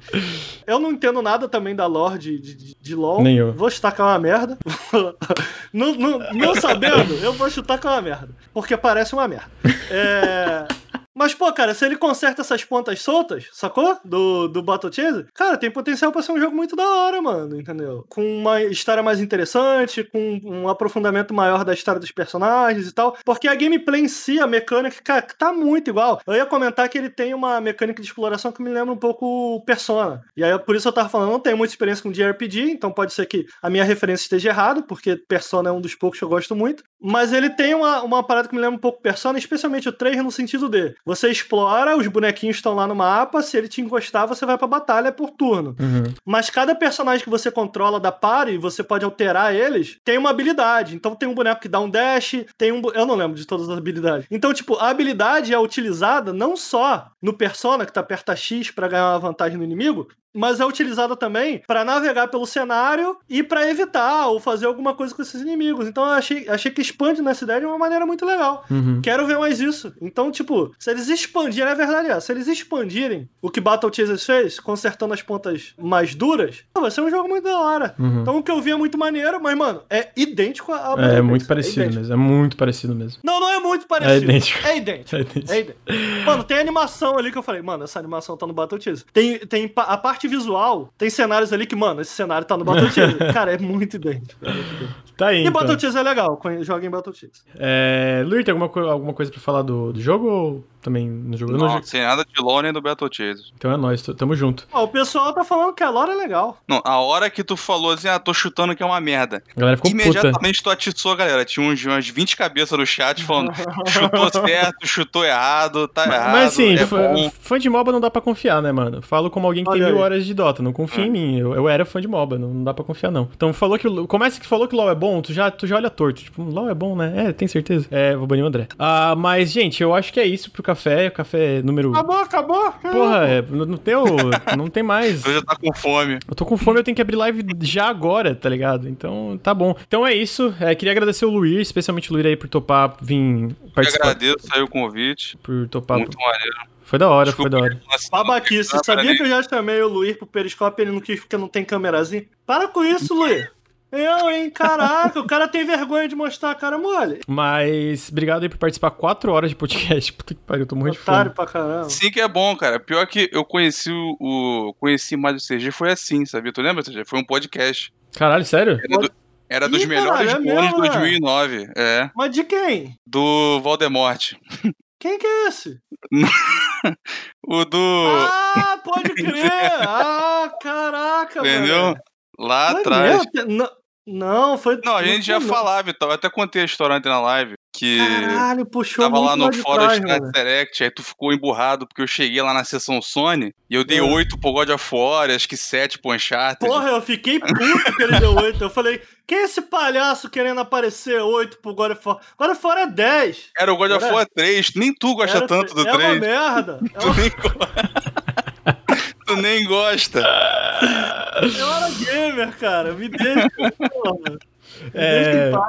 [SPEAKER 2] Eu não entendo nada também da lore de, de, de LoL.
[SPEAKER 1] Nem eu.
[SPEAKER 2] Vou destacar uma merda. não, não, não sabendo, eu vou chutar que é uma merda. Porque parece uma merda. É. Mas, pô, cara, se ele conserta essas pontas soltas, sacou? Do, do Battle Chase, cara, tem potencial pra ser um jogo muito da hora, mano, entendeu? Com uma história mais interessante, com um aprofundamento maior da história dos personagens e tal. Porque a gameplay em si, a mecânica, cara, tá muito igual. Eu ia comentar que ele tem uma mecânica de exploração que me lembra um pouco Persona. E aí, por isso eu tava falando, não tenho muita experiência com JRPG, então pode ser que a minha referência esteja errada, porque Persona é um dos poucos que eu gosto muito. Mas ele tem uma, uma parada que me lembra um pouco Persona, especialmente o 3 no sentido de você explora, os bonequinhos estão lá no mapa, se ele te encostar, você vai pra batalha por turno.
[SPEAKER 1] Uhum.
[SPEAKER 2] Mas cada personagem que você controla da party, você pode alterar eles, tem uma habilidade. Então tem um boneco que dá um dash, tem um. Eu não lembro de todas as habilidades. Então, tipo, a habilidade é utilizada não só no Persona, que tá aperta X para ganhar uma vantagem no inimigo, mas é utilizada também para navegar pelo cenário e para evitar ou fazer alguma coisa com esses inimigos. Então eu achei, achei que expande nessa ideia de uma maneira muito legal.
[SPEAKER 1] Uhum.
[SPEAKER 2] Quero ver mais isso. Então, tipo, se eles expandirem, a verdade é, se eles expandirem o que Battle Chasers fez, consertando as pontas mais duras, vai ser um jogo muito da hora.
[SPEAKER 1] Uhum.
[SPEAKER 2] Então o que eu vi é muito maneiro, mas, mano, é idêntico a.
[SPEAKER 1] É, é muito parecido é mesmo. É muito parecido mesmo.
[SPEAKER 2] Não, não é muito parecido.
[SPEAKER 1] É idêntico.
[SPEAKER 2] É idêntico. É idêntico. É idêntico. Mano, tem animação ali que eu falei, mano, essa animação tá no Battle Chasers. Tem, tem a parte visual, tem cenários ali que, mano, esse cenário tá no Battle Chase. Cara, é muito idêntico. É muito idêntico.
[SPEAKER 1] Tá aí.
[SPEAKER 2] E
[SPEAKER 1] então.
[SPEAKER 2] Battle Chase é legal, joga em Battle Chase.
[SPEAKER 1] É... Luir, tem alguma, alguma coisa pra falar do, do jogo ou também no jogo?
[SPEAKER 3] Não,
[SPEAKER 1] não
[SPEAKER 3] sem nada de lore nem do Battle Chase.
[SPEAKER 1] Então é nóis, tamo junto.
[SPEAKER 2] Ó, o pessoal tá falando que a lore é legal.
[SPEAKER 3] Não, a hora que tu falou assim, ah, tô chutando que é uma merda.
[SPEAKER 1] A galera ficou
[SPEAKER 3] Imediatamente
[SPEAKER 1] puta.
[SPEAKER 3] tu atiçou a galera. Tinha uns, umas 20 cabeças no chat falando, chutou certo, chutou errado, tá
[SPEAKER 1] mas,
[SPEAKER 3] errado.
[SPEAKER 1] Mas assim,
[SPEAKER 3] é
[SPEAKER 1] fã, fã de MOBA não dá pra confiar, né, mano? Falo como alguém que
[SPEAKER 2] Olha
[SPEAKER 1] tem mil
[SPEAKER 2] aí.
[SPEAKER 1] horas de Dota, não confia
[SPEAKER 3] É.
[SPEAKER 1] em mim. Eu, eu era fã de MOBA, não, não dá pra confiar, não. Então falou que o. Começa que falou que o LOL é bom, tu já, tu já olha torto. Tipo, LOL é bom, né? É, tem certeza. É, vou banir o André. Ah, mas, gente, eu acho que é isso pro café. O café número.
[SPEAKER 2] Acabou, acabou.
[SPEAKER 1] Porra, é, não, não tem o- não tem mais.
[SPEAKER 3] Eu já tá com fome.
[SPEAKER 1] Eu tô com fome, eu tenho que abrir live já agora, tá ligado? Então, tá bom. Então é isso. É, queria agradecer o Luir, especialmente o Luir aí por topar vir
[SPEAKER 3] Eu
[SPEAKER 1] participar.
[SPEAKER 3] agradeço aí o convite.
[SPEAKER 1] Por topar.
[SPEAKER 3] Muito maneiro.
[SPEAKER 1] Foi da hora,
[SPEAKER 3] Desculpa,
[SPEAKER 1] foi da hora.
[SPEAKER 3] nossa,
[SPEAKER 2] Babaquice, sabia que eu já chamei o Luir pro Periscope e ele não quis porque não tem câmerazinha? Para com isso, Luir. Eu, hein? Caraca, o cara tem vergonha de mostrar a cara mole.
[SPEAKER 1] Mas obrigado aí por participar quatro horas de podcast. Puta que pariu, eu tô morrendo de fome.
[SPEAKER 2] Otário pra caramba.
[SPEAKER 3] Sim que é bom, cara. Pior que eu conheci o, o- conheci mais o CG foi assim, sabia? Tu lembra, CG? Foi um podcast.
[SPEAKER 1] Caralho, sério?
[SPEAKER 3] Era, do- era dos
[SPEAKER 2] Ih,
[SPEAKER 3] melhores
[SPEAKER 2] caralho, é
[SPEAKER 3] bônus de
[SPEAKER 2] mesmo, né?
[SPEAKER 3] 2009. É.
[SPEAKER 2] Mas de quem?
[SPEAKER 3] Do Valdemorte.
[SPEAKER 2] Quem que é esse?
[SPEAKER 3] O do.
[SPEAKER 2] Ah, pode crer! Ah, caraca,
[SPEAKER 3] entendeu?
[SPEAKER 2] mano.
[SPEAKER 3] Lá atrás.
[SPEAKER 2] Não, não, foi.
[SPEAKER 3] Não, a gente já falava e tal. Eu até contei a história ontem na live. Que
[SPEAKER 2] Caralho, puxou
[SPEAKER 3] tava lá no fórum
[SPEAKER 2] trás,
[SPEAKER 3] de
[SPEAKER 2] mano.
[SPEAKER 3] Direct, aí tu ficou emburrado porque eu cheguei lá na sessão Sony e eu dei
[SPEAKER 2] É.
[SPEAKER 3] 8 pro God of War, acho que 7 pro Uncharted.
[SPEAKER 2] Porra, eu fiquei puto que ele deu oito. Eu falei, Quem é esse palhaço querendo aparecer 8 pro God of War? God of War é 10.
[SPEAKER 3] Era o God of War 3. Nem tu gosta
[SPEAKER 2] Era-
[SPEAKER 3] tanto do
[SPEAKER 2] é
[SPEAKER 3] 3.
[SPEAKER 2] uma merda. É
[SPEAKER 3] Tu
[SPEAKER 2] uma,
[SPEAKER 3] nem, go- tu nem gosta.
[SPEAKER 2] eu era gamer, cara. Me deixa. porra. Me
[SPEAKER 1] É,
[SPEAKER 2] deixa.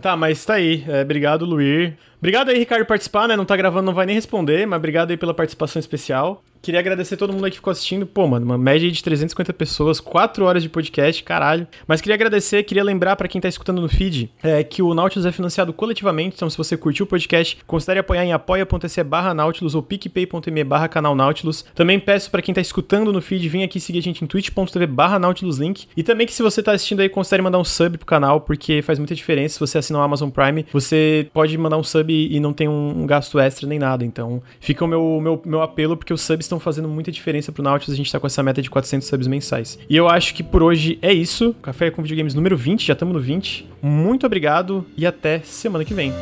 [SPEAKER 1] Tá, mas tá aí. É, obrigado, Luir. Obrigado aí, Ricardo, por participar, né? Não tá gravando, não vai nem responder, mas obrigado aí pela participação especial. Queria agradecer todo mundo aí que ficou assistindo. Pô, mano, uma média de 350 pessoas, 4 horas de podcast, caralho. Mas queria agradecer, queria lembrar pra quem tá escutando no feed é, que o Nautilus é financiado coletivamente. Então, se você curtiu o podcast, considere apoiar em apoia.se barra Nautilus ou picpay.me barra canal Nautilus. Também peço pra quem tá escutando no feed, vir aqui seguir a gente em twitch.tv barra Nautilus Link. E também que se você tá assistindo aí, considere mandar um sub pro canal, porque faz muita diferença. Se você assinar o Amazon Prime, você pode mandar um sub e e não tem um, um gasto extra nem nada. Então, fica o meu, meu, meu apelo, porque os subs estão fazendo muita diferença pro Nautilus. A gente tá com essa meta de 400 subs mensais. E eu acho que por hoje é isso. Café com Videogames número 20, já estamos no 20. Muito obrigado e até semana que vem.